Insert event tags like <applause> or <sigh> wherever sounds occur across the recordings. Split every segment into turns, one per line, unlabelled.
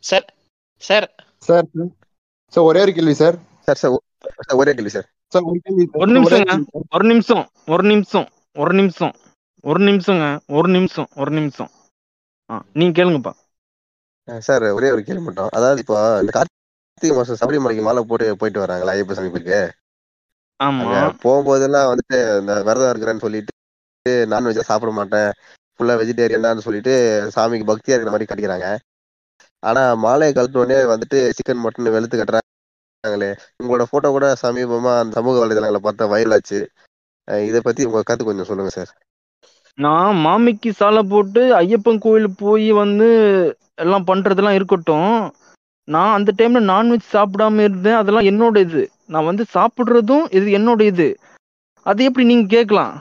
Sir sir.
Sir sir. ஒரே ஒரு கேள்வி சார்.
சார் சார் ஒரே கேள்வி சார்.
சார் ஒரு கேள்வி sir.
ஒரு
sir.
ஒரு நிமிஷம் ஒரு நிமிஷம் ஒரு நிமிஷம் ஒரு நிமிஷங்க ஒரு நிமிஷம் ஒரு நிமிஷம். ஆ நீங்க கேளுங்கப்பா.
சார் ஒரே ஒரு கேள்வி மட்டும். அதாவது இப்போ இந்த கார்த்திகை மாசம் சபரிமலைக்கு மாலை போட்டு போயிட்டு வராங்களா ஐயப்ப சமீபத்துக்கு?
ஆமா.
போகும்போதெல்லாம் வந்துட்டு இந்த விரதம் இருக்கிறேன்னு சொல்லிட்டு நான்வெஜ் சாப்பிட மாட்டேன். ஃபுல்லா வெஜிடேரியன் சொல்லிட்டு சாமிக்கு பக்தியா இருக்கிற மாதிரி கட்டிக்கிறாங்க. ஆனா மாலையை கழட்டினோடனே வந்துட்டு சிக்கன் மட்டன் வெளுத்து கட்டுறாங்களே. உங்களோட போட்டோ கூட சமீபமா அந்த சமூக வலைதளங்களை பார்த்தா வைரல் இதை பத்தி உங்க கருத்து கொஞ்சம் சொல்லுங்க சார்
நான் மாமிக்கு சாலை போட்டு ஐயப்பன் கோயிலுக்கு போய் வந்து எல்லாம் பண்றதெல்லாம் இருக்கட்டும். நான் அந்த டைம்ல நான்வெஜ் சாப்பிடாம இருந்தேன். அதெல்லாம் என்னோட இது. நான் வந்து சாப்பிடுறதும் இது என்னோட இது. அது எப்படி நீங்க கேட்கலாம்?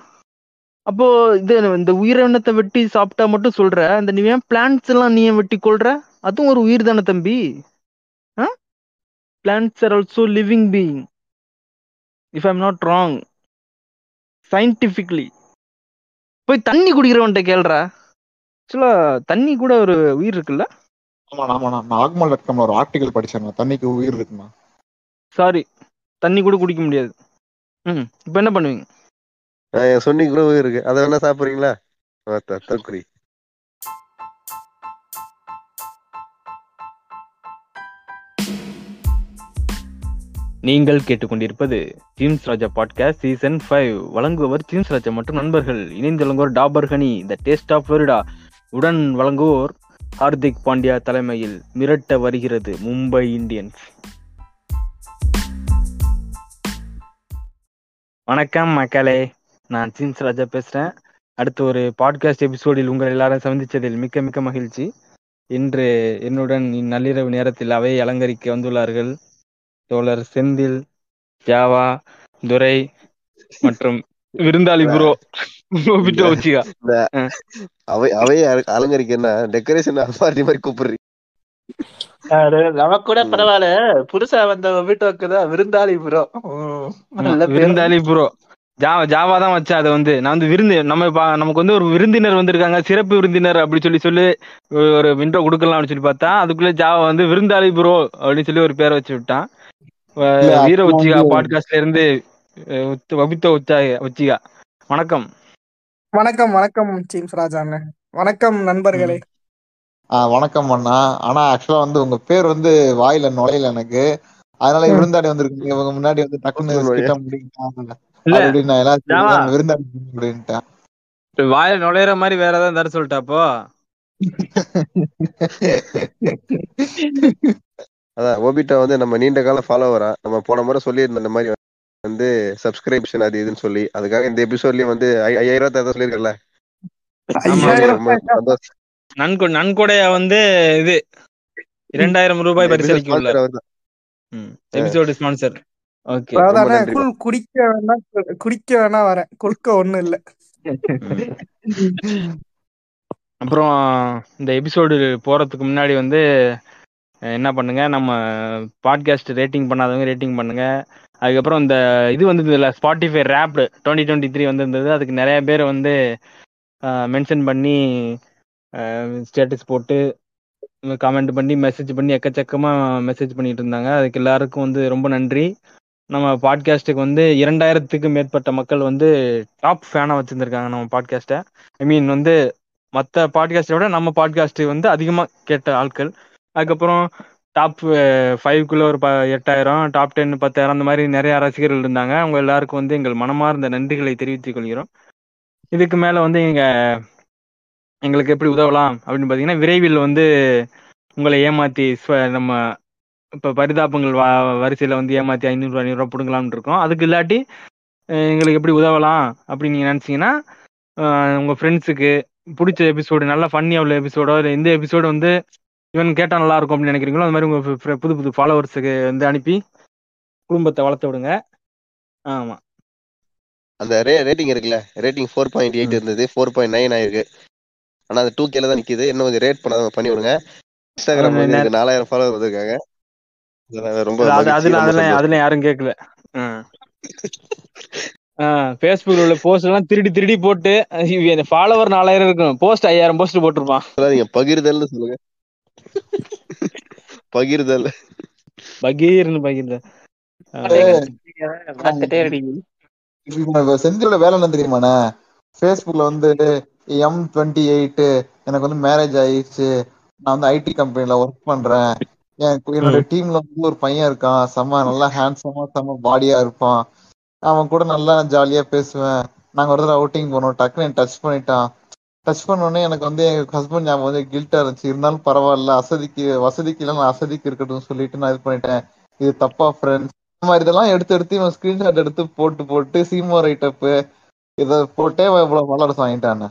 அப்போ இது இந்த உயிரினத்தை வெட்டி சாப்பிட்டா மட்டும் சொல்ற இந்த நீ ஏன் பிளான்ஸ் எல்லாம் நீ ஏன் வெட்டி கொள்ற அதுவும் ஒரு உயிர் தானே தம்பி? Plants are also living being if I'm not wrong scientifically போய் தண்ணி குடிக்கிறவன்ட்ட கேள்றா. ஆக்சுவலா தண்ணி கூட ஒரு உயிர் இருக்குல்ல?
ஆமா ஆமாண்ணா நாகமல் டாட் ஒரு ஆர்டிகல் படிச்சேன் தண்ணிக்கு உயிர் இருக்குண்ணா
சாரி தண்ணி கூட குடிக்க முடியாது. ம் இப்போ என்ன பண்ணுவீங்க?
சொன்னி கூட இருக்கு. அதை வேணா சாப்பிடுறீங்களா? தற்குறி
நீங்கள் கேட்டுக்கொண்டிருப்பது Jeems Raja podcast season five வழங்குபவர் ஜீம்ஸ் ராஜா மற்றும் நண்பர்கள் இணைந்து வழங்குவோர் Dabur honey the taste of வருடா உடன் வழங்குவோர் ஹார்திக் பாண்டியா தலைமையில் மிரட்ட வருகிறது மும்பை இந்தியன்ஸ் வணக்கம் மக்களே நான் ஜீம்ஸ் ராஜா பேசுறேன். அடுத்த ஒரு பாட்காஸ்ட் எபிசோடில் உங்கள் எல்லாரும் சந்திச்சதில் மிக்க மிக்க மகிழ்ச்சி. இன்று என்னுடன் இந்நள்ளிரவு நேரத்தில் அவையை அலங்கரிக்க வந்துள்ளார்கள் தோழர் செந்தில் ஜாவா துரை மற்றும் விருந்தாளி ப்ரோ.
அவை அவையை அல- அலங்கரிக்க என்ன? டெக்கரேஷன் பார்ட்டி மாதிரி கூப்பிடுறீங்க
நமக்கு கூட பரவாயில்ல. புதுசா வந்த வீட்டுக்கு தான் விருந்தாளி ப்ரோ.
விருந்தாளி ப்ரோ. ஜாவா ஜாவா தான் வச்சேன் அதை வந்து. நான் வந்து விருந்து நம்ம நமக்கு வந்து ஒரு விருந்தினர் வந்திருக்காங்க. சிறப்பு விருந்தினர் அப்படி சொல்லி சொல்லி ஒரு விண்டோ கொடுக்கலாம்னு சொல்லி பார்த்தா அதுக்குள்ள ஜாவா வந்து விருந்தாளி ப்ரோ அப்படின்னு சொல்லி ஒரு பேரை வச்சு விட்டான். வீர உச்சிகா பாட்காஸ்ட்ல இருந்து வபித்தோ உச்சா உச்சிகா. வணக்கம்.
வணக்கம் வணக்கம் ஜேம்ஸ் ராஜா வணக்கம் நண்பர்களே.
ஆ வணக்கம் அண்ணா. ஆனா ஆக்சுவலா வந்து உங்க பேர் வந்து வாயில நுழையல எனக்கு. அதனால. விருந்தாடி வந்திருக்கீங்க. இவங்க முன்னாடி வந்து டக்குன்னு விருந்தாடி அப்படின்ட்டேன்.
வாயில நுழையிற மாதிரி வேற ஏதாவது தர சொல்லிட்டாப்போ <laughs>
அதான் ஓபிட்டா வந்து நம்ம நீண்ட கால ஃபாலோவரா நம்ம போன முறை சொல்லியிருந்த இந்த மாதிரி வந்து சப்ஸ்கிரிப்ஷன் அது இதுன்னு சொல்லி அதுக்காக இந்த எபிசோட்லயும் வந்து ஐ- ஐயாயிரம் ரூபாய் தர சொல்லியிருக்கல
நன்கொடைய வந்து இது இரண்டாயிரம் ரூபாய்
இந்த episode
பரிசளிக்க உள்ளார்
sponsor அவர்தான்.
Episode sponsor okay.
குடிக்க வேணா குடிக்க வேணா வரேன். கொடுக்க ஒண்ணும் இல்ல.
அப்புறம் இந்த எபிசோடு போறதுக்கு முன்னாடி வந்து என்ன பண்ணுங்க நம்ம பாட்காஸ்ட் ரேட்டிங் பண்ணாதவங்க ரேட்டிங் பண்ணுங்க. அதுக்கப்புறம் இந்த இது வந்தது இல்லை Spotify wrapped twenty twenty three வந்திருந்தது. அதுக்கு நிறைய பேர் வந்து மென்ஷன் பண்ணி ஸ்டேட்டஸ் போட்டு கமெண்ட் பண்ணி மெசேஜ் பண்ணி எக்கச்சக்கமாக மெசேஜ் பண்ணிட்டு இருந்தாங்க. அதுக்கு எல்லாருக்கும் வந்து ரொம்ப நன்றி. நம்ம பாட்காஸ்ட்டுக்கு வந்து இரண்டாயிரத்துக்கு மேற்பட்ட மக்கள் வந்து டாப் ஃபேனாக வச்சுருந்துருக்காங்க நம்ம பாட்காஸ்ட்டை ஐ மீன் வந்து மற்ற பாட்காஸ்ட்டை விட நம்ம பாட்காஸ்ட் வந்து அதிகமாக கேட்ட ஆட்கள் அதுக்கப்புறம் டாப் ஃபைவ்க்குள்ள ஒரு ப எட்டாயிரம் டாப் டென் பத்தாயிரம் அந்த மாதிரி நிறைய ரசிகர்கள் இருந்தாங்க. அவங்க எல்லாருக்கும் வந்து எங்கள் மனமார்ந்த நன்றிகளை தெரிவித்துக் கொள்கிறோம். இதுக்கு மேலே வந்து எங்கள் எங்களுக்கு எப்படி உதவலாம் அப்படின்னு பார்த்தீங்கன்னா விரைவில் வந்து உங்களை ஏமாற்றி நம்ம இப்போ பரிதாபங்கள் வ வரிசையில் வந்து ஏமாற்றி ஐநூறுரூவா ஐநூறுரூவா பிடுங்கலாம்னு இருக்கோம். அதுக்கு இல்லாட்டி எங்களுக்கு எப்படி உதவலாம் அப்படின்னு நீங்கள் நினச்சிங்கன்னா உங்கள் ஃப்ரெண்ட்ஸுக்கு பிடிச்ச எபிசோடு நல்லா ஃபன்னி உள்ள எபிசோடோ இல்லை இந்த எபிசோடு வந்து இவன் கேட்டால் நல்லா இருக்கும் அப்படின்னு நினைக்கிறீங்களோ? அது மாதிரி உங்கள் புது புது ஃபாலோவர்ஸுக்கு வந்து அனுப்பி குடும்பத்தை வளர்த்து விடுங்க. ஆமாம்
அந்த ரே ரேட்டிங் இருக்குல்ல? ரேட்டிங் ஃபோர் பாயிண்ட் எயிட் இருந்தது. ஃபோர் பாயிண்ட் நைன் ஆயிருக்கு. ஆனா அது டூ கேல தான் நிக்குது. இன்னும் கொஞ்சம் ரேட் பண்ணாத பண்ணி விடுங்க. எனக்கு நாலாயிரம் ஃபாலோவர் வந்திருக்காங்க. ரொம்ப
அதுல அதுல. அதுல யாரும் கேட்கல. ஃபேஸ்புக்ல உள்ள போஸ்ட் எல்லாம் திருடி திருடி போட்டு ஃபாலோவர் நாலாயிரம் இருக்கும். போஸ்ட் ஐயாயிரம் போஸ்ட் போட்டிருப்பான்.
சொல்லாதீங்க பகிர்தல்னு சொல்லுங்க. பகிர்தல்.
பகீர்னு
இப்ப செந்திலோட வேலை என்ன தெரியுமாண்ணே? ஃபேஸ்புக்ல வந்து எம் டுவெண்ட்டி எயிட் எனக்கு வந்து மேரேஜ் ஆயிடுச்சு. நான் வந்து ஐடி கம்பெனில ஒர்க் பண்றேன். என் என்னோட டீம்ல வந்து ஒரு பையன் இருக்கான். செம்ம நல்லா ஹேண்ட்ஸமா செம்ம பாடியா இருப்பான். அவன் கூட நல்லா ஜாலியா பேசுவேன். நாங்க ஒரு தடவை அவுட்டிங் போனோம். டக்குன்னு டச் பண்ணிட்டான். டச் பண்ண உடனே எனக்கு வந்து எங்க ஹஸ்பண்ட் ஞாபகம் வந்து கில்ட்டா இருந்துச்சு. இருந்தாலும் பரவாயில்ல அசதிக்கு வசதிக்கு இல்ல நான் அசதிக்கு இருக்கட்டும் சொல்லிட்டு நான் இது பண்ணிட்டேன். இது தப்பா ஃப்ரெண்ட்ஸ் இந்த மாதிரி இதெல்லாம் எடுத்து எடுத்து இவன் ஸ்கிரீன்ஷாட் எடுத்து போட்டு போட்டு சீமோ ரைட்டப் இத போட்டே அவன் இவ்வளவு வளர்ச்சி வாங்கிட்டான்.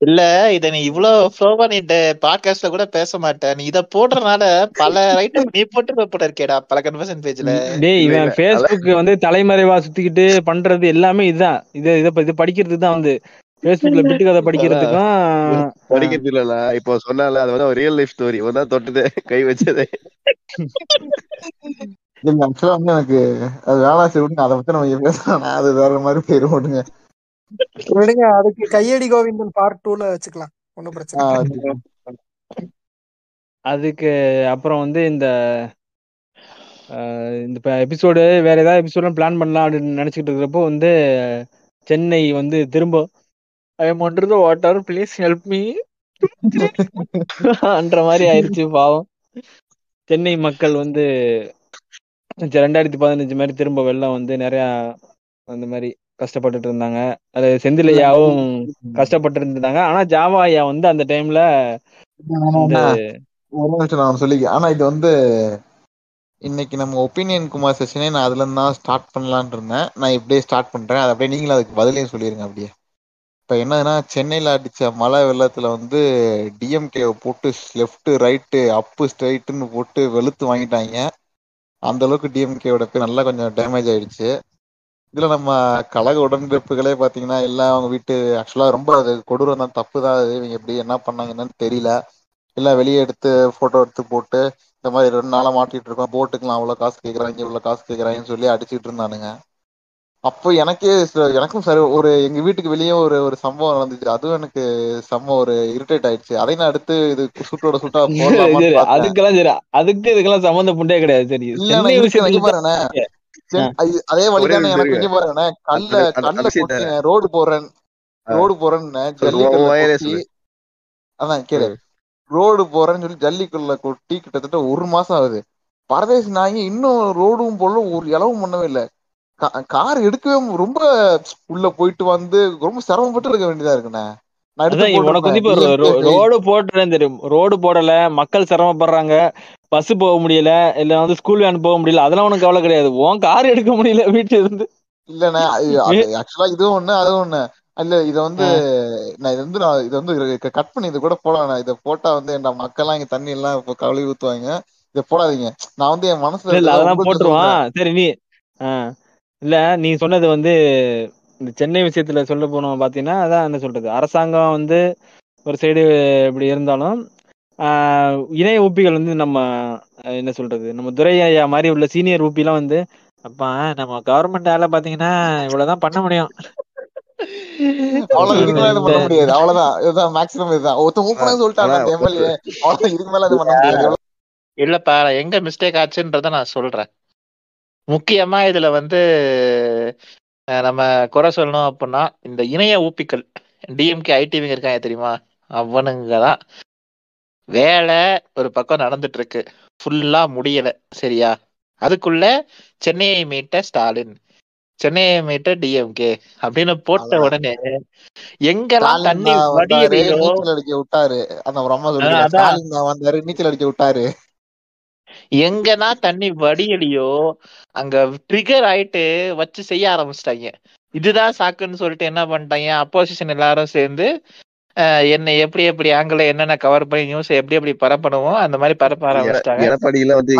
இல்ல இத நீ இவ்வளவு ஃப்ளோவா நீ பாட்காஸ்ட்ல கூட பேச மாட்ட நீ இத போடுறதுனால பல ரைட்டர் நீ போட்டு போட்டு இருக்கேடா பல கன்வர்சன் பேஜ்ல
டேய் இவன். ஃபேஸ்புக் வந்து தலைமறைவா சுத்திக்கிட்டு பண்றது எல்லாமே இதுதான். இது இத இது படிக்கிறதுக்கு தான் வந்து ஃபேஸ்புக்ல பிட்டு கதை படிக்கிறதுக்கும்
படிக்கிறது இல்லண்ணா இப்போ சொன்னால அது வந்து ரியல் லைஃப் ஸ்டோரி தான் தொட்டதே கை வச்சதே.
இல்ல ஆக்சுவலா வந்து எனக்கு அது சரி விடுங்க. அதை பத்தி நம்ம பேசலாம் அது வேற மாதிரி போயிரும் விடுங்க.
விடுங்க. அதுக்கு கையடி கோவிந்தன் பார்ட் டூல வச்சுக்கலாம். ஒன்னும் பிரச்சனை.
அதுக்கு அப்புறம் வந்து இந்த இந்த எபிசோடு வேற ஏதாவது எபிசோடு பிளான் பண்ணலாம் அப்படின்னு நினைச்சிட்டு இருக்கிறப்போ வந்து சென்னை வந்து திரும்ப I am under the water please help me அன்ற மாதிரி ஆயிடுச்சு பாவம். சென்னை மக்கள் வந்து ரெண்டாயிரத்தி பதினஞ்சு மாதிரி திரும்ப வெள்ளம் வந்து நிறைய அந்த மாதிரி கஷ்டப்பட்டுட்டு இருந்தாங்க. அது செந்திலையாவும் கஷ்டப்பட்டு இருந்தாங்க ஆனா ஜாவா ஐயா வந்து அந்த டைம்ல
ஒரு நிமிஷம் நான் சொல்லி ஆனா இது வந்து இன்னைக்கு நம்ம ஒப்பீனியன் குமார் செஷனே நான் அதுல இருந்து தான் ஸ்டார்ட் பண்ணலாம்னு இருந்தேன். நான் இப்படியே ஸ்டார்ட் பண்றேன். அது அப்படியே நீங்களும் அதுக்கு பதிலையும் சொல்லிருங்க அப்படியே. இப்ப என்னதுன்னா சென்னையில அடிச்ச மழை வெள்ளத்துல வந்து டிஎம்கே போட்டு லெஃப்ட் ரைட்டு அப்பு ஸ்ட்ரைட்டுன்னு போட்டு வெளுத்து வாங்கிட்டாங்க. அந்த அளவுக்கு டிஎம்கேவோட பேர் நல்லா கொஞ்சம் டேமேஜ் ஆயிடுச்சு. இதுல நம்ம கழக உடன்பிறப்புகளே பாத்தீங்கன்னா எல்லாம் அவங்க வீட்டு ஆக்சுவலா ரொம்ப அது கொடூரம் தான் தப்பு தான். அது இவங்க எப்படி என்ன பண்ணாங்க என்னன்னு தெரியல. எல்லாம் வெளியே எடுத்து போட்டோ எடுத்து போட்டு இந்த மாதிரி ரெண்டு நாளா மாட்டிட்டு இருக்கோம் போட்டுக்கலாம் அவ்வளவு காசு கேக்குறாங்க இவ்வளவு காசு கேக்குறாங்கன்னு சொல்லி அடிச்சிட்டு இருந்தானுங்க. அப்போ எனக்கே எனக்கும் சரி ஒரு எங்க வீட்டுக்கு வெளியே ஒரு ஒரு சம்பவம் நடந்துச்சு. அதுவும் எனக்கு செம்ம ஒரு இரிட்டேட் ஆயிடுச்சு. அதை நான் அடுத்து இது சுட்டோட சுட்டா <laughs>
அதுக்கெல்லாம் சரி. அதுக்கு இதுக்கெல்லாம் சம்மந்தம் புண்டே கிடையாது. சரி.
இல்ல பாருண்ணே அதே வழிதானே எனக்கு. இங்க பாருண்ணே கல்ல கல்ல ரோடு போறேன். ரோடு போறேன்னு ஜல்லிக்கல்ல. அதான் கேளு. ரோடு போறேன்னு சொல்லி ஜல்லிக்கல்ல கொட்டி கிட்டத்தட்ட ஒரு மாசம் ஆகுது. பரதேசி நாயங்க இன்னும் ரோடும் போல ஒரு இளவும் பண்ணவே இல்ல. கார் எடுக்கவே ரொம்ப உள்ள போயிட்டு வந்து ரொம்ப சிரமப்பட்டு இருக்க வேண்டியதா இருக்குண்ணே.
உனக்கு வந்து இப்ப ரோடு போட்டுறேன் தெரியும். ரோடு போடல மக்கள் சிரமப்படுறாங்க பஸ் போக முடியல இல்ல வந்து ஸ்கூல் வேன் போக முடியல அதெல்லாம் உனக்கு கவலை கிடையாது. உன் கார் எடுக்க முடியல வீட்டுல இருந்து.
இல்லண்ணே ஆக்சுவலா இதுவும் ஒண்ணு அதுவும் ஒண்ணு. இல்ல இத வந்து நான் இது வந்து நான் இதை வந்து கட் பண்ணி இது கூட போடலாம். இதை போட்டா வந்து என் மக்கள்லாம் இங்க தண்ணி எல்லாம் இப்போ கழுவி ஊத்துவாங்க. இதை போடாதீங்க. நான் வந்து என் மனசுல
அதெல்லாம் போட்டுருவான். சரி நீ இல்ல நீ சொன்னது வந்து இந்த சென்னை விஷயத்துல சொல்ல போனோம் பாத்தீங்கன்னா அதான் என்ன சொல்றது? அரசாங்கம் வந்து ஒரு சைடு இப்படி இருந்தாலும் ஆஹ், இணைய ஊப்பிகள் வந்து நம்ம என்ன சொல்றது? நம்ம துரை ஐயா மாதிரி உள்ள சீனியர் ஊப்பிலாம் வந்து அப்பா நம்ம கவர்மெண்ட் ஆல பாத்தீங்கன்னா இவ்வளவுதான் பண்ண முடியும்.
இல்லப்பா எங்க மிஸ்டேக் ஆச்சுன்றத நான் சொல்றேன். முக்கியமா இதுல வந்து நம்ம குறை சொல்லணும் அப்படின்னா இந்த இணைய ஊப்பிகள் டிஎம்கே ஐடிவிங்க இருக்காங்க தெரியுமா? அவனுங்க தான் வேலை ஒரு பக்கம் நடந்துட்டு இருக்கு ஃபுல்லா முடியல சரியா? அதுக்குள்ள சென்னையை மீட்ட ஸ்டாலின் சென்னையை மீட்ட டிஎம்கே அப்படின்னு போட்ட. உடனே எங்கெல்லாம் தண்ணி
நீச்சல் அடிக்க விட்டாரு. அந்த நீச்சல் அடிக்க விட்டாரு.
எங்கன்னா தண்ணி வடியலையோ அங்க ட்ரிகர் ஆயிட்டு வச்சு செய்ய ஆரம்பிச்சிட்டாங்க. இதுதான் சாக்குன்னு சொல்லிட்டு என்ன பண்ணிட்டாங்க? அப்போசிஷன் எல்லாரும் சேர்ந்து அஹ், என்ன எப்படி எப்படி ஆங்கிள் என்னென்ன கவர் பண்ணி நியூஸ் எப்படி எப்படி பரப்பணுமோ அந்த மாதிரி பரப்ப ஆரம்பிச்சிட்டாங்க.
எடப்பாடியில வந்து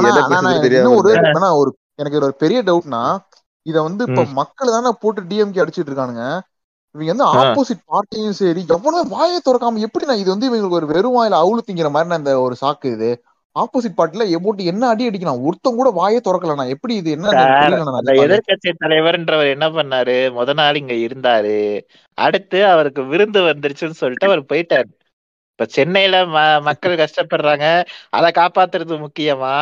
ஆனா ஒரு எனக்கு ஒரு பெரிய டவுட்னா இத வந்து இப்ப. மக்கள் தானே போட்டு டிஎம்கே அடிச்சிட்டு இருக்கானுங்க. இவங்க வந்து. ஆப்போசிட் பார்ட்டியும் சரி எவ்வளவு வாயை திறக்காம எப்படி நான் இது வந்து இவங்களுக்கு ஒரு வெறும் வாயில அவுளு திங்கிற மாதிரி நான் இந்த ஒரு சாக்கு இது. ஆப்போசிட் பார்ட்டில போட்டு என்ன அடி அடிக்கலாம் ஒருத்தன் கூட வாயே திறக்கல நான் எப்படி இது? என்ன.
எதிர்க்கட்சி தலைவர்ன்றவர் என்ன பண்ணாரு? முத நாள் இங்க இருந்தாரு. அடுத்து அவருக்கு விருந்து வந்துருச்சுன்னு சொல்லிட்டு அவர் போயிட்டாரு. இப்ப சென்னையில ம மக்கள் கஷ்டப்படுறாங்க. அதை காப்பாத்துறது முக்கியமா?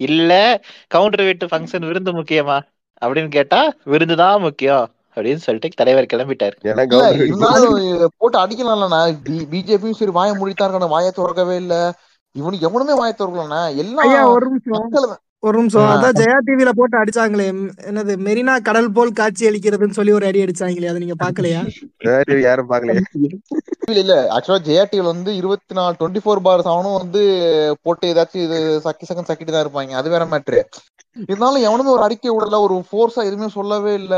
இல்ல கவுண்டர் வீட்டு ஃபங்க்ஷன் விருந்து முக்கியமா? அப்படின்னு கேட்டா விருந்து தான் முக்கியம் அப்படின்னு சொல்லிட்டு தலைவர் கிளம்பிட்டாரு.
போட்டு அடிக்கலாம்லண்ணா. பிஜேபியும் சரி வாயை மூடித்தான் இருக்கானு வாயை திறக்கவே இல்ல. இவனுக்கு எவனுமே வாயை திறக்கலண்ணா எல்லாம்
ஐயா ஒரு நிமிஷம். ஒரு நிமிஷம். அதான் ஜெயா டிவில போட்டு அடிச்சாங்களே. ம், என்னது மெரினா கடல் போல் காட்சி அளிக்கிறதுன்னு சொல்லி ஒரு அடி அடிச்சாங்களே. அதை நீங்க பாக்கலையா
யாரும் பாக்கலையே
இல்ல. இல்ல ஆக்சுவலா ஜெயா டிவில வந்து இருபத்தி நாலு டுவெண்ட்டி ஃபோர் பார் அவனும் வந்து போட்டு ஏதாச்சும் இது சக்கி சக்கம் சக்கிட்டு தான் இருப்பாங்க. அது வேற மேட்ரு இருந்தாலும் எவனுமே ஒரு அறிக்கை விடல. ஒரு ஃபோர்ஸா எதுவுமே சொல்லவே இல்ல.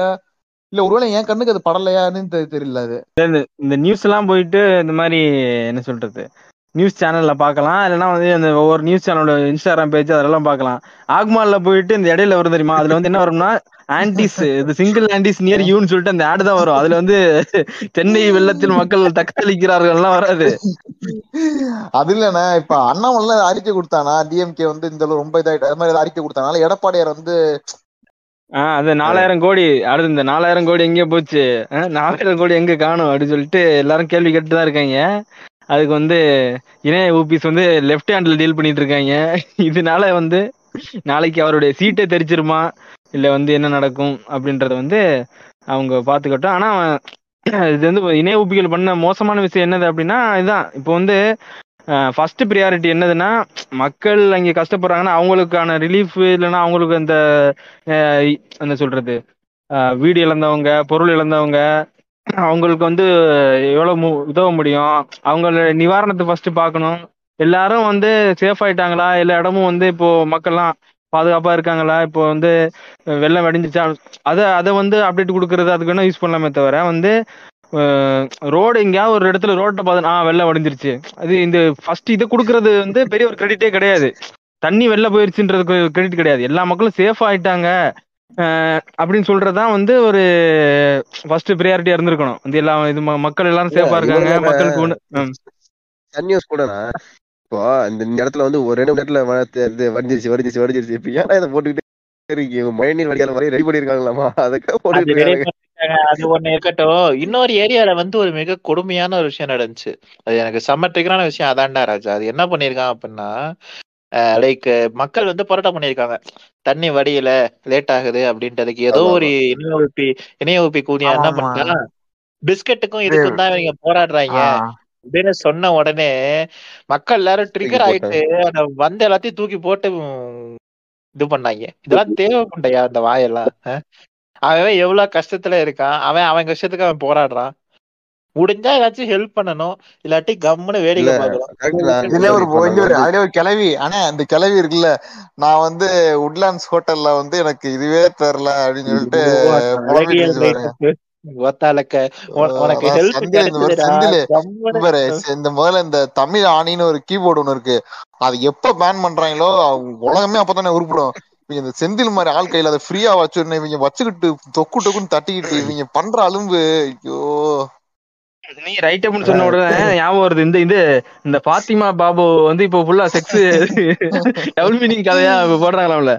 இல்ல ஒருவேளை என் கண்ணுக்கு அது படலையான்னு தெரியல அது.
இந்த நியூஸ் எல்லாம் போயிட்டு இந்த மாதிரி என்ன சொல்றது? நியூஸ் சேனல்ல பார்க்கலாம். இல்லைன்னா வந்து அந்த ஒவ்வொரு நியூஸ் சேனலோட இன்ஸ்டாகிராம் பேஜ் அதெல்லாம் பார்க்கலாம். ஆக்மால்ல போயிட்டு இந்த இடையில வரும் தெரியுமா? அதுல வந்து என்ன வரும்னா ஆன்டிஸ் இது சிங்கிள் ஆன்டிஸ் நியர் யூன்னு சொல்லிட்டு அந்த ஆடு தான் வரும். அதுல வந்து சென்னை வெள்ளத்தில் மக்கள் தத்தளிக்கிறார்கள் எல்லாம் வராது.
அது இல்லண்ணா இப்ப அண்ணாமலை அறிக்கை கொடுத்தானா? டிஎம்கே வந்து இந்த ரொம்ப இதாயிட்டு அது மாதிரி அறிக்கை கொடுத்தானால எடப்பாடியார் வந்து
ஆஹ் அது நாலாயிரம் கோடி. அடுத்து இந்த நாலாயிரம் கோடி எங்க போச்சு. நாலாயிரம் கோடி எங்க காணும்? அப்படின்னு சொல்லிட்டு எல்லாரும் கேள்வி கேட்டு தான் இருக்காங்க. அதுக்கு வந்து இணைய ஊபிஸ் வந்து லெஃப்ட் ஹேண்ட்ல டீல் பண்ணிட்டு இருக்காங்க இதனால வந்து நாளைக்கு அவருடைய சீட்டை தெரிச்சிருமா? இல்லை வந்து என்ன நடக்கும்? அப்படின்றத வந்து அவங்க பார்த்துக்கட்டும். ஆனால் இது வந்து இணைய ஊபிகள் பண்ண மோசமான விஷயம் என்னது அப்படின்னா இதுதான். இப்போ வந்து ஃபர்ஸ்ட் ப்ரியாரிட்டி என்னதுன்னா மக்கள் அங்கே கஷ்டப்படுறாங்கன்னா அவங்களுக்கான ரிலீஃப் இல்லைன்னா அவங்களுக்கு அந்த என்ன சொல்றது? வீடு இழந்தவங்க பொருள் இழந்தவங்க அவங்களுக்கு வந்து எவ்வளவு மு- உதவ முடியும்? அவங்கள நிவாரணத்தை ஃபர்ஸ்ட் பார்க்கணும். எல்லாரும் வந்து சேஃப் ஆயிட்டாங்களா? எல்லா இடமும் வந்து இப்போ மக்கள்லாம் பாதுகாப்பா இருக்காங்களா? இப்போ வந்து வெள்ளம் வடிஞ்சிச்சா அதை அதை வந்து அப்டேட் கொடுக்கறது அதுக்கு வேணா யூஸ் பண்ணலாமே தவிர வந்து ரோடு எங்கேயாவது ஒரு இடத்துல ரோட்டை பார்த்து ஆ வெள்ளம் வடிஞ்சிருச்சு அது இந்த ஃபர்ஸ்ட் இதை கொடுக்கறது வந்து பெரிய ஒரு கிரெடிட்டே கிடையாது. தண்ணி வெளில போயிருச்சுன்றதுக்கு கிரெடிட் கிடையாது. எல்லா மக்களும் சேஃப் ஆயிட்டாங்க. அப்படின்னு சொல்றதுதான் வந்து ஒரு ஃபர்ஸ்ட் ப்ரியாரிட்டியா இருந்திருக்கணும். வந்து எல்லா இது மக்கள் எல்லாரும் சேஃபா இருக்காங்க மக்களுக்கு.
சன் நியூஸ் கூடனா இப்போ இந்த இந்த இடத்துல வந்து ஒரு ரெண்டு வ- இது வடிஞ்சிருச்சு வடிஞ்சிருச்சு வடிஞ்சிருச்சு இப்ப ஏன்னா இதை போட்டுக்கிட்டே இருக்கீங்க? மழைநீர் வடிகால மாதிரி ரெடி பண்ணிருக்காங்களாமா? அதுக்காக
அது
போட்டுக்கிட்டு
ready
இருக்காங்க
பண்ணிட்டாங்க. அது ஒண்ணு இருக்கட்டும். இன்னொரு ஏரியால வந்து ஒரு மிக கொடுமையான ஒரு விஷயம் நடந்துச்சு. அது எனக்கு செம்ம விஷயம் அதான்டா ராஜா. அது என்ன பண்ணிருக்கான் அப்படின்னா லைக் மக்கள் வந்து போராட்டம் பண்ணிருக்காங்க தண்ணி வடியல லேட் ஆகுது அப்படின்றதுக்கு ஏதோ ஒரு இணைய ஊப்பி இணைய ஊப்பி கூனியா என்ன. பண்ணிட்டான் பிஸ்கட்டுக்கும் இதுக்கும் தான் இவங்க போராடுறாங்க. அப்படின்னு சொன்ன உடனே மக்கள் எல்லாரும் ட்ரிகர் ஆயிட்டு அந்த வந்த எல்லாத்தையும் தூக்கி போட்டு இது பண்ணாங்க. இதெல்லாம் <laughs> தேவைப்பண்டையா அந்த வாயெல்லாம்? அவன் எவ்வளவு கஷ்டத்துல இருக்கான் அவன் அவன் கஷ்டத்துக்கு அவன் போராடுறான். முடிஞ்சா ஏதாச்சும் ஹெல்ப் பண்ணணும். இல்லாட்டி கம்முன்னு வேடிக்கை
தான்.
இதுல ஒரு அதுல ஒரு கிளவி. ஆனா அந்த கிளவி இருக்குல்ல நான் வந்து உட்லாண்ட்ஸ் ஹோட்டல்ல வந்து எனக்கு இதுவே தெரியல அப்படின்னு சொல்லிட்டு
உனக்கு
இந்த முதல்ல இந்த தமிழ் ஆணின்னு ஒரு கீபோர்டு ஒண்ணு இருக்கு. அது எப்ப பேன் பண்றாங்களோ உலகமே அப்பதானே உருப்பிடும். இவங்க இந்த செந்தில் மாதிரி ஆள் கையில அதை ஃப்ரீயா வச்சிருந்தேன் இவங்க வச்சுக்கிட்டு தொக்கு டொக்குன்னு தட்டிக்கிட்டு இவங்க பண்ற அலும்பு. ஐயோ.
நீ ரைட் அப்படின்னு சொன்ன உடனே ஞாபகம் வருது. இந்த இது இந்த பாத்திமா பாபு வந்து இப்போ ஃபுல்லா செக்ஸ் டபுள் மீனிங் கதையா இப்ப போடுறாங்களாம்ல.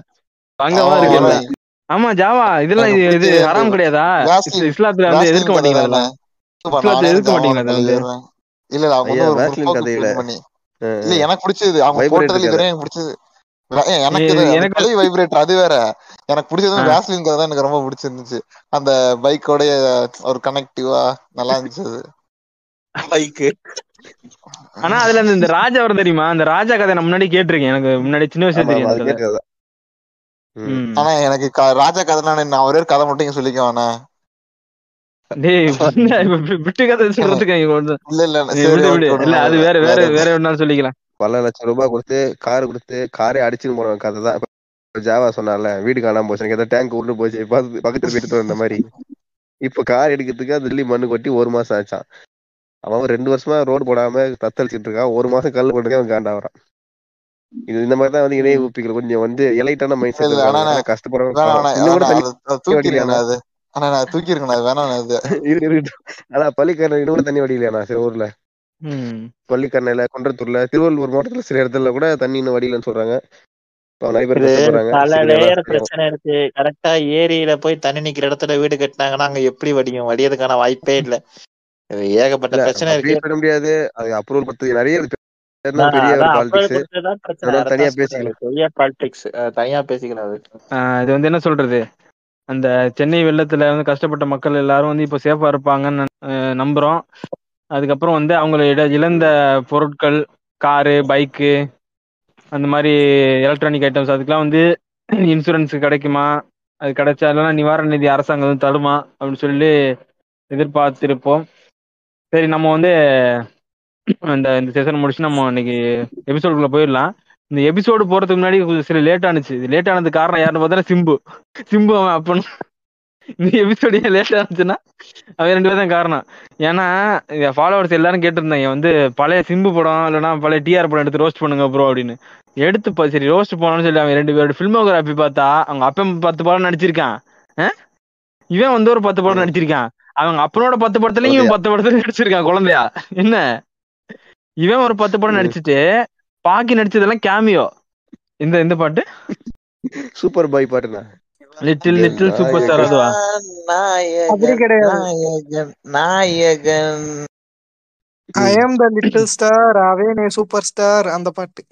அங்கமா
ஆமா,
இருக்கு
ஆமா.
ஜாவா இதெல்லாம் இது இது ஹராம் கிடையாதா? இஸ்லாத்துல வந்து எதிர்க்க மாட்டீங்களா இஸ்லாத்துல எதிர்க்க மாட்டீங்களா.
இல்ல இல்ல அவங்க
கதையில.
இல்ல எனக்கு பிடிச்சது. அவங்க போட்டதுல
கதை.
இதுவரை எனக்கு பிடிச்சது. எனக்கு
எனக்கு-
வைப்ரேட்டர் அது வேற. எனக்கு பிடிச்சது. வேஸ்லின் கதை தான் எனக்கு ரொம்ப பிடிச்சிருந்துச்சு. அந்த பைக்கோட ஒரு கனெக்டிவா நல்லா இருந்துச்சு. அது
பைக்கு.
ஆனா அதுல இந்த- இந்த ராஜா வரும் தெரியுமா? அந்த ராஜா கதை நான் முன்னாடி கேட்டிருக்கேன். எனக்கு முன்னாடி சின்ன வயசுல தெரியும்.
ஆனா எனக்கு க- ராஜா கதை நான் ஒரே ஒரு கதை மட்டும் சொல்லிக்க வேணாம்
டேய் என்ன இப்ப வி- விட்டு கதை சொல்றதுக்கு
இல்ல. இல்ல
இல்ல அது வேற வேற
வேற
ஒன்னாலும் சொல்லிக்கலாம்.
பல லட்சம் ரூபாய் கொடுத்து கார் கொடுத்து காரே அடிச்சுன்னு போன கதை தான். ஜாவா சொன்னால வீடு காணாம போச்சு. எனக்கு ஏதோ டேங்க் உருண்டு போச்சு. பக்கத்து- பக்கத்துல போயிட்டு வந்த மாதிரி. இப்ப கார் எடுக்கிறதுக்கு அது டெல்லி மண்ணு கொட்டி ஒரு மாசம் ஆச்சான் அவன் ரெண்டு வருஷமா ரோடு போடாம தத்தளிச்சிட்டு இருக்கான். ஒரு மாசம் கல் போட்டுக்க அவன் காண்டாவறான் இது இந்த மாதிரி தான் வந்து இணைய ஊப்பிகள் கொஞ்சம் வந்து எலைட்டான மைண்ட் செட்
இல்ல, ஆனா நான் வேணாம்
பாவம்.
வேணாம் அது- அது தூக்கிருக்கேன்
வடிக்கலையாண்ணா?
அது ஆனா நான் தூக்கிருக்கேன் அது. வேணாம் அது. <laughs>
இருக்கு இருக்கட்டும். ஆனா பள்ளிக்கரணை இன்னும் கூட தண்ணி வடியலையாண்ணா சில ஊர்ல.
ம்.
பள்ளிக்கரணையில குன்றத்தூர்ல திருவள்ளூர் மாவட்டத்துல சில இடத்துல கூட தண்ணி இன்னும் வடியலன்னு சொல்றாங்க.
பல லேயர் பிரச்சனை இருக்கு. கரெக்டா ஏரியில போய் தண்ணி நிக்கிற இடத்துல வீடு கட்டினாங்கன்னா அங்க எப்படி வடியும்? வடியதுக்கான வாய்ப்பே இல்ல. ஏகப்பட்ட பிரச்சனை இருக்கு.
முடியாது. அது அப்ரூவல் பத்து நிறைய
இது பெரிய பாலிடிக்ஸ் தனியா பேசிக்கலாம். அது.
ஆஹ் இது வந்து என்ன சொல்றது? அந்த சென்னை வெள்ளத்துல வந்து கஷ்டப்பட்ட மக்கள் எல்லாரும் வந்து இப்போ சேஃபா இருப்பாங்கன்னு நம்புறோம். அதுக்கப்புறம் வந்து அவங்களோட இழந்த பொருட்கள் காரு பைக்கு அந்த மாதிரி எலக்ட்ரானிக் ஐட்டம்ஸ் அதுக்கெல்லாம் வந்து இன்சூரன்ஸ் கிடைக்குமா? அது கிடைச்சா இல்லைன்னா நிவாரண நிதி அரசாங்கம் வந்து தருமா? அப்படின்னு சொல்லி எதிர்பார்த்திருப்போம். சரி நம்ம வந்து அந்த இந்த செஷன் முடிச்சு நம்ம இன்னைக்கு எபிசோடுக்குள்ள போயிடலாம். இந்த எபிசோடு போறதுக்கு முன்னாடி கொஞ்சம் சில லேட் ஆனுச்சு. லேட் ஆனதுக்கு காரணம் யாருன்னு பார்த்தா சிம்பு. சிம்பு அவன் அப்பன்னு இந்த எபிசோடு ஏன் லேட் ஆனிச்சுன்னா அவன் ரெண்டு பேரும் காரணம். ஏன்னா ஃபாலோவர்ஸ் எல்லாரும் கேட்டிருந்தாங்க வந்து பழைய சிம்பு படம் இல்லைன்னா பழைய டிஆர் படம் எடுத்து ரோஸ்ட் பண்ணுங்க ப்ரோ அப்படின்னு. எடுத்து சரி ரோஸ்ட் போனோம்னு சொல்லி அவன் ரெண்டு பேரோட ஃபில்மோகிராஃபி பார்த்தா அவங்க அப்பன் பத்து படம் நடிச்சிருக்கான்? இவன் வந்து ஒரு பத்து படம். நடிச்சிருக்கான். அவங்க அப்பனோட பத்து படத்துலயும் இவன் பத்து படத்துல நடிச்சிருக்கான் குழந்தையா. என்ன? இவன் ஒரு பத்து படம். நடிச்சிட்டு பாக்கி நடிச்சதெல்லாம் கேமியோ இந்த இந்த பாட்டு?
சூப்பர் பாய் பாட்டுண்ணா
லிட்டில் லிட்டில் சூப்பர் ஸ்டார் அதுவா?
நாயகன் நாயகன்
ஐ
ம்.
ஆம் த லிட்டில் ஸ்டார் அவேனே சூப்பர் ஸ்டார் அந்த பாட்டு.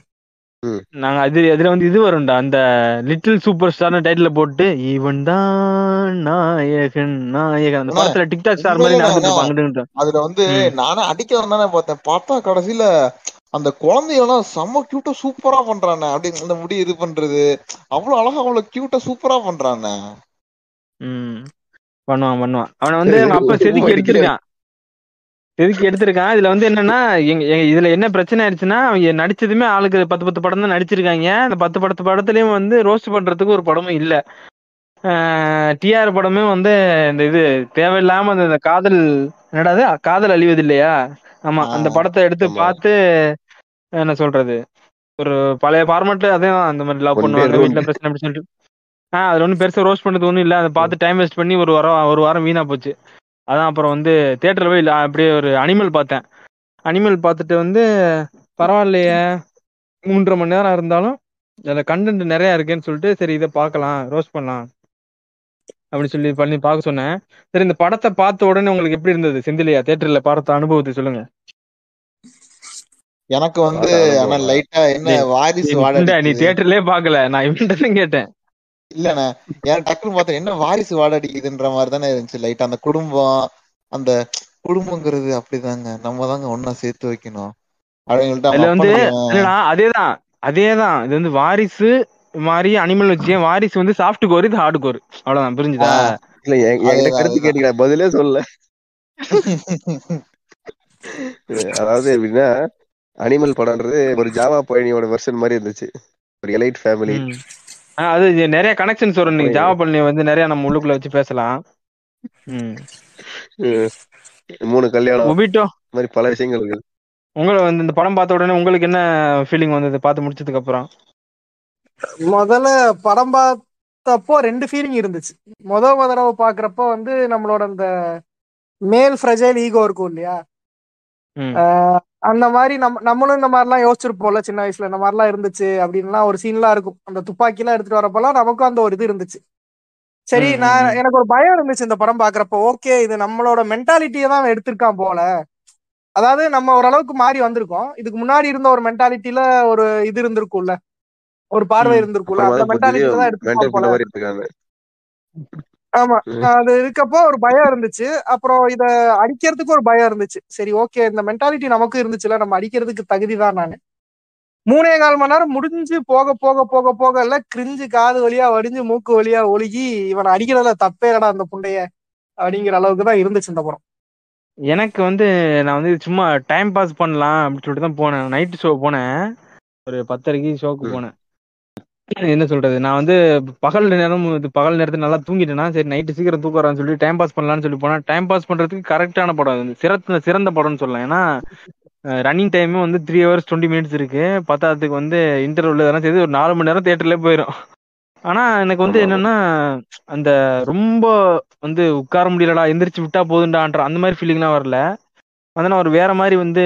நாங்க அது அதுல வந்து இது வரும்டா அந்த லிட்டில் சூப்பர் ஸ்டார்னு டைட்டில் போட்டு இவன் தான் நாயகன் நாயகன். அந்த படத்துல டிக்டாக் ஸ்டார் மாதிரி நடந்துட்டு
அதுல வந்து
ம்.
நானே அடிக்க வந்தானே பார்த்தேன். பார்த்தா கடைசியில அந்த குழந்தையெல்லாம் செம்ம கியூட்டா சூப்பரா பண்றானே. அப்படி அந்த முடி இது பண்றது. அவ்வளவு அழகா அவ்வளவு கியூட்டா சூப்பரா பண்றானே.
ம். பண்ணுவான் பண்ணுவான். அவனை வந்து அவங்க அப்பா செதுக்கி. எடுத்திருக்கான். செதுக்கி எடுத்திருக்கான். இதுல வந்து என்னன்னா எங்க எங்க- இதுல என்ன பிரச்சனை ஆயிடுச்சுன்னா அவங்க நடிச்சதுமே ஆளுக்கு பத்து பத்து படம் தான் நடிச்சிருக்காங்க. அந்த பத்து பத்து படத்துலயும் வந்து ரோஸ்ட் பண்றதுக்கு ஒரு படமும் இல்ல. டிஆர் படமே வந்து இந்த இது தேவையில்லாம அந்த காதல் என்னடாது காதல் அழிவது இல்லையா ஆமா அந்த படத்தை எடுத்து பார்த்து என்ன சொல்றது? ஒரு பழைய ஃபார்மேட் அதே அந்த மாதிரி லவ் பண்ணுவாங்க. வீட்ல பிரச்சனை அப்படி சொல்லிட்டு. ஆஹ் அதுல ஒன்றும் பெருசா ரோஸ்ட் பண்ணது ஒன்றும் இல்லை. அதை பார்த்து டைம் வேஸ்ட் பண்ணி ஒரு வாரம் ஒரு வாரம் வீணா போச்சு. அதான் அப்புறம் வந்து தேட்டர்ல போய் இல்ல, அப்படியே ஒரு அனிமல் பார்த்தேன். அனிமல் பார்த்துட்டு வந்து பரவாயில்லையே. மூன்றரை மணி நேரம் இருந்தாலும் அதில் கண்டென்ட் நிறைய இருக்குன்னு சொல்லிட்டு சரி இதை பார்க்கலாம் ரோஸ்ட் பண்ணலாம். அப்படின்னு சொல்லி பண்ணி பார்க்க சொன்னேன். சரி இந்த படத்தை பார்த்த உடனே உங்களுக்கு எப்படி இருந்தது? செந்திலியா? தேட்டர்ல பார்த்த அனுபவத்தை சொல்லுங்க.
எனக்கு வந்து ஆனா லைட்டா என்ன வாரிசு வாடை
நீ
அடிக்குது.
தேட்டர்லயே பார்க்கல. நான் இவன்கிட்ட தான் கேட்டேன்.
இல்லண்ணே ஏன் டக்குன்னு பார்த்தேன் என்ன வாரிசு வாடை அடிக்குதுன்ற மாதிரி தானே இருந்துச்சு லைட்டா அந்த குடும்பம் அந்த குடும்பங்கிறது அப்படிதாங்க. நம்ம தாங்க ஒன்னா சேர்த்து வைக்கணும். அப்படின்னு
வந்து அதேதான் அதேதான். இது வந்து வாரிசு மாதிரி அனிமல் வச்சு வாரிசு வந்து சாஃப்ட் கோர் இது ஹார்ட் கோர் அவ்வளவுதான் புரிஞ்சுதா?
இல்ல என்- என்கிட்ட கருத்து
அதேதான்.
கேட்டீங்க பதிலே சொல்லல <laughs> அதாவது எப்படின்னா அனிமல் படம்ன்றது ஒரு ஜாவா பயணியோட வெர்ஷன் மாதிரி இருந்துச்சு. ஒரு எலைட் ஃபேமிலி
அது நிறைய கனெக்ஷன்ஸ் வரும். நீங்க ஜாவா பழனி வந்து நிறைய நம்ம உள்ளுக்குள்ள வச்சு பேசலாம். ம்.
மூணு கல்யாணம்
ஒபிட்டோ
இந்த மாதிரி பல விஷயங்கள் இருக்கு.
உங்களை வந்து இந்த படம் பார்த்த உடனே உங்களுக்கு என்ன ஃபீலிங் வந்தது? பார்த்து முடிச்சதுக்கு அப்புறம்.
முதல்ல படம் பார்த்தப்போ ரெண்டு ஃபீலிங் இருந்துச்சு. முத முத தடவை பாக்குறப்போ வந்து நம்மளோட அந்த மேல் ஃப்ரெஜைல் ஈகோ இருக்கும் இல்லையா? அந்த மாதிரி நம்ம நம்மளும் இந்த மாதிரிலாம் யோசிச்சிருப்போம்ல சின்ன வயசுல இந்த மாதிரிலாம் இருந்துச்சு அப்படின்லாம் ஒரு சீன்லாம் இருக்கும். அந்த துப்பாக்கிலாம் எடுத்துட்டு வரப்பெல்லாம் நமக்கும் அந்த ஒரு இது இருந்துச்சு. சரி நான். எனக்கு ஒரு பயம் இருந்துச்சு இந்த படம் பாக்குறப்போ ஓகே இது நம்மளோட மென்டாலிட்டியை தான் எடுத்திருக்கான் போல. அதாவது நம்ம ஓரளவுக்கு மாறி வந்திருக்கோம். இதுக்கு முன்னாடி இருந்த ஒரு மென்டாலிட்டியில ஒரு இது இருந்திருக்கும்ல. ஒரு பார்வை. இருந்திருக்கும்ல. அந்த மென்டாலிட்டியில தான்
மென்டல்
எடுத்திருப்பான் போல. ஆமா. அது இருக்கப்போ ஒரு பயம் இருந்துச்சு. அப்புறம் இத அடிக்கிறதுக்கு ஒரு பயம் இருந்துச்சு. சரி ஓகே இந்த மென்டாலிட்டி நமக்கும் இருந்துச்சுல நம்ம அடிக்கிறதுக்கு தகுதி தான் நானு. மூணே கால் மணி நேரம் முடிஞ்சு போக போக போக போக எல்லாம் கிரிஞ்சு காது வழியா வடிஞ்சு மூக்கு வழியா ஒழுகி இவனை அடிக்கிறதுல தப்பே இல்லடா அந்த புண்டைய அப்படிங்கிற அளவுக்கு தான் இருந்துச்சு இந்த படம்.
எனக்கு வந்து நான் வந்து சும்மா டைம் பாஸ் பண்ணலாம் அப்படின்னு சொல்லிட்டு தான் போனேன். நைட்டு ஷோ போனேன். ஒரு பத்தரைக்கு ஷோக்கு. போனேன். என்ன சொல்றது? நான் வந்து பகல் நேரம் பகல் நேரத்துல நல்லா தூங்கிட்டேன்னா சரி நைட்டு சீக்கிரம் தூக்கம் வரான்னு சொல்லி டைம் பாஸ் பண்ணலாம்னு சொல்லி போனா டைம் பாஸ் பண்றதுக்கு கரெக்டான படம். அது சிறந்த சிறந்த படம்னு சொல்லலாம். ஏன்னா ரன்னிங் டைமும் வந்து த்ரீ ஹவர்ஸ் டுவெண்ட்டி மினிட்ஸ் இருக்கு. பத்தாவதுக்கு வந்து இன்டர்வல் இதெல்லாம் சேர்த்து ஒரு நாலு மணி நேரம் தேட்டர்ல போயிடும் ஆனா எனக்கு வந்து. என்னன்னா அந்த ரொம்ப வந்து உட்கார முடியலடா எந்திரிச்சு விட்டா போதுண்டான்ற அந்த மாதிரி ஃபீலிங்லாம் வரல. அதனால ஒரு வேற மாதிரி வந்து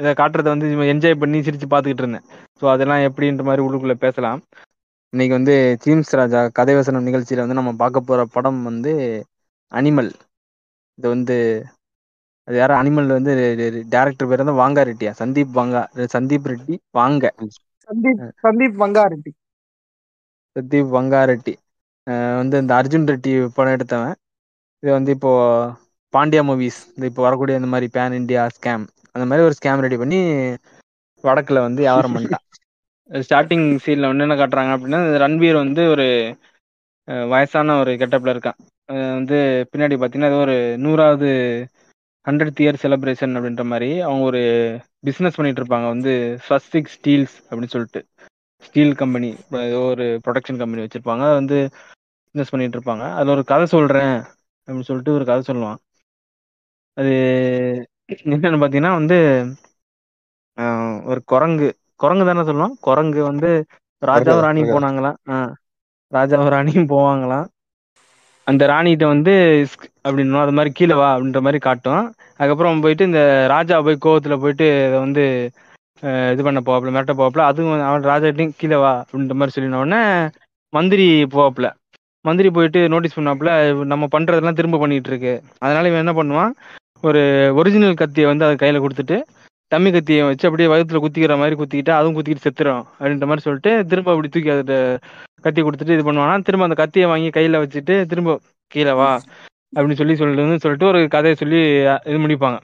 இதை காட்டுறதை வந்து என்ஜாய் பண்ணி சிரிச்சு பார்த்துக்கிட்டு இருந்தேன். ஸோ அதெல்லாம் எப்படின்ற மாதிரி உள்ளுக்குள்ள பேசலாம். இன்னைக்கு வந்து சீம்ஸ் ராஜா கதை வசனம் நிகழ்ச்சியில வந்து நம்ம பார்க்க போற படம் வந்து அனிமல். இது வந்து அது யாரும் அனிமல் வந்து டேரக்டர் பேர் வந்து வாங்கா ரெட்டியா சந்தீப் வாங்கா சந்தீப் ரெட்டி வாங்க.
சந்தீப் சந்தீப் வங்காரெட்டி.
சந்தீப் வங்கா ரெட்டி வந்து இந்த அர்ஜுன் ரெட்டி படம் எடுத்தவன். இது வந்து இப்போ பாண்டியா மூவிஸ் இந்த இப்போ வரக்கூடிய இந்த மாதிரி பேன் இந்தியா ஸ்கேம் அந்த மாதிரி ஒரு ஸ்கேம் ரெடி பண்ணி வடக்குல வந்து வியாபாரம் பண்ணிட்டான். ஸ்டார்டிங் சீன்ல வந்து என்ன காட்டுறாங்க அப்படின்னா ரன்வீர் வந்து ஒரு வயசான ஒரு கெட்டப்ல இருக்கான். வந்து பின்னாடி பார்த்தீங்கன்னா ஏதோ ஒரு நூறாவது ஹண்ட்ரட் இயர் செலிப்ரேஷன் அப்படின்ற மாதிரி அவங்க ஒரு பிஸ்னஸ் பண்ணிட்டு இருப்பாங்க. வந்து ஸ்வஸ்திக் ஸ்டீல்ஸ் அப்படின்னு சொல்லிட்டு. ஸ்டீல் கம்பெனி ஏதோ ஒரு ப்ரொடக்ஷன் கம்பெனி வச்சிருப்பாங்க. அது வந்து பிஸ்னஸ் பண்ணிட்டு இருப்பாங்க. அதில் ஒரு கதை சொல்கிறேன் அப்படின்னு சொல்லிட்டு ஒரு கதை சொல்லுவான். அது என்னன்னு பார்த்தீங்கன்னா வந்து ஒரு குரங்கு. குரங்கு தானே சொல்லுவான்? குரங்கு வந்து ராஜாவும் ராணியும். போனாங்களாம் ராஜாவும் ராணியும் போவாங்களாம் அந்த ராணிகிட்ட வந்து "ஸ்க்" அப்படின்னும் அது மாதிரி கீழே வா அப்படின்ற மாதிரி காட்டும். அதுக்கப்புறம் போயிட்டு இந்த ராஜா போய் கோவத்துல போயிட்டு இதை வந்து இது பண்ண போவாப்புல மிரட்ட போவாப்புல. அதுவும் அவன் ராஜாட்டையும் கீழே வா அப்படின்ற மாதிரி சொல்லின உடனே மந்திரி போவாப்புல. மந்திரி போயிட்டு நோட்டீஸ் பண்ணாப்புல நம்ம பண்றதெல்லாம் திரும்ப பண்ணிட்டு இருக்கு. அதனால இவன் என்ன பண்ணுவான்? ஒரு ஒரிஜினல் கத்தியை வந்து அது கையில கொடுத்துட்டு டம்மி கத்தியை வச்சு அப்படியே வயித்துல குத்திக்கிற மாதிரி குத்திக்கிட்டு அதுவும் குத்திக்கிட்டு செத்துரும் அப்படின்ற மாதிரி சொல்லிட்டு திரும்ப அப்படி தூக்கி அதை கத்தி கொடுத்துட்டு இது பண்ணுவானா திரும்ப அந்த கத்தியை வாங்கி கையில வச்சுட்டு திரும்ப கீழே வா அப்படின்னு சொல்லி சொல்லிட்டு சொல்லிட்டு ஒரு கதையை சொல்லி இது முடிப்பாங்க.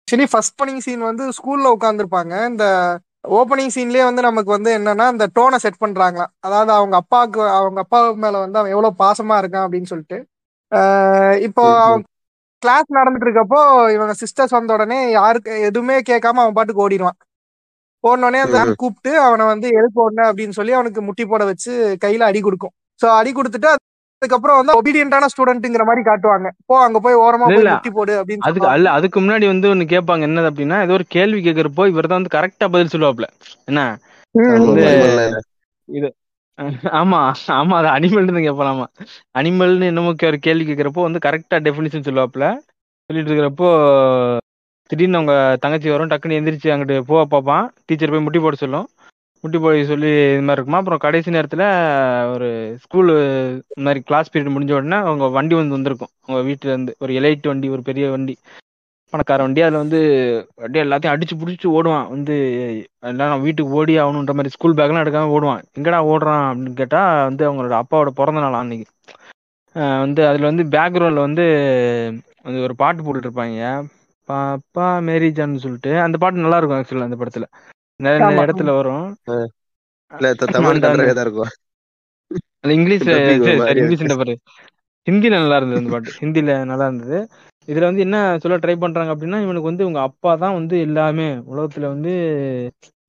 ஆக்சுவலி ஃபர்ஸ்ட் ஓப்பனிங் சீன் வந்து ஸ்கூல்ல உட்காந்துருப்பாங்க இந்த ஓப்பனிங் சீன்லயே வந்து நமக்கு வந்து என்னன்னா இந்த டோனை செட் பண்றாங்களாம் அதாவது அவங்க அப்பாவுக்கு அவங்க அப்பா மேல வந்து அவன் எவ்வளவு பாசமா இருக்கான் அப்படின்னு சொல்லிட்டு. இப்போ. அவன் கிளாஸ் நடந்துட்டு இருக்கப்போ இவங்க சிஸ்டர்ஸ் வந்த உடனே யாருக்கு எதுவுமே கேட்காம அவன் பாட்டுக்கு ஓடிடுவான். ஓடினோடனே அந்த. கூப்பிட்டு அவனை வந்து எதுக்கு ஓடின? அப்படின்னு சொல்லி அவனுக்கு முட்டி போட வச்சு கையில அடி கொடுக்கும். சோ அடி கொடுத்துட்டு அதுக்கப்புறம் வந்து ஒபீடியன்டான ஸ்டூடெண்ட்ங்கிற மாதிரி காட்டுவாங்க. போ அங்க போய் ஓரமா போய். முட்டி போடு அப்படின்னு
அதுக்கு அல்ல அதுக்கு முன்னாடி வந்து ஒன்னு கேட்பாங்க. என்னது அப்படின்னா ஏதோ ஒரு கேள்வி கேட்கறப்போ இவர் தான் வந்து கரெக்டா பதில் சொல்லுவாப்ல. என்ன?
ம்,
ஆமா,
ஆமா அது அனிமல்னு கேட்பலாமா அனிமல்னு என்னமோ கே- ஒரு கேள்வி கேட்கறப்போ வந்து கரெக்டா டெஃபினிஷன் சொல்லுவாப்ல சொல்லிட்டு இருக்கிறப்போ திடீர்னு அவங்க தங்கச்சி வரும் டக்குன்னு எந்திரிச்சு அங்கிட்டு போக பார்ப்பான். டீச்சர் போய் முட்டி போட சொல்லும். முட்டி போய் சொல்லி இது மாதிரி இருக்குமா. அப்புறம் கடைசி நேரத்தில் ஒரு ஸ்கூலு இந்த மாதிரி கிளாஸ் பீரியட் முடிஞ்ச உடனே அவங்க வண்டி வந்து வந்திருக்கும். அவங்க வீட்டுல இருந்து ஒரு எலைட் வண்டி ஒரு பெரிய வண்டி. பணக்கார வண்டி அதுல வந்து அப்படியே எல்லாத்தையும் அடிச்சு புடிச்சு ஓடுவான். வந்து எல்லாம் வீட்டுக்கு ஓடி ஆகணுன்ற மாதிரி ஸ்கூல் பேக்லாம் எடுக்காம ஓடுவான். எங்கடா ஓடுறான் அப்படின்னு கேட்டா வந்து அவங்களோட அப்பாவோட பிறந்த நாள் அன்னைக்கு. வந்து அதுல வந்து பேக்ரவுண்ட்ல வந்து வந்து ஒரு பாட்டு போட்டுட்டு இருப்பாங்க. பாப்பா மேரி ஜான்னு சொல்லிட்டு. அந்த பாட்டு நல்லா இருக்கும் ஆக்சுவலா அந்த படத்துல. நிறைய. இடத்துல வரும்.
இல்ல த- தமிழ்
அந்த-
கண்டவே தான் இருக்கும்.
அது இங்கிலீஷ்
Dubbing ஒரு
சரி,
மாதிரி
சரி, இங்கிலீஷ் பாரு ஹிந்தில நல்லா இருந்தது அந்த பாட்டு. ஹிந்தில நல்லா இருந்தது. இதுல வந்து என்ன சொல்ல ட்ரை பண்றாங்க அப்படின்னா இவனுக்கு வந்து உங்க அப்பா தான் வந்து எல்லாமே. உலகத்துல வந்து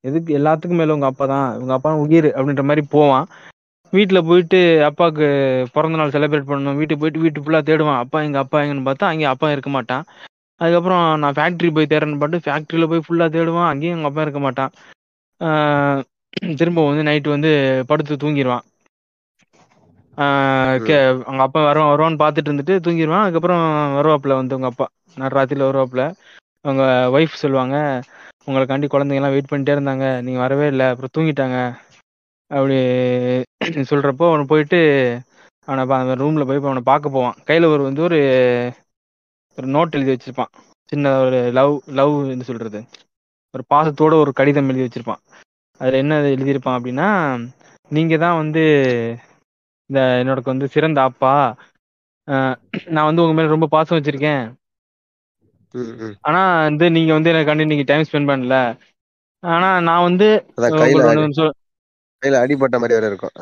எதுக்கு எல்லாத்துக்கும் மேல உங்க அப்பா தான். உங்க அப்பா உயிர் அப்படின்ற மாதிரி போவான். வீட்டுல போயிட்டு அப்பாவுக்கு பிறந்த நாள் செலிப்ரேட் பண்ணணும். வீட்டுக்கு போயிட்டு வீட்டு ஃபுல்லா தேடுவான். அப்பா எங்க அப்பா எங்கன்னு பார்த்தா அங்கேயும் அப்பா இருக்க மாட்டான். அதுக்கப்புறம் நான் ஃபேக்டரி போய் தேடுறேன்னு பாட்டு ஃபேக்டரியில போய் ஃபுல்லா தேடுவான். அங்கேயும் எங்க அப்பா இருக்க மாட்டான். திரும்ப வந்து நைட்டு வந்து படுத்து தூங்கிடுவான் அவங்க அப்பா வருவான் வருவான்னு பார்த்துட்டு இருந்துட்டு தூங்கிடுவான் அதுக்கப்புறம் வருவாப்புல வந்து உங்க அப்பா. நடுராத்திரில வருவாப்புல. அவங்க ஒய்ஃப் சொல்லுவாங்க உங்களுக்காண்டி குழந்தைங்க எல்லாம் வெயிட் பண்ணிட்டே இருந்தாங்க. நீங்க வரவே இல்லை. அப்புறம் தூங்கிட்டாங்க. அப்படி சொல்றப்போ அவன் போயிட்டு அவனை அந்த ரூம்ல போய் அவனை பார்க்க போவான். கையில ஒரு வந்து ஒரு ஒரு நோட் எழுதி வச்சிருப்பான். சின்ன ஒரு லவ் லவ் என்ன சொல்றது. ஒரு பாசத்தோட ஒரு கடிதம் எழுதி வச்சிருப்பான். அதுல என்ன எழுதியிருப்பான் அப்படின்னா நீங்க தான் வந்து இந்த என்னோட வந்து சிறந்த அப்பா. நான் வந்து உங்க மேல ரொம்ப பாசம் வச்சிருக்கேன். ஆனா வந்து நீங்க வந்து எனக்காண்டி நீங்க டைம் ஸ்பெண்ட் பண்ணல. ஆனா நான் வந்து
கையில அடிபட்ட மாதிரி வேற இருக்கும்.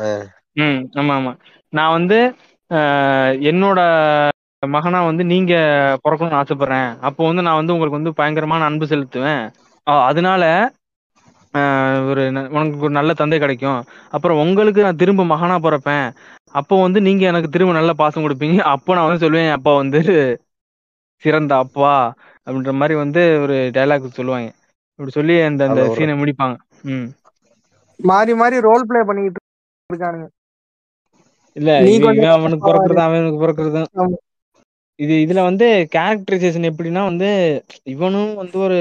ம் ஆமா ஆமா. நான் வந்து என்னோட மகனா வந்து நீங்க பிறக்கணும்னு ஆசைப்படுறேன். அப்போ வந்து நான் வந்து உங்களுக்கு வந்து பயங்கரமான அன்பு செலுத்துவேன். அதனால ஒரு உனக்கு ஒரு நல்ல தந்தை கிடைக்கும். அப்புறம் உங்களுக்கு நான் திரும்ப மகனா பிறப்பேன். அப்போ வந்து நீங்க எனக்கு திரும்ப நல்ல பாசம் கொடுப்பீங்க. அப்போ நான் வந்து சொல்லுவேன் அப்பா வந்து சிறந்த அப்பா அப்படின்ற மாதிரி வந்து ஒரு டைலாக் சொல்லுவாங்க. இப்படி சொல்லி அந்த அந்த சீனை முடிப்பாங்க. ம்.
மாறி மாறி ரோல் ப்ளே பண்ணிட்டு இருக்கானுங்க.
இல்ல இவன் அவனுக்கு பிறக்கிறதா அவனுக்கு பிறக்கிறதா. இது இதுல வந்து கேரக்டரைசேஷன் எப்படின்னா வந்து இவனும் வந்து ஒரு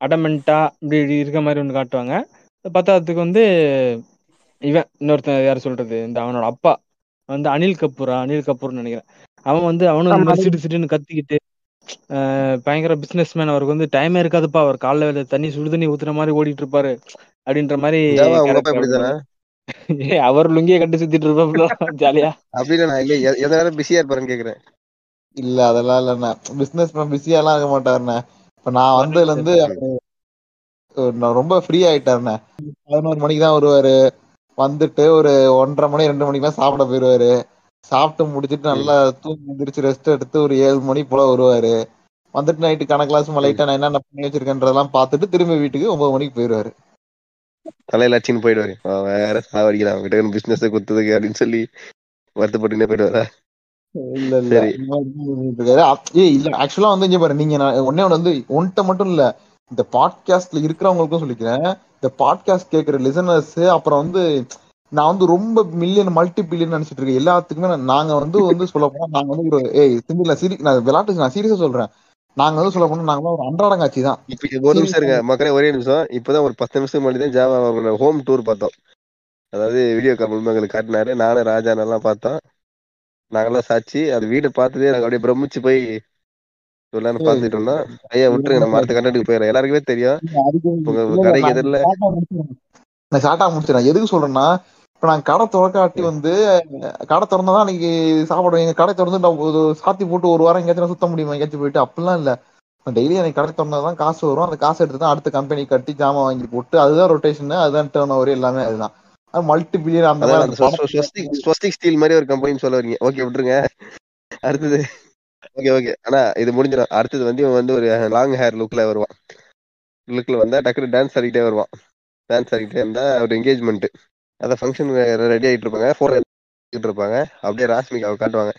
அடமெண்டா இப்படி இப்படி இருக்க மாதிரி ஒன்று காட்டுவாங்க. பத்தாவதுக்கு வந்து இவன் இன்னொருத்தன் யார் சொல்றது? இந்த அவனோட அப்பா. வந்து அனில் கபூரா? அனில் கபூர்னு நினைக்கிறேன். அவன் வந்து அவனும் சிடு சிடுன்னு கத்திக்கிட்டு பயங்கர பிசினஸ் மேன் அவருக்கு வந்து டைமே இருக்காதுப்பா. அவர் காலைல தண்ணி சுடு தண்ணி ஊத்துற மாதிரி ஓடிட்டு இருப்பாரு. அப்படின்ற மாதிரி அவர் லுங்கிய கட்டி சுத்திட்டு இருப்பாப்ல ஜாலியா.
அப்படின்னு நான் இல்ல எ- எந்த நேரம் பிஸியா இருப்பாருன்னு கேக்குறேன்.
இல்ல அதெல்லாம் இல்லண்ணா பிசினஸ் பிஸியா எல்லாம் இருக்க மாட்டாருண்ணே இப்ப நான் வந்ததுல இருந்து நான் ரொம்ப ஃப்ரீ ஆயிட்டாருண்ணே பதினோரு மணிக்கு தான் வருவாரு. வந்துட்டு ஒரு ஒன்றரை மணி ரெண்டு மணிக்கு தான் சாப்பிட போயிருவாரு. சாப்பிட்டு முடிச்சிட்டு நல்லா தூங்கி எந்திரிச்சு ரெஸ்ட் எடுத்து ஒரு ஏழு மணி போல வருவாரு. வந்துட்டு நைட்டு கணக்கெல்லாம் சும்மா லைட்டா நான் என்னென்ன பண்ணி வச்சிருக்கேன்றதெல்லாம் பார்த்துட்டு திரும்பி வீட்டுக்கு ஒன்பது மணிக்கு போயிருவாரு.
தலையில அச்சின்னு போயிடுவாரு வேற சாவடிக்கிறான் அவங்ககிட்ட பிசினஸ் குத்துதுக்கு அப்படின்னு சொல்லி வருத்தப்பட்டுனே போயிடுவாரா?
இல்ல இல்ல. இல்ல ஆக்சுவலா வந்து இங்க பாரு. நீங்க நான் ஒண்ணே ஒண்ணு வந்து உன்கிட்ட மட்டும் இல்ல. இந்த பாட்காஸ்ட்ல இருக்கிறவங்களுக்கும் சொல்லிக்கிறேன். இந்த பாட்காஸ்ட் கேட்கிற லிசனர்ஸ் அப்புறம் வந்து நான் வந்து ரொம்ப மில்லியன் மல்டி பில்லியன் நினைச்சிட்டு இருக்கேன். எல்லாத்துக்குமே நாங்க வந்து வந்து <laughs> சொல்ல போனா நாங்க வந்து ஒரு ஏய் சிந்தில சிரி நான் விளையாட்டு நான் சீரியஸா சொல்றேன். நாங்க வந்து சொல்ல போனா நாங்க ஒரு அன்றாடங்காட்சி தான்.
இப்ப ஒரு நிமிஷம் இருங்க. மக்களே ஒரே நிமிஷம். இப்பதான் ஒரு பத்து நிமிஷம் முன்னாடி தான் ஜாவா ஹோம் டூர் பார்த்தோம். அதாவது வீடியோ கால் மூலமா எங்களுக்கு காட்டினாரு. நானும் ராஜா எல்லாம் பார்த்தோம். நாங்கெல்லாம் சாட்சி அது வீடு பார்த்ததே நாங்க அப்படியே பிரமிச்சு போய் சொல்லலாம்னு பார்த்துட்டு இருந்தோம் ஐயா விட்டுருங்க நம்ம அடுத்த கண்டென்ட்டுக்கு போயிடறோம் எல்லாருக்குமே தெரியும். உங்க கடைக்கு
நான்
எதிரில்
ஷார்ட்டா முடிச்சிடறேன். எதுக்கு சொல்றேன்னா இப்ப நான் கடை திறக்காட்டி வந்து கடை திறந்தாதான் அன்னைக்கு சாப்பிடுவேன் எங்க கடை திறந்து நான் சாத்தி போட்டு ஒரு வாரம் எங்கேயாச்சும் சுத்த முடியுமா? எங்கேயாச்சும் போயிட்டு அப்படிலாம் இல்ல. டெய்லி எனக்கு கடை திறந்தாதான் காசு வரும். அந்த காசு எடுத்து தான் அடுத்த கம்பெனி கட்டி ஜாமான் வாங்கி போட்டு அதுதான் ரொட்டேஷன் அதுதான் டேர்ன் ஓவர் எல்லாமே அதுதான். மல்டி பில்லியன் அந்த மாதிரி
ஸ்வஸ்திக் ஸ்வஸ்திக் ஸ்டீல் மாதிரி ஒரு கம்பெனின்னு சொல்ல வரீங்க. ஓகே விட்டுருங்க. அடுத்தது. ஓகே ஓகே ஆனா இது முடிஞ்சிடும். அடுத்தது வந்து இவன் வந்து ஒரு லாங் ஹேர் லுக்ல வருவான். லுக்ல வந்தா டக்குனு டான்ஸ் ஆடிக்கிட்டே வருவான். டான்ஸ் ஆடிக்கிட்டே இருந்தா ஒரு என்கேஜ்மெண்ட் அதான் ஃபங்க்ஷன் ரெடி ஆகிட்டு இருப்பாங்க. ஃபோன் இருப்பாங்க. அப்படியே ராஷ்மிகாவை காட்டுவாங்க.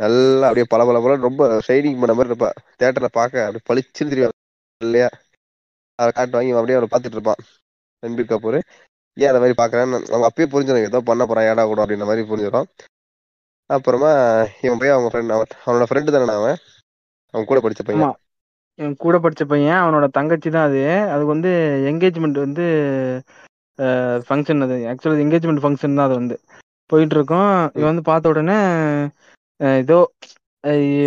நல்லா அப்படியே பல பல பல ரொம்ப ஷைனிங் பண்ண மாதிரி இருப்பா. தேட்டர்ல பார்க்க அப்படியே பளிச்சுன்னு தெரியும். இல்லையா? அதை காட்டுவாங்க. இவன் அப்படியே அவரை பார்த்துட்டு இருப்பான். ரன்பீர் கபூர். ஏன் அந்த மாதிரி பார்க்கறேன்னு? அவங்க அப்பயே புரிஞ்சிடும். ஏதோ பண்ண போறான். ஏடா கூட அப்படின்ற மாதிரி புரிஞ்சிடும். அப்புறமா இவன் போய் அவங்க ஃப்ரெண்ட் அவன் அவனோட ஃப்ரெண்டு தானே அவன்? அவன் கூட படிச்ச பையன்.
என் கூட படிச்ச பையன் அவனோட தங்கச்சி தான் அது. அதுக்கு வந்து என்கேஜ்மெண்ட் வந்து ஃபங்க்ஷன் அது. ஆக்சுவலி என்கேஜ்மெண்ட் ஃபங்க்ஷன் தான் அது வந்து. போயிட்டு இருக்கோம் இவன் வந்து பார்த்த உடனே ஏதோ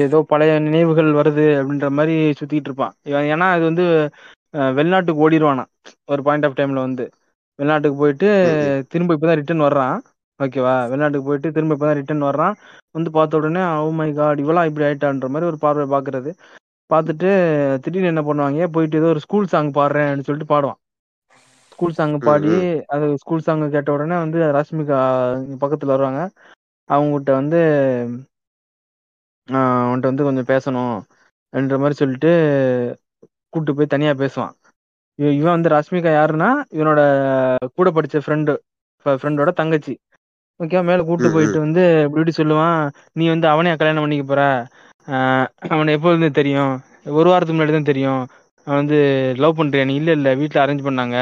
ஏதோ பழைய நினைவுகள் வருது அப்படின்ற மாதிரி சுத்திட்டு இருப்பான். இவன் ஏன்னா அது வந்து வெளிநாட்டுக்கு ஓடிடுவானா ஒரு பாயிண்ட் ஆஃப் டைம்ல வந்து. வெளிநாட்டுக்கு போயிட்டு திரும்ப இப்பதான் ரிட்டர்ன் வர்றான். ஓகேவா வெளிநாட்டுக்கு போயிட்டு திரும்ப இப்பதான் ரிட்டர்ன் வர்றான். வந்து பார்த்த உடனே ஓ மை காட் இவளா இப்படி ஆயிட்டான்ற மாதிரி ஒரு பார்வை பாக்குறது பார்த்துட்டு திடீர்னு என்ன பண்ணுவாங்க? போயிட்டு ஏதோ ஒரு ஸ்கூல் சாங் பாடுறேன்னு சொல்லிட்டு பாடுவான். ஸ்கூல் சாங் பாடி அது ஸ்கூல் சாங் கேட்ட உடனே வந்து ராஷ்மிகா இங்க பக்கத்துல வருவாங்க. அவங்ககிட்ட வந்து அவன்கிட்ட வந்து கொஞ்சம் பேசணும். அப்படின்ற மாதிரி சொல்லிட்டு கூட்டு போய் தனியா பேசுவான். இவ- இவன் வந்து ராஷ்மிகா யாருன்னா இவனோட கூட படிச்ச ஃப்ரெண்டு ஃப்ரெண்டோட தங்கச்சி. ஓகே மேல கூட்டு போயிட்டு வந்து இப்படி இப்படி சொல்லுவான். நீ வந்து அவனையா கல்யாணம் பண்ணிக்க போற? அவனை எப்போ இருந்து தெரியும்? ஒரு வாரத்துக்கு முன்னாடி தான் தெரியும். அவன் வந்து லவ் பண்றியா? நீ இல்ல இல்ல. வீட்ல அரேஞ்ச் பண்ணாங்க.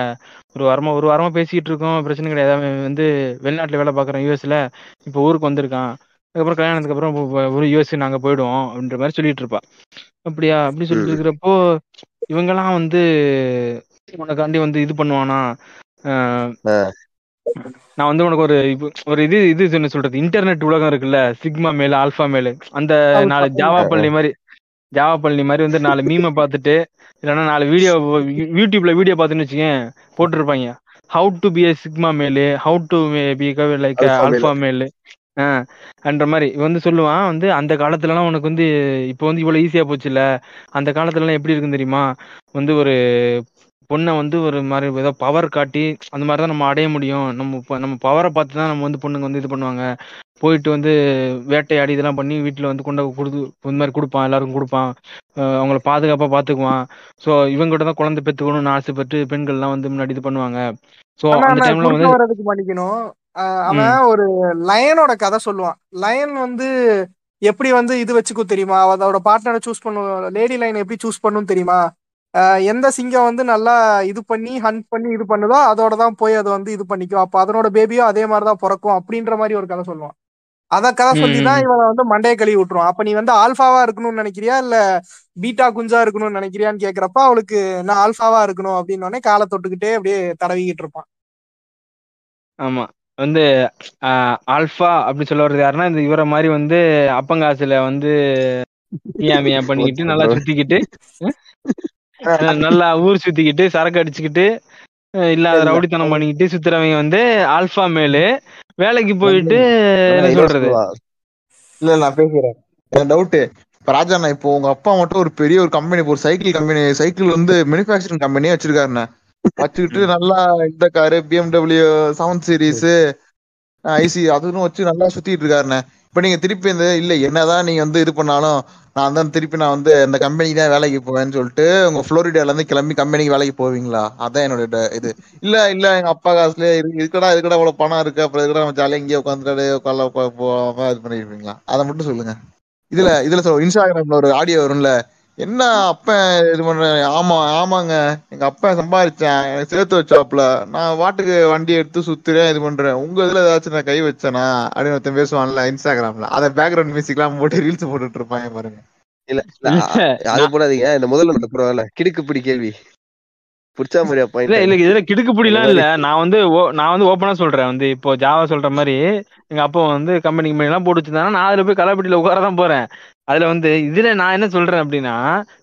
ஒரு வாரமா ஒரு வாரமா பேசிட்டு இருக்கோம். பிரச்சனை கிடையாது. அவன் வந்து வெளிநாட்டுல வேலை பார்க்கறான் யூஎஸ்ல இப்போ ஊருக்கு வந்திருக்கான். அதுக்கப்புறம் கல்யாணத்துக்கு அப்புறம் ஒரு யூஎஸ் நாங்க போயிடுவோம் அப்படின்ற மாதிரி சொல்லிட்டு இருப்பா. அப்படியா? அப்படி சொல்லிட்டு. இருக்கிறப்போ இவங்கெல்லாம் வந்து உனக்காண்டி வந்து இது பண்ணுவானா. நான் வந்து உனக்கு ஒரு ஒரு இது இது என்ன சொல்றது? இன்டர்நெட் உலகம் இருக்குல்ல சிக்மா மேல் ஆல்பா மேல் அந்த நாலு ஜாவா பள்ளி மாதிரி ஜாவா பள்ளி மாதிரி வந்து நாலு மீமை பார்த்துட்டு இல்லைன்னா நாலு வீடியோ யூடியூப்ல வீடியோ பார்த்துன்னு வச்சுக்கேன் போட்டிருப்பாங்க. How to be a sigma male how to be like. Alpha male. அன்ற மாதிரி. வந்து சொல்லுவான் வந்து அந்த காலத்துலலாம் உனக்கு வந்து இப்போ வந்து இவ்வளவு ஈஸியா போச்சுல்ல அந்த காலத்துலலாம் எப்படி இருக்குன்னு தெரியுமா? வந்து ஒரு பொண்ணை வந்து ஒரு மாதிரி ஏதோ பவர் காட்டி அந்த மாதிரி தான் நம்ம அடைய முடியும். நம்ம நம்ம பவரை பார்த்து தான் நம்ம வந்து பொண்ணுங்க வந்து இது பண்ணுவாங்க. போயிட்டு வந்து வேட்டையாடி இதெல்லாம் பண்ணி வீட்டில் வந்து கொண்டு கொடுத்து இந்த மாதிரி கொடுப்பான் எல்லாருக்கும் கொடுப்பான். அவங்கள பாதுகாப்பாக பார்த்துக்குவான். ஸோ இவங்ககிட்ட தான் குழந்தை பெற்றுக்கணும்னு ஆசைப்பட்டு பெண்கள்லாம் வந்து முன்னாடி இது பண்ணுவாங்க. ஸோ அந்த டைம்ல வந்து
அவன் ஒரு லயனோட கதை சொல்லுவான். லயன் வந்து எப்படி வந்து இது வச்சுக்கும் தெரியுமா? அதோட பார்ட்னரை சூஸ் பண்ணும். லேடி லைன் எப்படி சூஸ் பண்ணும் தெரியுமா? எந்த சிங்கம் வந்து நல்லா இது பண்ணி ஹண்ட் பண்ணி இது பண்ணுதோ அதோட தான் போய் அது வந்து இது பண்ணிக்கும். அப்ப அதனோட பேபியும் அதே மாதிரி தான் பிறக்கும் அப்படின்ற மாதிரி ஒரு கதை சொல்லுவான். அத கதை சொல்லி தான். இவனை வந்து மண்டையை கழுவி விட்டுருவான். அப்ப நீ வந்து ஆல்பாவா இருக்கணும்னு நினைக்கிறியா? இல்ல பீட்டா குஞ்சா இருக்கணும்னு நினைக்கிறியான்னு கேக்குறப்ப அவளுக்கு நான் ஆல்பாவா இருக்கணும் அப்படின்னு உடனே காலை தொட்டுக்கிட்டே அப்படியே தடவிக்கிட்டு இருப்பான்.
ஆமா. வந்து ஆல்ஃபா அப்படின்னு சொல்ல வர்றது யாருன்னா இந்த இவரை மாதிரி வந்து அப்பங்காசுல வந்து <laughs> பண்ணிக்கிட்டு நல்லா சுத்திக்கிட்டு நல்லா ஊர் சுத்திக்கிட்டு சரக்கு அடிச்சுக்கிட்டு இல்லாத
இல்ல,
ரவுடித்தனம் பண்ணிக்கிட்டு சுத்துறவங்க வந்து ஆல்பா மேலு. வேலைக்கு போயிட்டு என்ன சொல்றது?
இல்ல நான் பேசுறேன். என் டவுட் இப்ப ராஜாண்ணா இப்போ உங்க அப்பா மட்டும் ஒரு பெரிய ஒரு கம்பெனி ஒரு சைக்கிள் கம்பெனி சைக்கிள் வந்து மேனுஃபேக்சரிங் கம்பெனியே வச்சிருக்காருண்ணே. வச்சுக்கிட்டு நல்லா இந்த காரு பிஎம்டபிள்யூ செவன் சீரிஸ் ஐசி அதுன்னு வச்சு நல்லா சுத்திட்டு இருக்காருண்ணே. இப்ப நீங்க திருப்பி இந்த இல்ல என்னதான் நீங்க வந்து இது பண்ணாலும் நான் தான் திருப்பி நான் வந்து இந்த கம்பெனிக்கு தான் வேலைக்கு போவேன்னு சொல்லிட்டு உங்க புளோரிடால இருந்து கிளம்பி கம்பெனிக்கு வேலைக்கு போவீங்களா? அதான் என்னோட இது. இல்ல இல்ல எங்க அப்பா காசுல இருக்கடா இருக்கடா இவ்வளவு பணம் இருக்கு அப்புறம் இருக்கடா நம்ம ஜாலியா இங்கே உட்காந்துட்டு உட்கால போகாம இது பண்ணிருப்பீங்களா அதை மட்டும் சொல்லுங்க. இதுல இதுல இன்ஸ்டாகிராம்ல ஒரு ஆடியோ வரும்ல என்ன அப்பன் இது பண்ற ஆமா ஆமாங்க. எங்க அப்பா சம்பாதிச்சேன் எனக்கு சேர்த்து வச்சாப்ல நான் வாட்டுக்கு வண்டி எடுத்து சுத்துறேன் இது பண்றேன். உங்க இதுல ஏதாச்சும் நான் கை வச்சேனா? அப்படின்னு ஒருத்தன் பேசுவான்ல இன்ஸ்டாகிராம்ல. அத பேக்ரவுண்ட் மியூசிக் எல்லாம் போட்டு ரீல்ஸ் போட்டுட்டு இருப்பாங்க பாருங்க.
இல்ல அது போடாதீங்க. இந்த முதல்ல ஒண்ணு பரவாயில்ல. கிடுக்கு பிடி கேள்வி. புடிச்சா மாதிரியா
இல்ல இல்ல இதுல கிடுக்குப்பிடிலாம்
அந்த
இல்ல நான் வந்து ஓ- நான் வந்து ஓப்பனா சொல்றேன். வந்து இப்போ ஜாவா சொல்ற மாதிரி எங்க அப்பா வந்து கம்பெனி கம்பெனி எல்லாம் போட்டு வச்சிருந்தாங்கன்னா நான் அதுல போய் கலாப்பட்டியில உட்கார தான் போறேன். அதுல வந்து இதுல நான் என்ன சொல்றேன் அப்படின்னா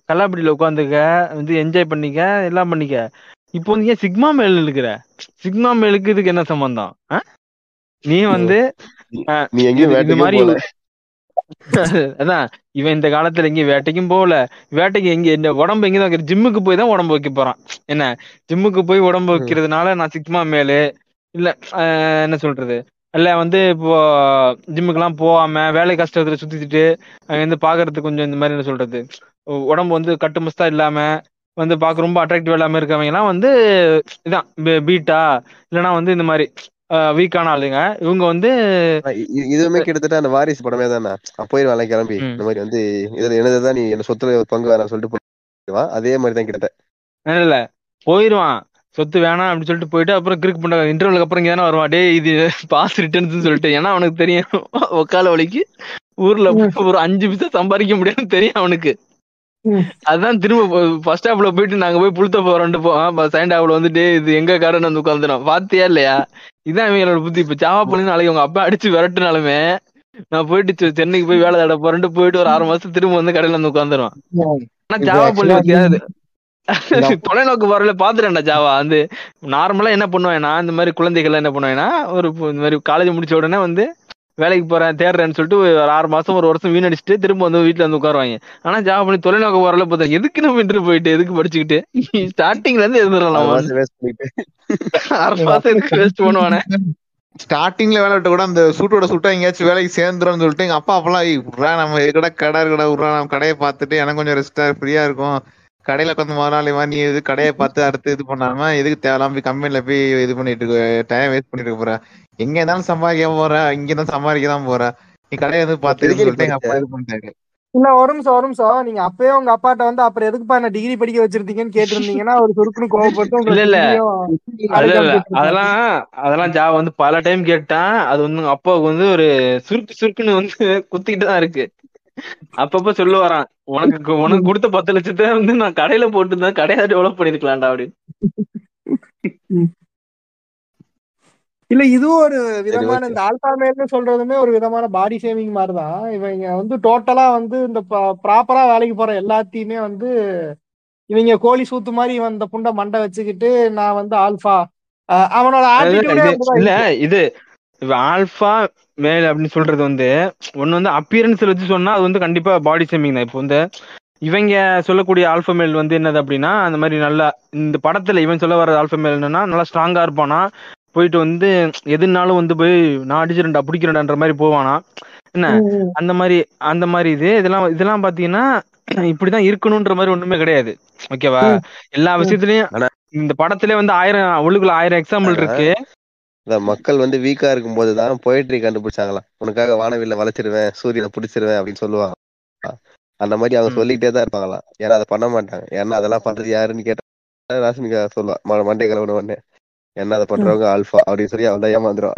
கல்லாப்பட்டியில உட்காந்துக்க வந்து என்ஜாய் பண்ணிக்க எல்லாம் பண்ணிக்க. இப்போ வந்து ஏன் சிக்மா மேல் இருக்கிற சிக்மா மேலுக்கு இதுக்கு என்ன சம்பந்தம்? நீ வந்து இந்த மாதிரி <laughs> அதான் இவன் இந்த காலத்துல எங்கேயும் வேட்டைக்கும் போகல. வேட்டைக்கு எங்க இந்த உடம்பு எங்க தான் ஜிம்முக்கு போய் தான் உடம்பு வைக்க போறான். என்ன? ஜிம்முக்கு போய் உடம்பு வைக்கிறதுனால நான் சிக்மா மேலு இல்ல ஆஹ் என்ன சொல்றது? இல்ல வந்து இப்போ ஜிம்முக்கெல்லாம் போகாம வேலை கஷ்டத்துல சுத்திட்டு அங்க இருந்து பாக்குறதுக்கு கொஞ்சம் இந்த மாதிரி என்ன சொல்றது? உடம்பு வந்து கட்டுமஸ்தா இல்லாம வந்து பார்க்க ரொம்ப அட்ராக்டிவ் இல்லாம இருக்கவங்க எல்லாம் வந்து இதான் பீட்டா இல்லைன்னா வந்து இந்த மாதிரி வீக்கான ஆளுங்க. இவங்க வந்து
இதுவுமே கிட்டத்தட்ட அந்த வாரிசு படமே தானே? போயிருவான் கிளம்பி.
ம்.
இந்த மாதிரி வந்து இதுல என்னதுதான் நீ என்ன சொத்துல பங்கு வேணாம் சொல்லிட்டு போயிடுவான் அதே மாதிரி தான் கிட்டத்தட்ட.
இல்ல. போயிருவான். சொத்து வேணாம் அப்படின்னு சொல்லிட்டு போயிட்டு அப்புறம் கிறுக்கு பண்ண இன்டர்வலுக்கு அப்புறம் இங்க தானே வருவான். டேய் இது பாஸ் ரிட்டர்ன்ஸ் சொல்லிட்டு. ஏன்னா அவனுக்கு தெரியும். ஒக்கால வலிக்கு. ஊர்ல ஒரு அஞ்சு பைசா சம்பாதிக்க முடியாதுன்னு தெரியும் அவனுக்கு. அதான் திரும்ப ஃபர்ஸ்ட் ஹாப்ல போயிட்டு நாங்க போய் புளுத்த போறோம்ட்டு போவோம் செகண்ட் ஹாப்ல வந்து டேய் இது எங்க காரன்னு வந்து உட்காந்துடும் பாத்தியா இல்லையா? இதான் இவங்களோட புத்தி. இப்ப சாவா பண்ணி நாளைக்கு உங்க அப்பா அடிச்சு விரட்டுனாலுமே நான் போயிட்டு சென்னைக்கு போய் வேலை தேட போறேன்ட்டு போயிட்டு ஒரு ஆறு மாசம் திரும்ப வந்து கடையில வந்து உட்காந்துருவான் ஆனா ஜாவா
இது <laughs>
தொலைநோக்கு பார்வையில பாத்துட்டேன்டா ஜாவா. வந்து நார்மலா என்ன பண்ணுவேன்னா இந்த மாதிரி குழந்தைகள் என்ன பண்ணுவேன்னா ஒரு இந்த மாதிரி காலேஜ் முடிச்ச உடனே வந்து வேலைக்கு போறேன் தேடுறேன்னு சொல்லிட்டு ஒரு ஆறு மாசம் ஒரு வருஷம் வீணடிச்சுட்டு திரும்ப வந்து வீட்டுல வந்து உட்காருவாங்க. ஆனா ஜாவா பண்ணி தொலைநோக்கு பார்வையில பார்த்தா எதுக்கு நம்ம இன்டர் போயிட்டு எதுக்கு படிச்சுக்கிட்டு? <laughs> ஸ்டார்டிங்ல இருந்து இருந்துடலாம் ஆறு மாசம் எதுக்கு வேஸ்ட் பண்ணுவானே?
ஸ்டார்டிங்ல வேலை விட்ட கூட அந்த சூட்டோட சூட்டா எங்கேயாச்சும் வேலைக்கு சேர்ந்துரும் சொல்லிட்டு எங்க அப்பா அப்பெல்லாம் "ஏய், விட்றா நம்ம இருக்கடா கடை இருக்கடா விட்றா நம்ம கடையை பார்த்துட்டு எனக்கு கொஞ்சம் ரெஸ்டா ஃப்ரீயா இருக்கும். கடையில கொஞ்சம் முதலாளி மாதிரி நீ எது கடையை பார்த்து அடுத்து இது பண்ணாம எதுக்கு தேவையில்லாம போய் கம்பெனில போய் இது பண்ணிட்டு இருக்க டைம் வேஸ்ட் பண்ணிட்டு இருக்க போற? எங்க இருந்தாலும் சம்பாதிக்க போற இங்க தான் சம்பாதிக்க தான் போற. நீ கடையை வந்து பார்த்து சொல்லிட்டு எங்க அப்பா? இது பண்ணிட்டாரு.
இல்ல ஒரு நிமிஷம் ஒரு நிமிஷம். நீங்க அப்பயே உங்க அப்பாட்ட வந்து அப்புறம் எதுக்குப்பா என்ன டிகிரி படிக்க வச்சிருந்தீங்கன்னு கேட்டிருந்தீங்கன்னா அவர் சுருக்குன்னு கோவப்பட்டு
இல்ல, இல்ல. அதெல்லாம் அதெல்லாம் ஜாவா வந்து பல டைம் கேட்டான். அது வந்து உங்க அப்பாவுக்கு வந்து ஒரு சுருக்கு சுருக்குன்னு வந்து குத்திக்கிட்டு தான் இருக்கு. அப்பப்ப சொல்ல வரான் உனக்கு உனக்கு கொடுத்த பத்து லட்சத்தை வந்து நான் கடையில போட்டு தான் கடையா டெவலப் பண்ணிருக்கலாம்டா அப்படின்னு.
இல்ல இதுவும் ஒரு விதமான. இந்த ஆல்பா மேல்னு சொல்றதுமே ஒரு விதமான பாடி ஷேமிங் மாதிரி தான் இவங்க வந்து டோட்டலா வந்து இந்த ப்ராப்பரா வேலைக்கு போற எல்லாத்தையுமே வந்து இவங்க கோழி சூத்து மாதிரி இவன் இந்த புண்டை மண்டை வச்சுக்கிட்டு நான் வந்து ஆல்பா. அவனோட
இல்ல இது இப்ப ஆல்பா மேல் அப்படின்னு சொல்றது வந்து ஒண்ணு வந்து அப்பியரன்ஸ்ல வச்சு சொன்னா அது வந்து கண்டிப்பா பாடி ஷேமிங் தான். இப்போ வந்து இவங்க சொல்லக்கூடிய ஆல்பா மேல் வந்து என்னது அப்படின்னா அந்த மாதிரி நல்லா இந்த படத்துல இவன் சொல்ல வர ஆல்பா மேல் என்னன்னா நல்லா ஸ்ட்ராங்கா இருப்பானா போயிட்டு வந்து எதுனாலும் வந்து போய் நான் அடிச்சிருண்டா பிடிக்கிறேன்டான்ற மாதிரி போவானா? என்ன? அந்த மாதிரி அந்த மாதிரி இது இதெல்லாம் இதெல்லாம் பாத்தீங்கன்னா இப்படிதான் இருக்கணும்ன்ற மாதிரி ஒண்ணுமே கிடையாது. ஓகேவா. எல்லா விஷயத்துலயும் இந்த படத்திலே வந்து ஆயிரம் உள்ளுக்குள்ள ஆயிரம் எக்ஸாம்பிள் இருக்கு.
இந்த மக்கள் வந்து வீக்கா இருக்கும் போதுதான் போயிட்ரி கண்டுபிடிச்சாங்களாம் உனக்காக வானவில்ல வளைச்சிருவேன் சூரியனை பிடிச்சிருவேன் அப்படின்னு சொல்லுவாங்க. அந்த மாதிரி அவங்க
ம்.
சொல்லிட்டே தான் இருப்பாங்களா? ஏன்னா அதை பண்ண மாட்டாங்க. ஏன்னா அதெல்லாம் பண்றது யாருன்னு கேட்டா ராசினிகா சொல்லுவா மண்டை கிளம்புன உடனே என்ன அதை பண்றவங்க ஆல்பா அப்படின்னு சொல்லி அவள் தான் ஏமாந்துருவா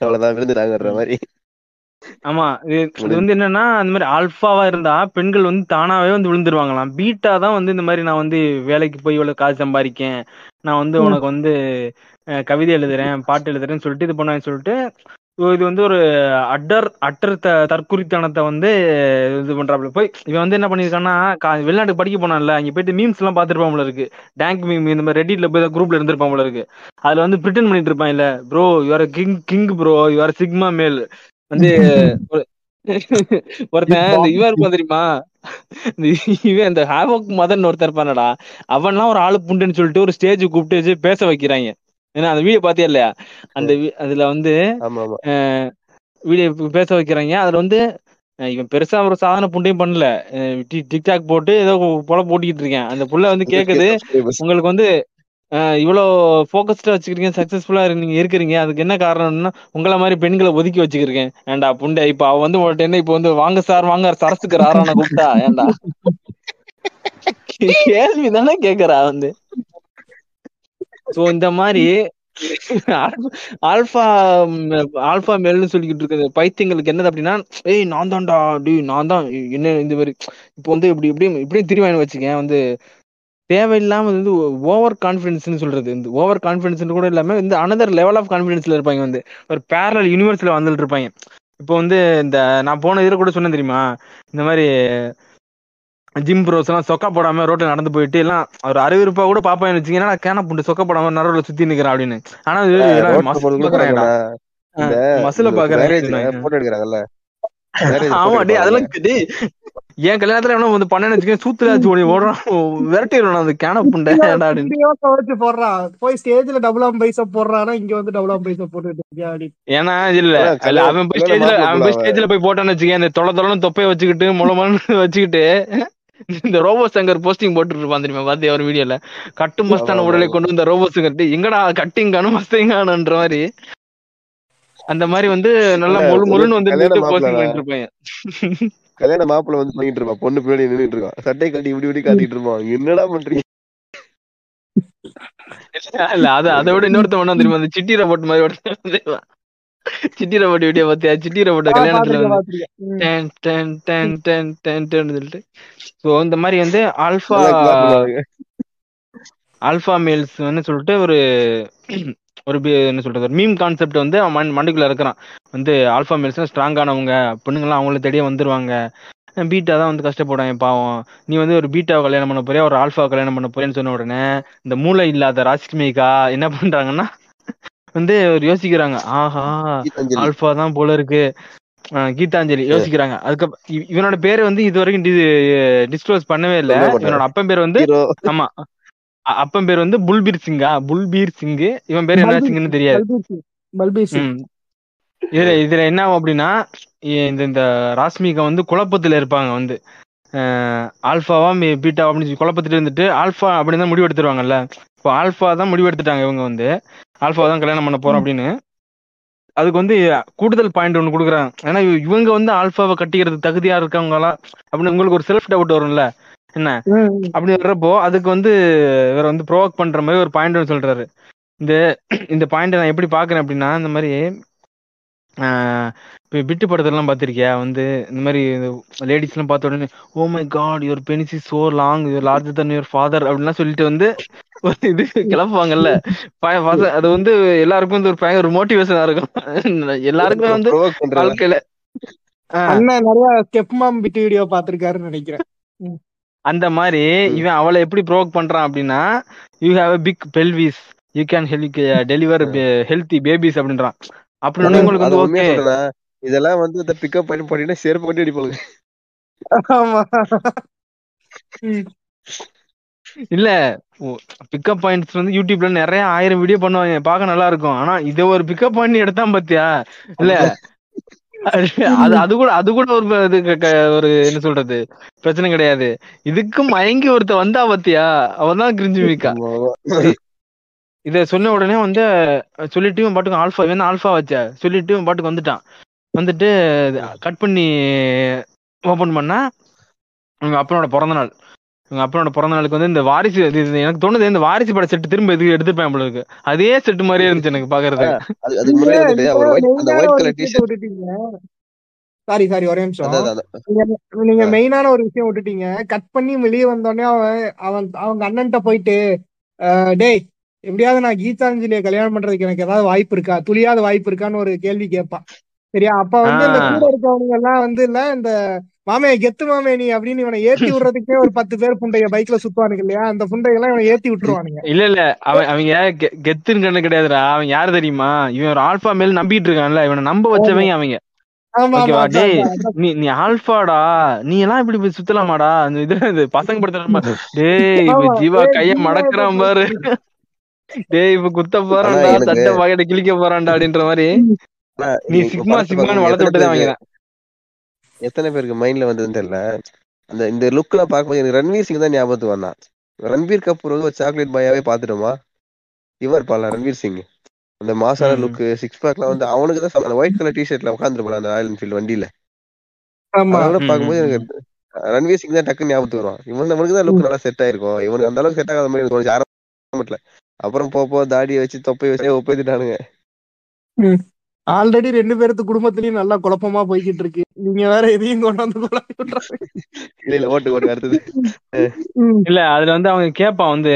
அவ்வளவுதான் விழுந்துட்டாங்கன்ற மாதிரி.
ஆமா இது இது வந்து என்னன்னா அந்த மாதிரி ஆல்பாவா இருந்தா பெண்கள் வந்து தானாவே வந்து விழுந்துருவாங்களாம். பீட்டா தான் வந்து இந்த மாதிரி நான் வந்து வேலைக்கு போய் இவ்வளவு காசு சம்பாதிக்கேன். நான் வந்து. உனக்கு வந்து கவிதை எழுதுறேன் பாட்டு எழுதுறேன்னு சொல்லிட்டு இது பண்ணுவேன்னு சொல்லிட்டு இது வந்து ஒரு அட்டர் அட்டர் த தற்குறித்தனத்தை வந்து இது பண்றாப்புல. போய் இவன் வந்து என்ன பண்ணிருக்கான்னா வெளிநாட்டுக்கு படிக்க போனான்ல அங்க போயிட்டு மீம்ஸ் எல்லாம் பாத்துருப்பான் போல இருக்கு. டேங்க் மீம் இந்த மாதிரி ரெடிட்ல போய் குரூப்ல இருந்திருப்பான் போல இருக்கு. அதுல வந்து பிரிட்டன் பண்ணிட்டு இருப்பான் இல்ல bro your king king bro your sigma male வந்து <laughs> ஒரு- ஒருத்தன் இந்த இவன் இருப்பான் தெரியுமா? இவன் இந்த ஹாவோக் மதன் ஒருத்தர் இருப்பானடா. அவன்லாம் ஒரு ஆளு புண்டுன்னு சொல்லிட்டு ஒரு ஸ்டேஜ் கூப்பிட்டு வச்சு பேச வைக்கிறாங்க. ஏன்னா அந்த வீடியோ பாத்தியா இல்லையா? அந்த அதுல வந்து வீடியோ பேச வைக்கிறாங்க. அதுல வந்து இவன் பெருசா ஒரு சாதனை புண்டையும் பண்ணல. டிக்டாக் போட்டு ஏதோ பொல போட்டிக்கிட்டு இருக்கேன். அந்த புள்ள வந்து கேக்குது. உங்களுக்கு வந்து இவ்வளோ ஃபோக்கஸ்டாக வச்சுக்கிறீங்க சக்ஸஸ்ஃபுல்லாக நீங்க இருக்கிறீங்க. அதுக்கு என்ன காரணம்னா உங்களை மாதிரி பெண்களை ஒதுக்கி வச்சுக்கிறேன் ஏன்டா புண்டை இப்ப அவ வந்து உங்கள்கிட்ட என்ன இப்ப வந்து வாங்க சார் வாங்க சரஸுக்கு ராரான கூப்பிட்டா ஏன்டா? கேள்வி தானே கேக்குறா வந்து. சோ இந்த மாதிரி ஆல்பா ஆல்பா மேல்னு சொல்லிக்கிட்டு இருக்கிற பைத்தியங்களுக்கு என்னது அப்படின்னா ஏய் நான் தான்டா டி நான் தான் என்ன இந்த மாதிரி இப்போ வந்து இப்படி இப்படி இப்படி திருவாயின்னு வச்சுக்கேன் வந்து தேவையில்லாம வந்து ஓவர் கான்ஃபிடன்ஸ்னு சொல்றது. இந்த ஓவர் கான்ஃபிடன்ஸ் கூட இல்லாம இந்த அனதர் லெவல் ஆஃப் கான்ஃபிடன்ஸ்ல இருப்பாங்க வந்து. ஒரு பேரல் யூனிவர்ஸ்ல வந்துட்டு இருப்பாங்க. இப்போ வந்து இந்த நான் போன இதில் கூட சொன்னேன் தெரியுமா? இந்த மாதிரி ஜிம் ப்ரோஸ் எல்லாம் சொக்கா போடாம ரோட்ல நடந்து போயிட்டு எல்லாம் ஒரு அறிவிருப்பா கூட பாப்பான்னு வச்சுக்கீங்கன்னா கேன புண்டு சொக்கா போடாம நடுவில் சுத்தி நிக்கிறேன் அப்படின்னு. ஆனா மசில பாக்குறேன்
போட்டோ எடுக்கிறாங்கல்ல.
ஆமா. அதெல்லாம் என் கல்யாணத்துல என்ன வந்து பண்ணேன்னு வச்சுக்கேன் சூத்துல ஆச்சு ஓடி ஓடுறான். விரட்டிடுவேன் அந்த கேன புண்டை
போடுறான். போய் ஸ்டேஜ்ல டபுள் ஆம் பைசா போடுறானா இங்க வந்து டபுள் ஆம் பைசா அப்படின்னு.
ஏன்னா இல்ல இல்ல அவன் போய் ஸ்டேஜ்ல அவன் போய் ஸ்டேஜ்ல போய் போட்டான்னு வச்சுக்கேன் இந்த தொலை தொலைன்னு தொப்பைய வச்சுக்கிட்டு முளமன்னு <laughs> வச்சுக்கிட்டு இந்த ரோபோ சங்கர் போஸ்டிங் போட்டுட்டு இருப்பான் தெரியுமா? பாத்தியா ஒரு வீடியோல கட்டு மஸ்தான உடலை. கொண்டு வந்த ரோபோ சங்கர் டேய், எங்கடா கட்டிங் காணும் மஸ்திங் காணுன்ற மாதிரி. அந்த மாதிரி வந்து நல்லா முழு முழுன்னு வந்து பண்ணிட்டு இருப்பாங்க
கல்யாண மாப்பிள்ள வந்து பண்ணிட்டு இருப்பான் பொண்ணு பின்னாடி நின்னுட்டு இருக்கான் சட்டை கட்டி இப்படி இப்படி காட்டிட்டு இருப்பான் என்னடா பண்றீங்க
இல்ல அது அதை விட இன்னொருத்தன் வேணா தெரியுமா அந்த சிட்டி ரோபோட் மாதிரி ஒருத்தன்? சிட்டி ரோபோட் வீடியோ பாத்தியா சிட்டி ரோபோட் கல்யாணத்துல வந்து ten ten ten ten ten ten சொல்லிட்டு. ஸோ இந்த மாதிரி வந்து ஆல்ஃபா. ஆல்ஃபா மேல்ஸ்னு சொல்லிட்டு ஒரு ஒரு என்ன சொல்றது ஒரு மீம் கான்செப்ட் வந்து அவன் மண் மண்டைக்குள்ள இருக்கிறான். வந்து ஆல்ஃபா மேல்ஸ் ஸ்ட்ராங்கானவங்க பொண்ணுங்களாம் அவங்கள தேடியே வந்துருவாங்க. பீட்டா தான் வந்து கஷ்டப்படுவாங்க பாவம். நீ வந்து ஒரு பீட்டாவை கல்யாணம் பண்ண போறியா ஒரு ஆல்ஃபா கல்யாணம் பண்ண போறேன்னு சொன்ன உடனே இந்த மூளை இல்லாத ராஷ்மிகா என்ன பண்றாங்கன்னா வந்து ஒரு யோசிக்கிறாங்க ஆஹா. ஆல்ஃபா தான் போல இருக்கு. கீதாஞ்சலி யோசிக்கிறாங்க. அதுக்கப்புறம் இவ- இவனோட பேரை வந்து இது வரைக்கும் டிஸ்க்ளோஸ் பண்ணவே இல்ல. இவனோட அப்பன் பேர் வந்து. ஆமா. அப்பன் பேர் வந்து புல்பீர் சிங்கா? புல்பீர் சிங் இவன் பேர் என்ன சிங்னு தெரியாது.
பல்பீர் சிங்.
இதுல இதுல என்ன ஆகும் அப்படின்னா இந்த இந்த ராஸ்மிகா வந்து குழப்பத்துல இருப்பாங்க வந்து. மீ- பீட்டாவா அப்படின்னு சொல்லி குழப்பத்துல இருந்துட்டு ஆல்பா அப்படின்னு தான் முடிவு எடுத்துருவாங்கல்ல இப்போ ஆல்பா தான் முடிவு எடுத்துட்டாங்க இவங்க வந்து. ஆல்பா தான் கல்யாணம் பண்ண போறோம் அப்படின்னு. அதுக்கு வந்து கூடுதல் பாயிண்ட் ஒன்று கொடுக்குறாங்க. ஏன்னா இவ- இவங்க வந்து ஆல்பாவை கட்டிக்கிறது தகுதியா இருக்கவங்களா? அப்படின்னு உங்களுக்கு ஒரு செல்ஃப் டவுட் வரும்ல. என்ன? அப்படி வர்றப்போ அதுக்கு வந்து இவர் வந்து ப்ரோவோக் பண்ற மாதிரி ஒரு பாயிண்ட் ஒன்று சொல்றாரு. இந்த இந்த பாயிண்ட் நான் எப்படி பாக்குறேன் அப்படின்னா இந்த மாதிரி ஆஹ் இப்ப பிட்டு படத்தெல்லாம் பார்த்திருக்கியா? வந்து இந்த மாதிரி லேடிஸ் எல்லாம் பார்த்த உடனே ஓ my god your penis is so long your larger than your father அப்படின்லாம் சொல்லிட்டு வந்து ஒரு இது கிளப்புவாங்கல்ல. அது வந்து எல்லாருக்கும் வந்து ஒரு பயங்கர ஒரு மோட்டிவேஷனா இருக்கும். எல்லாருக்குமே வந்து. வாழ்க்கையில
அண்ணன் நிறைய ஸ்டெப் மாம் பிட் வீடியோ பாத்திருக்காருன்னு நினைக்கிறேன்
அந்த மாதிரி. இவன் அவளை எப்படி ப்ரோக் பண்றான் அப்படின்னா you have a big pelvis you can help deliver healthy babies அப்படின்றான். அப்படின்னு உங்களுக்கு வந்து ஓகே
இதெல்லாம் வந்து இந்த பிக்கப் பண்ணி பண்ணினா செருப்பு கட்டி அடிப்பாங்க
ஆமா.
இல்ல பிக்கப் பாயிண்ட்ஸ் வந்து யூடியூப்ல நிறைய ஆயிரம் வீடியோ பண்ணுவாங்க. பார்க்க நல்லா இருக்கும். ஆனா இத ஒரு பிக்கப் பண்ணி எடுத்தான் பாத்தியா? இல்ல அது- அது கூட அது கூட ஒரு இது ஒரு என்ன சொல்றது பிரச்சனை கிடையாது. இதுக்கு மயங்கி ஒருத்த வந்தா பாத்தியா? அவன் தான் கிரிஞ்சு மிக்கா. இத சொன்ன உடனே வந்து சொல்லிட்டு இவன் பாட்டுக்கு ஆல்ஃபா இவன் ஆல்ஃபா வச்ச. சொல்லிட்டு இவன் பாட்டுக்கு வந்துட்டான். வந்துட்டு கட் பண்ணி ஓபன் பண்ணா உங்க அப்பனோட பிறந்த நாள் உங்க அப்பனோட பிறந்த நாளுக்கு வந்து இந்த வாரிசு எனக்கு தோணுது இந்த வாரிசு பட செட்டு திரும்ப எதுக்கு எடுத்துப்பேன் போல இருக்கு. அதே செட்டு மாதிரியே இருந்துச்சு எனக்கு
விட்டுட்டீங்க. சாரி சாரி ஒரே நிமிஷம். நீங்க- மெயினான ஒரு விஷயம் விட்டுட்டீங்க. கட் பண்ணி வெளியே வந்தோடனே அவன் அவன் அவங்க அண்ணன்ட்ட போயிட்டு "அஹ், டேய் எப்படியாவது நான் கீதாஞ்சலியை கல்யாணம் பண்றதுக்கு எனக்கு ஏதாவது வாய்ப்பு இருக்கா? துளியாவது வாய்ப்பு இருக்கான்னு ஒரு கேள்வி கேட்பான். சரியா? அப்ப வந்து இந்த. கூட இருக்கவங்க எல்லாம் வந்து இல்ல இந்த மாமே கெத்து மாமே நீ அப்படின்னு இவனை ஏத்தி விடுறதுக்கே ஒரு பத்து பேர் புண்டைய பைக்ல சுத்துவானுங்க இல்லையா? அந்த புண்டையெல்லாம் இவனை ஏத்தி விட்டுருவானுங்க.
இல்ல இல்ல. அவன் அவங்க கெ- கெத்துன்னு கண்ணு கிடையாதுடா. அவன் யாரு தெரியுமா? இவன் ஒரு ஆல்பா மேல் நம்பிட்டு இருக்கான்ல இவனை நம்ப வச்சவங்க அவங்க. நீ நீ ஆல்பாடா நீ எல்லாம் இப்படி போய் சுத்தலாமாடா? அந்த இது இது பசங்க படுத்துற டேய் இப்ப ஜீவா கைய மடக்குறான் பாரு. டேய் இப்ப குத்த போறான்டா. சட்டை பாக்கெட்ட கிழிக்க போறான்டா அப்படின்ற மாதிரி. நீ சிக்மா சிக்மான்னு வளர்த்து விட்டுதான் வாங்கிறேன்
எத்தனை பேருக்கு மைண்ட்ல வந்ததுன்னு தெரியல. அந்த இந்த லுக்ல பார்க்கும்போது எனக்கு ரன்வீர் சிங் தான் ஞாபகத்துக்கு வந்தான். ரன்பீர் கபூர் வந்து ஒரு சாக்லேட் பாயாவே பாத்துட்டோமா இவர் இருப்பான்ல ரன்வீர் சிங். அந்த மாசான. லுக் சிக்ஸ் பேக்ல வந்து அவனுக்கு தான் அந்த ஒயிட் கலர் டிஷர்ட்ல உட்காந்துருப்பான் அந்த ராயல் என்ஃபீல்ட் வண்டியில. அதோட பார்க்கும்போது எனக்கு ரன்வீர் சிங் தான் டக்குன்னு ஞாபகத்துக்கு வருவான். இவன் அவனுக்கு தான் லுக் நல்லா செட் ஆயிருக்கும். இவனுக்கு அந்த அளவுக்கு செட் ஆகாத மாதிரி தோணுச்சு. ஆரம்பத்துல அப்புறம் போக தாடியை வச்சு தொப்பை வச்சு ஒப்பேத்திட்டானுங்க.
ஆல்ரெடி ரெண்டு பேர்த்து குடும்பத்திலயும் நல்லா குழப்பமா போய்கிட்டு இருக்கு. நீங்க வேற எதையும் கொண்டு வந்து.
இல்ல இல்ல ஓட்டு ஓட்டு அடுத்தது.
இல்ல அதுல வந்து அவங்க கேட்பான் வந்து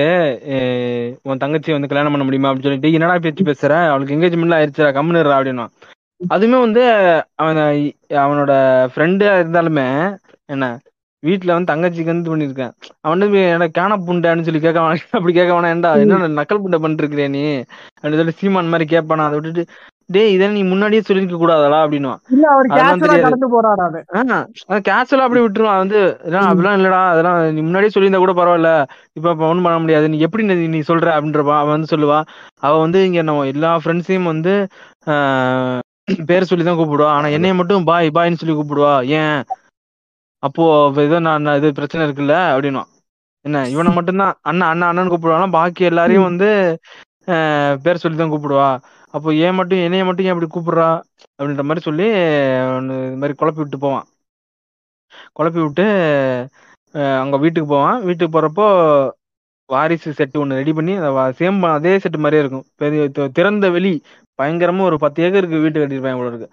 உன் தங்கச்சி வந்து கல்யாணம் பண்ண முடியுமா? அப்படின்னு சொல்லிட்டு என்னடா பேச்சு பேசுற? அவளுக்கு எங்கேஜ்மெண்ட்ல ஆயிடுச்சுடா கம்முனுறா அப்படின்னா. அதுவுமே வந்து அவன் அவனோட ஃப்ரெண்டா இருந்தாலுமே என்ன வீட்டுல வந்து தங்கச்சிக்கு வந்து பண்ணிருக்கேன் அவன் வந்து என்ன கேன புண்டான்னு சொல்லி கேட்க அப்படி கேட்க ஏன்டா என்ன நக்கல் புண்டை பண்ணிருக்கிறியா நீ? அப்படின்னு சொல்லி சீமான் மாதிரி கேட்பானா அதை விட்டுட்டு டேய் இதை நீ முன்னாடியே சொல்லிருக்க கூடாதா அதெல்லாம்
கேஷுவலா
அப்படி விட்டுருவான். வந்து அப்படிலாம் இல்லடா அதெல்லாம் நீ முன்னாடியே சொல்லியிருந்தா கூட பரவாயில்ல. இப்ப ஒண்ணும் பண்ண முடியாது. நீ எப்படி நீ சொல்ற? அப்படின்றப்பா அவன் வந்து சொல்லுவா. அவ வந்து இங்க நம்ம எல்லா ஃப்ரெண்ட்ஸையும் வந்து ஆஹ், பேர் சொல்லி தான் கூப்பிடுவா. ஆனா என்னைய மட்டும் பாய் பாய்ன்னு சொல்லி கூப்பிடுவா. ஏன்? அப்போ ஏதோ நான் இது பிரச்சனை இருக்குல்ல? அப்படின்னுவான். என்ன இவனை மட்டும்தான் அண்ணா அண்ணா அண்ணன் கூப்பிடுவானா? பாக்கி எல்லாரையும் வந்து ஆஹ், பேர் சொல்லி தான் கூப்பிடுவா. அப்போ ஏன் மட்டும் என்னைய மட்டும் ஏன் அப்படி கூப்பிடுறா? அப்படின்ற மாதிரி சொல்லி இது மாதிரி குழப்பி விட்டு போவான். குழப்பி விட்டு அஹ், அங்க வீட்டுக்கு போவான். வீட்டுக்கு போறப்போ வாரிசு செட்டு ஒன்று ரெடி பண்ணி சேம் அதே செட்டு மாதிரியே இருக்கும். பெரிய திறந்த வெளி. பயங்கரமா ஒரு பத்து ஏக்கருக்கு வீட்டு கட்டியிருப்பாங்க இவ்வளோ இருக்கு.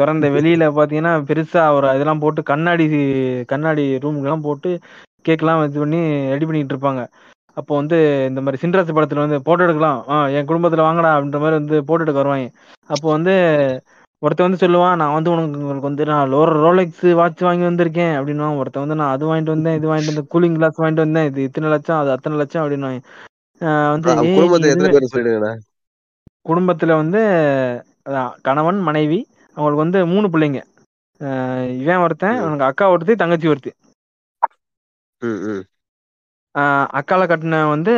திறந்த வெளியில பாத்தீங்கன்னா பெருசா ஒரு இதெல்லாம் போட்டு கண்ணாடி கண்ணாடி ரூம்லாம் போட்டு கேக்லாம் இது பண்ணி ரெடி பண்ணிட்டு இருப்பாங்க. அப்போ வந்து இந்த மாதிரி சின்ராசு படத்துல வந்து போட்டோ எடுக்கலாம். ஆ என் குடும்பத்துல வாங்கடா அப்படின்ற மாதிரி வந்து போட்டோ எடுக்க வருவாங்க. அப்போ வந்து ஒருத்தன் வந்து சொல்லுவான் நான் வந்து உனக்கு உங்களுக்கு வந்து நான் லோர ரோலெக்ஸ் வாட்ச் வாங்கி வந்திருக்கேன் அப்படின்னுவான் ஒருத்தன் வந்து நான் அது வாங்கிட்டு வந்தேன் இது வாங்கிட்டு வந்தேன் கூலிங் கிளாஸ் வாங்கிட்டு வந்தேன் இது இத்தனை லட்சம் அது அத்தனை லட்சம் அப்படின்னுவாங்க. ஆஹ் வந்து
குடும்பத்துல
வந்து கணவன் மனைவி அவங்களுக்கு வந்து மூணு பிள்ளைங்க. இவன் ஒருத்தன். அவனுக்கு அக்கா ஒருத்தி தங்கச்சி ஒருத்தி. அக்கால கட்டின வந்து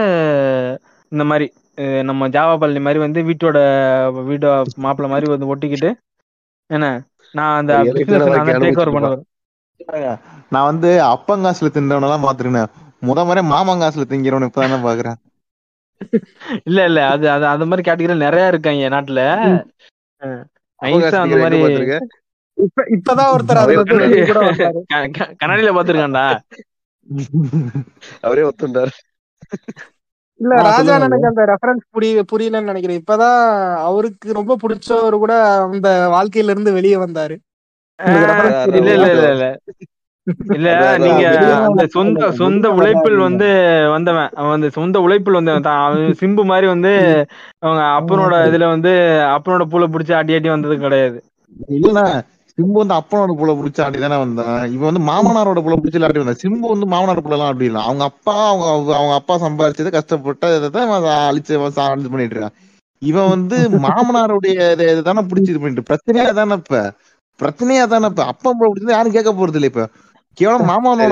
இந்த மாதிரி நம்ம ஜாவா பள்ளி மாதிரி வந்து வீட்டோட வீடோ மாப்பிள்ளை மாதிரி வந்து ஒட்டிக்கிட்டு என்ன நான் அந்த டேக் ஓவர். பண்ணுவேன்.
நான் வந்து அப்பங்காசுல தின்றவனெல்லாம் பாத்துருக்கேன் முத முறை மாமங்காசுல திங்கிறவன் இப்பதானே பாக்குறேன்
இல்ல இல்ல அது அது அந்த மாதிரி கேட்டகரி நிறைய இருக்காங்க நாட்டுல. அந்த மாதிரி
இப்பதான் ஒருத்தர்
கண்ணாடியில பாத்துருக்கான்டா <laughs>
அவரே ஒத்துண்டாரு.
இல்ல ராஜா எனக்கு அந்த ரெஃபரன்ஸ் புரிய புரியலன்னு நினைக்கிறேன். இப்பதான் அவருக்கு ரொம்ப பிடிச்சவர் கூட அந்த வாழ்க்கையில இருந்து வெளியே வந்தாரு.
இல்ல? இல்ல இல்ல. இல்ல. இல்ல நீங்க அந்த
வந்தா
சொந்த. சொந்த உழைப்பில்
வந்தா
வந்து வந்தவன். அவன் வந்து சொந்த உழைப்பில் வந்தவன் தான் அவன் <laughs> சிம்பு மாதிரி வந்து அவங்க அப்பனோட இதுல வந்து அப்பனோட பூல புடிச்சு ஆட்டி ஆட்டி வந்தது கிடையாது.
இல்லண்ணா. சிம்பு வந்து அப்பனோட புள்ள பிடிச்ச ஆடி தானே வந்தான். இவன் வந்து மாமனாரோட புள்ள பிடிச்சி ஆடி வந்தான். சிம்பு வந்து மாமனார் புள்ள எல்லாம் அப்படி இல்லை. அவங்க அப்பா அவங்க அவங்க- அவங்க அப்பா சம்பாரிச்சது கஷ்டப்பட்டு இதை தான் இவன் அழிச்சு இவன் சா- இது பண்ணிட்டு இருக்கான். இவன் வந்து மாமனாருடைய இதை இதுதானே பிடிச்சி இது பண்ணிட்டு பிரச்சனையா தானே இப்ப? பிரச்சனையா தானே இப்ப? அப்பா புள்ள பிடிச்சது யாரும் கேட்க போறது இல்லை இப்ப. கேவலம் மாமனோட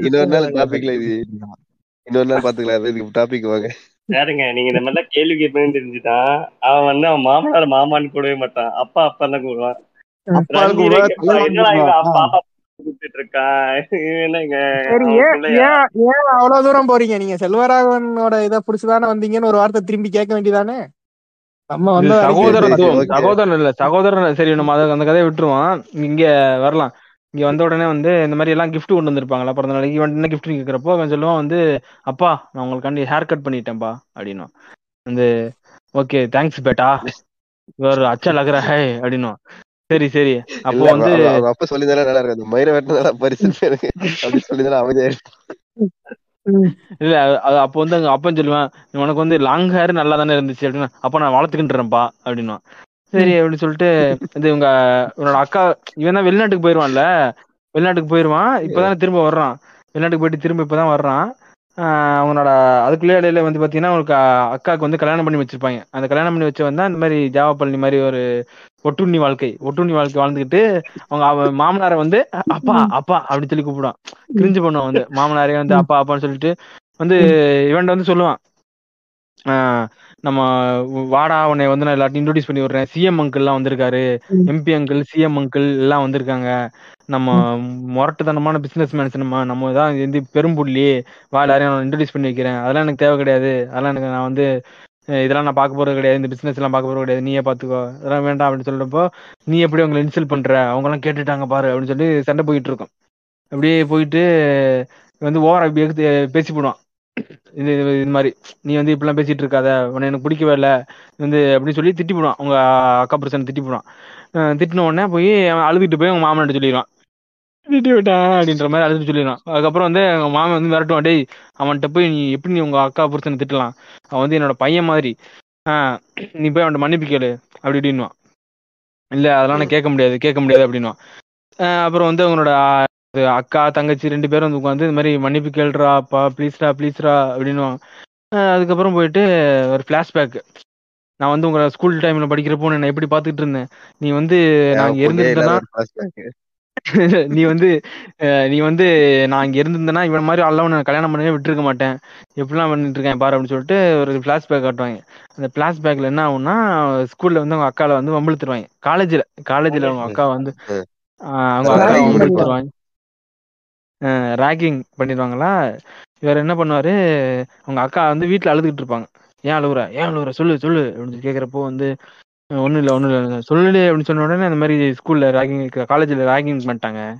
இன்னொரு நாள் டாபிக்ல இது. இன்னொரு நாள் பாத்துக்கலாம் இதுக்கு டாபிக் வாங்க.
யாருங்க நீங்க இந்த மாதிரிலாம் கேள்வி கேட்பேன்னு தெரிஞ்சுட்டான் அவன் வந்து அவன் மாமனார் மாமான்னு கூடவே மாட்டான். அப்பா அப்பா தான் கூடுவான்
அவ்வளவு தூரம் போறீங்க? நீங்க செல்வராகவனோட இதை புடிச்சுதானே வந்தீங்கன்னு ஒரு வார்த்தை திரும்பி கேட்க வேண்டியதானே? நம்ம வந்து
சகோதரத்துவம். சகோதரன் இல்ல சகோதரன் சரி நம்ம அதை அந்த கதையை விட்டுருவோம். இங்க வரலாம். இங்க வந்த உடனே வந்து இந்த மாதிரி எல்லாம் gift கொண்டு வந்திருப்பாங்களா பிறந்த நாளைக்கு இவன் என்ன gift கேக்குறப்போ அவன் சொல்லுவான் வந்து அப்பா நான் உங்களுக்காண்டி ஹேர் கட் பண்ணிட்டேன்ப்பா அப்படின்னு வந்து ஓகே தேங்க்ஸ் பேட்டா. இவர் அச்சா லகுற ஹே அப்படின்னுவான். சரி சரி. அப்போ வந்து
அப்பா சொல்லியிருந்தாலும் நல்லா இருக்காது மயிரை வெட்டினதால பரிசு அப்படி சொல்லியிருந்தாலும் அமைதியா
ம்.
இல்ல அது அப்போ வந்து அங்க அப்பன் சொல்லுவேன் உனக்கு வந்து லாங் ஹேர் நல்லா தானே இருந்துச்சு அப்படின்னா அப்ப நான் வளர்த்துக்கிட்டுறேன்ப்பா அப்படின்னா. சரி அப்படின்னு சொல்லிட்டு இது இவங்க இவனோட அக்கா இவன் தான் வெளிநாட்டுக்கு போயிருவான்ல? வெளிநாட்டுக்கு போயிருவான் இப்பதானே திரும்ப வர்றான். வெளிநாட்டுக்கு போயிட்டு திரும்ப இப்பதான் வர்றான். ஆஹ் அவனோட அதுக்குள்ளே இடையில வந்து பாத்தீங்கன்னா அவனுக்கு அக்காவுக்கு வந்து கல்யாணம் பண்ணி வச்சிருப்பாங்க. அந்த கல்யாணம் பண்ணி வச்சு வந்தா இந்த மாதிரி ஜாவா பள்ளி மாதிரி ஒரு ஒட்டுண்ணி வாழ்க்கை ஒட்டுண்ணி வாழ்க்கை வாழ்ந்துகிட்டு அவங்க அவன் மாமனாரை வந்து அப்பா அப்பா அப்படின்னு சொல்லி கூப்பிடுவான். கிரிஞ்சு பண்ணுவான் வந்து. மாமனாரே வந்து அப்பா அப்பான்னு சொல்லிட்டு வந்து இவன்ட்ட வந்து சொல்லுவான். ஆஹ் நம்ம வாடா உன்னை வந்து நான் எல்லாத்தையும் இன்ட்ரோடியூஸ் பண்ணி விடுறேன். சிஎம் அங்கிள்லாம் வந்திருக்காரு. எம்பி அங்கிள் சிஎம் அங்கிள் எல்லாம் வந்திருக்காங்க. நம்ம முரட்டுத்தனமான பிசினஸ் மேன்ஸ் நம்ம நம்ம தான் வந்து பெரும்புள்ளி வா எல்லாரையும் நான் இன்ட்ரோடியூஸ் பண்ணி வைக்கிறேன். அதெல்லாம் எனக்கு தேவை கிடையாது. அதெல்லாம் எனக்கு நான் வந்து இதெல்லாம் நான் பார்க்க போறது கிடையாது. இந்த பிசினஸ் எல்லாம் பார்க்க போறது கிடையாது. நீயே பாத்துக்கோ அதெல்லாம் வேண்டாம் அப்படின்னு சொல்றப்போ நீ எப்படி அவங்களை இன்சல்ட் பண்ற? அவங்க எல்லாம் கேட்டுட்டாங்க பாரு அப்படின்னு சொல்லி சண்டை போயிட்டு இருக்கும். அப்படியே போயிட்டு வந்து ஓவரா பேசி போடுவான் இது இது மாதிரி. நீ வந்து இப்படிலாம் பேசிட்டு இருக்காத. உன்னை எனக்கு பிடிக்கவே இல்லை. வந்து அப்படின்னு சொல்லி திட்டி போடுவான் உங்க அக்கா பிரச்சனை திட்டி போடுவான் திட்டின உடனே போய் அவன் அழுதுட்டு போய் உங்க மாமன்ட்டு சொல்லிடுவான். அப்படின்ற மாதிரி அழுதுட்டு சொல்லிடுவான். அதுக்கப்புறம் வந்து அவங்க மாமன் வந்து மிரட்டுவான் டேய் அவன்கிட்ட போய் நீ எப்படி நீ உங்க அக்கா புருஷனை திட்டலாம்? அவன் வந்து என்னோட பையன் மாதிரி. ஆஹ் நீ போய் அவன்கிட்ட மன்னிப்பு கேளு. அப்படி இப்படின்னுவான். இல்ல அதெல்லாம் நான் கேட்க முடியாது கேட்க முடியாது அப்படின்னுவான். ஆஹ் அப்புறம் வந்து அவங்களோட அக்கா தங்கச்சி ரெண்டு பேரும் வந்து உட்காந்து இந்த மாதிரி மன்னிப்பு கேளுடா அப்பா ப்ளீஸ்டா ப்ளீஸ்டா அப்படின்னுவான். ஆஹ் அதுக்கப்புறம் போயிட்டு ஒரு ஃபிளாஷ்பேக் நான் வந்து உங்க ஸ்கூல் டைம்ல படிக்கிறப்போ நான் எப்படி பார்த்துட்டு இருந்தேன்? நீ வந்து நான் இருந்திருந்தேன்னா. நீ வந்து அஹ், நீ வந்து நான் இங்க இருந்திருந்தேன்னா இவன் மாதிரி அல்லவன் நான் கல்யாணம் பண்ணவே விட்டுருக்க மாட்டேன். எப்படிலாம் பண்ணிட்டு இருக்கேன் பாரு அப்படின்னு சொல்லிட்டு ஒரு ஃபிளாஷ்பேக் காட்டுவாங்க. அந்த ஃபிளாஷ்பேக்ல என்ன ஆகும்னா ஸ்கூல்ல வந்து அவங்க அக்கால வந்து வம்பிழுத்துருவாங்க. காலேஜ்ல காலேஜ்ல அவங்க அக்கா வந்து அவங்க அக்கா. வம்பிழுத்துருவாங்க. ரேக்கிங் பண்ணிடுவாங்களா? இவர் என்ன பண்ணுவாரு? அவங்க அக்கா வந்து வீட்ல அழுதுகிட்டு இருப்பாங்க. ஏன் அழுகுற ஏன் அழுகுற சொல்லு சொல்லு. அப்படின்னு சொல்லி கேக்குறப்போ வந்து ஒன்றும் இல்லை ஒன்றும் இல்லை சொல்லு அப்படின்னு சொன்ன உடனே இந்த மாதிரி ஸ்கூலில் ராகிங் காலேஜில் ராகிங் பண்ணிட்டாங்க.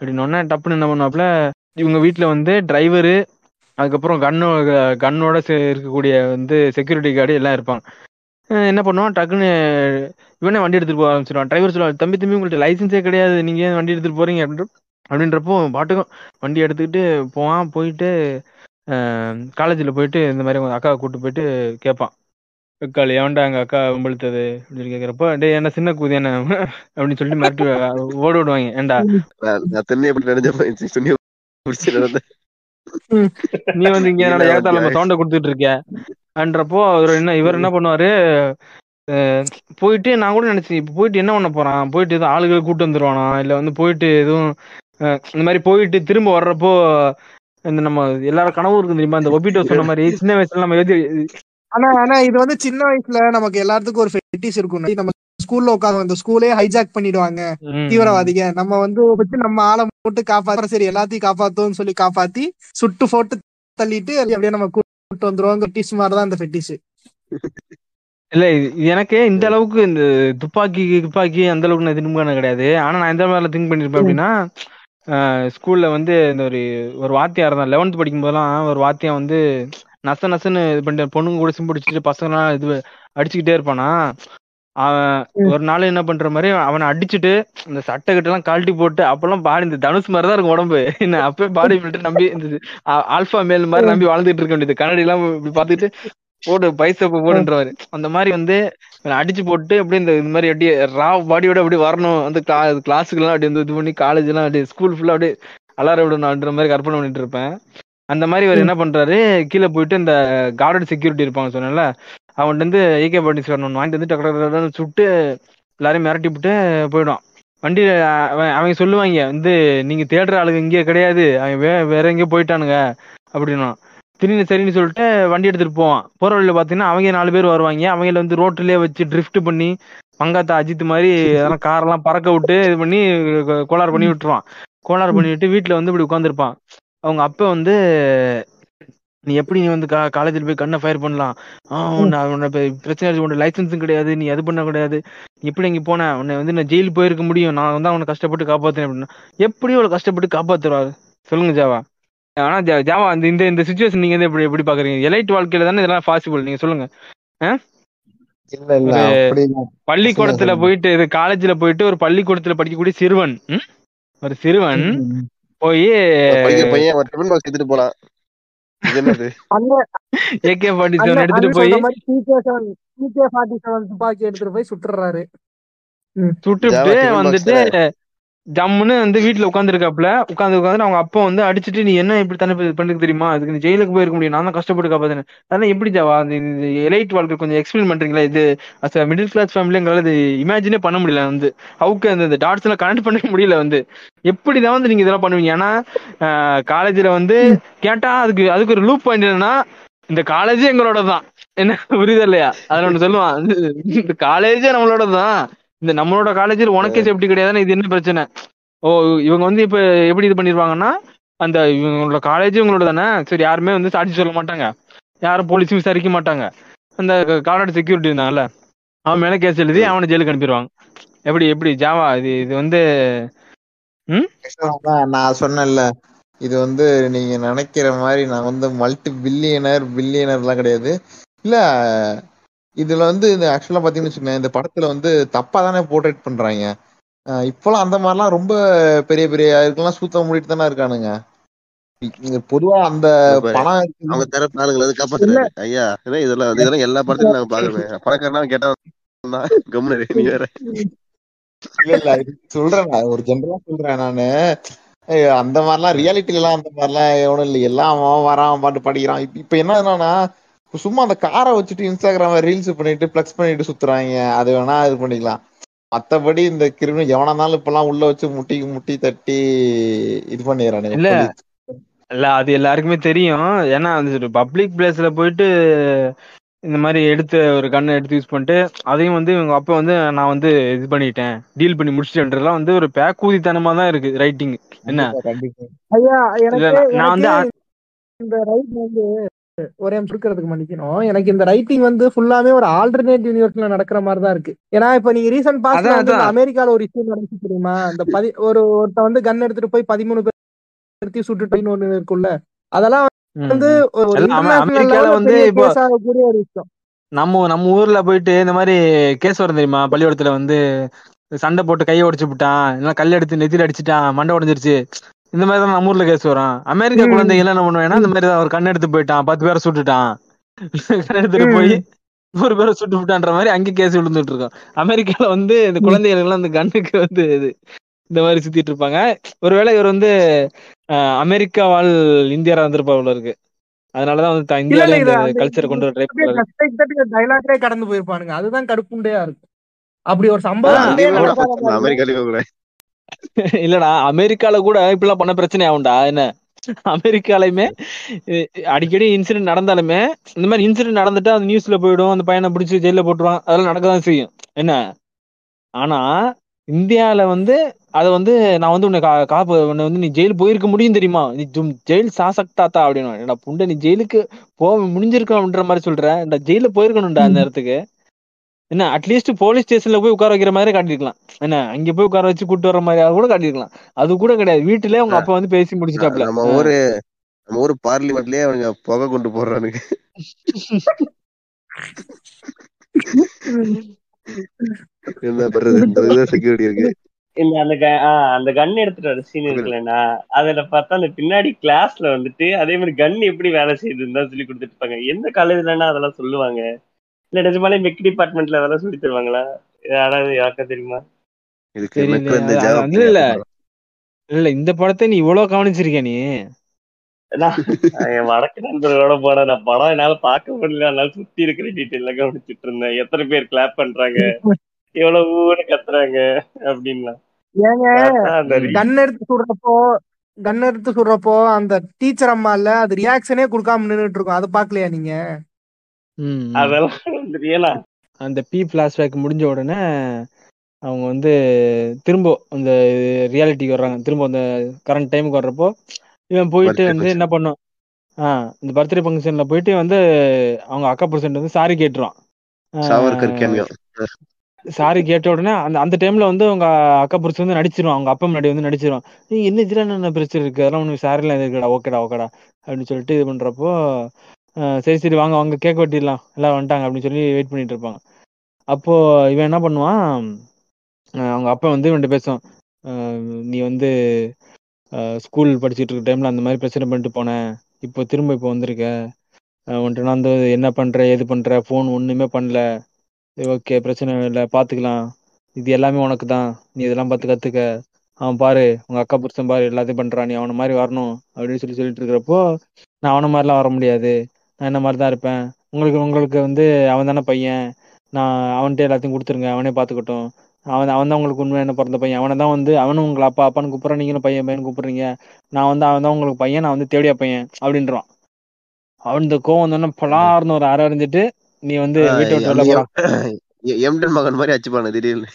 அப்படின்னு உடனே டப்புன்னு என்ன பண்ணுவாப்புல இவங்க வீட்டில் வந்து டிரைவரு அதுக்கப்புறம் கன்னோ கன்னோட சே- இருக்கக்கூடிய வந்து செக்யூரிட்டி கார்டு எல்லாம் இருப்பாங்க. என்ன பண்ணுவான்? டக்குன்னு இவனே வண்டி எடுத்துகிட்டு போக ஆரம்பிச்சிருவான். டிரைவர் சொல்லுவாங்க தம்பி தம்பி உங்கள்கிட்ட லைசன்ஸே கிடையாது. நீங்கள் ஏன் வண்டி எடுத்துகிட்டு போறீங்க? அப்படின்ற அப்படின்றப்போ பாட்டுக்கும் வண்டி எடுத்துக்கிட்டு போவான். போயிட்டு காலேஜில் போயிட்டு இந்த மாதிரி அக்காவை கூப்பிட்டு போயிட்டு கேட்பான். அக்காள் ஏன்டா எங்க அக்கா வம்பிழுத்தது அப்படின்னு சொல்லி கேட்குறப்போ டேய் என்ன சின்ன கூதி என்ன? அப்படின்னு சொல்லிட்டு மிரட்டி ஓட விடுவாங்க ஏன்டா?
தென்னை எப்படி நினைச்ச போயிடுச்சு துணி
நீ வந்து இங்க என்னோட ஏகத்தால நம்ம சவுண்ட கொடுத்துட்டு இருக்க? என்றப்போ அவர் என்ன இவர் என்ன பண்ணுவாரு? அஹ் போயிட்டு நான் கூட நினைச்சேன் இப்ப போயிட்டு என்ன பண்ண போறான்? போயிட்டு எதுவும் ஆளுகளை கூட்டு வந்துருவானா? இல்ல வந்து போயிட்டு எதுவும் அஹ் இந்த மாதிரி போயிட்டு திரும்ப வர்றப்போ இந்த நம்ம எல்லாரும் கனவு இருக்கு தெரியுமா? இந்த ஒபிட்டோ சொன்ன மாதிரி சின்ன வயசுல நம்ம எது
ஆனா ஆனா இது வந்து சின்ன வயசுல நமக்கு எல்லாத்துக்கும் ஒரு ஃபெட்டிஸ் இருக்கும். நம்ம ஸ்கூல்ல உட்காந்து அந்த ஸ்கூலே ஹைஜாக் பண்ணிடுவாங்க. தீவிரவாதிக நம்ம வந்து வச்சு நம்ம ஆளை போட்டு காப்பாத்த சரி எல்லாத்தையும் காப்பாத்தோம்னு சொல்லி காப்பாத்தி சுட்டு போட்டு தள்ளிட்டு அப்படியே நம்ம கூட்டு வந்துருவோம். ஃபெட்டிஸ் மாதிரிதான் இந்த ஃபெட்டிஸ்
இல்ல எனக்கு இந்த அளவுக்கு இந்த துப்பாக்கி துப்பாக்கி அந்த அளவுக்கு நான் திங்க் பண்ண கிடையாது. ஆனா நான் எந்த மாதிரி திங்க் பண்ணிருப்பேன் அப்படின்னா ஸ்கூல்ல வந்து இந்த ஒரு ஒரு வாத்தியார் தான். லெவன்த் படிக்கும் போதெல்லாம் ஒரு வாத்தியம் வந்து நச நசன்னு இது பண்ணிட்டு பொண்ணுங்க கூட சிம்பு அடிச்சுட்டு பசங்கலாம் இது அடிச்சுக்கிட்டே இருப்பானா? அவன். ஒரு நாள் என்ன பண்ற மாதிரி அவனை அடிச்சுட்டு இந்த சட்டை கிட்டலாம் கழட்டி போட்டு அப்பெல்லாம் பாடி இந்த தனுஷ் மாதிரி தான் இருக்கும் உடம்பு. என்ன அப்பவே பாடி பில்டர் நம்பி இந்த ஆல்பா மேல் மாதிரி நம்பி வாழ்ந்துட்டு இருக்க வேண்டியது. கண்ணாடி எல்லாம் இப்படி பார்த்துட்டு போடு பைசப்ப போடுன்றவாரு. அந்த மாதிரி வந்து அடிச்சு போட்டு அப்படியே இந்த இந்த மாதிரி அப்படியே ரா பாடியோட அப்படியே வரணும். அந்த கிளா கிளாஸுக்கெல்லாம் அப்படியே வந்து இது பண்ணி காலேஜ் எல்லாம் அப்படியே ஸ்கூல் ஃபுல்லா அப்படியே அலார விடணும்ன்ற மாதிரி கற்பனை பண்ணிட்டு இருப்பேன். அந்த மாதிரி இவர் என்ன பண்றாரு கீழே போயிட்டு இந்த கார்டன் செக்யூரிட்டி இருப்பாங்க சொன்னேன்ல அவன்கிட்ட இருந்து ஏகே பாட்டி ஒன்று வாங்கிட்டு வந்து டக்கு சுட்டு எல்லாரையும் மிரட்டி விட்டு போயிடுவான். வண்டியில அவன் அவங்க சொல்லுவாங்க வந்து நீங்க தேடுற ஆளுங்க இங்கே கிடையாது அவன் வே வேற எங்கேயோ போயிட்டானுங்க அப்படின்னா திடீர்னு சரின்னு சொல்லிட்டு வண்டி எடுத்துட்டு போவான். போற வழியில பாத்தீங்கன்னா அவங்க நாலு பேர் வருவாங்க. அவங்கள வந்து ரோட்லயே வச்சு ட்ரிஃப்ட் பண்ணி மங்காத்தா அஜித் மாதிரி அதெல்லாம் காரெல்லாம் பறக்க விட்டு இது பண்ணி கோளாறு பண்ணி விட்டுருவான். கோளாறு பண்ணி விட்டு வீட்டுல வந்து இப்படி உட்காந்துருப்பான் அவங்க அப்பா வந்து நீ எப்படி நீ வந்து காலேஜில் போய் கண்ணை ஃபயர் பண்ணலாம்? உன்னை பிரச்சனை இருக்கு உன்னோட லைசன்ஸும் கிடையாது நீ அது பண்ண கிடையாது. எப்படி இங்க போன? உன்னை வந்து நான் ஜெயில் போயிருக்க முடியும். நான் வந்து அவனை கஷ்டப்பட்டு காப்பாத்துறேன் அப்படின்னா எப்படி அவ்வளவு கஷ்டப்பட்டு காப்பாத்துறாரு சொல்லுங்க ஜாவா. ஆனா ஜாவா அந்த இந்த இந்த சுச்சுவேஷன் நீங்க வந்து எப்படி எப்படி பாக்குறீங்க? எலைட் வாழ்க்கையில தானே இதெல்லாம் பாசிபிள் நீங்க சொல்லுங்க. பள்ளிக்கூடத்துல. போயிட்டு இது காலேஜ்ல போயிட்டு ஒரு பள்ளிக்கூடத்துல படிக்கக்கூடிய சிறுவன்? ஒரு சிறுவன் போய்
பையன் ஒரு டிஃபன் பாக்ஸ் எடுத்துட்டு போலாம் இது என்னது? <laughs>
அண்ணன்
ஏகே ஃபார்ட்டி செவன் எடுத்துட்டு போய்
துப்பாக்கி எடுத்துட்டு போய் சுட்டுறாரு.
பாக்ஸ்
வந்துட்டு ஜம்முன்னு வந்து வீட்டுல உட்காந்துருக்காப்ல உட்காந்து உட்காந்து அவங்க அப்பா வந்து அடிச்சுட்டு நீ என்ன இப்படி தானே பண்ணிருக்கு தெரியுமா? அதுக்கு நீ ஜெயிலுக்கு போயிருக்க முடியும். நான் தான் கஷ்டப்பட்டு காப்பாத்தேன் அதெல்லாம் எப்படி ஜாவா அந்த எலைட் வாழ்க்கை கொஞ்சம் எக்ஸ்பிளைன் பண்றீங்களா? இது அஸ் மிடில் கிளாஸ் ஃபேமிலி எங்களால இது இமேஜினே பண்ண முடியல வந்து. அவுக்கு அந்த டாட்ஸ் எல்லாம் கனெக்ட் பண்ண <laughs> முடியல வந்து. எப்படிதான் வந்து நீங்க இதெல்லாம் பண்ணுவீங்க? ஏன்னா காலேஜ்ல வந்து கேட்டா அதுக்கு அதுக்கு ஒரு லூப் பாயிண்ட் என்னன்னா இந்த காலேஜே எங்களோட தான் என்ன புரியுது இல்லையா? அதுல ஒண்ணு சொல்லுவான். இந்த காலேஜே நம்மளோட தான் இந்த நம்மளோட காலேஜில் உனக்கே சேஃப்டி கிடையாதுன்னா இது என்ன பிரச்சனை? ஓ இவங்க வந்து இப்ப எப்படி இது பண்ணிருவாங்கன்னா அந்த இவங்களோட காலேஜ் இவங்களோட தானே? சரி யாருமே வந்து சாட்சி சொல்ல மாட்டாங்க. யாரும் போலீஸும் விசாரிக்க மாட்டாங்க. அந்த கார்டு செக்யூரிட்டி இருந்தாங்கல்ல அவன் மேல கேஸ் எழுதி அவனை ஜெயிலுக்கு அனுப்பிடுவாங்க. எப்படி எப்படி? ஜாவா இது இது வந்து
நான் சொன்னேன்ல இது வந்து நீங்க நினைக்கிற மாதிரி நான் வந்து மல்டி பில்லியனர் பில்லியனர்லாம் கிடையாது. இல்ல இதுல வந்து இந்த ஆக்சுவலா பாத்தீங்கன்னு வச்சுக்கோங்க இந்த படத்துல வந்து தப்பா தானே போர்ட்ரேட் பண்றாங்க. அஹ் இப்போலாம் அந்த மாதிரிலாம் ரொம்ப பெரிய பெரிய இதுக்கெல்லாம் சூத்த மூடிட்டு தானே இருக்கானுங்க. பொதுவா அந்த பணம்
அவங்க தரப்பு ஆளுங்களை வந்து காப்பாத்துறாரு ஐயா இதெல்லாம் இதெல்லாம் எல்லா படத்துலயும் நாங்க பாக்குறோம் பணக்காரனா கேட்டா கம்முனு நீ வேற.
இல்ல இல்ல சொல்றேன் ஒரு ஜென்ரலா சொல்றேன் நானு. அந்த மாதிரிலாம் ரியாலிட்டில எல்லாம் அந்த மாதிரிலாம் எவனும் இல்லை. எல்லாம் அவன் வரான் பாட்டு படிக்கிறான். இப்ப இப்ப என்ன என்னன்னா சும்மா அந்த காரை வச்சுட்டு இன்ஸ்டாகிராம ரீல்ஸ் பண்ணிட்டு பிளக்ஸ் பண்ணிட்டு சுத்துறாங்க. அது வேணா இது பண்ணிக்கலாம். மத்தபடி இந்த கிரிமினல் எவனா இருந்தாலும் இப்பெல்லாம் உள்ள வச்சு முட்டி முட்டி தட்டி இது பண்ணிடுறானுங்க
இல்ல. இல்ல அது எல்லாருக்குமே தெரியும். ஏன்னா அது பப்ளிக் பிளேஸ்ல போயிட்டு இந்த மாதிரி எடுத்து ஒரு கண்ணை எடுத்து யூஸ் பண்ணிட்டு அதையும் வந்து இவங்க அப்பா வந்து நான் வந்து இது பண்ணிட்டேன். டீல் பண்ணி முடிச்சிட்டேன்றதுலாம் வந்து ஒரு பேக்கூதித்தனமா தான் இருக்கு ரைட்டிங் என்ன? நான் வந்து
இந்த ரைட் வந்து ஒரே நிமிஷம் இருக்கிறதுக்கு மன்னிக்கணும். எனக்கு இந்த ரைட்டிங் வந்து ஃபுல்லாமே ஒரு ஆல்டர்னேட் யூனிவர்ஸ்ல நடக்கிற மாதிரி தான் இருக்கு. ஏன்னா இப்ப நீங்க ரீசன்ட்
அதான்
அமெரிக்கால ஒரு இஷ்யூ நடந்துச்சு தெரியுமா? இந்த பதி ஒரு ஒருத்த வந்து கன் எடுத்துட்டு போய் பதிமூணு பேர்த்தையும் சுட்டுட்டு ஒண்ணு இருக்குல்ல அதெல்லாம் வந்து
வந்து
ஆகக்கூடிய ஒரு விஷயம்.
நம்ம நம்ம ஊர்ல போயிட்டு இந்த மாதிரி கேஸ் வரும் தெரியுமா? பள்ளிக்கூடத்துல வந்து சண்டை போட்டு கையை உடைச்சு விட்டான். இல்லைன்னா கல் எடுத்து நெத்தியில அடிச்சுட்டான். மண்டை உடைஞ்சிருச்சு. இந்த மாதிரி தான் நம்ம ஊர்ல கேஸ் வரும். அமெரிக்கா குழந்தைங்க எல்லாம் என்ன பண்ணுவேன்னா இந்த மாதிரி தான் ஒரு கண் எடுத்து போயிட்டான் பத்து பேரை சுட்டுட்டான். கண் எடுத்துட்டு போய். ஒரு பேரை சுட்டு விட்டான்ற மாதிரி அங்கே கேஸ் விழுந்துட்டு இருக்கோம். அமெரிக்கால வந்து இந்த குழந்தைகள் எல்லாம் இந்த கண்ணுக்கு வந்து இது இந்த மாதிரி சுத்திட்டு இருப்பாங்க. ஒருவேளை இவர் வந்து அஹ், அமெரிக்கா வாழ் இந்தியரா வந்திருப்பாவுல இருக்கு. அதனாலதான் வந்து இந்தியாலே
அந்த
கல்ச்சரை கொண்டு வர ட்ரை
டைலாக்லயே கடந்து போயிருப்பானுங்க. அதுதான் கடுப்புண்டையா இருக்கும். அப்படி ஒரு சம்பவம்
இல்லடா அமெரிக்கால கூட இப்படிலாம் பண்ண பிரச்சனை ஆகும்டா என்ன? அமெரிக்காலையுமே அடிக்கடி இன்சிடென்ட் நடந்தாலுமே இந்த மாதிரி இன்சிடென்ட் நடந்துட்டா அந்த நியூஸ்ல போயிடும் அந்த பையனை பிடிச்சி ஜெயில போட்டுருவாங்க அதெல்லாம் நடக்க தான் செய்யும். என்ன? ஆனா இந்தியால வந்து அதை வந்து நான் வந்து உன்னை காப்பு உன்னை வந்து நீ ஜெயில் போயிருக்க முடியும் தெரியுமா? நீ ஜெயில் சாசக்தாத்தா அப்படின்னு என்னடா புண்டை நீ ஜெயிலுக்கு போக முடிஞ்சிருக்கும் அப்படின்ற மாதிரி சொல்ற? இந்த ஜெயில போயிருக்கணும்டா அந்த இடத்துக்கு என்ன அட்லீஸ்ட் போலீஸ் ஸ்டேஷன்ல போய் உட்கார வைக்கிற மாதிரி காட்டிருக்கலாம் என்ன அங்க போய் உட்கார வச்சு கூட்டு வர மாதிரி கூட காட்டிருக்கலாம் அது கூட கிடையாது. வீட்டுலயே உங்க அப்பா வந்து பேசி முடிச்சிட்டாப்ல
நம்ம ஊரு நம்ம ஊரு பார்லிமெண்ட்லயே அவனுங்க புகை கொண்டு போடுறானுங்க. என்ன பண்றது? இந்த செக்யூரிட்டி இருக்கு.
இந்த அந்த அந்த கன் எடுத்துட்டு வர சீன் இருக்குல்லண்ணா. அதுல பார்த்தா அந்த பின்னாடி கிளாஸ்ல வந்துட்டு அதே மாதிரி கன் எப்படி வேலை செய்யுதுன்னு தான் சொல்லி கொடுத்துட்டு இருப்பாங்க. எந்த காலேஜ்லன்னா அதெல்லாம் சொல்லுவாங்க? இல்ல நிஜமாலே மெக் டிபார்ட்மெண்ட்ல அதெல்லாம் சொல்லி தருவாங்களா? யாராவது யாருக்கா தெரியுமா?
இல்ல. இல்ல இந்த படத்தை நீ இவ்வளவு கவனிச்சிருக்க நீ?
வடக்கு நண்பர்களோட போன நான் படம் என்னால பார்க்க முடியல. அதனால சுத்தி இருக்கிற டீட்டெயில கவனிச்சிட்டு இருந்தேன். எத்தனை பேர் கிளாப் பண்றாங்க? எவ்வளவு ஊரு கத்துறாங்க re-
கன் எடுத்து சுடுறப்போ கன் எடுத்து சுடுறப்போ அந்த டீச்சர் அம்மா இல்ல அது ரியாக்ஷனே கொடுக்காம நின்னுட்டு இருக்கும். அது பாக்கலையா நீங்க.
அதெல்லாம் ஏன்னா
அந்த பி பிளாஷ்பேக் முடிஞ்ச உடனே அவங்க வந்து திரும்ப அந்த ரியாலிட்டிக்கு வர்றாங்க. திரும்ப அந்த கரண்ட் டைமுக்கு வர்றப்போ இவன் போயிட்டு வந்து. என்ன பண்ணும் ஆ இந்த பர்த்டே ஃபங்க்ஷன்ல போயிட்டு வந்து அவங்க அக்கா பர்சன்ட் வந்து சாரி கேட்டுருவான். சாரி கேட்ட உடனே அந்த அந்த டைம்ல வந்து அவங்க அக்கா புரிச்சு வந்து நடிச்சிருவான். அவங்க அப்பா முன்னாடி வந்து நடிச்சிருவான். நீ என்ன இதுல என்ன பிரச்சனை இருக்கு? அதெல்லாம் ஒண்ணு சாரிலாம் இருக்குடா ஓகேடா ஓகேடா அப்படின்னு சொல்லிட்டு இது பண்றப்போ சரி சரி வாங்க வாங்க கேக் வெட்டிடலாம். எல்லாம் வந்துட்டாங்க அப்படின்னு சொல்லி வெயிட் பண்ணிட்டு இருப்பாங்க. அப்போ இவன் என்ன பண்ணுவான்? அவங்க அப்பா வந்து இவன்ட்டு பேசுவான். நீ வந்து ஸ்கூல் படிச்சுட்டு இருக்க டைம்ல அந்த மாதிரி பிரச்சனை பண்ணிட்டு போனேன் இப்போ திரும்ப இப்போ வந்திருக்க. உன்ட்டு நான் வந்து என்ன பண்ற எது பண்ற ஃபோன் ஒண்ணுமே பண்ணல. ஓகே பிரச்சனை இல்லை பார்த்துக்கலாம் இது எல்லாமே உனக்கு தான். நீ இதெல்லாம் பார்த்து கத்துக்க. அவன் பாரு உங்க அக்கா புருஷன் பாரு எல்லாத்தையும் பண்றான். நீ அவனை மாதிரி வரணும் அப்படின்னு சொல்லி சொல்லிட்டு இருக்கிறப்போ நான் அவனை மாதிரிலாம் வர முடியாது. நான் என்ன மாதிரி தான் இருப்பேன் உங்களுக்கு உங்களுக்கு வந்து அவன் தானே பையன் நான் அவன்கிட்ட எல்லாத்தையும் கொடுத்துருங்க அவனே பார்த்துக்கட்டும் அவன் அவன் தான் உங்களுக்கு உண்மையான பிறந்த பையன் அவனை தான் வந்து அவனும் உங்களை அப்பா அப்பான்னு கூப்பிட்றான் நீங்களும் பையன் பையன் கூப்பிடுறீங்க நான் வந்து அவன் தான் உங்களுக்கு பையன் நான் வந்து தேவடியா பையன் அப்படின்றான் அவன் இந்த கோவம் வந்தோடனே பலார்னு ஒரு அரை அறிஞ்சிட்டு நீ வந்து வீட்டை விட்டு வெளில
எம்டன் மகன் மாதிரி அச்சுப்பானு திடீர்னு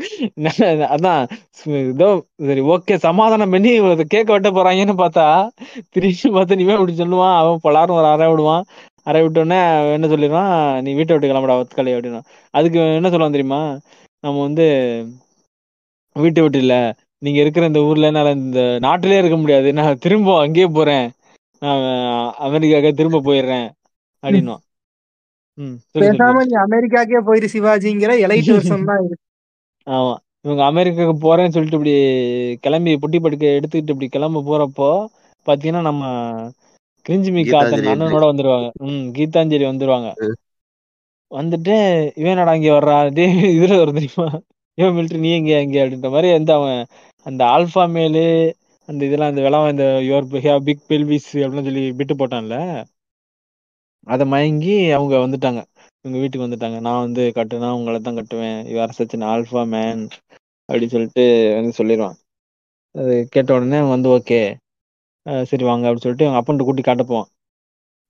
<laughs>
அதான் ஏதோ சரி ஓகே சமாதானம் பண்ணி கேட்க வெட்ட போறாங்கன்னு பார்த்தா திரும்பி பார்த்து நீ இப்படி சொல்லுவான் அவன் பலாரும் ஒரு அறை விடுவான். அறை விட்டோடனே என்ன சொல்லிடுவான்? நீ வீட்டை விட்டு கிளம்புடா ஒத்துக்கலை அப்படின்னா அதுக்கு என்ன சொல்லுவான் தெரியுமா? நம்ம வந்து வீட்டை விட்டு இல்ல நீங்க இருக்கிற இந்த ஊர்ல என்னால இந்த நாட்டிலே இருக்க முடியாது. நான் திரும்ப அங்கேயே போறேன். நான் அமெரிக்காவுக்கு திரும்ப போயிடுறேன் அப்படின்னும்
பேசாம நீ அமெரிக்காக்கே போயிரு சிவாஜிங்கிற எலைட் <laughs> வருஷம் தான்
ஆமா. இவங்க அமெரிக்காவுக்கு போறேன்னு சொல்லிட்டு இப்படி கிளம்பி புட்டி படுக்க எடுத்துக்கிட்டு இப்படி கிளம்ப போறப்போ பாத்தீங்கன்னா நம்ம கிரிஞ்சிமி காத்தன் அண்ணனோட வந்துருவாங்க. ம் கீதாஞ்சலி வந்துருவாங்க. வந்துட்டு இவன் என்னடா இங்க வர்றா? டே இதுல வரும் தெரியுமா? இவன் மிலிட்டரி நீ எங்க எங்க அப்படின்ற மாதிரி வந்து அவன் அந்த ஆல்பா மேலு அந்த இதெல்லாம் அந்த விளாம இந்த யுவர் பிக் பெல்விஸ் அப்படின்னு சொல்லி விட்டு போட்டான்ல. அதை மயங்கி அவங்க வந்துட்டாங்க. இவங்க வீட்டுக்கு வந்துட்டாங்க. நான் வந்து கட்டுனா உங்களை தான் கட்டுவேன். Your such an alpha man அப்படின்னு சொல்லிட்டு வந்து சொல்லிடுவான் அது கேட்ட உடனே வந்து ஓகே சரி வாங்க அப்படின்னு சொல்லிட்டு அவங்க அப்பன்ட்டு கூட்டி காட்ட போவான்.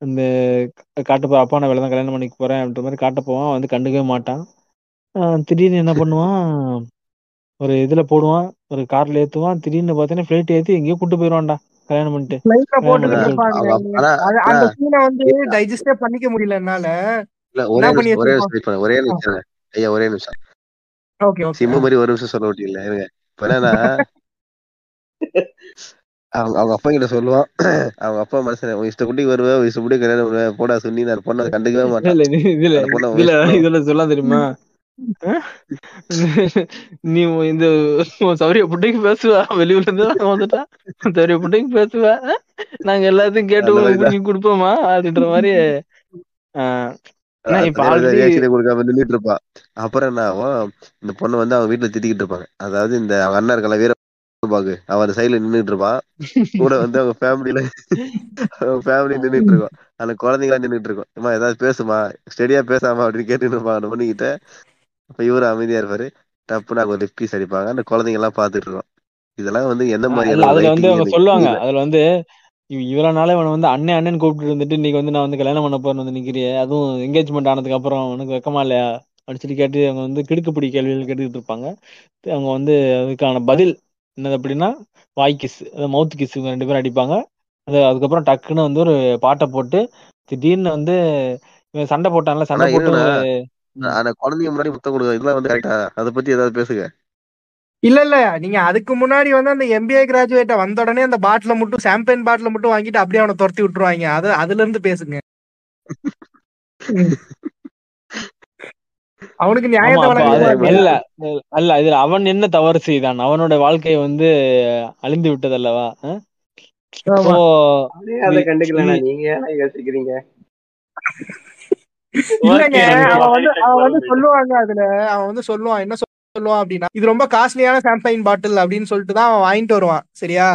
அந்த காட்ட போ அப்பா நான் வேலை தான் கல்யாணம் பண்ணிக்க போறேன் அப்படின்ற மாதிரி காட்ட போவான். அவன் வந்து கண்டுக்கவே மாட்டான். திடீர்னு என்ன பண்ணுவான்? ஒரு இதுல போடுவான். ஒரு கார்ல ஏத்துவான். திடீர்னு பார்த்தீங்கன்னா ஃபிளைட் ஏத்தி எங்கேயோ கூட்டு போயிடுவான்டா கல்யாணம் பண்ணிட்டு.
அந்த சீனை வந்து டைஜஸ்டே பண்ணிக்க முடியல என்னால.
ஒரே ஒரே நிமிஷம் ஒரே நிமிஷம். ஐயா ஒரே நிமிஷம்.
ஓகே
சிம்மு மாதிரி ஒரு நிமிஷம் சொல்ல விட்டீங்களா இருங்க. இப்ப என்னன்னா அவங்க அவங்க அப்பா கிட்ட சொல்லுவான் அவங்க அப்பா மனுஷன் உன் இஷ்ட குட்டிக்கு வருவேன் உன் இஷ்ட குட்டிக்கு கல்யாணம் பண்ணுவேன் போடா சொன்னி நான் பொண்ணை கண்டுக்கவே மாட்டான்
இதுல சொல்ல தெரியுமா? நீ இந்த சௌரிய புட்டைக்கு பேசுவ? வெளியூர்ல இருந்து உன் சௌரிய புட்டைக்கு பேசுவ? நாங்க எல்லாத்தையும் கேட்டு கொடுப்போமா? அப்படின்ற மாதிரி
நின்றுட்டு இருப்பான் அப்புறம் என்ன ஆகும்? இந்த பொண்ணை வந்து அவன் வீட்டுல திட்டிக்கிட்டு இருப்பாங்க. அதாவது இந்த அவங்க அண்ணா இருக்கல வீர அவன் சைடுல நின்னுட்டு இருப்பான். கூட வந்து அவங்க ஃபேமிலியில அவங்க ஃபேமிலி நின்னுட்டு இருக்கோம். அந்த குழந்தைங்களா நின்னுட்டு இருக்கோம். அம்மா ஏதாவது பேசுமா? ஸ்டெடியா பேசாமா அப்படின்னு கேட்டுட்டு இருப்பாங்க அந்த பொண்ணுகிட்ட. அப்ப இவரு அமைதியா இருப்பாரு. டப்புன்னு அங்க ஒரு லெஃப்ட் பீஸ் அடிப்பாங்க. அந்த குழந்தைங்க எல்லாம் பாத்துட்டு இருக்கோம். இதெல்லாம் வந்து எந்த
அதுல அவங்க
எனக்கு
சொல்லுவாங்க. அதுல வந்து இவ்வளவு நாளே இவனை வந்து அண்ணன் அண்ணன் கூப்பிட்டு இருந்துட்டு இன்னைக்கு வந்து நான் வந்து கல்யாணம் பண்ண போறேன்னு வந்து நிக்கிறியே அதுவும் என்கேஜ்மெண்ட் ஆனதுக்கு அப்புறம் உனக்கு வெக்கமா இல்லையா? அப்படின்னு சொல்லி கேட்டு அவங்க வந்து கிடுக்குப்பிடி கேள்விகள் கேட்டுக்கிட்டு இருப்பாங்க. அவங்க வந்து அதுக்கான பதில் என்னது அப்படின்னா வாய் கிஸ் மவுத் கிஸ் இவங்க ரெண்டு பேரும் அடிப்பாங்க. அது அதுக்கப்புறம் டக்குன்னு வந்து ஒரு பாட்டை போட்டு திடீர்னு வந்து இவன் சண்டை போட்டான்ல
ஆனா
சண்டை போட்டு
குழந்தைங்க முன்னாடி முத்தம் கொடுக்க இதெல்லாம் வந்து கரெக்டா அதை பத்தி ஏதாவது பேசுங்க.
இல்ல இல்ல. நீங்க அதுக்கு முன்னாடி வந்து அந்த எம்பிஏ கிராஜுவேட்ட வந்த உடனே அந்த பாட்டில மட்டும் சாம்பியன் பாட்டில மட்டும் வாங்கிட்டு அப்படியே அவனை துரத்தி விட்டுருவாங்க. அது அதுல இருந்து பேசுங்க. அவனுக்கு நியாயத்தை
இல்ல அல்ல இதுல அவன் என்ன தவறு செய்தான்? அவனோட வாழ்க்கை வந்து அழிந்து அப்போ
அவனே அதை
இது
நீங்க யோசிக்கிறீங்க?
இல்லங்க. அவன் வந்து அவன் வந்து சொல்லுவாங்க அதுல. அவன் வந்து சொல்லுவான் என்ன சொல்லுவான் அப்படின்னா இது ரொம்ப காஸ்ட்லியான சாம்பைன் பாட்டில் அப்படின்னு சொல்லிட்டு தான் அவன் வாங்கிட்டு வருவான் சரியா?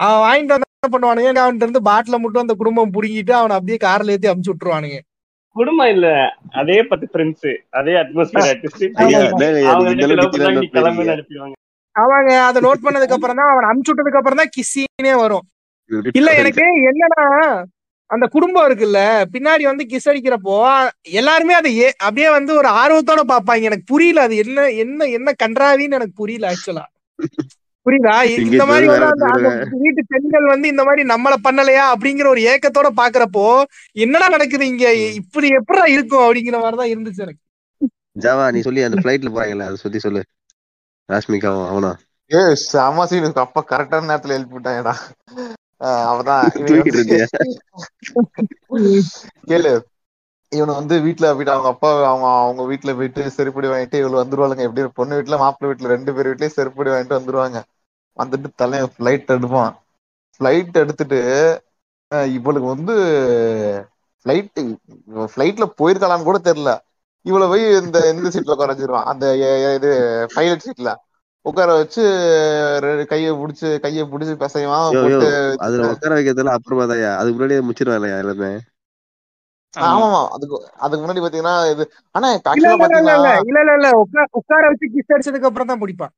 அவன் வாங்கிட்டு வந்து என்ன பண்ணுவானுங்க? அவன்கிட்ட இருந்து பாட்டில மட்டும் அந்த குடும்பம் புடுங்கிட்டு அவனை அப்படியே கார்ல ஏத்தி அமுச்சு விட்டுருவானுங்க.
குடும்பம் இல்ல அதே பத்து ஃப்ரெண்ட்ஸ் அதே அட்மாஸ்பியர் அவங்க
அதை நோட் பண்ணதுக்கு அப்புறம் தான் அவன் அமுச்சு விட்டதுக்கு அப்புறம் தான் கிஸ்ஸினே வரும். இல்ல எனக்கு என்னன்னா அந்த குடும்பம் இருக்குல்ல பின்னாடி வந்து கிஸ் அடிக்கிறப்போ எல்லாருமே அதை ஏ- அப்படியே வந்து ஒரு ஆர்வத்தோட பாப்பாங்க எனக்கு புரியல அது என்ன என்ன என்ன கன்றாவின்னு எனக்கு புரியல ஆக்சுவலா புரியுதா? <laughs> இந்த மாதிரி வந்து வீட்டு பெண்கள் வந்து இந்த மாதிரி நம்மள பண்ணலையா அப்படிங்கிற ஒரு ஏக்கத்தோட பாக்குறப்போ என்னடா நடக்குது இங்க. இப்படி எப்படா இருக்கும் அப்படிங்கிற மாதிரிதான் இருந்துச்சு எனக்கு.
ஜாவா நீ சொல்லி அந்த ஃபிளைட்ல போறாங்கல்ல அதை சுத்தி சொல்லு. ராஷ்மிகாவும் அவனா
ஏ செம சீன் அப்பா கரெக்டான நேரத்துல எழுப்பி விட்டாங்கடா. ஆஹ் அவதான். <laughs> கேளு. இவனை வந்து வீட்டுல போயிட்டு அவங்க அப்பா அவங்க அவங்க வீட்டுல போயிட்டு செருப்படி வாங்கிட்டு இவளு வந்துருவாளுங்க. எப்படி பொண்ணு வீட்டுல மாப்பிள்ளை வீட்டுல ரெண்டு பேர் வீட்லயும் செருப்படி வாங்கிட்டு வந்துருவாங்க. வந்துட்டு தலைய ஃபிளைட் எடுப்பான். ஃபிளைட் எடுத்துட்டு இவளுக்கு வந்து ஃபிளைட் ஃபிளைட்ல போயிருக்கலான்னு கூட தெரியல. இவளை போய் இந்த இந்த சீட்ல உட்கார வச்சிருவான். அந்த இது பைலட் சீட்ல உட்கார வச்சு ரெ- கைய புடிச்சு கைய புடிச்சு பிசைவான்
அதுல உட்கார வைக்கிறதுல அப்புறமா தான்யா அதுக்கு முன்னாடியே முடிச்சிருவாங்க எல்லாமே?
ஆமாமா அதுக்கு அதுக்கு முன்னாடி பாத்தீங்கன்னா இது ஆனா
இல்ல இல்ல இல்ல
பாத்தீங்கன்னா
இல்ல இல்ல இல்ல இல்ல உட்கார வச்சு கிஸ் அடிச்சதுக்கு அப்புறம் தான் பிடிப்பான்.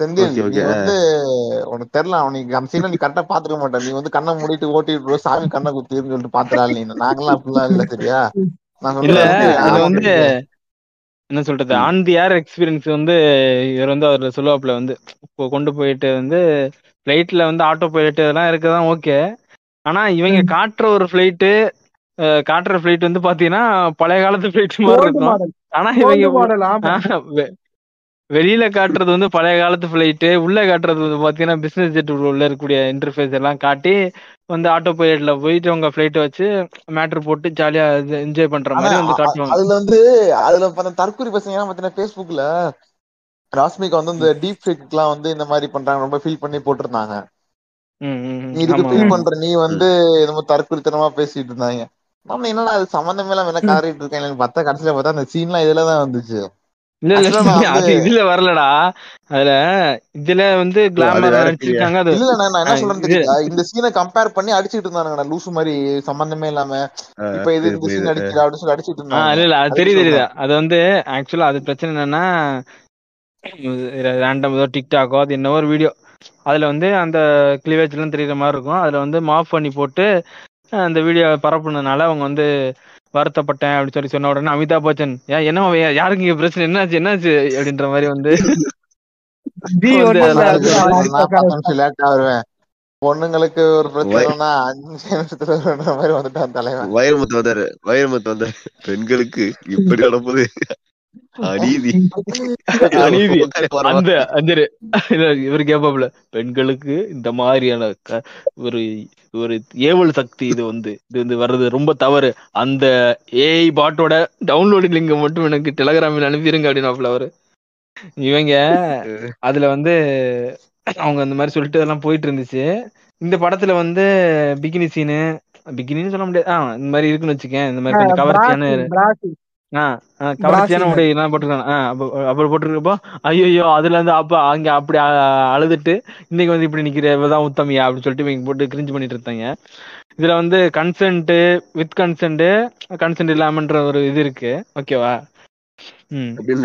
செந்தில் நீ வந்து உனக்கு தெரியல அவனுக்கு அந்த சீனை நீ கரெக்டா பாத்துக்க மாட்ட நீ வந்து கண்ணை மூடிட்டு ஓட்டிட்டு சாமி கண்ணை குத்திருன்னு சொல்லிட்டு பாத்துறாள் நீ நாங்கெல்லாம் அப்படிலாம் இல்ல சரியா? நான்
இல்ல என்ன சொல்றது. ஆன் தி ஏர் எக்ஸ்பீரியன்ஸ் வந்து இவர் வந்து அவர் சொல்லுவாப்புல வந்து இப்போ கொண்டு போயிட்டு வந்து ஃபிளைட்ல வந்து ஆட்டோ பைலட் இதெல்லாம் இருக்கதான் ஓகே ஆனா இவங்க காட்டுற ஒரு ஃபிளைட்டு காட்டுற ஃபிளைட் வந்து பாத்தீங்கன்னா பழைய காலத்து ஃபிளைட் மாதிரி இருக்கும். ஆனா இவங்க வெளியில காட்டுறது வந்து பழைய காலத்து ஃபிளைட்டு உள்ள காட்டுறது வந்து பாத்தீங்கன்னா பிசினஸ் ஜெட் உள்ள இருக்கக்கூடிய இன்டர்ஃபேஸ் எல்லாம் காட்டி வந்து ஆட்டோ பைலட்ல போயிட்டு உங்க ஃபிளைட் வச்சு மேட்ரு போட்டு ஜாலியா என்ஜாய் பண்ற மாதிரி வந்து காட்டுவாங்க.
அதுல வந்து அதுல இப்ப அந்த தற்கொலை பசங்க பாத்தீங்கன்னா Facebookல ராஸ்மிகா வந்து இந்த டீப் ஃபேக் எல்லாம் வந்து இந்த மாதிரி பண்றாங்க ரொம்ப ஃபீல் பண்ணி போட்டிருந்தாங்க. நீ இதுக்கு ஃபீல் பண்ற நீ வந்து நம்ம தற்குறித்தனமா பேசிட்டு இருந்தாங்க. நம்ம என்னடா அது சம்பந்தமே இல்லாம என்ன கதறிட்டு இருக்கேன் பார்த்தா கடைசியில பார்த்தா அந்த சீன்லாம் இதுலதான் வந்துச்சு.
இல்ல இல்ல அது இதுல வரலடா. அதுல இதுல வந்து கிளாமர் அது
இல்ல நான் என்ன தெரியுதா இந்த சீனை கம்பேர் பண்ணி அடிச்சிட்டு இருந்தானுங்கடா லூசு மாதிரி சம்பந்தமே இல்லாம. இப்ப இது இந்த
புரியுது.
சீன் அடிக்கிற அப்படின்னு சொல்லி அடிச்சிட்டு இருந்தாங்க
இல்ல இல்ல அது தெரியுது தெரியுது.
சொல்றேன்
அது வந்து ஆக்சுவலா அது பிரச்சனை என்னன்னா ரேண்டம் ஏதோ டிக்டாக்கோ அது என்ன ஒரு வீடியோ அதுல வந்து அந்த கிளிவேஜ் எல்லாம் தெரியுற மாதிரி இருக்கும். அதுல வந்து மாஃப் பண்ணி போட்டு அந்த வீடியோ பரப்புனதுனால அவங்க வந்து வருத்தப்பட்டேன் அப்படின்னு சொல்லி சொன்ன உடனே அமிதாப் பச்சன் ஏன் என்ன யாருக்கு இங்க பிரச்சனை? என்னாச்சு? என்னாச்சு? அப்படின்ற மாதிரி வந்து <laughs>
பொண்ணுங்களுக்கு ஒரு பிரச்சனைனா அஞ்சு நிமிஷத்துல மாதிரி வந்துட்டான் தலைவன்.
வைரமுத்து வந்தாரு. வைரமுத்து வந்தாரு. பெண்களுக்கு இப்படி நடப்பது? அநீதி. <laughs>
அநீதி. அந்த அஞ்சரு இவர் கேப்பாப்ல பெண்களுக்கு இந்த மாதிரியான ஒரு ஒரு ஏவல் சக்தி இது வந்து இது வந்து வர்றது ரொம்ப தவறு. அந்த ஏஐ பாட்டோட டவுன்லோடிங் லிங்க் மட்டும் எனக்கு டெலகிராமில் அனுப்பிடுங்க அப்படின்னு அவரு. இவங்க அதுல வந்து அவங்க அந்த மாதிரி சொல்லிட்டு அதெல்லாம் போயிட்டு இருந்துச்சு இந்த படத்துல வந்து பிகினி சீனு பிகினின்னு சொல்ல முடியாது. ஆ இந்த மாதிரி இருக்குன்னு வச்சுக்கேன். இந்த மாதிரி கொஞ்சம் கவர்ச்சியான கவர்ச்சியான உடை எல்லாம் போட்டிருக்காங்க. அப்புறம் போட்டிருக்கப்போ ஐயோ அதுல இருந்து அப்ப அங்க அப்படி அழுதுட்டு இன்னைக்கு வந்து இப்படி நிக்கிற இவதான் உத்தமியா அப்படின்னு சொல்லிட்டு இவங்க போட்டு கிரிஞ்சு பண்ணிட்டு இருந்தாங்க இதுல வந்து கன்சென்ட் வித் கன்சென்ட் கன்சென்ட் இல்லாமன்ற ஒரு இது இருக்கு. ஓகேவா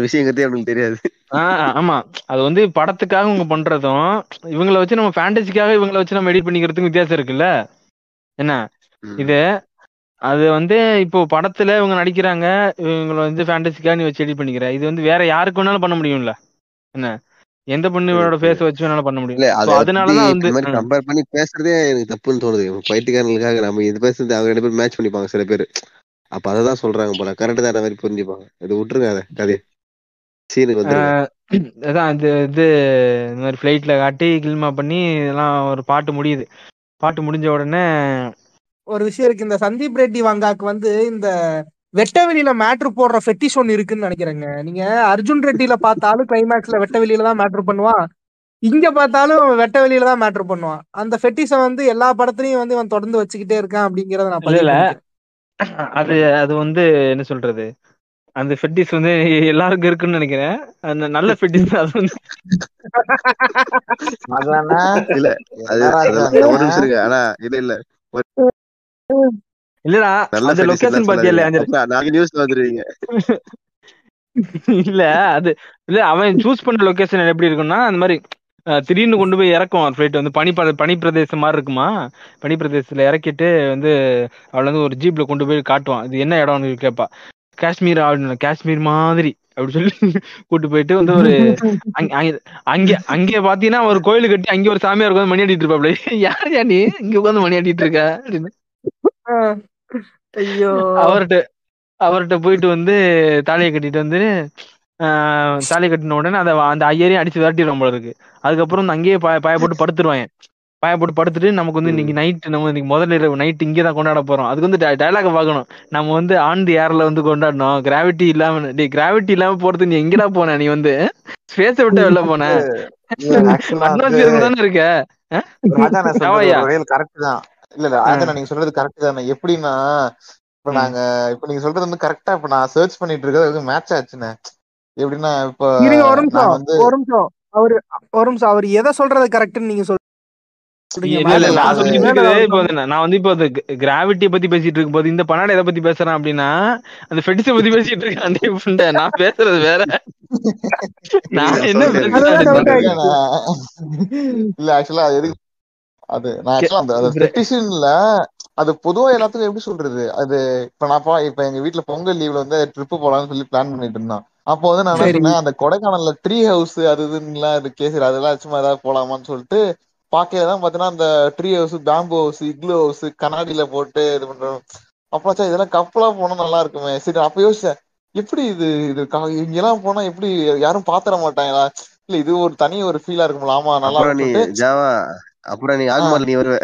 விஷயங்கிறதே தெரியாது.
ஆமா. அது வந்து படத்துக்காக இவங்க பண்றதும் இவங்கள வச்சு நம்ம ஃபேண்டசிக்காக இவங்கள வச்சு நம்ம எடிட் பண்ணிக்கிறதுக்கும் வித்தியாசம் இருக்குல்ல? என்ன. இது அது வந்து இப்போ படத்துல இவங்க நடிக்கிறாங்க இவங்கள வந்து ஃபேண்டசிக்காக நீ வச்சு எடிட் பண்ணிக்கிற. இது வந்து வேற யாருக்கு வேணாலும் பண்ண முடியும்ல? என்ன? எந்த பொண்ணோட ஃபேஸ் வச்சு வேணாலும் பண்ண முடியும். அதனாலதான் வந்து.
கம்பேர் பண்ணி பேசுறதே எனக்கு தப்புன்னு தோணுது. பைத்தியக்காரங்களுக்காக நம்ம இது பேசுறது அவங்க ரெண்டு பேரும் மேட்ச் பண்ணிப்பாங்க சில பேர். அப்ப அததான் சொல்றாங்க போல. கரெக்ட் தான் மாதிரி புரிஞ்சுப்பாங்க. இது விட்டுருங்க அதை. கதையை. சீனுக்கு
அதான் இது இது இந்த மாதிரி ஃபிளைட்ல காட்டி கில்மா பண்ணி இதெல்லாம் ஒரு பாட்டு முடியுது. பாட்டு முடிஞ்ச உடனே
ஒரு விஷயம் இருக்கு. இந்த சந்தீப் ரெட்டி வங்காக்கு வந்து இந்த வெட்ட வெளியில மேட்ரு போடுற ஃபெட்டிஷ் ஒன்னு இருக்குன்னு நினைக்கிறேங்க. நீங்க அர்ஜுன் ரெட்டில பார்த்தாலும் கிளைமேக்ஸ்ல வெட்ட வெளியில தான் மேட்ரு பண்ணுவான். இங்க பார்த்தாலும் வெட்ட வெளியில தான் மேட்ரு பண்ணுவான். அந்த ஃபெட்டிஷ வந்து எல்லா படத்துலயும் வந்து இவன் தொடர்ந்து வச்சுக்கிட்டே இருக்கான் அப்படிங்கறத நான் பண்ணிக்கிறேன்.
அது அது வந்து என்ன சொல்றது? அந்த ஃபெட்டிஸ் வந்து எல்லாருக்கும் இருக்குன்னு நினைக்கிறேன். அந்த நல்ல ஃபெட்டிஸ் அது வந்து
அதானே?
இல்ல அது? ஒரு நிமிஷம் இருங்க ஆனா இல்ல இல்ல.
இல்லடா அந்த லொகேஷன் பாத்தியா
நாங்க நியூஸ்ல வந்துருவீங்க.
இல்ல அது இல்ல அவன் சூஸ் பண்ண லொகேஷன் எப்படி இருக்கும்னா அந்த மாதிரி திடீர்னு கொண்டு போய் இறக்கும் ஃபிளைட் வந்து பனி பனி பிரதேசம் மாதிரி இருக்குமா? பனி பிரதேசத்துல இறக்கிட்டு வந்து அவள வந்து ஒரு ஜீப்ல கொண்டு போய் காட்டுவான். இது என்ன இடம்னு கேட்பா காஷ்மீர் அப்படின்னு காஷ்மீர் மாதிரி அப்படி சொல்லி கூட்டு போயிட்டு வந்து ஒரு அங்க- அங்க- அங்க அங்க பாத்தீங்கன்னா ஒரு கோயில் கட்டி அங்க ஒரு சாமியார் உட்காந்து மணி ஆடிட்டு இருப்பாப்ல. யார் யா நீ? இங்க உட்காந்து மணி ஆடிட்டு இருக்க அப்படின்னு.
ஐயோ.
அவர்கிட்ட அவர்கிட்ட போயிட்டு வந்து தாலியை கட்டிட்டு வந்து ஆஹ், தாலியை கட்டின உடனே அதை அந்த ஐயரையும் அடிச்சு விரட்டிடுவோம் போல இருக்கு. அதுக்கப்புறம் வந்து அங்கேயே பாய பாய போட்டு படுத்துருவாங்க. பாய போட்டு படுத்துட்டு நமக்கு வந்து இன்னைக்கு நைட் நம்ம இன்னைக்கு முதல் இரவு நைட் இங்கே தான் கொண்டாட போறோம். அதுக்கு வந்து டைலாக பார்க்கணும். நம்ம வந்து ஆன் தி ஏர்ல வந்து கொண்டாடணும். கிராவிட்டி இல்லாம டே கிராவிட்டி இல்லாம போறது நீ எங்கடா போன? நீ வந்து ஸ்பேஸ விட்டு வெளில போன? <laughs> தானே இருக்க?
கரெக்ட் தான். இல்ல இல்ல. ராஜா நீங்க சொல்றது கரெக்ட் தானே. எப்படின்னா இப்ப. நாங்க இப்ப நீங்க சொல்றது வந்து கரெக்டா இப்ப நான் சர்ச் பண்ணிட்டு இருக்கிறது மேட்ச் ஆச்சுண்ணே. எப்படின்னா இப்ப
ஒரு நிமிஷம்.
வந்து
ஒரு நிமிஷம். அவரு ஒரு நிமிஷம். அவர் எதை சொல்றது கரெக்ட்னு நீங்க
இல்ல, நான் வந்து நான் வந்து இப்போ கிராவிட்டியை பத்தி பேசிட்டு இருக்கும் போது இந்த பன்னாடை எதை பத்தி பேசுறேன் அப்படின்னா அந்த ஃபெட்டிஸை பத்தி பேசிட்டு இருக்கேன். அந்த புண்டை. நான் பேசுறது வேற. <laughs> நான் என்ன
இல்ல, ஆக்சுவலா எதுக்கு அது நான் அந்த. பெட்டிஷன்ல அது பொதுவா எல்லாத்துக்கும் எப்படி சொல்றது? அது இப்ப நான் இப்ப எங்க வீட்ல பொங்கல் லீவ்ல வந்து ட்ரிப் போலாம்னு சொல்லி பிளான் பண்ணிட்டு இருந்தோம். அப்போ வந்து நான் என்ன அந்த கொடைக்கானல்ல ட்ரீ ஹவுஸ் அது இதுன்னுலாம் அது கேசரி அதெல்லாம் சும்மா ஏதாவது போலாமான்னு சொல்லிட்டு பாக்கையில தான் பாத்தீங்கன்னா அந்த tree house bamboo house igloo house கண்ணாடியில போட்டு இது பண்றோம். அப்பா இதெல்லாம் கப்பலா போனா நல்லா இருக்குமே. சரி அப்ப யோசிச்சேன் எப்படி இது இது இங்கெல்லாம் போனா எப்படி யாரும் பாத்திர மாட்டாங்களா? இல்ல இது ஒரு தனி ஒரு ஃபீலா இருக்கும்ல. ஆமா நல்லா
அப்புறம் ஜாவா அப்புறம் நீ ஆகுமால் நீ வருவ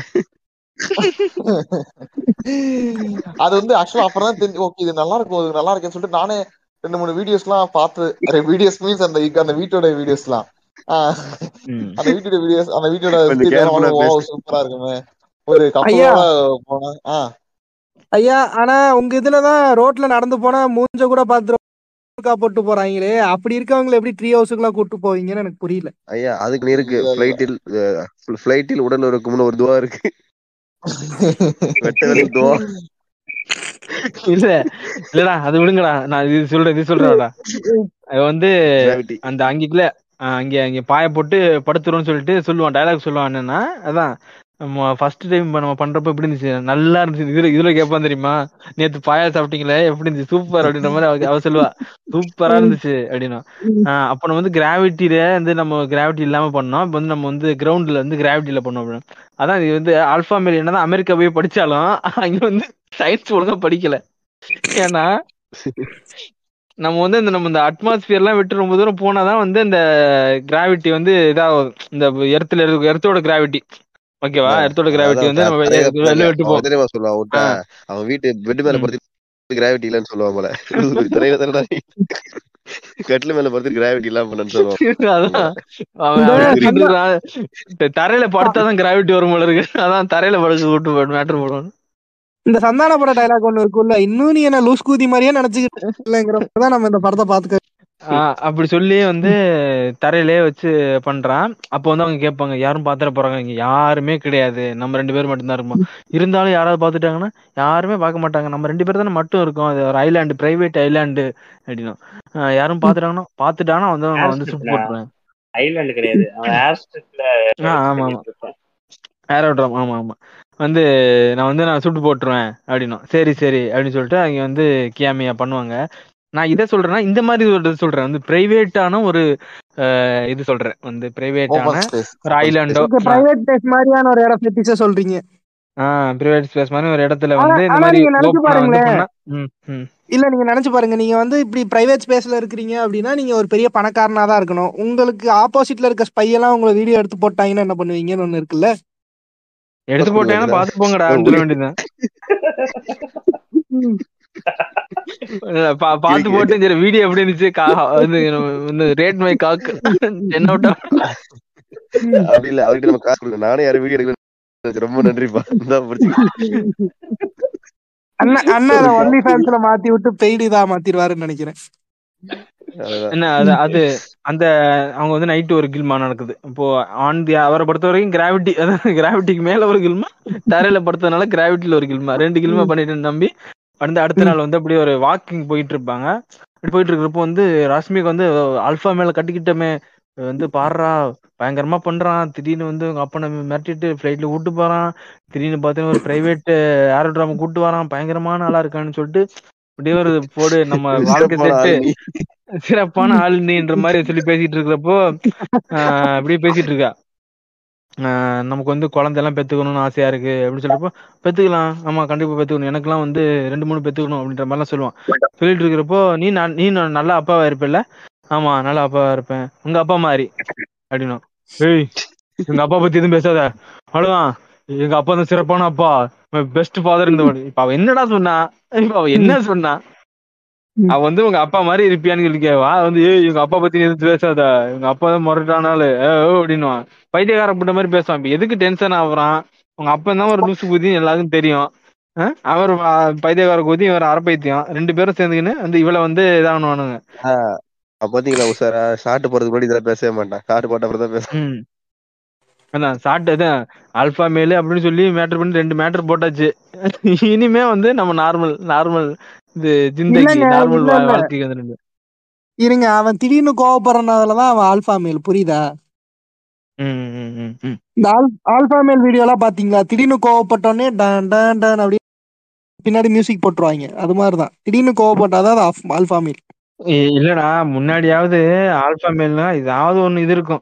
<laughs>
அது வந்து ஆக்சுவலா அப்புறம் தான் தெரிஞ்சு ஓகே இது நல்லா இருக்கும் இது நல்லா இருக்குன்னு சொல்லிட்டு நானே ரெண்டு மூணு வீடியோஸ் எல்லாம் பார்த்து வீடியோஸ் மீன்ஸ் அந்த அந்த வீட்டோட வீடியோஸ் எல்லாம். அந்த வீட்டோட வீடியோஸ் அந்த வீட்டோட. சூப்பரா இருக்குமே ஒரு. கப்பலோட போனா
ஐயா ஆனா உங்க இதுலதான் ரோட்ல நடந்து போனா மூஞ்ச கூட பாத்துருக்கா போட்டு போறாங்களே? அப்படி இருக்கவங்களை எப்படி ட்ரீ ஹவுஸுக்குலாம் கூட்டு போவீங்கன்னு எனக்கு புரியல.
ஐயா அதுக்கு நீ இருக்கு. பிளைட்டில் பிளைட்டில் உடல் இருக்கும்னு ஒரு துவா இருக்கு. துவா.
இல்ல இல்லடா அது விடுங்கடா. நான் இது சொல்றேன் இது சொல்றேன்டா அது வந்து அந்த அங்கிக்குள்ள அங்க அங்க பாய போட்டு படுத்துருவோம்னு சொல்லிட்டு சொல்லுவான். டயலாக் சொல்லுவான் என்னன்னா அதான் ஃபர்ஸ்ட் டைம் நம்ம பண்றப்ப எப்படி இருந்துச்சு? நல்லா இருந்துச்சு. இதுல இதுல கேட்பான் தெரியுமா? நேத்து பாயா சாப்பிட்டீங்களே? எப்படி இருந்துச்சு? சூப்பர் அப்படின்ற மாதிரி அவ அவ சொல்லுவா. சூப்பரா இருந்துச்சு அப்படின்னா. அப்ப நம்ம வந்து கிராவிட்டில வந்து நம்ம கிராவிட்டி இல்லாம பண்ணோம். இப்ப வந்து நம்ம வந்து கிரவுண்ட்ல வந்து கிராவிட்டில பண்ணோம் அப்படின்னு. அதான் இது வந்து ஆல்பா மேல் என்னதான் அமெரிக்கா போய் படிச்சாலும் அங்க வந்து சயின்ஸ் ஒழுங்கா படிக்கல. ஏன்னா நம்ம வந்து இந்த நம்ம இந்த அட்மாஸ்பியர் எல்லாம் விட்டு ரொம்ப தூரம் போனாதான் வந்து இந்த கிராவிட்டி வந்து இதாகும். இந்த எர்த்துல எர்த்தோட கிராவிட்டி ஓகேவா? எர்த்தோட கிராவிட்டி வந்து விட்டு போகும்
தெரியுமா சொல்லுவான். அவன் வீட்டு பெட் <laughs> மேல. படுத்து கிராவிட்டி இல்லன்னு சொல்லுவான் போல. திரையில தானடா நீ கட்டில மேல படுத்து கிராவிட்டி இல்லாம பண்ணு சொல்லுவான்.
தரையில படுத்தாதான் கிராவிட்டி வரும் போல இருக்கு. அதான் தரையில படுக்க விட்டு மேட்டர் போடுவான்
இந்த சந்தான பட டைலாக் ஒண்ணு இருக்குல்ல இன்னும் நீ என்ன லூஸ் கூதி மாதிரியே நினைச்சுக்கிட்டு இல்லைங்கிறப்பதான் நம்ம இந்த படத்தை பாத்துக்க
அப்படி சொல்லி வந்து தரையிலே வச்சு பண்றான். அப்போ வந்து அவங்க கேட்பாங்க யாரும் பாத்துட போறாங்க. இங்க யாருமே கிடையாது. நம்ம ரெண்டு பேர் மட்டும்தான் இருப்போம் இருந்தாலும் யாராவது பாத்துட்டாங்கன்னா யாருமே பார்க்க மாட்டாங்க. நம்ம ரெண்டு பேர் தானே மட்டும் இருக்கோம். அது ஒரு ஐலாண்டு பிரைவேட் ஐலாண்டு அப்படின்னா யாரும் பாத்துட்டாங்கன்னா பாத்துட்டாங்கன்னா வந்து நான் வந்து சுட்டு போட்டுருவேன்
ஐலாண்டு கிடையாது.
ஆமா ஆமா. ஏரோட்ராம் ஆமா ஆமா. வந்து நான் வந்து நான் சுட்டு போட்டுருவேன் அப்படின்னா சரி சரி அப்படின்னு சொல்லிட்டு அவங்க வந்து கியாமியா பண்ணுவாங்க. நான் இதை சொல்றேன்னா இந்த மாதிரி ஒரு இது சொல்றேன். வந்து பிரைவேட்டான ஒரு இது சொல்றேன். வந்து பிரைவேட்டான
ஸ்பேஸ்
ஒரு ஐலாண்டோ
பிரைவேட் பிளேஸ் மாதிரியான ஒரு இடம் ஃபெட்டிஸா சொல்றீங்க.
ஆஹ் பிரைவேட் ஸ்பேஸ் மாதிரி ஒரு இடத்துல வந்து இந்த மாதிரி
நீங்க நினைச்சு பாருங்களேன். இல்ல நீங்க நினைச்சு பாருங்க. நீங்க வந்து இப்படி பிரைவேட் ஸ்பேஸ்ல இருக்கிறீங்க அப்படின்னா நீங்க ஒரு பெரிய பணக்காரனா தான் இருக்கணும். உங்களுக்கு ஆப்போசிட்ல இருக்க ஸ்பை எல்லாம் உங்களை வீடியோ எடுத்து போட்டாங்கன்னா என்ன பண்ணுவீங்கன்னு ஒண்ணு இருக்குல்ல?
எடுத்து போட்டேன்னா பாத்து போங்கடா சொல்ல வேண்டியதுதான் இல்ல, பா- பாத்து போட்டு சரி வீடியோ எப்படி இருந்துச்சு? வந்து ரேட் மை காக்கு என்ன விட்டா
அப்படி இல்ல அவர்கிட்ட நம்ம காசு கொடுக்கணும். நானே யாரும் வீடியோ எடுக்கணும் ரொம்ப நன்றிப்பா.
அண்ணன் அதை ஒன்லி ஃபேன்ஸ்ல மாத்தி விட்டு பெய்டு இதா மாத்திடுவாருன்னு நினைக்கிறேன்.
என்ன அது அது அந்த அவங்க வந்து நைட்டு ஒரு கில்மா நடக்குது. இப்போ ஆன் தி அவரை பொறுத்த வரைக்கும் கிராவிட்டி அதாவது கிராவிட்டிக்கு மேல ஒரு கில்மா தரையில படுத்ததுனால கிராவிட்டில ஒரு கில்மா. ரெண்டு கில்மா பண்ணிட்டு நம்பி வந்து அடுத்த நாள் வந்து அப்படியே ஒரு வாக்கிங் போயிட்டு இருப்பாங்க போயிட்டு இருக்கிறப்போ வந்து ராஷ்மிக்கு வந்து அல்ஃபா மேல கட்டிக்கிட்டமே வந்து பாடுறா பயங்கரமா பண்றான். திடீர்னு வந்து உங்க அப்பனை மிரட்டிட்டு ஃபிளைட்ல கூட்டு போறான். திடீர்னு பார்த்தீங்கன்னா ஒரு பிரைவேட் ஏரோட்ராம கூட்டு வரான். பயங்கரமான ஆளா இருக்கான்னு சொல்லிட்டு அப்படியே ஒரு போடு நம்ம <laughs> வாழ்க்கை
சிறப்பான
செட்டு. சிறப்பான ஆள் நீன்ற மாதிரி சொல்லி பேசிட்டு இருக்கிறப்போ அப்படியே பேசிட்டு இருக்கா. ஆஹ் நமக்கு வந்து குழந்தை எல்லாம் பெத்துக்கணும்னு ஆசையா இருக்கு அப்படின்னு சொல்றப்போ பெத்துக்கலாம். ஆமா கண்டிப்பா பெத்துக்கணும். எனக்கெல்லாம் வந்து ரெண்டு மூணு பெத்துக்கணும் அப்படின்ற மாதிரிலாம் சொல்லுவான். சொல்லிட்டு இருக்கிறப்போ நீ ந- நீ ந- நல்ல அப்பாவா இருப்பல்ல? ஆமா நல்ல அப்பாவா இருப்பேன். உங்க அப்பா மாதிரி. அப்படின்னா ஏய் எங்க அப்பா பத்தி எதுவும் பேசாத. அவ்வளவுதான். எங்க அப்பா தான் சிறப்பான அப்பா. பெஸ்ட் ஃபாதர் இந்த இப்ப அவ என்னடா சொன்னா இப்ப அவ என்ன சொன்னா அவ வந்து உங்க அப்பா மாதிரி இருப்பியான்னு சொல்லி கேவா. வந்து ஏய் இவங்க அப்பா பத்தி எதுவும் பேசாத. இவங்க அப்பா தான் முரட்டானாலு அப்படின்னுவான். பைத்தியக்கார புட்ட மாதிரி பேசுவான். இப்ப எதுக்கு டென்ஷன் ஆகுறான் உங்க அப்பா தான் ஒரு லூசு புத்தி எல்லாருக்கும் தெரியும். அவர் பைத்தியக்கார கூதி இவர் அரை பைத்தியம் ரெண்டு பேரும் சேர்ந்துக்கின்னு வந்து இவளை வந்து
அப்ப பாத்தீங்களா உஷாரா ஷார்ட் போறதுக்கு முன்னாடி இதெல்லாம் பேசவே மாட்டான். ஷார்ட் போட்ட அப்புறம் தான் பேச
ம். அதான் சாப்பிட்டு அதான் ஆல்பா மேலு அப்படின்னு சொல்லி மேட்டர் பண்ணி ரெண்டு மேட்டர் போட்டாச்சு. இனிமே வந்து நம்ம நார்மல் நார்மல் இது ஜிந்தகி நார்மல் வாழ்க்கைக்கு
இருங்க அவன் திடீர்னு கோவப்படுறதுனாலதான் அவன் ஆல்பா மேல் புரியுதா? இந்த ஆல் ஆல்பா மேல் வீடியோ எல்லாம் பாத்தீங்களா? திடீர்னு கோவப்பட்டோடனே டன் டன் டன் அப்படி பின்னாடி மியூசிக் போட்டுருவாங்க. அது மாதிரிதான். திடீர்னு கோவப்பட்டாதான் அது ஆல்பா மேல்
இல்லடா முன்னாடியாவது ஆல்பா மேல்னா இதாவது ஒண்ணு இது இருக்கும்.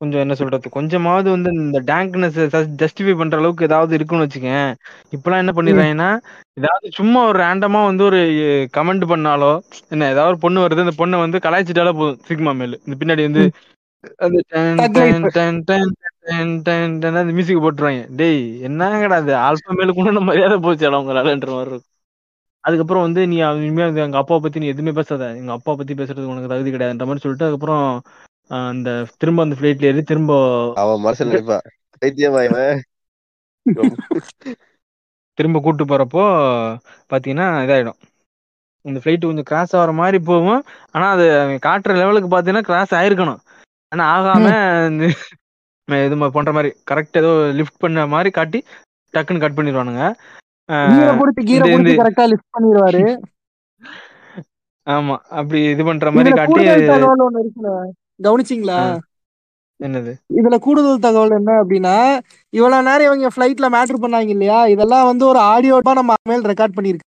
கொஞ்சம் என்ன சொல்றது கொஞ்சமாவது வந்து இந்த டேங்க்னஸ் ஜஸ்டிஃபை பண்ற அளவுக்கு ஏதாவது இருக்குன்னு வச்சுக்கேன் இப்பெல்லாம் என்ன. பண்ணிடுறாங்கன்னா ஏதாவது சும்மா ஒரு ரேண்டமா வந்து ஒரு கமெண்ட் பண்ணாலோ என்ன ஏதாவது ஒரு பொண்ணு வருது அந்த பொண்ணை வந்து கலாய்ச்சிட்டாலே போதும் சிக்மா மேல் இந்த பின்னாடி வந்து. அந்த மியூசிக் போட்டுருவாங்க டேய் என்னங்கடா அது ஆல்பா மேல கூட மரியாதை போச்சுடா உங்களாலன்ற மாதிரி இருக்கும் அதுக்கப்புறம் வந்து நீ இனிமே எங்க அப்பாவை பத்தி நீ எதுவுமே பேசாத எங்க அப்பா பத்தி பேசுறதுக்கு உனக்கு தகுதி கிடையாதுன்ற மாதிரி சொல்லிட்டு அதுக்கப்புறம் அந்த திரும்ப அந்த ஃபிளைட்ல ஏறி திரும்ப
அவன் மனசுல நினைப்பா. பைத்தியமா இவன்?
திரும்ப கூட்டு போறப்போ பாத்தீங்கன்னா இதாயிடும். இந்த ஃபிளைட் கொஞ்சம் கிராஸ் ஆகிற மாதிரி போகும். ஆனா அது காட்டுற லெவலுக்கு பாத்தீங்கன்னா கிராஸ் ஆயிருக்கணும். ஆனா ஆகாம இது மாதிரி பண்ற மாதிரி கரெக்ட் ஏதோ லிஃப்ட் பண்ண மாதிரி காட்டி டக்குன்னு கட் பண்ணிடுவானுங்க
கரெக்டா லிஃப்ட் பண்ணிடுவாரு
ஆமா அப்படி இது பண்ற மாதிரி காட்டி
கவனிச்சிங்களா?
என்னது?
இதுல கூடுதல் தகவல் என்ன அப்படின்னா இவ்வளவு நேரம் இவங்க ஃபிளைட்ல மேட்டர் பண்ணாங்க இல்லையா? இதெல்லாம் வந்து ஒரு ஆடியோவா நம்ம மேல் ரெக்கார்ட் பண்ணிருக்கு.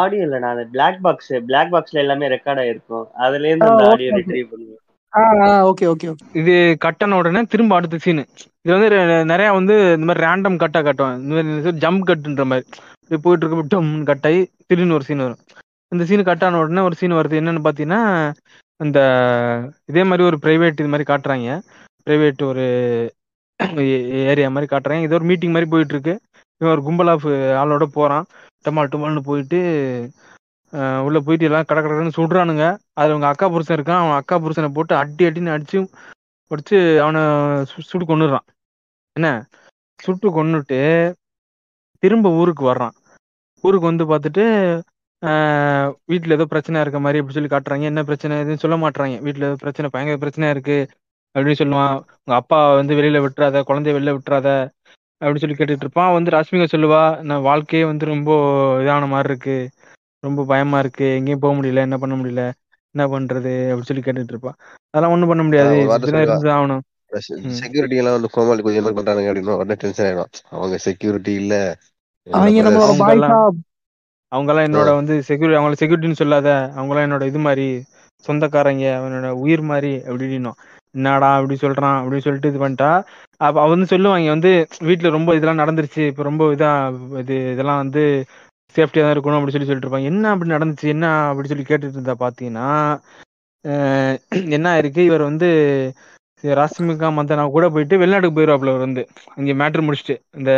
ஆடியோ இல்ல நான் பிளாக் பாக்ஸ் பிளாக் பாக்ஸ்ல எல்லாமே ரெக்கார்ட் ஆயிருக்கும். அதுல இருந்து அந்த ஆடியோ ரிட்ரீவ் பண்ணுவேன்
ஓகே ஓகே ஓகே
இது கட்டன உடனே திரும்ப அடுத்த சீனு இது வந்து நிறைய வந்து இந்த மாதிரி ரேண்டம் கட்டா கட்டும். இந்த மாதிரி ஜம்ப் கட்டுன்ற மாதிரி. போயிட்டு இருக்க டம்னு கட்டாயி திடீர்னு ஒரு சீன் வரும். இந்த சீன் கட்டான உடனே ஒரு சீன் வருது. என்னன்னு பார்த்தீங்கன்னா அந்த இதே மாதிரி ஒரு பிரைவேட் இது மாதிரி காட்டுறாங்க. பிரைவேட் ஒரு ஏரியா மாதிரி காட்டுறாங்க. இது ஒரு மீட்டிங் மாதிரி போயிட்டு இருக்கு இவன் ஒரு கும்பல் ஆஃப் ஆளோட போறான். டமால் டுமால்னு போயிட்டு உள்ளே உள்ள போயிட்டு எல்லாம் கட கடன்னு சுடுறானுங்க அது அவங்க அக்கா புருஷன் இருக்கான். அவன் அக்கா புருஷனை போட்டு அடி அடின்னு அடிச்சு உடச்சு அவனை சு- சுட்டு கொன்னுடுறான். என்ன? சுட்டு கொன்னுட்டு திரும்ப ஊருக்கு வர்றான். ஊருக்கு வந்து பார்த்துட்டு ஆஹ் வீட்ல ஏதோ பிரச்சனை இருக்க மாதிரி அப்படி சொல்லி காட்டுறாங்க. என்ன பிரச்சனை? எதுவும் சொல்ல மாட்றாங்க. வீட்ல ஏதோ பிரச்சனை பயங்கர பிரச்சனையா இருக்கு. அப்படின்னு சொல்லுவான். உங்க அப்பா வந்து வெளியில விட்டுறாத குழந்தைய வெளில விட்டுறாத அப்படின்னு சொல்லி கேட்டுட்டு இருப்பான். வந்து ராஷ்மிகா சொல்லுவா நான் வாழ்க்கையே வந்து ரொம்ப இதான மாதிரி இருக்கு. ரொம்ப பயமா இருக்கு. எங்கேயும் போக முடியல. என்ன பண்ண முடியல? என்ன பண்றது? அப்படின்னு சொல்லி கேட்டுட்டு இருப்பா அதெல்லாம் ஒண்ணும் பண்ண முடியாது. ஆகணும்.
செக்யூரிட்டி எல்லாம் வந்து கோமாளி கொஞ்சம் என்ன பண்றானுங்க அப்படின்னு உடனே டென்ஷன் ஆயிடும். அவங்க செக்யூரிட்டி இல்ல.
அவங்க
என்னோட
வந்து செக்யூரிட்டி அவங்கள செக்யூரிட்டின்னு சொல்லாத அவங்க எல்லாம் என்னோட இது மாதிரி சொந்தக்காரங்க அவனோட உயிர் மாதிரி அப்படின்னு என்னடா அப்படி சொல்றான்? அப்படின்னு சொல்லிட்டு இது பண்ணிட்டா. அப்ப அவ வந்து சொல்லுவாங்க வந்து வீட்டுல ரொம்ப இதெல்லாம் நடந்துருச்சு. இப்ப ரொம்ப இதா இது இதெல்லாம் வந்து சேஃப்டியா தான் இருக்கணும் அப்படி சொல்லி சொல்லிட்டு இருப்பாங்க. என்ன அப்படி நடந்துச்சு? என்ன? அப்படி சொல்லி கேட்டுட்டு இருந்தா பாத்தீங்கன்னா என்ன ஆயிருக்கு? இவர் வந்து ராஷ்மிகா மந்தனா கூட போயிட்டு வெளிநாட்டுக்கு போயிருவாப்ல இவர் வந்து. இங்க மேட்ரு முடிச்சுட்டு இந்த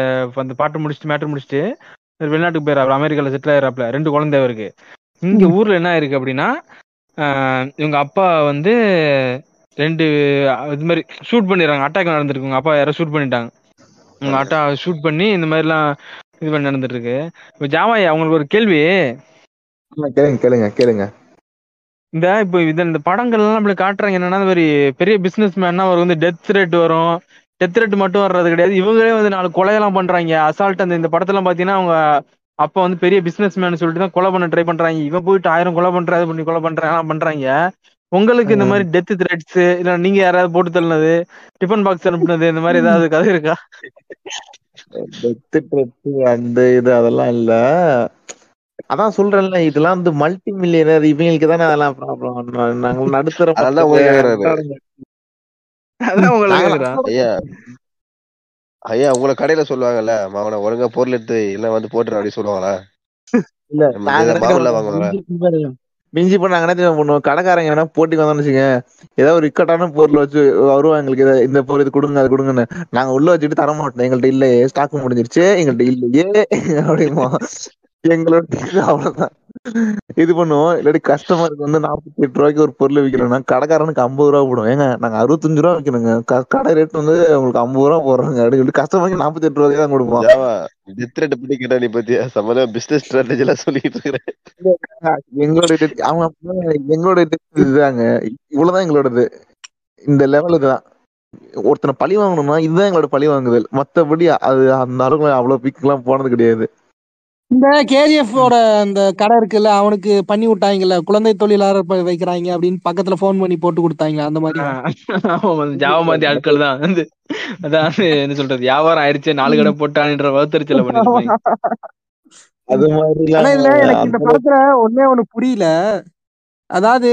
அந்த பாட்டு முடிச்சுட்டு மேட்ரு முடிச்சுட்டு வெளிநாட்டுக்கு போயிடறாப்ல அமெரிக்கால செட்டில் ஆயிடுறாப்ல ரெண்டு குழந்தை இவருக்கு. இங்க. ஊர்ல என்ன இருக்கு அப்படின்னா இவங்க அப்பா வந்து ரெண்டு இது மாதிரி ஷூட் பண்ணிடுறாங்க அட்டாக் நடந்திருக்கு. உங்க அப்பா யாரோ ஷூட் பண்ணிட்டாங்க. உங்க அட்டா ஷூட் பண்ணி இந்த மாதிரிலாம் இது பண்ணி நடந்துட்டு இருக்கு இப்போ ஜாவாய் அவங்களுக்கு ஒரு கேள்வி.
கேளுங்க கேளுங்க கேளுங்க.
இந்த இப்போ இது இந்த படங்கள்லாம் அப்படி காட்டுறாங்க என்னன்னா இந்த மாதிரி பெரிய பிசினஸ் மேன்னா அவர் வந்து டெத் ரேட் வரும். டெத் ரேட் மட்டும் வர்றது கிடையாது. இவங்களே வந்து நாலு கொலையெல்லாம் பண்றாங்க. அசால்ட் அந்த இந்த படத்தெல்லாம் பாத்தீங்கன்னா அவங்க அப்பா வந்து பெரிய பிசினஸ் மேன் சொல்லிட்டு தான் கொலை பண்ண ட்ரை பண்றாங்க. இவன் போயிட்டு ஆயிரம் கொலை பண்ற அது பண்ணி கொலை பண்றாங்க பண்றாங்க. உங்களுக்கு இந்த மாதிரி டெத் த்ரெட்ஸ் இல்ல நீங்க யாராவது போட்டு தள்ளினது டிஃபன் பாக்ஸ் அனுப்புனது இந்த மாதிரி ஏதாவது கதை இருக்கா?
டெத்து ட்ரெத்து அந்த இது அதெல்லாம் இல்ல. அதான் சொல்றேன்ல இதெல்லாம் வந்து மல்டி மில்லியனர் இவங்களுக்கு தானே அதெல்லாம் ப்ராப்ளம் நாங்க நடுத்தர
ஐயா ஐயா உங்களை கடையில சொல்லுவாங்கல்ல மாவன ஒழுங்கா பொருள் எடுத்து இல்ல வந்து போட்டுரு அப்படின்னு சொல்லுவாங்களா?
இல்ல. மிஞ்சி தெரியுமா பண்ணுவோம்? கடைக்காரங்க என்ன போட்டிக்கு வந்தோம்னு வச்சுங்க ஏதாவது ஒரு இக்கட்டான பொருள் வச்சு வருவாங்க எங்களுக்கு இதை- இந்த பொருள் இது கொடுங்க அது கொடுங்கன்னு. நாங்க உள்ள வச்சுட்டு தர மாட்டோம் எங்கள்ட்ட இல்லையே ஸ்டாக் முடிஞ்சிருச்சு எங்கள்ட்ட இல்லையே அப்படிமோ எங்களோட அவ்வளவுதான். இது பண்ணுவோம். இல்லாட்டி கஸ்டமருக்கு வந்து நாற்பத்தி எட்டு ரூபாய்க்கு ஒரு பொருள் விற்கிறோம்னா கடைக்காரனுக்கு ஐம்பது ரூபா போடும் ஏங்க நாங்க அறுபத்தஞ்சு ரூபா விற்கணுங்க கடை ரேட் வந்து உங்களுக்கு ஐம்பது ரூபா போடுறாங்க. அப்படின்னு சொல்லி கஸ்டமருக்கு நாற்பத்தி எட்டு ரூபாய்க்கு தான் கொடுப்போம்.
டெத் ரேட் பத்தி கேட்டா நீ பத்தியா? சம்மதம் பிசினஸ் ஸ்ட்ராட்டஜி எல்லாம் சொல்லிட்டு இருக்கிறேன்.
எங்களோட அவங்க எங்களோட இது இதுதாங்க. இவ்வளவுதான் எங்களோடது. இந்த லெவல் இதுதான். ஒருத்தனை பழி வாங்கணும்னா இதுதான் எங்களோட பழி வாங்குதல். மத்தபடி அது அந்த அளவுக்கு அவ்வளவு பீக்கெல்லாம் போனது கிடையாது.
இந்த கேஜிஎஃப் ஓட அந்த கடை இருக்குல்ல அவனுக்கு பண்ணி விட்டாங்கல்ல குழந்தை தொழிலாளர் வைக்கிறாங்க அப்படின்னு பக்கத்துல ஃபோன் பண்ணி போட்டு கொடுத்தாங்க அந்த மாதிரி?
ஜாவ மாதிரி ஆட்கள் தான். வந்து அதான் என்ன சொல்றது வியாபாரம் ஆயிடுச்சு நாலு கடை போட்டான்ற வகுத்தறிச்சல பண்ணிருப்பாங்க
அது மாதிரி
இதுல எனக்கு இந்த படத்துல ஒண்ணே ஒண்ணு புரியல. அதாவது.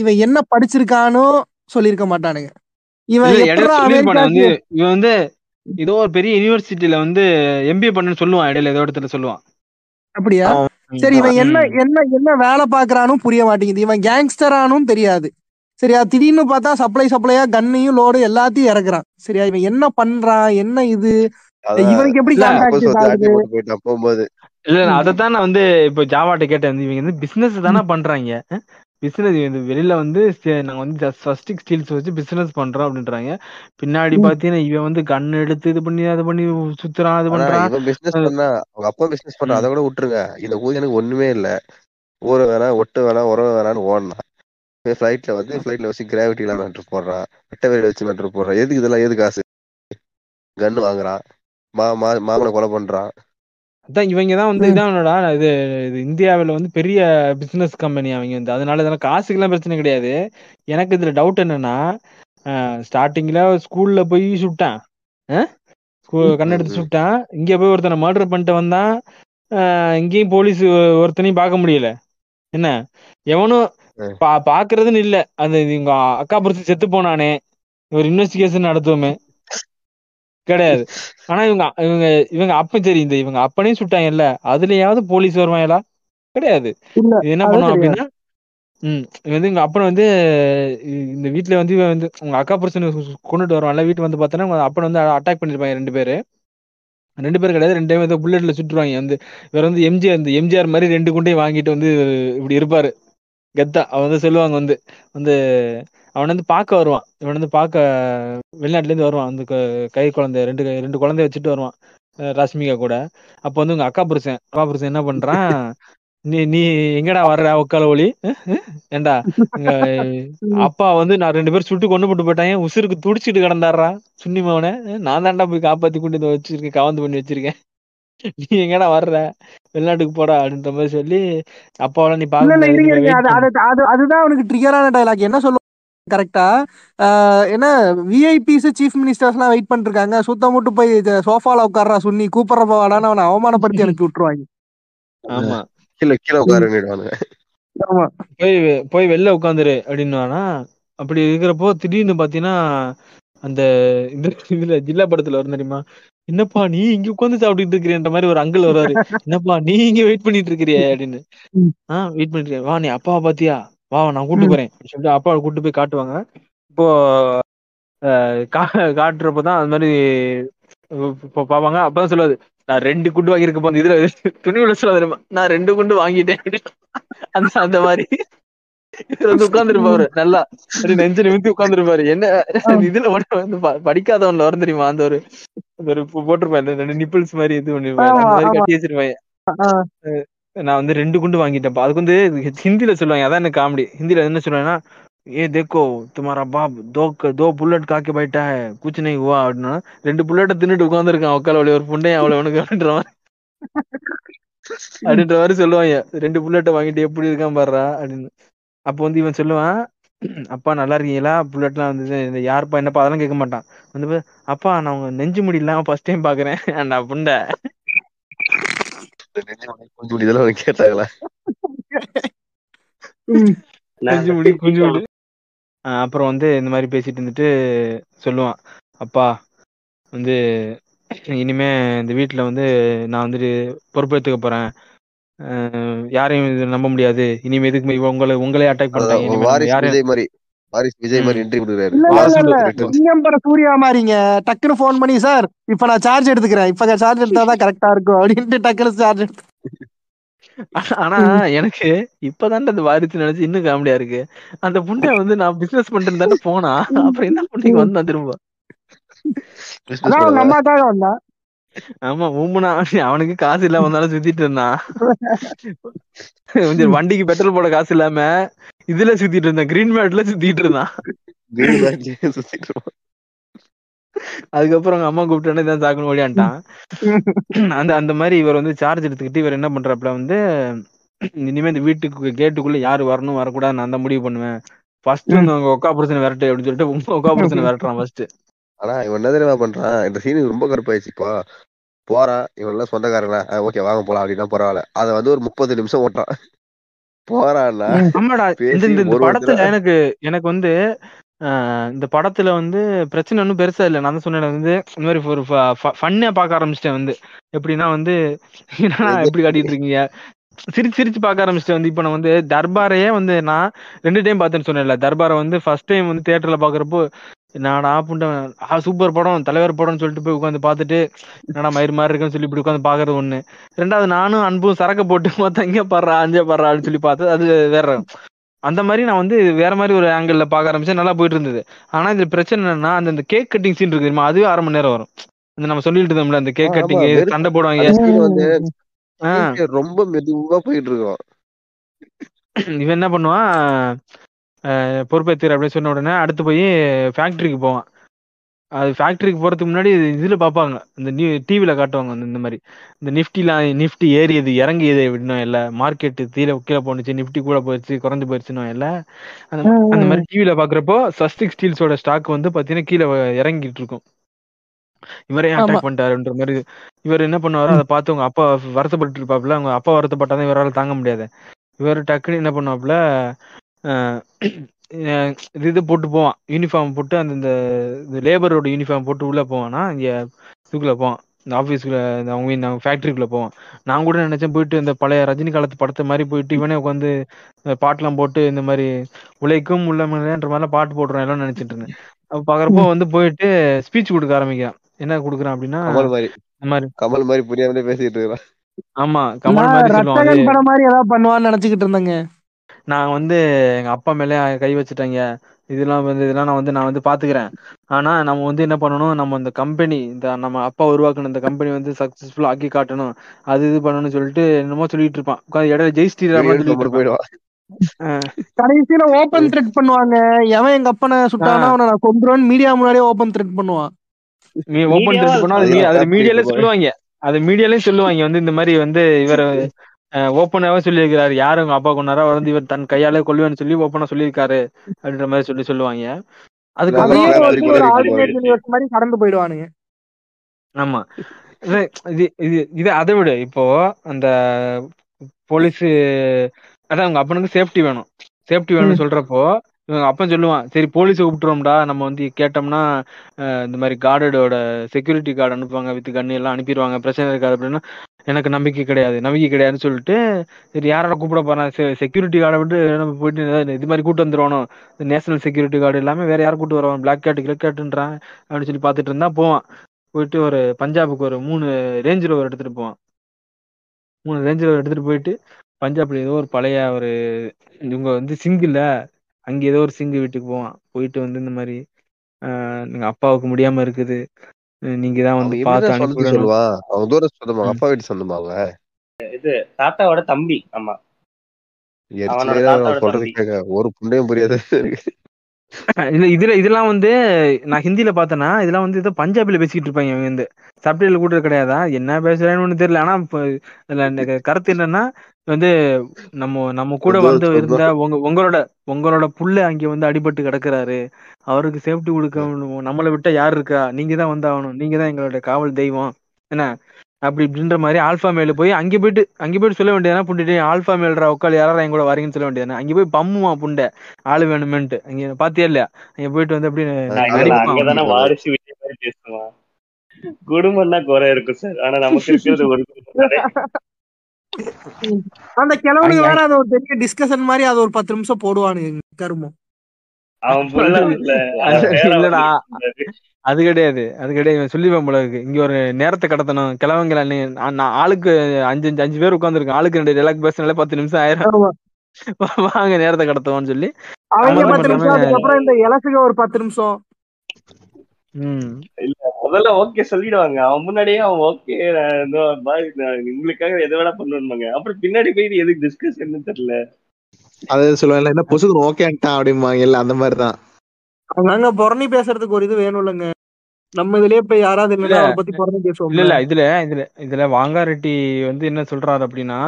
இவன் என்ன படிச்சிருக்கானோ சொல்லியிருக்க மாட்டானுங்க. இவன்
இல்ல, இவன் வந்து ஏதோ ஒரு பெரிய யூனிவர்சிட்டியில வந்து எம்பிஏ பண்ணுன்னு சொல்லுவான் இடையில ஏதோ இடத்துல சொல்லுவான்.
அப்படியா. சரி இவன் என்ன. என்ன என்ன வேலை பாக்குறானும் புரிய மாட்டேங்குது. இவன் கேங்ஸ்டரானும் தெரியாது. சரியா? திடீர்னு பார்த்தா சப்ளை சப்ளையா கன்னையும் லோடு எல்லாத்தையும் இறக்குறான். சரியா? இவன் என்ன பண்றான்? என்ன இது? இவனுக்கு எப்படி
போகும்போது.
இல்ல அதைத்தான் நான் வந்து இப்போ ஜாவாட்ட கேட்டேன். வந்து இவங்க வந்து பிசினஸ் தானே பண்றாங்க. பிசினஸ் வந்து வெளியில வந்து நாங்க வந்து ஜஸ்ட் ஃபர்ஸ்ட் ஸ்டீல்ஸ் வச்சு பிசினஸ் பண்றோம் அப்படின்றாங்க. பின்னாடி. பாத்தீங்கன்னா இவன் வந்து கன் எடுத்து இது பண்ணி அது பண்ணி சுத்துறான் அது பண்றான்.
பிசினஸ் பண்ணா அவங்க அப்பா பிசினஸ்
ம்.
அதை கூட விட்டுருங்க. இந்த ஊதியனுக்கு ஒண்ணுமே இல்ல. ஊற வேணாம் ஒட்டு வேணாம் உறவு வேணாம்னு ஓடனான் ஃபிளைட்ல வந்து ஃபிளைட்ல வச்சு கிராவிட்டி இல்லாம மேட்ரு போடுறான். வெட்ட வேலை வச்சு மேட்ரு போடுறான். எதுக்கு இதெல்லாம் எது காசு? கன்னு வாங்குறான். மா மா மாமனை கொலை பண்றான்.
அதான் இவங்க தான் வந்து. இதானடா இது இது இந்தியாவில் வந்து பெரிய பிசினஸ் கம்பெனி அவங்க வந்து. அதனால இதெல்லாம் காசுக்கெல்லாம் பிரச்சனை கிடையாது. எனக்கு இதுல டவுட் என்னன்னா ஸ்டார்டிங்ல ஸ்கூல்ல போய் சுட்டான். கண் எடுத்து
ம்.
சுட்டான். இங்க போய் ஒருத்தனை மர்டர் பண்ணிட்டு வந்தான். இங்கேயும் போலீஸ் ஒருத்தனையும் பார்க்க முடியல. என்ன? எவனும். பா பாக்குறதுன்னு இல்ல. அந்த இவங்க அக்கா புரிச்சு செத்து போனானே. ஒரு இன்வெஸ்டிகேஷன் நடத்துவோமே. கிடையாது. ஆனா இவங்க இவங்க இவங்க அப்பன் சரி இந்த இவங்க அப்பனையும் சுட்டாங்கல்ல அதுலயாவது போலீஸ் வருவாங்களா? கிடையாது. என்ன
கிடையாது.
அப்படின்னா ம் வந்து இவங்க அப்பன் வந்து இந்த வீட்ல வந்து இவன் வந்து உங்க அக்கா புருஷனை கொண்டுட்டு வருவான்ல வீட்டு வந்து பார்த்தோன்னா உங்க அப்பனை வந்து அட்டாக் பண்ணிருப்பாங்க ரெண்டு பேரு. ரெண்டு பேர் கிடையாது ரெண்டு ஏதோ புல்லட்ல சுட்டுருவாங்க. வந்து இவர் வந்து எம்ஜிஆர் இந்த எம்ஜிஆர் மாதிரி ரெண்டு குண்டையும் வாங்கிட்டு வந்து இப்படி இருப்பாரு. கெத்தா அவன் வந்து சொல்லுவாங்க வந்து வந்து அவன் வந்து பார்க்க வருவான். இவன் வந்து பார்க்க வெளிநாட்டுல இருந்து வருவான். அந்த க- குழந்தை ரெண்டு கை- ரெண்டு குழந்தைய வச்சுட்டு வருவான். ராஷ்மிகா கூட. அப்போ வந்து உங்க அக்கா புருஷன் அக்கா புருஷன் என்ன பண்றான்? நீ நீ எங்கடா வர்ற உக்கால ஒளி? எங்க அப்பா வந்து நான் ரெண்டு பேரும் சுட்டு கொண்டு போட்டு போயிட்டாங்க உசுருக்கு துடிச்சிட்டு கிடந்தாடுறா சுன்னி மவனை. நான் தான்டா போய் காப்பாத்தி கொண்டு வந்து வச்சிருக்கேன் கவந்து பண்ணி வச்சிருக்கேன். நீ எங்கடா வர்ற? வெளிநாட்டுக்கு போடா அப்படின்ற மாதிரி சொல்லி அப்பாவெல்லாம் நீ
அது அதுதான் அவனுக்கு ட்ரிகரான டைலாக் என்ன சொல்லுவாங்க கரெக்டா? என்ன விஐபிஸ் சீஃப் மினிஸ்டர்ஸ் எல்லாம் வெயிட் பண்ணிட்டு இருக்காங்க சுத்தம் மட்டும் போய் சோஃபால உட்கார்றா சுன்னி கூப்பிடுறப்ப வாடான்னு அவனை அவமானப்படுத்தி <laughs> அனுப்பி விட்டுருவாங்க.
ஆமா.
கீழே கீழே உட்காருன்னுடுவானுங்க
ஆமா.
போய் போய் வெளில உட்காந்துரு அப்படின்னுவானா? அப்படி இருக்கிறப்போ திடீர்னு பாத்தீங்கன்னா அந்த இந்த இதுல ஜில்லா படத்துல வரும் தெரியுமா? என்னப்பா நீ இங்க உட்காந்து சாப்பிட்டுட்டு இருக்கிறன்ற மாதிரி ஒரு அங்கிள் வருவாரு. என்னப்பா நீ இங்க வெயிட் பண்ணிட்டு இருக்கிறியே அப்படின்னு. ஆஹ் வெயிட் பண்ணிட்டு இருக்கேன். வா நீ அப்பாவை பாத்தியா? வா நான் கூட்டு. போறேன். சொல்லிட்டு அப்பாவை கூட்டு போய் காட்டுவாங்க. இப்போ அஹ், கா- காட்டுறப்பதான் அது மாதிரி பாப்பாங்க அப்பதான் சொல்லுவாரு நான் ரெண்டு குண்டு வாங்கியிருக்கப்போ அந்த இதுல துணி உள்ள சொல்ல நான் ரெண்டு குண்டு வாங்கிட்டேன். அந்த அந்த மாதிரி. வந்து உட்கார்ந்துருப்பாரு. நல்லா அப்படி நெஞ்சு நிமித்தி உட்கார்ந்துருப்பாரு. என்ன இதுல மட்டும் வந்து படிக்காதவன்ல வரும் தெரியுமா? அந்த ஒரு ஒரு போட்டிருப்பான் ரெண்டு நிப்பிள்ஸ் மாதிரி இது
ஆமா.
கட்டி வச்சிருப்பாங்க
ஆ.
நான் வந்து ரெண்டு குண்டு வாங்கிட்டேன்ப்பா. அதுக்கு வந்து ஹிந்தில சொல்லுவாங்க. அதான் எனக்கு காமெடி. ஹிந்தில என்ன சொல்லுவாங்கன்னா ஏ தேக்கோ துமாரா பாப் தோ தோ புல்லட் காக்கி போயிட்டா குச் நை ஹுவா அப்படின்னா ரெண்டு புல்லட்டை தின்னுட்டு உட்காந்துருக்கான் உட்கால வழி ஒரு புண்டையும் அவ்வளவு <laughs> உனக்கு அப்படின்ற மாதிரி. அப்படின்ற மாதிரி சொல்லுவாங்க. ரெண்டு புல்லட்டை வாங்கிட்டு எப்படி இருக்கான் பாடுறா அப்படின்னு. அப்போ வந்து இவன் சொல்லுவான் அப்பா நல்லா இருக்கீங்களா? புல்லட்லாம் வந்து இந்த யாருப்பா என்னப்பா? அதெல்லாம் கேட்க மாட்டான். வந்து அப்பா நான் உங்க நெஞ்சு முடி இல்லாம ஃபர்ஸ்ட் டைம் பாக்குறேன். <laughs> நான் புண்டை.
இதெல்லாம் கேட்டாங்களா
முடி குஞ்சு முடி அப்புறம் வந்து இந்த மாதிரி பேசிட்டு இருந்துட்டு சொல்லுவான் அப்பா வந்து இனிமே இந்த வீட்ல வந்து நான் வந்துட்டு பொறுப்பேற்றுக்க போறேன் ஆஹ் யாரையும் நம்ப முடியாது இனிமே எதுக்கு உங்களை உங்களே அட்டாக் நம்ம
வாரிஸ் விஜய் மாதிரி. என்ட்ரி கொடுக்குறாரு.
இல்ல இல்ல
வாரிசு
இல்ல. இல்ல
ரிட்டர்ன்ஸ்
சிங்கம் பட சூர்யா மாதிரிங்க டக்குன்னு ஃபோன் பண்ணி சார் இப்ப நான் சார்ஜ் எடுத்துக்கிறேன். இப்ப சார்ஜ் எடுத்தாதான் கரெக்டா இருக்கும். அப்படின்ட்டு டக்குன்னு சார்ஜ் எடுத்து
ஆனா- எனக்கு இப்பதான் அந்த வாரிசு நினைச்சு இன்னும் காமெடியா இருக்கு. அந்த புண்டை வந்து நான் பிசினஸ் பண்றேன்னு தானே போனா அப்புறம் என்ன புண்டைக்கு வந்தான் திரும்ப?
பண்ணவா?
அம்மாக்காக வந்தான்.
ஆமா ஊம்புனா அவனுக்கு காசு இல்லாம வந்தாலும் சுத்திட்டு இருந்தான். வண்டிக்கு பெட்ரோல் போட காசு இல்லாம இதுல சுத்திட்டு இருந்தான். கிரீன் மேட்ல சுத்திட்டு இருந்தான். அதுக்கப்புறம் அவங்க அம்மா கூப்பிட்டு தான் சாக்கணும் ஓடியான்ட்டான். <laughs> அந்த அந்த மாதிரி இவர் வந்து சார்ஜ் எடுத்துக்கிட்டு இவர் என்ன பண்றாப்புல வந்து இனிமே இந்த வீட்டுக்கு கேட்டுக்குள்ள யாரு வரணும் வரக்கூடாது நான் தான் முடிவு பண்ணுவேன். ஃபர்ஸ்ட் வந்து அவங்க ஒக்கா பிரச்சனை விரட்டு அப்படின்னு சொல்லிட்டு ஒக்கா பிரச்சனை <laughs> விரட்டுறான் ஃபர்ஸ்ட்
ஆனா இவன் என்ன தெரியுமா பண்றான்? இந்த சீன் ரொம்ப கடுப்பாயிடுச்சுப்பா. போறான் இவன் எல்லாம் சொந்தக்காரங்களா ஓகே வாங்க போலாம் அப்படின்னா பரவாயில்ல. அத வந்து ஒரு முப்பது நிமிஷம் ஓட்டான்
ஆமாடா. இந்த இந்த படத்துல எனக்கு எனக்கு வந்து ஆஹ் இந்த படத்துல வந்து பிரச்சனை ஒன்றும் பெருசா இல்லை. நான் தான் சொன்னேன் வந்து இந்த மாதிரி ஒரு ஃபன்னா பார்க்க ஆரம்பிச்சிட்டேன் வந்து. எப்படின்னா வந்து <laughs> என்னடா எப்படி காட்டிட்டு இருக்கீங்க? சிரிச்சு சிரிச்சு பார்க்க ஆரம்பிச்சிட்டேன் வந்து. இப்போ நான் வந்து தர்பாரையே வந்து நான் ரெண்டு டைம் பார்த்தேன்னு சொன்னேன்ல. தர்பாரை வந்து ஃபர்ஸ்ட் டைம் வந்து தியேட்டர்ல பாக்குறப்போ என்னடா புண்ட ஆ சூப்பர் படம் தலைவர் படம்னு சொல்லிட்டு போய் உட்காந்து பார்த்துட்டு என்னடா மயிர் மாதிரி இருக்குன்னு சொல்லி இப்படி உட்காந்து பாக்குறது ஒண்ணு. ரெண்டாவது நானும் அன்பும் சரக்கு போட்டு மொத்தம் இங்கே பாடுறா அஞ்சே பாடுறான்னு சொல்லி பார்த்தது. அது வேற. அந்த மாதிரி நான் வந்து வேற மாதிரி ஒரு ஆங்கிள் பார்க்க ஆரம்பிச்சேன். நல்லா போயிட்டு இருந்தது. ஆனா இது பிரச்சனை என்னன்னா அந்த கேக் கட்டிங் சீன் இருக்கு தெரியுமா? அதுவே அரை மணி நேரம் வரும். இந்த நம்ம சொல்லிட்டு இருந்தோம்ல அந்த கேக் கட்டிங் சண்டை போடுவாங்க.
அந்த ரொம்ப மெதுவா போயிட்டு இருக்கோம்.
இவன் என்ன பண்ணுவான்? அஹ், பொறுப்பேத்துற அப்படின்னு சொன்ன உடனே அடுத்து போய் ஃபேக்டரிக்கு போவான். அது ஃபேக்டரிக்கு போறதுக்கு முன்னாடி இதுல பார்ப்பாங்க. இந்த நியூ டிவில காட்டுவாங்க. இந்த மாதிரி. இந்த நிஃப்டிலாம் நிஃப்டி ஏறியது இறங்கியது அப்படின்னும் இல்ல. மார்க்கெட் கீழே கீழே போனுச்சு நிஃப்டி கூட போயிடுச்சு குறைஞ்சு போயிடுச்சுன்னு இல்ல. அந்த அந்த மாதிரி டிவில பாக்குறப்போ சஸ்டிக் ஸ்டீல்ஸோட ஸ்டாக் வந்து பாத்தீங்கன்னா கீழே இறங்கிட்டு இருக்கும். இவரே. அட்டாக் பண்ணிட்டாருன்ற மாதிரி. இவர் என்ன பண்ணுவாரு அதை பார்த்து அவங்க அப்பா வருத்தப்பட்டு இருப்பாப்புல அவங்க அப்பா வருத்தப்பட்டாதான் இவரால் தாங்க முடியாது. இவர் டக்குன்னு என்ன பண்ணுவாப்புல இது இது போட்டு போவான். யூனிஃபார்ம் போட்டு அந்த இந்த இந்த லேபரோட யூனிஃபார்ம் போட்டு உள்ள போவானா இங்க இதுக்குள்ள போவான். இந்த ஆஃபீஸ்க்குள்ள இந்த அவங்க அவங்க ஃபேக்டரிக்குள்ள போவான். நான் கூட நினைச்சேன் போயிட்டு இந்த பழைய ரஜினி காலத்து படத்தை மாதிரி போயிட்டு இவனே உட்காந்து பாட்டுலாம் போட்டு இந்த மாதிரி உழைக்கும் உள்ளமன்ற மாதிரிலாம் பாட்டு போடுறான் எல்லாம் நினைச்சிட்டு இருந்தேன். அப்ப பாக்குறப்போ வந்து போயிட்டு ஸ்பீச் கொடுக்க ஆரம்பிக்கிறான். என்ன கொடுக்குறான் அப்படின்னா இந்த மாதிரி.
கமல் மாதிரி புரியாமலே பேசிட்டு இருக்கான்
ஆமா கமல் மாதிரி
படம் மாதிரி ஏதாவது பண்ணுவான்னு நினைச்சுக்கிட்டு இருந்தேங்க.
நான் வந்து எங்க அப்பா மேலே கை வச்சுட்டேங்க. இதெல்லாம் வந்து இதெல்லாம் நான் வந்து நான் வந்து பாத்துக்கிறேன். ஆனா நம்ம வந்து என்ன பண்ணணும்? நம்ம இந்த கம்பெனி இந்த நம்ம அப்பா உருவாக்குன இந்த கம்பெனி வந்து சக்சஸ்ஃபுல் ஆக்கி காட்டணும். அது இது பண்ணணும்னு சொல்லிட்டு என்னமோ சொல்லிட்டு இருப்பான். இடையில ஜெய் ஸ்ரீராம் சொல்லிட்டு
போயிடுவான்.
ஆஹ்
கடைசியில ஓபன் த்ரெட் பண்ணுவாங்க. எவன் எங்க அப்பனை சுட்டானா அவனை நான் கொண்டுருவேன் மீடியா முன்னாடியே ஓபன் த்ரெட் பண்ணுவான்.
நீ ஓபன் ட்ரெட் பண்ணா அது மீடியாலே சொல்லுவாங்க. அது மீடியாலயும் சொல்லுவாங்க. வந்து இந்த மாதிரி வந்து இவர் ஓப்பனாவே சொல்லியிருக்கிறாரு. யாரு உங்க அப்பா கொண்டாரோ வந்து இவர் தன் கையாலே கொல்லுவேன்னு சொல்லி ஓப்பனா சொல்லியிருக்காரு அப்படின்ற மாதிரி சொல்லி சொல்லுவாங்க.
மாதிரி கடந்து போயிடுவானுங்க.
ஆமா. இது இது இது இது அதை விட. இப்போ அந்த போலீஸ் அதான் உங்க அப்பனுக்கு சேஃப்டி வேணும். சேஃப்டி வேணும்னு சொல்றப்போ இவங்க அப்பன் சொல்லுவான் சரி போலீஸை கூப்பிட்டுருவோம்டா. நம்ம வந்து கேட்டோம்னா இந்த மாதிரி கார்டோட செக்யூரிட்டி கார்டு அனுப்புவாங்க வித் கண்ணு எல்லாம் அனுப்பிடுவாங்க பிரச்சனை இருக்காது அப்படின்னா எனக்கு நம்பிக்கை கிடையாது. நம்பிக்கை கிடையாதுன்னு சொல்லிட்டு சரி யாரோட கூப்பிட போறேன்? செக்யூரிட்டி கார்டை விட்டு நம்ம போயிட்டு இது மாதிரி கூட்டு வந்துருவானோ? நேஷனல் செக்யூரிட்டி கார்டு எல்லாமே வேற யாரும் கூட்டு வருவான்? பிளாக் கேட் கிளக் கேட்டுன்றான் அப்படின்னு சொல்லி பார்த்துட்டு இருந்தா போவான். போயிட்டு ஒரு பஞ்சாபுக்கு ஒரு மூணு ரேஞ்ச் ரோவர் எடுத்துட்டு போவான். மூணு ரேஞ்ச் ரோவர் எடுத்துட்டு போயிட்டு பஞ்சாப்ல ஏதோ ஒரு பழைய ஒரு இவங்க வந்து சிங்கிள் அங்கே ஏதோ ஒரு சிங்கு வீட்டுக்கு போவான். போயிட்டு வந்து இந்த மாதிரி ஆஹ் எங்க அப்பாவுக்கு முடியாம இருக்குது. நீங்க தான் வந்து பார்த்து அனுப்பி
சொந்தத்தை
விடணும்
சொல்லுவான் அவன் தூர சொந்தமா. அப்பா வீட்டு சொந்தமா அவங்க
தாத்தாவோட தம்பி ஆமா
ஒரு புண்டையும் புரியாது.
இல்ல இதுல இதெல்லாம் வந்து நான் ஹிந்தில பார்த்தேன்னா இதெல்லாம் வந்து ஏதோ பஞ்சாபில பேசிக்கிட்டு இருப்பாங்க இவங்க வந்து. சப்டைட்டில் கூட கிடையாதா? என்ன பேசுறான்னு ஒண்ணு தெரியல. ஆனா கருத்து என்னன்னா வந்து நம்ம நம்ம கூட வந்து இருந்த உங்க உங்களோட உங்களோட புள்ள அங்க வந்து அடிபட்டு கிடக்குறாரு. அவருக்கு சேஃப்டி கொடுக்க நம்மளை விட்டா யார் இருக்கா? நீங்க தான் வந்தாகணும் நீங்க தான் எங்களோட காவல் தெய்வம். என்ன? அப்படி இப்படின்ற மாதிரி ஆல்ஃபா மேல போய் அங்கே போயிட்டு அங்கே போயிட்டு சொல்ல வேண்டியதுனா புண்டிட்டு ஆல்ஃபா மேல்ற உட்கால் யாராவது என் கூட வரீங்கன்னு சொல்ல வேண்டியதுனா அங்கே போய் பம்முமா புண்டை. ஆளு வேணுமென்ட்டு. அங்க பாத்தியா இல்லையா? அங்க போயிட்டு வந்து
பேசுவான். குடும்பம்னா குறை இருக்கும் சார். ஆனா நமக்கு இருக்கிறது ஒரு.
அந்த கிழவனுக்கு வேற அது ஒரு பெரிய டிஸ்கஷன் மாதிரி அது ஒரு பத்து நிமிஷம் போடுவானுங்க கருமம்.
இல்லடா. அது கிடையாது. அது கிடையாது. இவன் போல இருக்கு. இங்க ஒரு நேரத்தை கடத்தணும். கிழவங்கள நான் ஆளுக்கு அஞ்சு அஞ்சு அஞ்சு பேர் உட்காந்துருக்கோம் ஆளுக்கு ரெண்டு டைலாக் பேசினாலே பத்து நிமிஷம் ஆயிரம். <laughs> வாங்க நேரத்தை கடத்துவோம்னு சொல்லி.
அவங்க பத்து நிமிஷம் அதுக்கப்புறம் இந்த இலசுக ஒரு பத்து நிமிஷம்.
ம்.
முதல்ல ஓகே சொல்லிடுவாங்க. அவன் முன்னாடியே அவன் ஓகே உங்களுக்காக எதை வேணா பண்ணுவாங்க அப்புறம் பின்னாடி போய் எதுக்கு டிஸ்கஷன் தெரியல.
அது சொல்லுவாங்கல்ல என்ன பொசுக்கு ஓகேன்ட்டான் அப்படிம்பாங்க. இல்ல அந்த மாதிரி தான்
அங்க புறணி பேசுறதுக்கு ஒரு இது வேணும் இல்லைங்க நம்ம இதுலயே போய் யாராவது அவரை பத்தி புறணி
இல்ல
பேசுவோம்
இல்ல இதுல இதுல இதுல வாங்காரெட்டி வந்து என்ன சொல்றாரு அப்படின்னா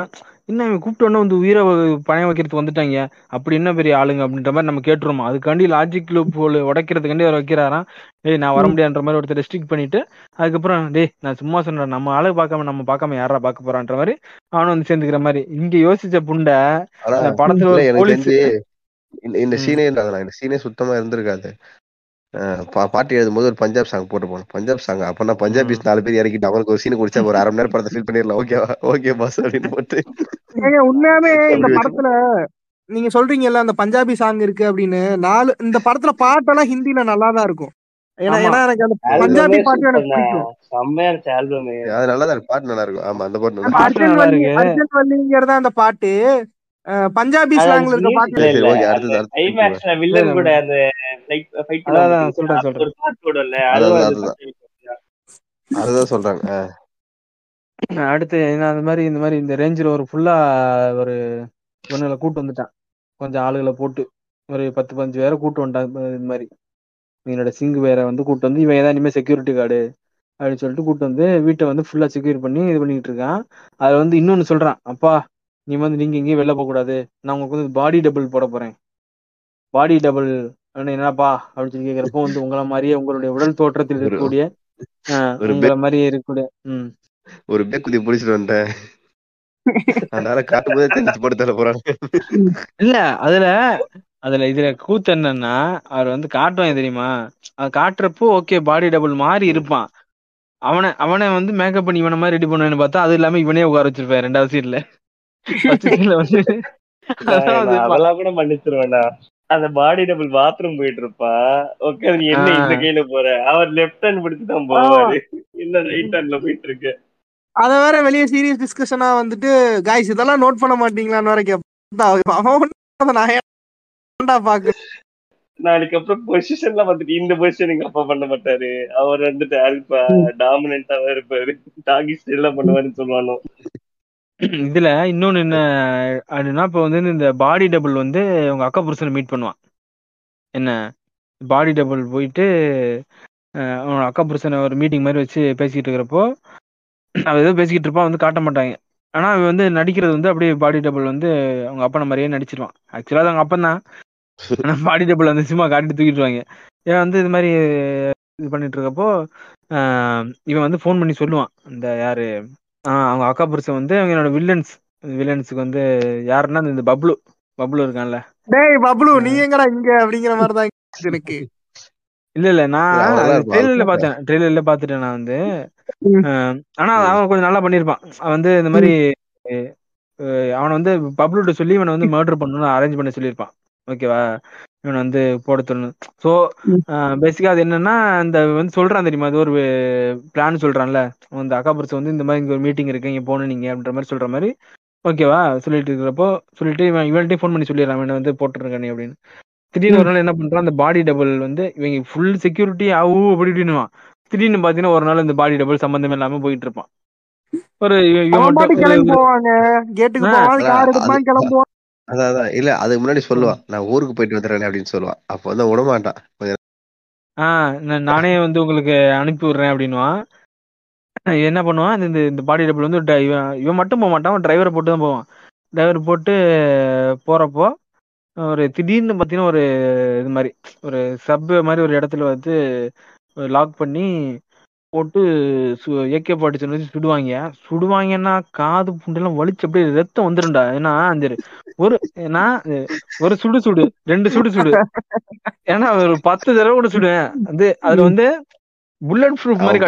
என்ன இவன் கூப்பிட்ட உடனே வந்து உயிரை பணம் வைக்கிறதுக்கு வந்துட்டாங்க. அப்படி என்ன பெரிய ஆளுங்க அப்படின்ற மாதிரி நம்ம கேட்டுருமா அதுக்காண்டி லாஜிக் லூப் உடைக்கிறதுக்காண்டி அவர் வைக்கிறாராம். டேய் நான் வர
ம்.
முடியாதுன்ற மாதிரி ஒருத்தர் ரெஸ்ட்ரிக்ட் பண்ணிட்டு அதுக்கப்புறம் டேய் நான் சும்மா சொன்னேன் நம்ம ஆளு பார்க்காம நம்ம பார்க்காம யாரா பார்க்க போறான்ற மாதிரி அவனும் வந்து சேர்ந்துக்கிற மாதிரி. இங்க யோசிச்ச புண்டை படத்துல போலீஸ்
இந்த இந்த. சீனே இந்த சீனே சுத்தமா இருந்திருக்காது. பாட்டு எழுதும்போது ஒரு பஞ்சாப் சாங் போட்டு போகணும். பஞ்சாப் சாங் அப்பனா பஞ்சாபிஸ் நாலு பேர் இறக்கிட்டு அவங்களுக்கு ஒரு சீன் குடிச்சா ஒரு அரை மணி நேரம் படத்தை ஃபீல் பண்ணிடலாம். ஓகேவா ஓகே பாஸ் அப்படின்னு போட்டு.
உண்மையாவே இந்த படத்துல நீங்க சொல்றீங்கல்ல அந்த பஞ்சாபி சாங் இருக்கு அப்படின்னு நாலு இந்த படத்துல பாட்டெல்லாம் ஹிந்தில நல்லா தான் இருக்கும். ஏன்னா ஏன்னா எனக்கு அந்த பஞ்சாபி பாட்டு எனக்கு
சூப்பர்ண்ணா
பிடிக்கும்.
செம்மையா இருந்துச்சு ஆல்பமே
அது நல்லா தான் பாட்டு நல்லா இருக்கும் ஆமா அந்த பாட்டு நல்லா
இருக்கு
வள்ளிங்கிறத அந்த பாட்டு. பஞ்சாபி ஸ்லாங்ல இருக்க பாட்டு
வில்லன் கூட அந்த ஃபைட்
சொல்றேன்
சொல்றாங்க
அடுத்து என்ன அந்த மாதிரி இந்த மாதிரி இந்த ரேஞ்சில் ஒரு ஃபுல்லா ஒரு இவனுங்களை கூட்டு வந்துட்டான். கொஞ்சம் ஆளுகளை போட்டு ஒரு பத்து பதினஞ்சு பேரை கூட்டு வந்துட்டான் இந்த மாதிரி இவனோட சிங்கு வேற வந்து கூட்டு வந்து இவன் ஏதாவது இனிமேல் செக்யூரிட்டி கார்டு அப்படின்னு சொல்லிட்டு கூட்டு வந்து வீட்டை வந்து ஃபுல்லா செக்யூர் பண்ணி இது பண்ணிட்டு இருக்கான். அதுல வந்து இன்னொன்னு சொல்றான் அப்பா நீ வந்து நீங்க எங்கேயும் வெளில போக கூடாது நான் உங்களுக்கு வந்து பாடி டபுள் போட போறேன். பாடி டபுள் என்னப்பா அப்படின்னு சொல்லி கேக்குறப்போ வந்து உங்களை மாதிரியே உங்களுடைய உடல் தோற்றத்தில் இருக்கக்கூடிய உங்களை மாதிரியே இருக்கக்கூடிய ம்.
ஒரு பேக் குதி பிடிச்சிட்டு வந்துட்டேன் அதனால காட்டும் போதே தெரிஞ்சு போட்டு தர போறாங்க.
இல்ல அதுல அதுல இதுல கூத்து என்னன்னா அவர் வந்து காட்டுவாங்க தெரியுமா? அது காட்டுறப்போ ஓகே பாடி டபுள் மாதிரி இருப்பான். அவனை அவனை வந்து மேக்கப் பண்ணி இவனை மாதிரி ரெடி பண்ணுவேன்னு பார்த்தா அது இல்லாம இவனே உட்கார வச்சிருப்பாரு ரெண்டாவது சீட்ல வந்து <laughs>
அதெல்லாம் கூட மன்னிச்சிருவேன்டா அந்த பாடி டபுள் பாத்ரூம் போயிட்டு இருப்பான் ஓகே நீ என்ன இந்த கையில போற? அவர் லெஃப்ட் ஹேண்ட் பிடிச்சு தான் போவாரு. ரைட் ஹேண்ட்ல போயிட்டு இருக்கு
அத வேற வெளியே சீரியஸ் டிஸ்கஷனா வந்துட்டு காய்ஸ் இதெல்லாம் நோட் பண்ண மாட்டீங்களான்னு ஒண்ணும் அதை நான் பாக்கு
நாளைக்கு அப்புறம் பொசிஷன்ல வந்துட்டு இந்த பொசிஷன் எங்க அப்பா பண்ண மாட்டாரு. அவர் வந்துட்டு அல்பா டாமினண்டா இருப்பாரு. டாகி ஸ்டைல்ல பண்ணுவாருன்னு சொல்லுவானோ.
இதுல இன்னொன்னு என்ன அப்படின்னா இப்ப வந்து இந்த பாடி டபுள் வந்து உங்க அக்கா புருஷனை மீட் பண்ணுவான். என்ன? பாடி டபுள் போயிட்டு அஹ், அவனோட அக்கா புருஷனை ஒரு மீட்டிங் மாதிரி வச்சு பேசிக்கிட்டு இருக்கிறப்போ அவ ஏதோ பேசிக்கிட்டு இருப்பான் வந்து காட்ட மாட்டாங்க. ஆனா அவன் வந்து நடிக்கிறது வந்து அப்படியே பாடி டபுள் வந்து அவங்க அப்பனை மாதிரியே நடிச்சிருவான். ஆக்சுவலா அது அவங்க அப்பன் தான். ஆனா பாடி டபுள் வந்து சும்மா காட்டிட்டு தூக்கிட்டுருவாங்க. ஏன் வந்து இது மாதிரி இது பண்ணிட்டு இருக்கப்போ ஆஹ், இவன் வந்து ஃபோன் பண்ணி சொல்லுவான். இந்த யாரு? ஆஹ், அவங்க அக்கா புருஷன் வந்து அவங்களோட வில்லன்ஸ் வில்லன்ஸுக்கு வந்து யாருன்னா இந்த பப்ளு. பப்ளு இருக்கான்ல.
டேய் பப்ளு நீ எங்கடா இங்க அப்படிங்கிற மாதிரி தான் எனக்கு.
இல்ல இல்ல நான் ட்ரெயிலர்ல பார்த்தேன். ட்ரெயிலர்ல பார்த்துட்டேன் நான் வந்து. ஆனா. அவன் கொஞ்சம் நல்லா பண்ணியிருப்பான். அவன் வந்து இந்த மாதிரி அவனை வந்து பப்ளுட்ட சொல்லி இவனை வந்து மர்டர் பண்ணணும்னு அரேஞ்ச் பண்ண சொல்லியிருப்பான். ஓகேவா இவனை வந்து போட சொல்லணும். ஸோ
ம்.
பேசிக்கா அது என்னன்னா இந்த வந்து சொல்றான் தெரியுமா? அது ஒரு பிளான் சொல்றான்ல. அந்த அக்கா புருஷன் வந்து இந்த மாதிரி இங்க ஒரு மீட்டிங் இருக்கு இங்க போகணும் நீங்க அப்படின்ற மாதிரி சொல்ற மாதிரி. ஓகேவா சொல்லிட்டு இருக்கிறப்போ சொல்லிட்டு இவன் இவன்கிட்டயும் ஃபோன் பண்ணி சொல்லிடுறான். இவனை வந்து போட்டுருக்க நீ அப்படின்னு. திடீர்னு ஒரு நாள் என்ன பண்றான்? அந்த பாடி டபுள் வந்து இவங்க ஃபுல் செக்யூரிட்டி ஆவு அப்படி இப்படின்னுவான். திடீர்னு பாத்தீங்கன்னா ஒரு நாள் இந்த பாடி டபுள் சம்பந்தம் இல்லாம போயிட்டு இருப்பான். ஒரு
அதான் அதான். இல்ல அதுக்கு முன்னாடி சொல்லுவான் நான் ஊருக்கு போயிட்டு வந்துடுறேன் அப்படின்னு சொல்லுவான் அப்ப வந்து விடமாட்டான்
ஆஹ் நான் வந்து உங்களுக்கு அனுப்பி விடுறேன் அப்படின்னுவான் என்ன பண்ணுவான் இந்த- இந்த பாடி டபுள் வந்து இவன் இவன் மட்டும் போக மாட்டான். டிரைவரை போட்டு தான் போவான். டிரைவர் போட்டு போறப்போ ஒரு திடீர்னு பார்த்தீங்கன்னா ஒரு இது மாதிரி ஒரு சப் மாதிரி ஒரு இடத்துல வந்து லாக் பண்ணி போட்டு ஏகே பாட்டு சொன்ன வச்சு சுடுவாங்க. சுடுவாங்கன்னா காது புண்டெல்லாம் வலிச்சு அப்படியே ரத்தம் வந்துரும்டா. ஏன்னா அந்த ஒரு ஏன்னா ஒரு சுடு சுடு ரெண்டு சுடு சுடு. ஏன்னா ஒரு பத்து தடவை கூட சுடுவேன். அது அதுல வந்து புல்லட் ப்ரூஃப் மாதிரி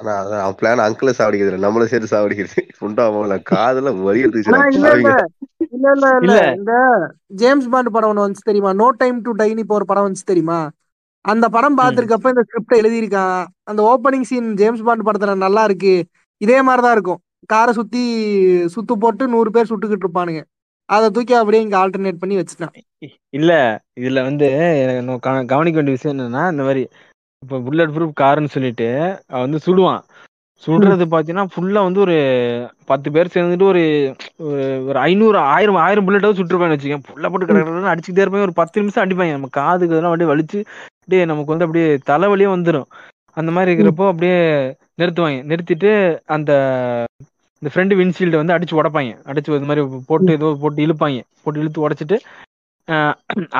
அதான் அவன் பிளான் அங்கிள சாவடிக்கிறது நம்மள சேர்த்து சாவடிக்கிறது. உண்டா அவங்கள காதுல
இல்ல இல்ல. இல்ல இந்த ஜேம்ஸ் பாண்ட் படம் ஒண்ணு வந்துச்சு தெரியுமா? நோ டைம் டு டைன்னு இப்போ ஒரு படம் வந்துச்சு தெரியுமா? அந்த படம் பார்த்திருக்கப்ப இந்த ஸ்கிரிப்ட் எழுதியிருக்கான் அந்த ஓப்பனிங் சீன் ஜேம்ஸ் பாண்ட் படத்துல நல்லா இருக்கு. இதே மாதிரிதான் இருக்கும். காரை சுத்தி சுத்து போட்டு நூறு பேர் சுட்டுக்கிட்டு இருப்பானுங்க. அதை தூக்கி அப்படியே இங்க ஆல்டர்னேட் பண்ணி வச்சுட்டான்.
இல்ல இதுல வந்து கவனிக்க வேண்டிய விஷயம் என்னன்னா இந்த மாதிரி இப்போ புல்லட் ப்ரூஃப் காருன்னு சொல்லிட்டு வந்து சுடுவான். சுடுறது பாத்தீங்கன்னா ஃபுல்லா வந்து ஒரு பத்து பேர் சேர்ந்துட்டு ஒரு ஒரு ஐநூறு ஆயிரம் ஆயிரம் புல்லட்டாவது சுட்டுருப்பான்னு வச்சுக்கேன் புல்ல போட்டு
ம்,
கிடக்கிறது அடிச்சுட்டே இருப்பாங்க. ஒரு பத்து நிமிஷம் அடிப்பாங்க. நம்ம காதுக்கு அதெல்லாம் அப்படியே வலிச்சு அப்படியே நமக்கு வந்து அப்படியே தலைவலியே வந்துடும் அந்த மாதிரி இருக்கிறப்போ அப்படியே நிறுத்துவாங்க. நிறுத்திட்டு அந்த இந்த ஃப்ரெண்டு விண்ட்ஷீல்டை வந்து அடிச்சு உடைப்பாங்க. அடிச்சு இது மாதிரி போட்டு ஏதோ போட்டு இழுப்பாங்க. போட்டு இழுத்து உடைச்சிட்டு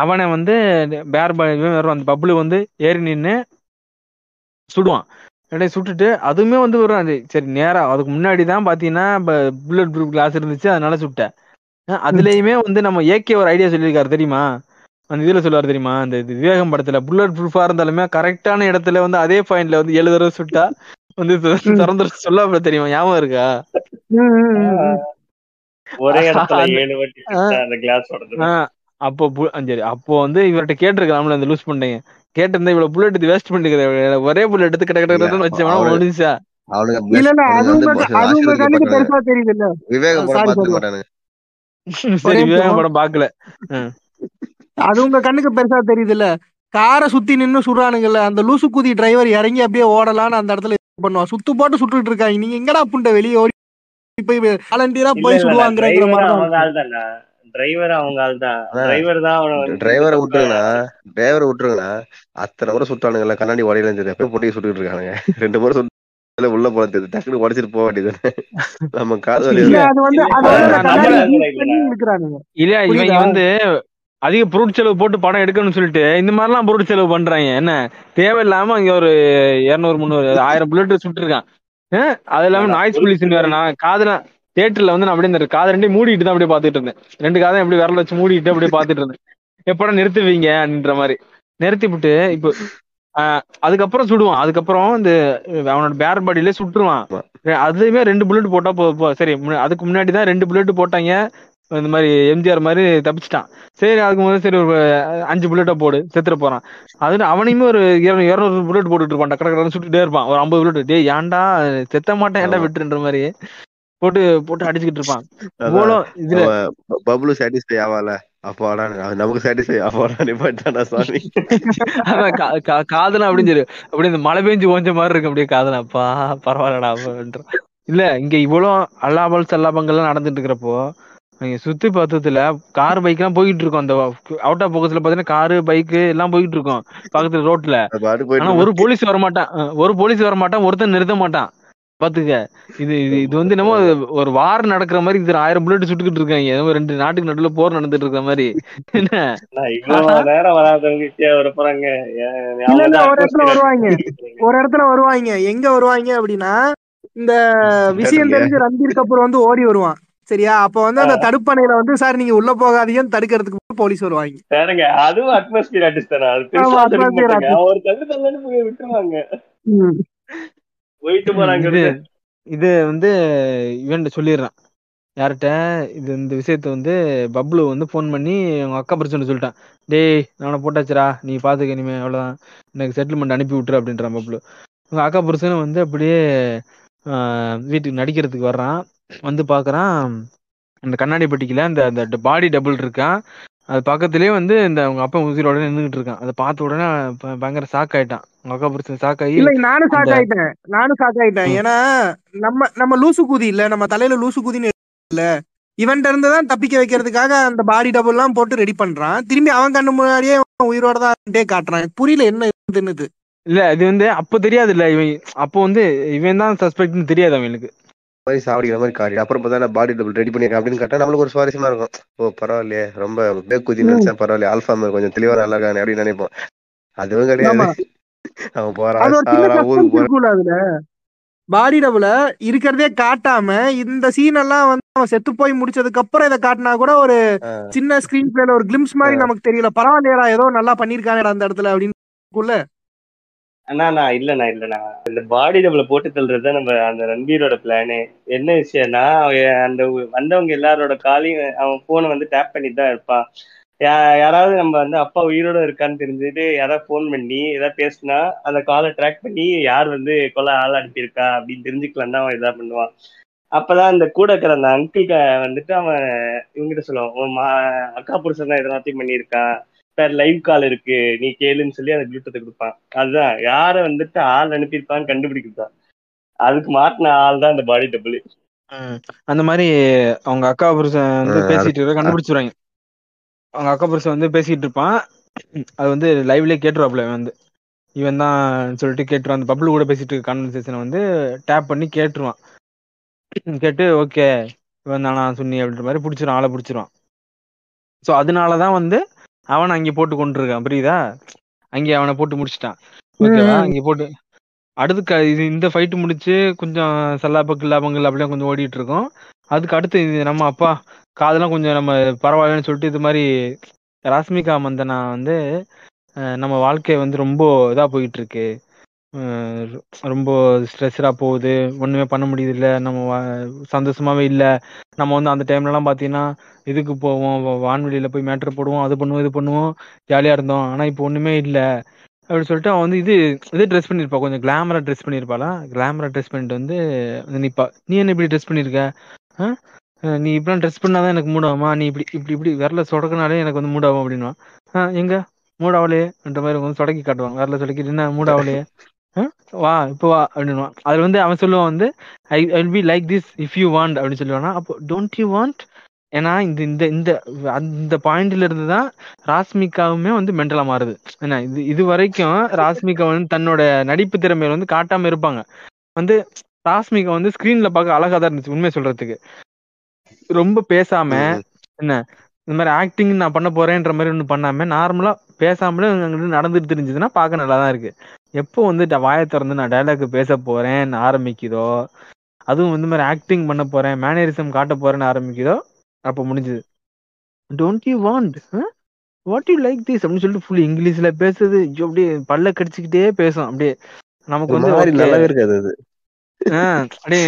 அவனை வந்து பேர் வருவான் அந்த பப்புளு வந்து ஏறி நின்று சுடுவான். அப்படியே சுட்டுட்டு அதுவுமே வந்து வரும் அது சரி நேரா அதுக்கு முன்னாடி தான் பார்த்தீங்கன்னா புல்லட் ப்ரூஃப் கிளாஸ் இருந்துச்சு அதனால சுட்டேன். அதுலயுமே வந்து நம்ம ஏகே ஒரு ஐடியா சொல்லியிருக்காரு தெரியுமா? அந்த இதுல சொல்லுவார் தெரியுமா? அந்த விவேகம் படத்துல புல்லட் ப்ரூஃபா இருந்தாலுமே கரெக்டான இடத்துல வந்து அதே பாயிண்ட்ல வந்து ஏழு தடவை சுட்டா வந்து திறந்து <laughs> சொல்ல தெரியுமா? ஞாபகம் இருக்கா.
ஒரே
அப்போ சரி அப்போ வந்து இவர்கிட்ட கேட்டிருக்கலாம்ல அந்த லூஸ் பண்ணீங்க கேட்டிருந்தா இவ்வளவு புல்லட் இது வேஸ்ட் பண்ணிக்கிற ஒரே புல்லட் எடுத்து கிட்ட கிட்ட வச்சோம்னா முடிஞ்சா
விவேகம் படம்
பாக்கல
அது உங்க கண்ணுக்கு பெருசா தெரியுது இல்ல காரை சுத்தி நின்னு சுடுறானுங்கல்ல அந்த லூசு குதி டிரைவர் இறங்கி அப்படியே ஓடலான்னு அந்த இடத்துல இது பண்ணுவான். சுத்து போட்டு சுட்டுட்டு இருக்காங்க. நீங்க எங்கடா புண்ட வெளியே ஓடி போய் வாலண்டியரா போய் சுடுவாங்கங்கிற
டிரைவர் அவங்க ஆள் தானா டிரைவர் தான் டிரைவர் வந்து
டிரைவரை
ரொம்ப
விட்டுருங்கண்ணா. டிரைவரை விட்டுருங்கண்ணா. அத்தனை முறை சுட்டானுங்கல்ல கண்ணாடி உடையில சரி எப்பயும் போட்டி சுட்டுட்டு இருக்கானுங்க. ரெண்டு முறை சுட்டு உள்ள தெரியுது. டக்குனு உடைச்சிட்டு போக வேண்டியது நம்ம காது
இல்ல அது வந்து
அதிக பொருட் செலவு போட்டு படம் எடுக்கணும்னு சொல்லிட்டு இந்த மாதிரிலாம் பொருட் செலவு பண்றாங்க. என்ன? தேவையில்லாம இங்க ஒரு இருநூறு முந்நூறு ஆயிரம் புல்லட் சுட்டுருக்கான் அது இல்லாம நாய்ஸ் பொல்யூஷன் வேற நான் காதுல தியேட்டர்ல வந்து நான் அப்படியே இந்த காதை ரெண்டையும் மூடிட்டு தான் அப்படியே பாத்துட்டு இருந்தேன். ரெண்டு காதை எப்படி விரல வச்சு மூடிட்டு அப்படியே பாத்துட்டு இருந்தேன். எப்படா நிறுத்துவீங்க அப்படின்ற மாதிரி. நிறுத்தி விட்டு இப்போ ஆஹ் அதுக்கப்புறம் சுடுவான். அதுக்கப்புறம் இந்த அவனோட பேர் பாடியிலே சுட்டுருவான். அதுலயுமே ரெண்டு புல்லட் போட்டா போ சரி அதுக்கு முன்னாடி தான் ரெண்டு புல்லட் போட்டாங்க. இந்த மாதிரி எம்ஜிஆர் மாதிரி தப்பிச்சிட்டான். சரி அதுக்கு முதல்ல சரி ஒரு அஞ்சு புல்லட்டை போடு செத்துற போறான். அது அவனையுமே ஒரு இருநூறு புல்லட் போட்டுட்டு இருப்பான். டக்கு டக்கு சுட்டுட்டே இருப்பான். ஒரு ஐம்பது புல்லட் டேய் ஏன்டா செத்த மாட்டேன் ஏன்டா விட்டுன்ற மாதிரி போட்டு போட்டு அடிச்சுக்கிட்டு இருப்பான். இதுல
பப்ளு சாட்டிஸ்ஃபை ஆவால. அப்பாடா நமக்கு சாட்டிஸ்ஃபை அப்பாடா நிப்பாட்டானா சாமி?
காதலாம் அப்படின்னு சொல்லி. அப்படியே இந்த மழை பெஞ்சு ஓஞ்ச மாதிரி இருக்கு. அப்படியே காதலாம் அப்பா பரவாயில்லடா அப்படின்ற. இல்ல இங்க இவ்வளோ அல்லாபல் சல்லாபங்கள்லாம் நடந்துட்டு இருக்கிறப்போ நீங்க சுத்தி பத்தத்துல கார் பைக் எல்லாம் போயிட்டு இருக்கோம். அந்த அவுட் ஆஃப் போக்கஸ்ல பாத்தீங்கன்னா காரு பைக் எல்லாம் போயிட்டு இருக்கோம். பக்கத்துல ரோட்ல ஆனா ஒரு போலீஸ் வர மாட்டான். ஒரு போலீஸ் வர மாட்டான் ஒருத்தன் நிறுத்த மாட்டான். பாத்துக்க. இது இது இது வந்து என்னமோ ஒரு வார் நடக்கிற மாதிரி இது ஆயிரம் புல்லட் சுட்டுக்கிட்டு இருக்காங்க. ஏதோ ரெண்டு நாட்டுக்கு நடுவுல போர் நடந்துட்டு இருக்கிற மாதிரி. என்ன?
ஒரு இடத்துல வருவாங்க. ஒரு இடத்துல வருவாங்க. எங்க வருவாங்க அப்படின்னா இந்த விஷயம் தெரிஞ்சு ரன்பீர் கபூர் வந்து ஓடி வருவான். சரியா? அப்ப வந்து அந்த தடுப்பணையில வந்து சார் நீங்க உள்ள போகாதீங்கன்னு தடுக்கிறதுக்கு போலீஸ் வருவாங்க.
பாருங்க அதுவும் அட்மாஸ்பியர் ஆர்டிஸ்ட் தானே. ஒரு தள்ளு தள்ளுன்னு போய் விட்டுருவாங்க. போயிட்டு போறாங்க
இது இது வந்து இவன்ட்ட சொல்லிடுறான். யார்கிட்ட? இது இந்த விஷயத்த வந்து பப்ளு வந்து ஃபோன் பண்ணி அவங்க அக்கா பிரச்சனை சொல்லிட்டான். டேய் நான் போட்டாச்சுடா. நீ பாத்துக்க இனிமே அவ்வளவுதான். எனக்கு செட்டில்மெண்ட் அனுப்பி விட்டுரு அப்படின்றான் பப்ளு. உங்க அக்கா புருஷன் வந்து அப்படியே வீட்டுக்கு நடிக்கிறதுக்கு வர்றான். வந்து பாக்குறான். அந்த கண்ணாடி பெட்டிக்குல அந்த அந்த பாடி டபுள் இருக்கான் அது பக்கத்துலயே வந்து இந்த அவங்க அப்பா உசிரோட நின்றுட்டு இருக்கான். அதை பார்த்த உடனே பயங்கர ஷாக் ஆயிட்டான். அக்கா புருஷன் ஷாக் ஆகி
இல்ல நானும் ஷாக் ஆயிட்டேன். நானும் ஷாக் ஆயிட்டேன். ஏன்னா நம்ம நம்ம லூசு கூதி இல்ல. நம்ம தலையில லூசு கூதின்னு இல்ல. இவன்ட்ட இருந்து தான் தப்பிக்க வைக்கிறதுக்காக அந்த பாடி டபுள் எல்லாம் போட்டு ரெடி பண்றான். திரும்பி அவன் கண்ணு முன்னாடியே உயிரோட தான் காட்டுறான். புரியல என்ன இதுன்னு
இல்ல இது வந்து அப்ப தெரியாது இல்ல இவன் அப்போ வந்து இவன் தான் சஸ்பெக்ட்னு தெரியாது அவனுக்கு.
மாதிரி சாவடிக்கிற மாதிரி காரி அப்புறம் பார்த்தா பாடி டபுள் ரெடி பண்ணிருக்கேன் அப்படின்னு கேட்டா நம்மளுக்கு ஒரு சுவாரஸ்யமா இருக்கும். ஓ பரவாயில்லையே ரொம்ப பேக் குதி நினைச்சேன் பரவாயில்லையே ஆல்ஃபா மாதிரி கொஞ்சம் தெளிவா நல்லா இருக்கானே அப்படின்னு நினைப்போம். அதுவும் கிடையாது. அவன் போறான் ஊருக்கு போறான்.
பாடி டபுள இருக்கிறதே காட்டாம இந்த சீன் எல்லாம் வந்து அவன் செத்து போய் முடிச்சதுக்கு அப்புறம் இதை காட்டினா கூட ஒரு சின்ன ஸ்கிரீன் பிளேல ஒரு கிளிம்ஸ் மாதிரி நமக்கு தெரியல. பரவாயில்லையடா ஏதோ நல்லா பண்ணிருக்கானேடா அந்த இடத்துல அப்படின்னு.
அண்ணா நான் இல்லண்ணா இல்லண்ணா. இந்த பாடி டபுள போட்டு தள்ளுறது தான் நம்ம அந்த ரன்பீரோட பிளானு என்ன விஷயம்னா அவன் அந்த வந்தவங்க எல்லாரோட காலையும் அவன் போனை வந்து டேப் பண்ணிட்டு தான் இருப்பான். யா- யாராவது நம்ம வந்து அப்பா உயிரோட இருக்கான்னு தெரிஞ்சுட்டு யாராவது ஃபோன் பண்ணி ஏதாவது பேசினா அந்த காலை ட்ராக் பண்ணி யார் வந்து கொலை ஆள் அனுப்பியிருக்கா அப்படின்னு தெரிஞ்சுக்கலாம் தான் அவன் இதா பண்ணுவான். அப்பதான் அந்த கூட இருக்கிற அந்த அங்கிள்க வந்துட்டு அவன் இவங்கிட்ட சொல்லுவான் உன் மா அக்கா புருஷன் தான் எதனாத்தையும் பண்ணியிருக்கான் சார் லைவ் கால் இருக்கு நீ கேளுன்னு சொல்லி அந்த ப்ளூடூத்தை கொடுப்பான். அதுதான் யாரை வந்துட்டு ஆள் அனுப்பியிருப்பான்னு கண்டுபிடிக்கிறதா? அதுக்கு மாட்டின ஆள் தான் இந்த பாடி டபுள்
ம். அந்த மாதிரி அவங்க அக்கா புருஷன் வந்து பேசிட்டு இருக்க கண்டுபிடிச்சிருவாங்க. அவங்க அக்கா புருஷன் வந்து பேசிட்டு இருப்பான். அது வந்து லைவ்லயே கேட்டுருவாப்ல வந்து. இவன் தான் சொல்லிட்டு கேட்டுருவான். அந்த பப்ளு கூட பேசிட்டு இருக்க கான்வர்சேஷனை வந்து டேப் பண்ணி கேட்டுருவான். கேட்டு ஓகே இவன் தானா சுன்னி அப்படின்ற மாதிரி பிடிச்சிரும் ஆளை பிடிச்சிருவான் ஸோ அதனால தான் வந்து அவனை அங்கே போட்டு கொண்டிருக்கான் புரியுதா? அங்கே அவனை போட்டு முடிச்சிட்டான். ஓகேவா. அங்கே போட்டு அடுத்து இது இந்த ஃபைட்டு முடிச்சு கொஞ்சம் சல்லாப்ப கில்லாபங்கள் அப்படியே கொஞ்சம் ஓடிட்டு இருக்கோம் அதுக்கு அடுத்து இது நம்ம அப்பா காதெல்லாம் கொஞ்சம் நம்ம பரவாயில்லன்னு சொல்லிட்டு இது மாதிரி ராஸ்மிகா மந்தனா வந்து நம்ம வாழ்க்கை வந்து ரொம்ப இதா போயிட்டு இருக்கு ரொம்ப ஸ்ட்ரெஸ்ஸரா போகுது. ஒன்றுமே பண்ண முடியுது நம்ம வா- சந்தோஷமாவே இல்லை. நம்ம வந்து அந்த டைம்லலாம் பார்த்தீங்கன்னா இதுக்கு போவோம். வான்வெளியில் போய் மேட்ரு போடுவோம். அது பண்ணுவோம் இது பண்ணுவோம். ஜாலியாக இருந்தோம். ஆனால் இப்போ ஒன்றுமே இல்லை. அப்படின்னு சொல்லிட்டு அவன் வந்து இது இது ட்ரெஸ் பண்ணியிருப்பா. கொஞ்சம் கிளாமரா ட்ரெஸ் பண்ணியிருப்பாளா? கிளாமரா ட்ரெஸ் பண்ணிட்டு வந்து நிற்பா நீ என்ன இப்படி ட்ரெஸ் பண்ணியிருக்க? நீ இப்படிலாம் ட்ரெஸ் பண்ணாதான் எனக்கு மூட் ஆகுமா நீ இப்படி இப்படி இப்படி விரல சொடக்கினாலே எனக்கு வந்து மூட் ஆகும் ஆ எங்க? மூட் ஆகலையே மாதிரி வந்து சொடக்கி காட்டுவாங்க விரல சொடக்கிட்டு என்ன? மூட் ஆகலையே வா இப்போ வா அப்படின்னுவான் அதுல வந்து அவன் சொல்லுவான் வந்து I will be like this if you want அப்படின்னு சொல்லுவானா. அப்போ டோன்ட் யூ வாண்ட் ஏன்னா இந்த இந்த இந்த அந்த பாயிண்ட்ல இருந்து தான் ராஸ்மிகாவுமே வந்து மென்டலா மாறுது. என்ன இது இது வரைக்கும் ராஸ்மிகா வந்து தன்னோட நடிப்பு திறமையில வந்து காட்டாம இருப்பாங்க. வந்து ராஸ்மிகா வந்து ஸ்கிரீன்ல பார்க்க அழகா தான் இருந்துச்சு உண்மையை சொல்றதுக்கு. ரொம்ப பேசாம. என்ன இந்த மாதிரி ஆக்டிங் நான் பண்ண போறேன்ற மாதிரி ஒன்றும் பண்ணாம நார்மலா பேசாமலே அங்கிட்டு நடந்துட்டு தெரிஞ்சதுன்னா பார்க்க நல்லா தான் இருக்கு. எப்போ வந்து வாயை திறந்து நான் டைலாக் பேச போறேன்னு ஆரம்பிக்குதோ அதுவும் வந்து இந்த மாதிரி ஆக்டிங் பண்ண போறேன் மேனரிசம் காட்ட போறேன்னு ஆரம்பிக்குதோ அப்போ முடிஞ்சது. Don't you want what you like this அப்படின்னு சொல்லிட்டு ஃபுல் இங்கிலீஷ்ல பேசுது. அப்படியே பல்ல கடிச்சுக்கிட்டே பேசும். அப்படியே நமக்கு வந்து.
நல்லாவே இருக்காது அது.
ஆஹ் அப்படியே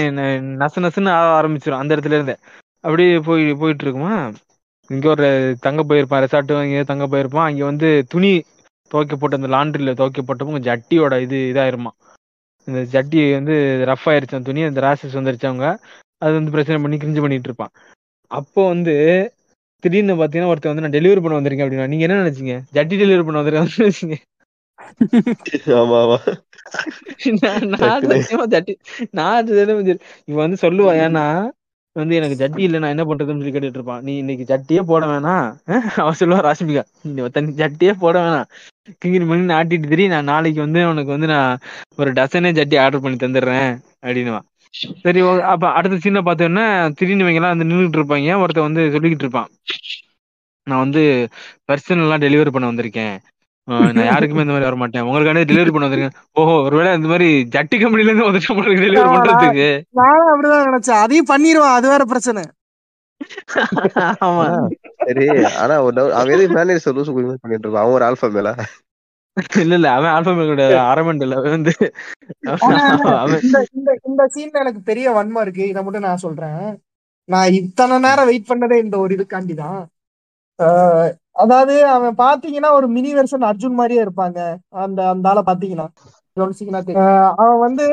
நசு நசுன்னு ஆரம்பிச்சிடும் அந்த இடத்துல இருந்தே. அப்படியே போய் போயிட்டு இருக்குமா? இங்க ஒரு தங்க போயிருப்பான் ரெசார்ட் இங்க தங்க போயிருப்பான். அங்க வந்து துணி துவைக்க போட்டு அந்த லாண்ட்ரியில துவைக்க போட்டப்போ கொஞ்சம் ஜட்டியோட இது இதாயிருமா. இந்த ஜட்டி வந்து ரஃப் ஆயிருச்சு அந்த துணி அந்த ராசஸ் வந்துருச்சு அவங்க. அது வந்து பிரச்சனை பண்ணி கிரிஞ்சு பண்ணிட்டு இருப்பான். அப்போ வந்து திடீர்னு பாத்தீங்கன்னா ஒருத்தன் வந்து நான் டெலிவரி பண்ண வந்திருக்கேன் அப்படின்னா நீங்க என்ன நினைச்சீங்க? ஜட்டி டெலிவரி பண்ண வந்திருக்கேன் நினைச்சீங்க. இவன் வந்து சொல்லுவா ஏன்னா வந்து எனக்கு ஜட்டி இல்ல நான் என்ன பண்றதுன்னு சொல்லி கேட்டுட்டு இருப்பான். நீ இன்னைக்கு ஜட்டியே போட வேணாம். அவன் சொல்லுவா ராஷ்மிகா நீ ஜட்டியே போட வேணாம். கிங்கிரி பண்ணி ஆட்டிட்டு திரி நான் நாளைக்கு வந்து உனக்கு வந்து நான் ஒரு டசனே ஜட்டி ஆர்டர் பண்ணி தந்துடுறேன் அப்படின்னுவான் சரி அப்ப அடுத்த சீனை பார்த்தோன்னா திடீர்னு இவங்க எல்லாம் வந்து நின்றுட்டு இருப்பாங்க. ஒருத்தன் வந்து சொல்லிக்கிட்டு இருப்பான். நான் வந்து பர்சனல்லாம் டெலிவரி பண்ண வந்திருக்கேன். நான் யாருக்குமே இந்த மாதிரி வர மாட்டேன் உங்களுக்கான டெலிவரி பண்ண வந்திருக்கேன். ஓஹோ ஒருவேளை இந்த மாதிரி ஜட்டி கம்பெனில இருந்து வந்துட்டு டெலிவரி பண்றதுக்கு.
நானும் அப்படிதான் நினைச்சேன். அதையும் பண்ணிடுவான் அது வேற பிரச்சனை.
ஆமா.
சரி. ஆனா ஒரு அவன் எதுக்கு மேனேஜ் லூசு குடிமை பண்ணிட்டு இருப்பான். அவன் ஒரு ஆல்பா மேல?
இல்ல இல்ல அவன் ஆல்பா மேலோட அரமெண்ட் இல்ல அவன் வந்து.
இந்த இந்த சீன்ல எனக்கு பெரிய வன்மம் இருக்கு இதை மட்டும் நான் சொல்றேன். நான் இத்தனை நேரம் வெயிட் பண்ணதே இந்த ஒரு இதுக்காண்டிதான். ஆஹ் அதாவது அவன் பாத்தீங்கன்னா ஒரு மினி வெர்ஷன் அர்ஜுன் மாதிரியே இருப்பாங்க. அந்த அந்த ஆளை பாத்தீங்கன்னா அவன் வந்து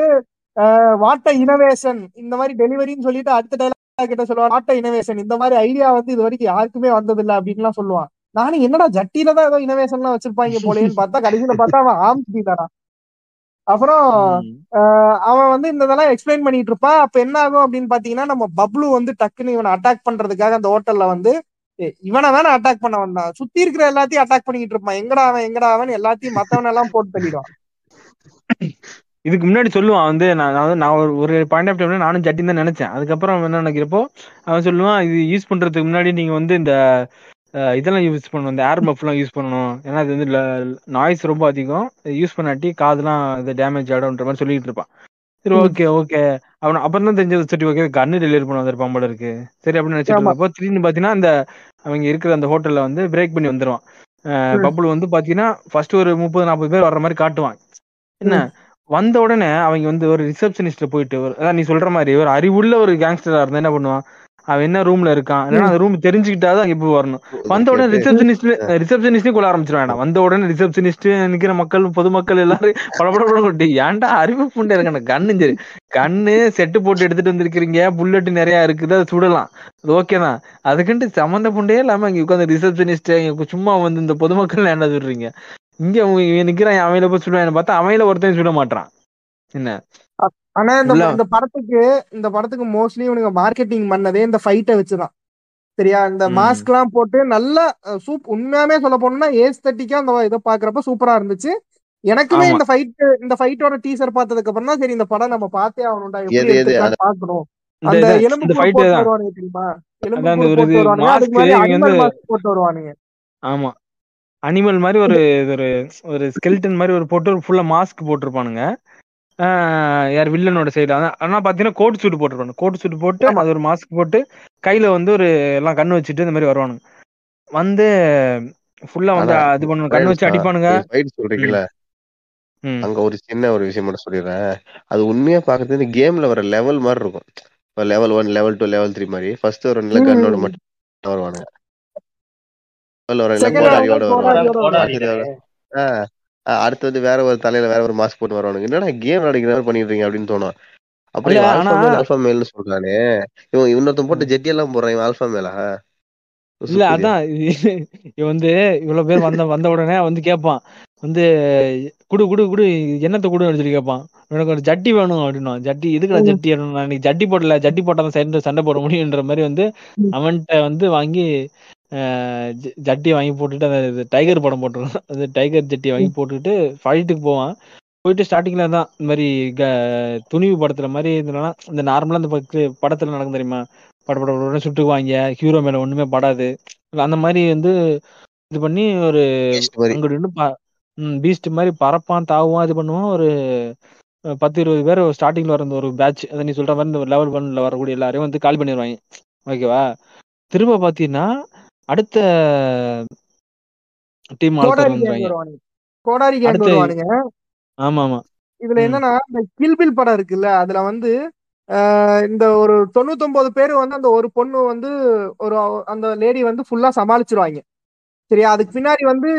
வாட்ட இனோவேஷன் இந்த மாதிரி டெலிவரின்னு சொல்லிட்டு அடுத்த கிட்ட சொல்லுவான் வாட்ட இனோவேஷன் இந்த மாதிரி ஐடியா வந்து இது வரைக்கும் யாருக்குமே வந்தது இல்ல அப்படின்லாம் சொல்லுவான். நானும் என்னடா ஜட்டியில தான் ஏதோ இனோவேஷன் எல்லாம் வச்சிருப்பாங்க போலேன்னு <laughs> பார்த்தா கடைசியில பார்த்தா அவன் ஆம்ஸ்டி தானா அப்புறம் அவன் வந்து இந்த இதெல்லாம் எக்ஸ்பிளைன் பண்ணிட்டு இருப்பான். அப்ப என்ன ஆகும் அப்படின்னு பாத்தீங்கன்னா நம்ம பப்ளு வந்து டக்குன்னு இவனை அட்டாக் பண்றதுக்காக அந்த ஹோட்டல்ல வந்து இவனை தானே அட்டாக் பண்ண வந்தான் சுத்தி இருக்கிற எல்லாத்தையும் அட்டாக் பண்ணிட்டு இருப்பான். எங்கடா அவன் எங்கடா அவன்? எல்லாத்தையும் மத்தவன் எல்லாம் போட்டு தள்ளிடுவான். <laughs>
இதுக்கு முன்னாடி சொல்லுவான் வந்து நான் நான் வந்து நான் ஒரு ஒரு பாயிண்ட் ஆஃப் டைம்ல நானும் ஜட்டி தான் நினைச்சேன். அதுக்கப்புறம் என்ன நினைக்கிறப்போ அவன் சொல்லுவான் இது யூஸ் பண்றதுக்கு முன்னாடி நீங்க வந்து இந்த இதெல்லாம் யூஸ் பண்ணணும் இந்த ஏர் பஃப்லாம் யூஸ் பண்ணணும். ஏன்னா அது வந்து நாய்ஸ் ரொம்ப அதிகம். யூஸ் பண்ணாட்டி காதுலாம் இது டேமேஜ் ஆகிடும்ன்ற மாதிரி சொல்லிட்டு இருப்பான். சரி. ஓகே ஓகே அவன் அப்புறம் தான் தெரிஞ்சது சரி ஓகே கன்னு டெலிவரி பண்ண வந்திருப்பான் போல இருக்கு. சரி அப்படின்னு. இருக்கப்போ திடீர்னு பாத்தீங்கன்னா அந்த அவங்க இருக்கிற அந்த ஹோட்டல்ல வந்து பிரேக் பண்ணி வந்துருவான். பப்புள் வந்து பாத்தீங்கன்னா ஃபர்ஸ்ட் ஒரு முப்பது நாற்பது பேர் வர்ற மாதிரி காட்டுவான். என்ன? வந்த உடனே அவங்க வந்து ஒரு ரிசப்ஷனிஸ்ட போயிட்டு ஒரு- அதான் நீ சொல்ற மாதிரி ஒரு அறிவுள்ள ஒரு கேங்ஸ்டரா இருந்தா என்ன பண்ணுவான்? அவன் என்ன ரூம்ல இருக்கான்? இல்லைன்னா அந்த ரூம் தெரிஞ்சுக்கிட்டாதான் அங்க போய் வரணும். வந்த உடனே ரிசப்ஷனிஸ்ட் ரிசப்ஷனிஸ்டையும் கொள்ள ஆரம்பிச்சிருவாங்க வந்த உடனே ரிசப்ஷனிஸ்ட் நிக்கிற மக்கள் பொதுமக்கள் எல்லாரும் படபட கொட்டி ஏன்டா அறிவு புண்டை இருக்கான கண்ணு சரி கண்ணு செட்டு போட்டு எடுத்துட்டு வந்திருக்கிறீங்க புல்லட் நிறைய இருக்குது அதை சுடலாம். அது ஓகே தான். அதுக்குன்ட்டு சம்மந்த புண்டையே இல்லாம இங்க உட்காந்து ரிசப்ஷனிஸ்ட் சும்மா வந்து இந்த பொதுமக்கள் என்ன சொல்றீங்க இங்க நிக்கிறான் அவங்கள போய் சுடுவான்னு பார்த்தா அவங்கள ஒருத்தன் சுட மாட்டான் என்ன?
ஆனா இந்த படத்துக்கு இந்த படத்துக்கு மோஸ்ட்லி இவனுங்க மார்க்கெட்டிங் பண்ணதே இந்த ஃபைட்டை வச்சுதான். சரியா? இந்த. மாஸ்க் எல்லாம் போட்டு நல்ல சூப் உண்மையாவே சொல்ல போனோம்னா ஏஸ்தட்டிக்கா அந்த இதை பாக்குறப்ப சூப்பரா இருந்துச்சு. எனக்குமே. இந்த ஃபைட் இந்த ஃபைட்டோட டீசர் பார்த்ததுக்கு அப்புறம் தான் சரி இந்த படம் நம்ம பார்த்தே ஆகணும்டா எப்படி
இந்த
அந்த எலும்பு போட்டு வருவானுங்க தெரியுமா? எலும்பு போட்டு வருவானுங்க. அதுக்கு போட்டு வருவானுங்க.
ஆமா. அனிமல் மாதிரி ஒரு ஒரு ஒரு ஸ்கெல்டன் மாதிரி ஒரு போட்டு ஃபுல்லா மாஸ்க் போட்டிருப்பானுங்க. யார் வில்லனோட சைடு ஆனா பாத்தீங்கன்னா கோட் சூட் போட்டிருப்பானு கோட் சூட் போட்டு. அது ஒரு மாஸ்க் போட்டு கையில வந்து ஒரு எல்லாம் கண்ணு வச்சுட்டு இந்த மாதிரி வருவானுங்க. வந்து ஃபுல்லா வந்து இது பண்ணு கண்ணு வச்சு அடிப்பானுங்க. ம்.
அங்க ஒரு சின்ன ஒரு விஷயம் மட்டும் சொல்லிடுறேன். அது உண்மையா பாக்குறது கேம்ல வர லெவல் மாதிரி இருக்கும். Level one level two level three மாதிரி ஃபர்ஸ்ட் ஒரு நல்ல. கன்னோட மட்டும் வருவானுங்க. அடுத்து வந்து வேற ஒரு தலையில வேற ஒரு மாஸ்க் போட்டு வருவானுங்க. என்னடா கேம் அடிக்கிற மாதிரி பண்ணிட்டு இருக்கீங்க அப்படின்னு தோணும். இவன் ஆல்பா மேல்னு சொல்றானே. இவன் இன்னொருத்தன் போட்டு ஜெட்டி எல்லாம் போடுறான் இவன் ஆல்பா மேலா
இல்ல அதான் இது இவன் வந்து இவ்வளவு பேர் வந்த வந்த உடனே வந்து கேட்பான். வந்து குடு குடு குடு என்னத்த குடுன்னு சொல்லி கேட்பான். எனக்கு ஒரு ஜட்டி வேணும் அப்படின்னா. ஜட்டி இதுக்கு நான் ஜட்டி வேணும் நான் இன்னைக்கு ஜட்டி போடல ஜட்டி போட்டா தான் சண்டை சண்டை போட முடியுன்ற மாதிரி வந்து. அவன்கிட்ட வந்து வாங்கி ஜட்டி வாங்கி போட்டுட்டு அந்த டைகர் படம் போட்டுருவான் <laughs> அந்த டைகர் ஜட்டி வாங்கி போட்டுட்டு ஃபைட்டுக்கு போவான். போயிட்டு ஸ்டார்டிங்ல தான் இந்த மாதிரி க- துணிவு படத்துல மாதிரி இதனால இந்த நார்மலா பக்கு- படத்துல நடக்கும் தெரியுமா? பட பட பட சுட்டுக்குவாங்க ஹீரோ மேல ஒண்ணுமே படாது. அந்த மாதிரி வந்து இது பண்ணி ஒரு பீஸ்ட் மாதிரி. பறப்பான் தாவுவான் இது பண்ணுவான். ஒரு பத்து இருபது பேர் ஸ்டார்டிங்ல வர அந்த ஒரு பேட்ச் அதை நீ சொல்ற மாதிரி இந்த லெவல் ஒன்ல வரக்கூடிய எல்லாரையும் வந்து கால் பண்ணிடுவாங்க ஓகேவா? திரும்ப பாத்தீங்கன்னா அடுத்த டீம்
கோடாரி கேங் வருவானுங்க.
ஆமா ஆமா
இதுல. என்னன்னா இந்த கில்பில் படம் இருக்குல்ல அதுல வந்து இந்த ஒரு தொண்ணூத்தொன்பது பேர் வந்து அந்த ஒரு பொண்ணு வந்து ஒரு அந்த லேடி வந்து ஃபுல்லா சமாளிச்சிருவாங்க. சரியா? அதுக்கு பின்னாடி வந்து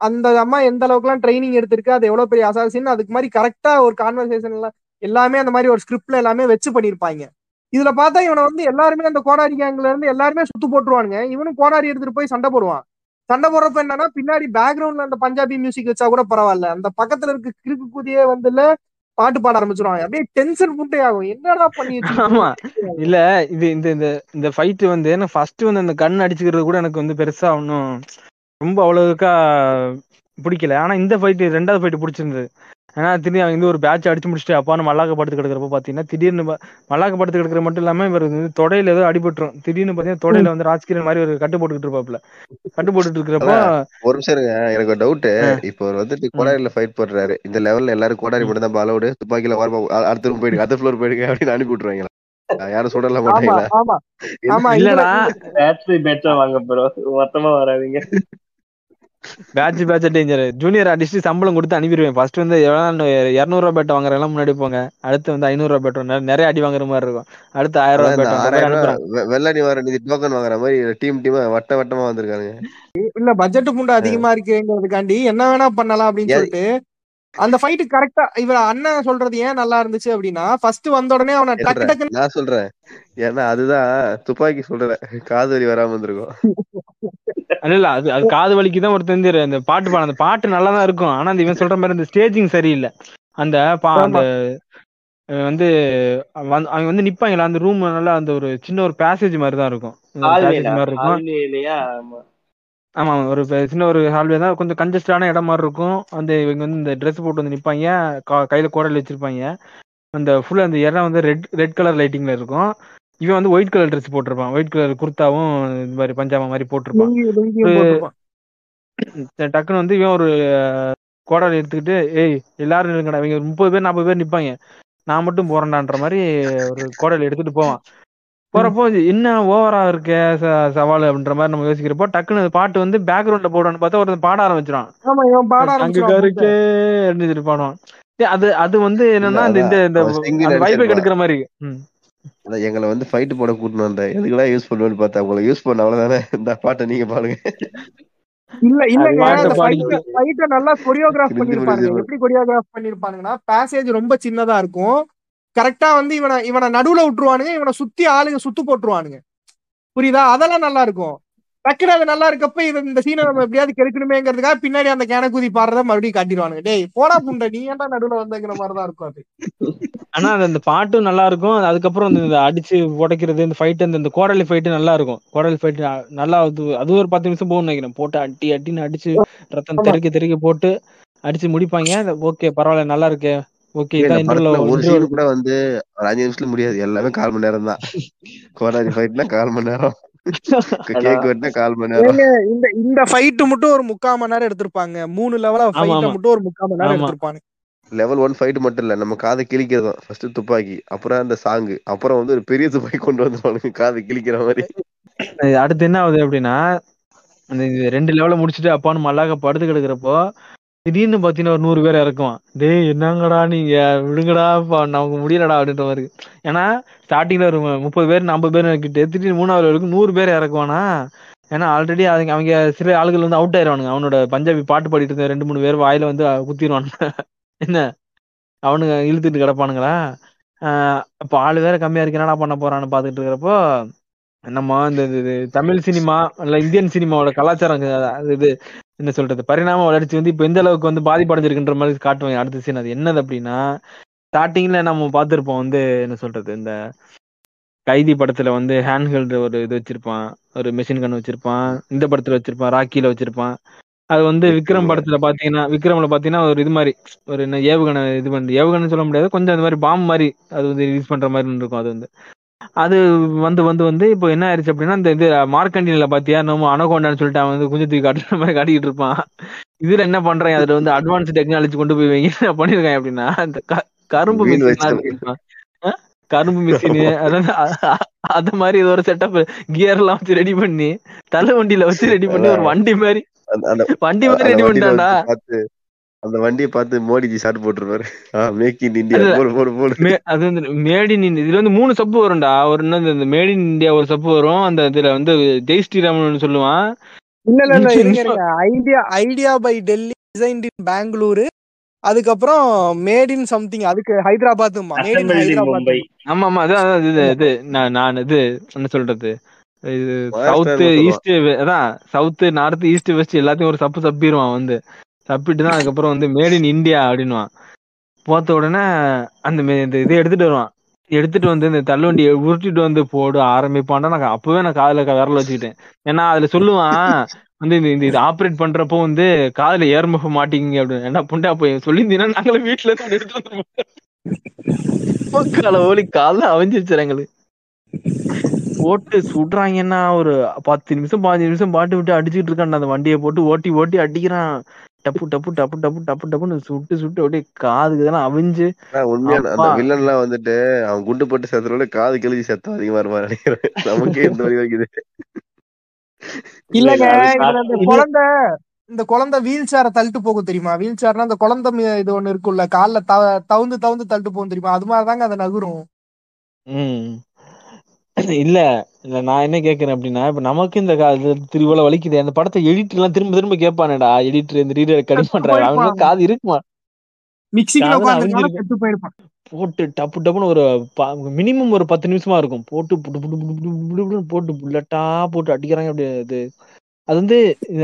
அந்த அம்மா எந்த அளவுக்குலாம் ட்ரைனிங் எடுத்திருக்கு அது எவ்வளவு பெரிய அசாசின்னு அதுக்கு மாதிரி கரெக்டா ஒரு கான்வர்சேஷன் எல்லாம் எல்லாமே அந்த மாதிரி ஒரு ஸ்கிரிப்ட்ல எல்லாமே வச்சு பண்ணிருப்பாங்க. இதுல பார்த்தா இவனை வந்து எல்லாருமே அந்த கோடாரி கேங்ல இருந்து எல்லாருமே சுத்து போட்டுருவானுங்க. இவனும் கோடாரி எடுத்துட்டு போய் சண்டை போடுவான். சண்டை போடுறப்ப என்னன்னா பின்னாடி பேக்ரவுண்ட்ல அந்த பஞ்சாபி மியூசிக் வச்சா கூட பரவாயில்ல. அந்த பக்கத்துல இருக்க கிறுக்கு குதியே வந்துல பாட்டு பாட ஆரம்பிச்சிருவாங்க. அப்படியே டென்ஷன் புட்டே ஆகும். என்னடா பண்ணி
ஆமா. இல்ல இது இந்த இந்த இந்த ஃபைட் வந்து எனக்கு ஃபர்ஸ்ட் வந்து அந்த கண் அடிச்சுக்கிறது கூட எனக்கு வந்து பெருசா ஒன்றும் ரொம்ப அவ்வளவுக்கா பிடிக்கல. ஆனா இந்த ஃபைட் ரெண்டாவது ஃபைட் பிடிச்சிருந்தது. ஏன்னா திடீர்னு அவங்க வந்து ஒரு பேட்ச் அடிச்சு முடிச்சுட்டு அப்பான்னு மல்லாக்க படுத்து கிடக்கிறப்ப பாத்தீங்கன்னா திடீர்னு மல்லாக்க படுத்து கிடக்கிற மட்டும் இல்லாம இவர் வந்து தொடையில ஏதோ அடிபட்டுரும். திடீர்னு பாத்தீங்கன்னா தொடையில வந்து ராஜ்கிரண் மாதிரி ஒரு கட்டு போட்டுக்கிட்டு இருப்பாப்ல கட்டு போட்டுட்டு இருக்கிறப்போ
ஒரு நிமிஷம் இருங்க. எனக்கு ஒரு டவுட். இப்போ அவர் வந்துட்டு கோடாரியில ஃபைட் போடுறாரு. இந்த லெவல்ல எல்லாரும் கோடாரி மட்டும் தான் அலவுடு துப்பாக்கில வரமா அடுத்த room போயிடுங்க. அடுத்த ஃப்ளோர் போயிடுங்க அப்படின்னு அனுப்பி விட்டுருவாங்களா? யாரும் சுடல மாட்டாங்களா?
ஆமா. ஆமா இதுல
இல்லடா.
பேட்ரி பேட்சா வாங்க ப்ரோ மொத்தமா வராதீங்க.
Batch batch danger junior artist சம்பளம் கொடுத்து அனுப்பிடுவேன். ஃபர்ஸ்ட் வந்து எவ்வளவு இரநூறுவா பேட் வாங்குறவங்க முன்னாடி போங்க. அடுத்து வந்து ஐநூறுவா பேட் நிறைய அடி வாங்குற மாதிரி இருக்கும். அடுத்து ஆயிரம் ரூபாய்
இந்த
பேட் அந்த மாதிரி
ஆறாயிரம்
அனுப்புறேன்
ரூபாய் வெ- வெள்ளடி வர நிதி டோக்கன் வாங்குற மாதிரி டீம் டீமா வட்ட வட்டமா வந்திருக்காங்க
இல்ல பட்ஜெட் புண்டு அதிகமா இருக்குங்கிறதுக்காண்டி என்ன வேணா பண்ணலாம் அப்படின்னு சொல்லிட்டு அந்த ஃபைட் கரெக்டா இவ அண்ணன் சொல்றது ஏன் நல்லா இருந்துச்சு அப்படின்னா ஃபர்ஸ்ட் வந்த உடனே அவனை டக்கு
சொல்றேன்
டக்குன்னு
நான் சொல்றேன். ஏன்னா அதுதான் துப்பாக்கி சொல்றேன். காது வலி வராம இருந்திருக்கும்.
இல்ல இல்ல அது அது காது வலிக்கு தான் ஒரு தெரிஞ்சிரு அந்த பாட்டு பாட அந்த பாட்டு நல்லா தான் இருக்கும். ஆனா அந்த இவன் சொல்ற மாதிரி அந்த ஸ்டேஜிங் சரியில்லை. அந்த பா அந்த வந்து அவங்க வந்து நிப்பாங்களா அந்த ரூம் நல்லா அந்த ஒரு சின்ன ஒரு பேசேஜ் மாதிரி தான் இருக்கும். மாதிரி இருக்கும்.
ஆமா.
ஒரு சின்ன ஒரு ஹால்வே தான். கொஞ்சம் கன்ஜஸ்டான இடம் மாதிரி இருக்கும். அந்த இவங்க வந்து இந்த ட்ரெஸ் போட்டு வந்து நிப்பாங்க. கையில கோடல் வச்சிருப்பாங்க. அந்த ஃபுல்லா அந்த இடம் வந்து ரெட் ரெட் கலர் லைட்டிங்ல இருக்கும். இவன் வந்து ஒயிட் கலர் ட்ரெஸ் போட்டிருப்பான். ஒயிட் கலர் குர்தாவும் இந்த மாதிரி பஞ்சாபா மாதிரி போட்டிருப்பான். டக்குன்னு வந்து இவன் ஒரு கோடாலி எடுத்துக்கிட்டு ஏய் எல்லாரும் இருங்கடா இவங்க முப்பது பேர் நாற்பது பேர் நிப்பாங்க. நான் மட்டும் போறேன்டான்ற மாதிரி ஒரு கோடாலி எடுத்துட்டு போவான். போறப்போ என்ன ஓவரா இருக்க ச- சவால் அப்படின்ற மாதிரி நம்ம யோசிக்கிறப்போ டக்குன்னு அந்த பாட்டு வந்து பேக்ரவுண்ட்ல போடுவான்னு பார்த்தா ஒருத்தன் பாட கருக்கே அப்படின்னு பாடுவான் டேய், அது அது வந்து என்னன்னா இந்த இந்த இந்த
அவன் சிங்கிள்
அந்த வைபை
அடிச்சிருப்பான்.
கெடுக்கிற மாதிரி ம்.
அதான் எங்களை வந்து ஃபைட் போட கூட்டினு வந்தேன் எதுக்குலாம் யூஸ் பண்ணுவேன்னு பார்த்தா உங்களை யூஸ் பண்ண அவ்வளவுதானே இந்த பாட்டை நீங்க பாடுங்க
இல்ல இல்லங்க
பாட்டை
அந்த
பாடிக்கிட்டு.
ஃபைட்ட நல்லா கொரியோகிராஃப்
போயிடுச்சு.
எப்படி கொரியோகிராஃப் பண்ணிருப்பானுங்கன்னா பேசேஜ் ரொம்ப சின்னதா இருக்கும் கரெக்டா வந்து இவனை இவனை நடுவுல விட்டுருவானுங்க இவனை சுத்தி ஆளுங்க சுத்து போட்டுருவானுங்க. புரியுதா? அதெல்லாம் நல்லா இருக்கும். டக்குனு அது நல்லா இருக்கப்ப இது இந்த சீனை நம்ம எப்படியாவது கெடுக்கணுமேங்கிறதுக்காக பின்னாடி அந்த கேன குதி பாடுறத மறுபடியும் காட்டிடுவானுங்க. டேய் போடா புண்டை நீ ஏன்டா நடுவுல வந்தங்கிற மாதிரிதான் இருக்கும் அது.
ஆனா அந்த பாட்டும் நல்லா இருக்கும். அதுக்கப்புறம் இந்த அடிச்சு உடைக்கிறது இந்த ஃபைட் இந்த இந்த கோடலி ஃபைட் நல்லா இருக்கும். கோடலி ஃபைட் நல்லா அது அது ஒரு பத்து நிமிஷம் போகும்னு நினைக்கிறேன். போட்டு அட்டி அட்டின்னு அடிச்சு ரத்தம்
ஆமா.
தெறிக்க தெறிக்க போட்டு அடிச்சு முடிப்பாங்க. ஓகே பரவாயில்ல நல்லா இருக்கே. ஓகே
ஒரு சீன் கூட வந்து ஒரு அஞ்சு நிமிஷத்துல முடியாது. எல்லாமே கால் மணி நேரம் தான் கோடாரி ஃபைட்னா கால் மணி நேரம். <laughs> கேக் வெட்டினா கால் மணி நேரம்.
இந்த இந்த ஃபைட் மட்டும் ஒரு முக்கால் மணி நேரம் எடுத்திருப்பாங்க. மூணு லெவலா. மட்டும் ஒரு முக்கால் மணி நேரம். எடுத்திருப்பாங்க
லெவல் ஒன் ஃபைட் மட்டும் இல்ல நம்ம காதை கிழிக்கிறதும். ஃபர்ஸ்ட் துப்பாக்கி அப்புறம் அந்த சாங்கு அப்புறம் வந்து ஒரு பெரிய துப்பாக்கி கொண்டு வந்துருவானுங்க காதை கிழிக்கிற மாதிரி.
அடுத்து என்ன ஆகுது அப்படின்னா அந்த ரெண்டு லெவல முடிச்சுட்டு அப்பான்னு மல்லாக்க படுத்து கிடக்குறப்போ திடீர்னு பாத்தீங்கன்னா ஒரு நூறு பேர் இறக்குவான். டேய் என்னங்கடா நீங்க? விடுங்கடா நமக்கு முடியலடா அப்படின்ற மாதிரி. ஏன்னா ஸ்டார்டிங்ல ஒரு முப்பது பேர் ஐம்பது பேர் இறக்கிட்டு திடீர்னு மூணாவது வரைக்கும் நூறு பேர் இறக்குவானா? ஏன்னா ஆல்ரெடி அவங்க அவங்க சில ஆளுகள் வந்து அவுட் ஆயிடுவானுங்க அவனோட பஞ்சாபி பாட்டு பாடிட்டு இருந்த ரெண்டு மூணு பேர் வாயில வந்து குத்திடுவானுங்க <laughs> என்ன? அவனுங்க இழுத்துட்டு கிடப்பானுங்களா? இப்போ ஆள் ஆளு வேற கம்மியா இருக்கு. என்னடா பண்ண போறான்னு பாத்துட்டு இருக்கிறப்போ நம்ம இந்த தமிழ் சினிமா இல்ல இந்தியன் சினிமாவோட கலாச்சாரம் அது இது என்ன சொல்றது பரிணாம வளர்ச்சி வந்து இப்ப எந்த அளவுக்கு வந்து பாதிப்படைஞ்சிருக்குன்ற மாதிரி காட்டுவாங்க அடுத்த சீன் அது என்னது அப்படின்னா ஸ்டார்டிங்ல நம்ம பார்த்திருப்போம் வந்து என்ன சொல்றது இந்த கைதி படத்துல வந்து ஹேண்ட் ஹெல்டு ஒரு இது வச்சிருப்பான் ஒரு மிஷின் கன் வச்சிருப்பான் இந்த படத்துல வச்சிருப்பான் ராக்கில வச்சிருப்பான். அது வந்து விக்ரம். படத்துல பாத்தீங்கன்னா விக்ரம்ல பாத்தீங்கன்னா ஒரு இது மாதிரி ஒரு என்ன ஏவுகணை இது பண்ணி ஏவுகணை சொல்ல முடியாது கொஞ்சம் அந்த மாதிரி பாம்பு மாதிரி அது வந்து யூஸ் பண்ற மாதிரி இருக்கும் அது வந்து. அது வந்து வந்து வந்து இப்போ என்ன ஆயிடுச்சு அப்படின்னா இந்த இது மார்க்கண்டினில பாத்தியா நம்ம அனகோண்டான்னு சொல்லிட்டு அவன் வந்து குஞ்சு தூக்கி காட்டுற மாதிரி காட்டிக்கிட்டு இருப்பான். இதுல என்ன பண்றாங்க? அதுல வந்து அட்வான்ஸ் டெக்னாலஜி கொண்டு போய் வைங்க. என்ன பண்ணிருக்காங்க அப்படின்னா இந்த க- கரும்பு மிஷின் கரும்பு மிஷின் அது மாதிரி இது ஒரு செட்டப் கியர் எல்லாம் வச்சு ரெடி பண்ணி தள்ளு வண்டியில வச்சு ரெடி பண்ணி ஒரு வண்டி மாதிரி.
அந்த அந்த
வண்டி மாதிரி
அந்த
ரெடி பண்ணிட்டான்டா.
அந்த வண்டியை பார்த்து Modiji shot போட்டுருப்பாரு. Make in India. போடு போடு போடு.
மே- அது வந்து மேட் இன் இதுல வந்து மூணு சப்பு வரும்டா. ஒரு என்னது இந்த மேட் இன் இந்தியா ஒரு சப்பு வரும். அந்த இதுல வந்து ஜெய் ஸ்ரீராமன் சொல்லுவான்.
இல்ல இல்ல இல்ல இருங்க idea idea by Delhi designed in Bengaluru அதுக்கப்புறம் மேட் இன் சம்திங் அதுக்கு ஹைதராபாத் மேட் இன் ஹைதராபாத்
ஆமா ஆமா அதான் இது இது நான் நான் இது என்ன சொல்றது? இது சவுத். ஈஸ்ட் அதான் சவுத் நார்த் ஈஸ்ட் வெஸ்ட் எல்லாத்தையும் ஒரு சப்பு சப்பிடுவான் வந்து. தப்பிட்டு தான் அதுக்கப்புறம் வந்து மேட் இன் இந்தியா அப்படின்னுவான். போத்த உடனே அந்த மே- இந்த இதை எடுத்துட்டு வருவான். எடுத்துட்டு வந்து இந்த தள்ளுவண்டி உருட்டிட்டு வந்து போடு ஆரம்பிப்பான்டா. நான் அப்பவே நான் காதுல க- விரல வச்சுக்கிட்டேன். ஏன்னா அதுல சொல்லுவான் வந்து இந்த இந்த இது ஆப்ரேட் பண்றப்போ வந்து காதுல ஏர்முக மாட்டிங்க அப்படின்னு. என்ன புண்டா போய் சொல்லியிருந்தீங்கன்னா நாங்களே வீட்டுல இருந்து எடுத்து வந்துருவோம். கால ஓலி கால அவிஞ்சிருச்சு எங்களுக்கு. போட்டு சுடுறாங்கன்னா ஒரு பத்து நிமிஷம் பாஞ்சு நிமிஷம் பாட்டு விட்டு அடிச்சுட்டு இருக்கான் அந்த வண்டியை போட்டு. ஓட்டி ஓட்டி அடிக்கிறான். டப்பு டப்பு டப்பு டப்பு டப்பு டப்புன்னு சுட்டு சுட்டு அப்படியே காதுக்கு இதெல்லாம் அவிஞ்சு
உண்மையான அந்த
அப்பா.
வில்லன் எல்லாம் வந்துட்டு அவன் குண்டு போட்டு செத்துறோட காது கிழிஞ்சு செத்தம் அதிகமா இருமா நினைக்கிறேன். நமக்கே இந்த மாதிரி வைக்குது
இல்லங்க இந்த குழந்தை இந்த குழந்தை வீல் சேரை தள்ளிட்டு போகும் தெரியுமா? வீல் சேர்னா அந்த குழந்தை இது ஒண்ணு இருக்குல்ல கால்ல தவ- தவுந்து தவுந்து தள்ளிட்டு போகும் தெரியுமா? அது மாதிரிதாங்க அது நகரும்.
ம். இல்ல இல்ல நான் என்ன கேக்குறேன் அப்படின்னா இப்ப நமக்கு இந்த திருவிழா வலிக்குது அந்த படத்தை எடிட் எல்லாம் திரும்ப திரும்ப கேட்பானேடா எடிட்டர் இந்த ரீடர் கடி அவங்க
போயிருப்பான்.
காது இருக்குமா? போட்டு டப்பு டப்புன்னு ஒரு மினிமம் ஒரு பத்து நிமிஷமா இருக்கும். போட்டு போட்டு புல்லட்டா போட்டு அடிக்கிறாங்க அப்படியே அது அது வந்து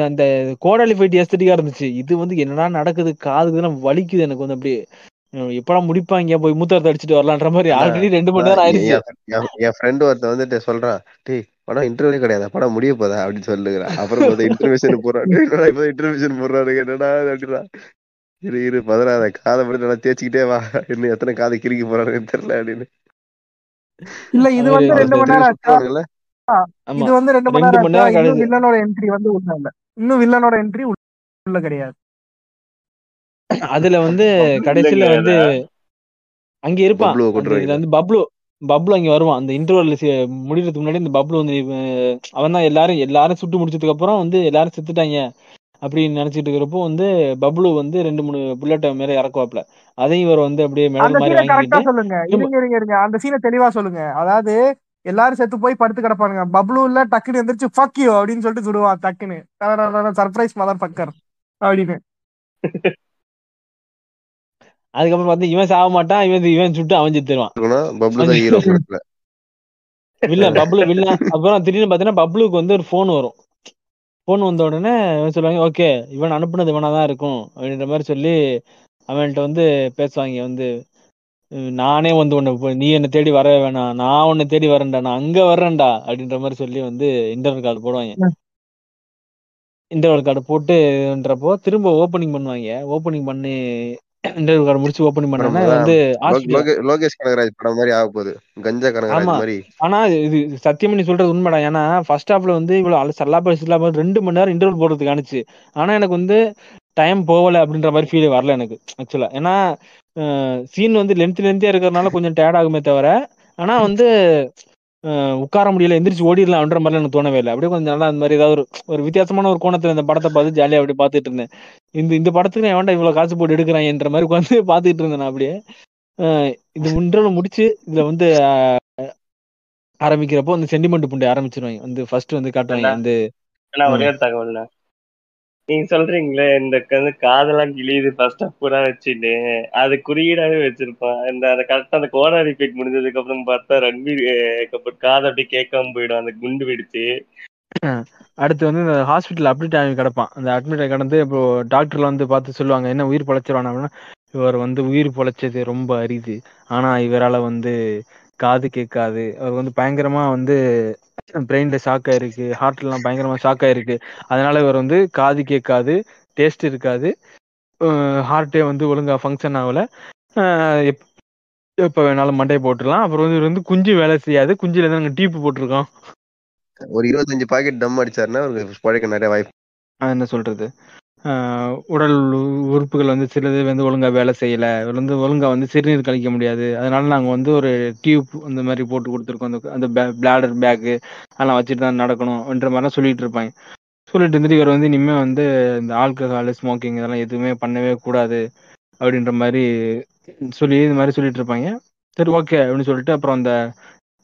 அந்த கோடாலி ஃபைட் எஸ்தட்டிக்கா இருந்துச்சு. இது வந்து என்னடா நடக்குது? காதுக்கு வலிக்குது எனக்கு வந்து அப்படியே. எப்படா முடிப்பாங்க? போய் மூத்தரத்தை அடிச்சுட்டு வரலான்ற மாதிரி ஆல்ரெடி ரெண்டு மணி நேரம் ஆயிருச்சு
என் ஃப்ரெண்ட் ஒருத்தன் வந்துட்டு சொல்றான் டேய் படம் இன்டர்வியூ கிடையாது? படம் முடிய போதா? அப்படின்னு சொல்லுகிறான் அப்புறம் பார்த்தா இன்டர்வியூஷன் போறான் இப்ப இன்டர்வியூஷன் போடுறாரு? என்னடா அப்படின்னா இரு இரு பதறாத. காதை மட்டும் நல்லா தேய்ச்சிக்கிட்டே வா. இன்னும் எத்தனை காதை கிறுக்கி போறாருன்னு தெரியல அப்படின்னு.
இல்ல இது வந்து ரெண்டு மணி நேரம் இது வந்து ரெண்டு மணி நேரம் வில்லனோட என்ட்ரி வந்து உள்ள இல்ல. இன்னும் வில்லனோட என்ட்ரி உள்ள கிடையாது.
அதுல வந்து
பப்ளு
கடைசியில வந்து அங்க இருப்பான். இதுல வந்து பப்ளு பப்ளு அங்க வருவான். அந்த இன்டர்வல் முடியறதுக்கு முன்னாடி இந்த பப்ளு வந்து அவன் தான் எல்லாரும் எல்லாரும் சுட்டு முடிச்சதுக்கு அப்புறம் வந்து எல்லாரும் செத்துட்டாங்க அப்படின்னு நினைச்சிட்டு இருக்கிறப்போ வந்து பப்ளு வந்து ரெண்டு மூணு புல்லட்ட மேல இறக்குவாப்ல அதையும் இவர் வந்து அப்படியே மெடல் மாதிரி வாங்கிக்கிட்டு
சொல்லுங்க. இருங்க இருங்க இருங்க. அந்த சீனை தெளிவா சொல்லுங்க. அதாவது எல்லாரும் செத்து போய் படுத்து கிடப்பானுங்க. பப்ளூல டக்குன்னு எந்திரிச்சு ஃபக் யூ அப்படின்னு சொல்லிட்டு சுடுவான் டக்குன்னு. சர்ப்ரைஸ் மதர் பக்கர் அப்படின்னு.
அதுக்கப்புறம் பார்த்து இவன் சாக மாட்டான் இவன் இவன் சுட்டு அவன் செத்துருவான்
இருக்கணும் பப்ளு தான் ஹீரோ <laughs> படத்துல.
Villain Bablu villain. அப்புறம் திடீர்னு பார்த்தீங்கன்னா பப்ளுக்கு வந்து ஒரு ஃபோன் வரும். ஃபோன் வந்த உடனே இவன் சொல்லுவாங்க ஓகே இவன் அனுப்புனது இவனா தான் இருக்கும் அப்படின்ற மாதிரி சொல்லி அவன்கிட்ட வந்து பேசுவாங்க வந்து "உம், நானே வந்து உன்னை நீ என்னை தேடி வர வேணாம். நான் உன்னை தேடி வரேன்டா. நான் அங்க வர்றேன்டா அப்படின்ற மாதிரி சொல்லி வந்து இன்டர்வல் கார்டு போடுவாங்க. இன்டர்வல் கார்டு போட்டுன்றப்போ திரும்ப ஓப்பனிங் பண்ணுவாங்க. ஓப்பனிங் பண்ணி இன்டர்வல் கார்டு முடிச்சு பண்ணோன்னா
அதான்
வந்து
லோகேஷ் கனகராஜ் படம் மாதிரி ஆக போகுது. கஞ்சா கனகராஜ் மாதிரி.
ஆனா இது சத்தியமா நீ சொல்றது உண்மைடா. ஏன்னா ஃபர்ஸ்ட் ஹாஃப்ல வந்து இவ்வளவு சல்லாப்பா சில்லாப்பா ரெண்டு மணி நேரம் இன்டர்வல் போடுறதுக்கு அனுச்சு. ஆனா எனக்கு வந்து டைம் போகல அப்படின்ற மாதிரி ஃபீல் வரல எனக்கு ஆக்சுவலா ஏன்னா சீன் வந்து லென்த் லென்த்தியா இருக்கிறதுனால கொஞ்சம் டேட் ஆகுமே தவிர ஆனா வந்து உட்கார முடியல எந்திரிச்சு ஓடிடலாம்ன்ற மாதிரி எனக்கு தோணவே இல்லை. அப்படியே கொஞ்சம் நல்லா அந்த மாதிரி ஏதாவது ஒரு ஒரு வித்தியாசமான ஒரு கோணத்துல இந்த படத்தை பார்த்து ஜாலியா அப்படியே பார்த்துட்டு இருந்தேன். இந்த இந்த படத்துக்கு நான் வேண்டாம் இவ்வளவு காசு போட்டு எடுக்கிறான்ற மாதிரி உட்காந்து <laughs> பார்த்துட்டு இருந்தேன் நான் அப்படியே. இது இன்டர்வல் முடிச்சு இதுல வந்து ஆரம்பிக்கிறப்போ அந்த சென்டிமெண்ட் புண்டை ஆரம்பிச்சிருவாங்க. வந்து ஃபர்ஸ்ட் வந்து காட்டுவாங்க வந்து
ஒரே தகவல்ண்ணா? நீங்க சொல்றீங்களே இந்த வந்து காதெல்லாம் கிழியுது ஃபர்ஸ்ட் ஆஃப் பூரா வச்சுட்டு அது குறியீடாவே வச்சிருப்பான் இந்த அந்த கரெக்டா அந்த கோனா ரிப்பீட் முடிஞ்சதுக்கு அப்புறம் பார்த்தா ரன்வீர் கபூர் காது அப்படியே கேட்காம போயிடும் அந்த குண்டு வெடிச்சு.
அடுத்து வந்து இந்த ஹாஸ்பிட்டல் அப்டேட் ஆகி கிடப்பான். அந்த அட்மிட் ஆகி கிடந்து இப்போ டாக்டர்ல வந்து பார்த்து சொல்லுவாங்க என்ன உயிர் பொழைச்சிருவானா? அப்படின்னா இவர் வந்து உயிர் பொழைச்சது ரொம்ப அரிது. ஆனா இவரால வந்து காது கேட்காது. அவர் வந்து பயங்கரமா வந்து பிரெயின்ல ஷாக் ஆயிருக்கு. ஹார்ட்ல எல்லாம் பயங்கரமா ஷாக் ஆயிருக்கு. அதனால இவர் வந்து காது கேட்காது டேஸ்ட் இருக்காது. ஹார்ட்டே வந்து ஒழுங்கா ஃபங்க்ஷன் ஆகல. எப்ப வேணாலும் மண்டையை போட்டுடலாம். அப்புறம் வந்து இவர் வந்து குஞ்சு வேலை செய்யாது. குஞ்சுல இருந்து நாங்க டீப்பு போட்டிருக்கோம்.
ஒரு இருபத்தஞ்சு பாக்கெட் தம் அடிச்சாருன்னா அவருக்கு பழைக்க நிறைய வாய்ப்பு.
என்ன சொல்றது? உடல் உறுப்புகள் வந்து சிலது வந்து ஒழுங்கா வேலை செய்யல. வந்து ஒழுங்கா வந்து சிறுநீர் கழிக்க முடியாது. அதனால நாங்க வந்து ஒரு டியூப் அந்த மாதிரி போட்டு கொடுத்துருக்கோம். அந்த அந்த பிளாடர் பேக்கு அதெல்லாம் வச்சுட்டு தான் நடக்கணும்ன்ற மாதிரிலாம் சொல்லிட்டு இருப்பாங்க. சொல்லிட்டு இருந்துட்டு இவர் வந்து இனிமே வந்து இந்த ஆல்கஹால் ஸ்மோக்கிங் இதெல்லாம் எதுவுமே பண்ணவே கூடாது அப்படின்ற மாதிரி சொல்லி இது மாதிரி சொல்லிட்டு இருப்பாங்க. சரி ஓகே அப்படின்னு சொல்லிட்டு அப்புறம் அந்த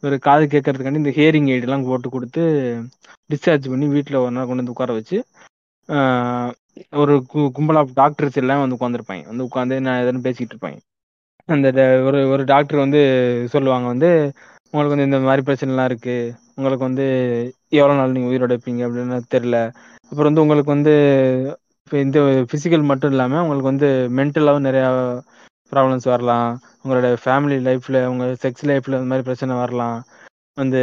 ஒரு காது கேட்கறதுக்காண்டி இந்த ஹியரிங் எல்லாம் போட்டு கொடுத்து டிஸ்சார்ஜ் பண்ணி வீட்டில் ஒரு நாள் கொண்டு வந்து உட்கார வச்சு ஒரு கும்பல் ஆஃப் டாக்டர்ஸ் எல்லாம் வந்து உட்காந்துருப்பாங்க வந்து உட்காந்து நான் எதுன்னு பேசிட்டு இருப்பாங்க அந்த ட- ஒரு ஒரு டாக்டர் வந்து சொல்லுவாங்க வந்து உங்களுக்கு வந்து இந்த மாதிரி பிரச்சனைலாம் இருக்கு. உங்களுக்கு வந்து எவ்வளோ நாள் நீங்கள் உயிரோட இருப்பீங்க? அப்படின்னு தெரில அப்புறம் வந்து உங்களுக்கு வந்து இப்போ இந்த ஃபிசிக்கல் மட்டும் இல்லாமல் உங்களுக்கு வந்து மென்டலாகவும் நிறையா ப்ராப்ளம்ஸ் வரலாம். உங்களோட ஃபேமிலி லைஃப்பில் உங்கள் செக்ஸ் லைஃப்பில் இந்த மாதிரி பிரச்சனை வரலாம். வந்து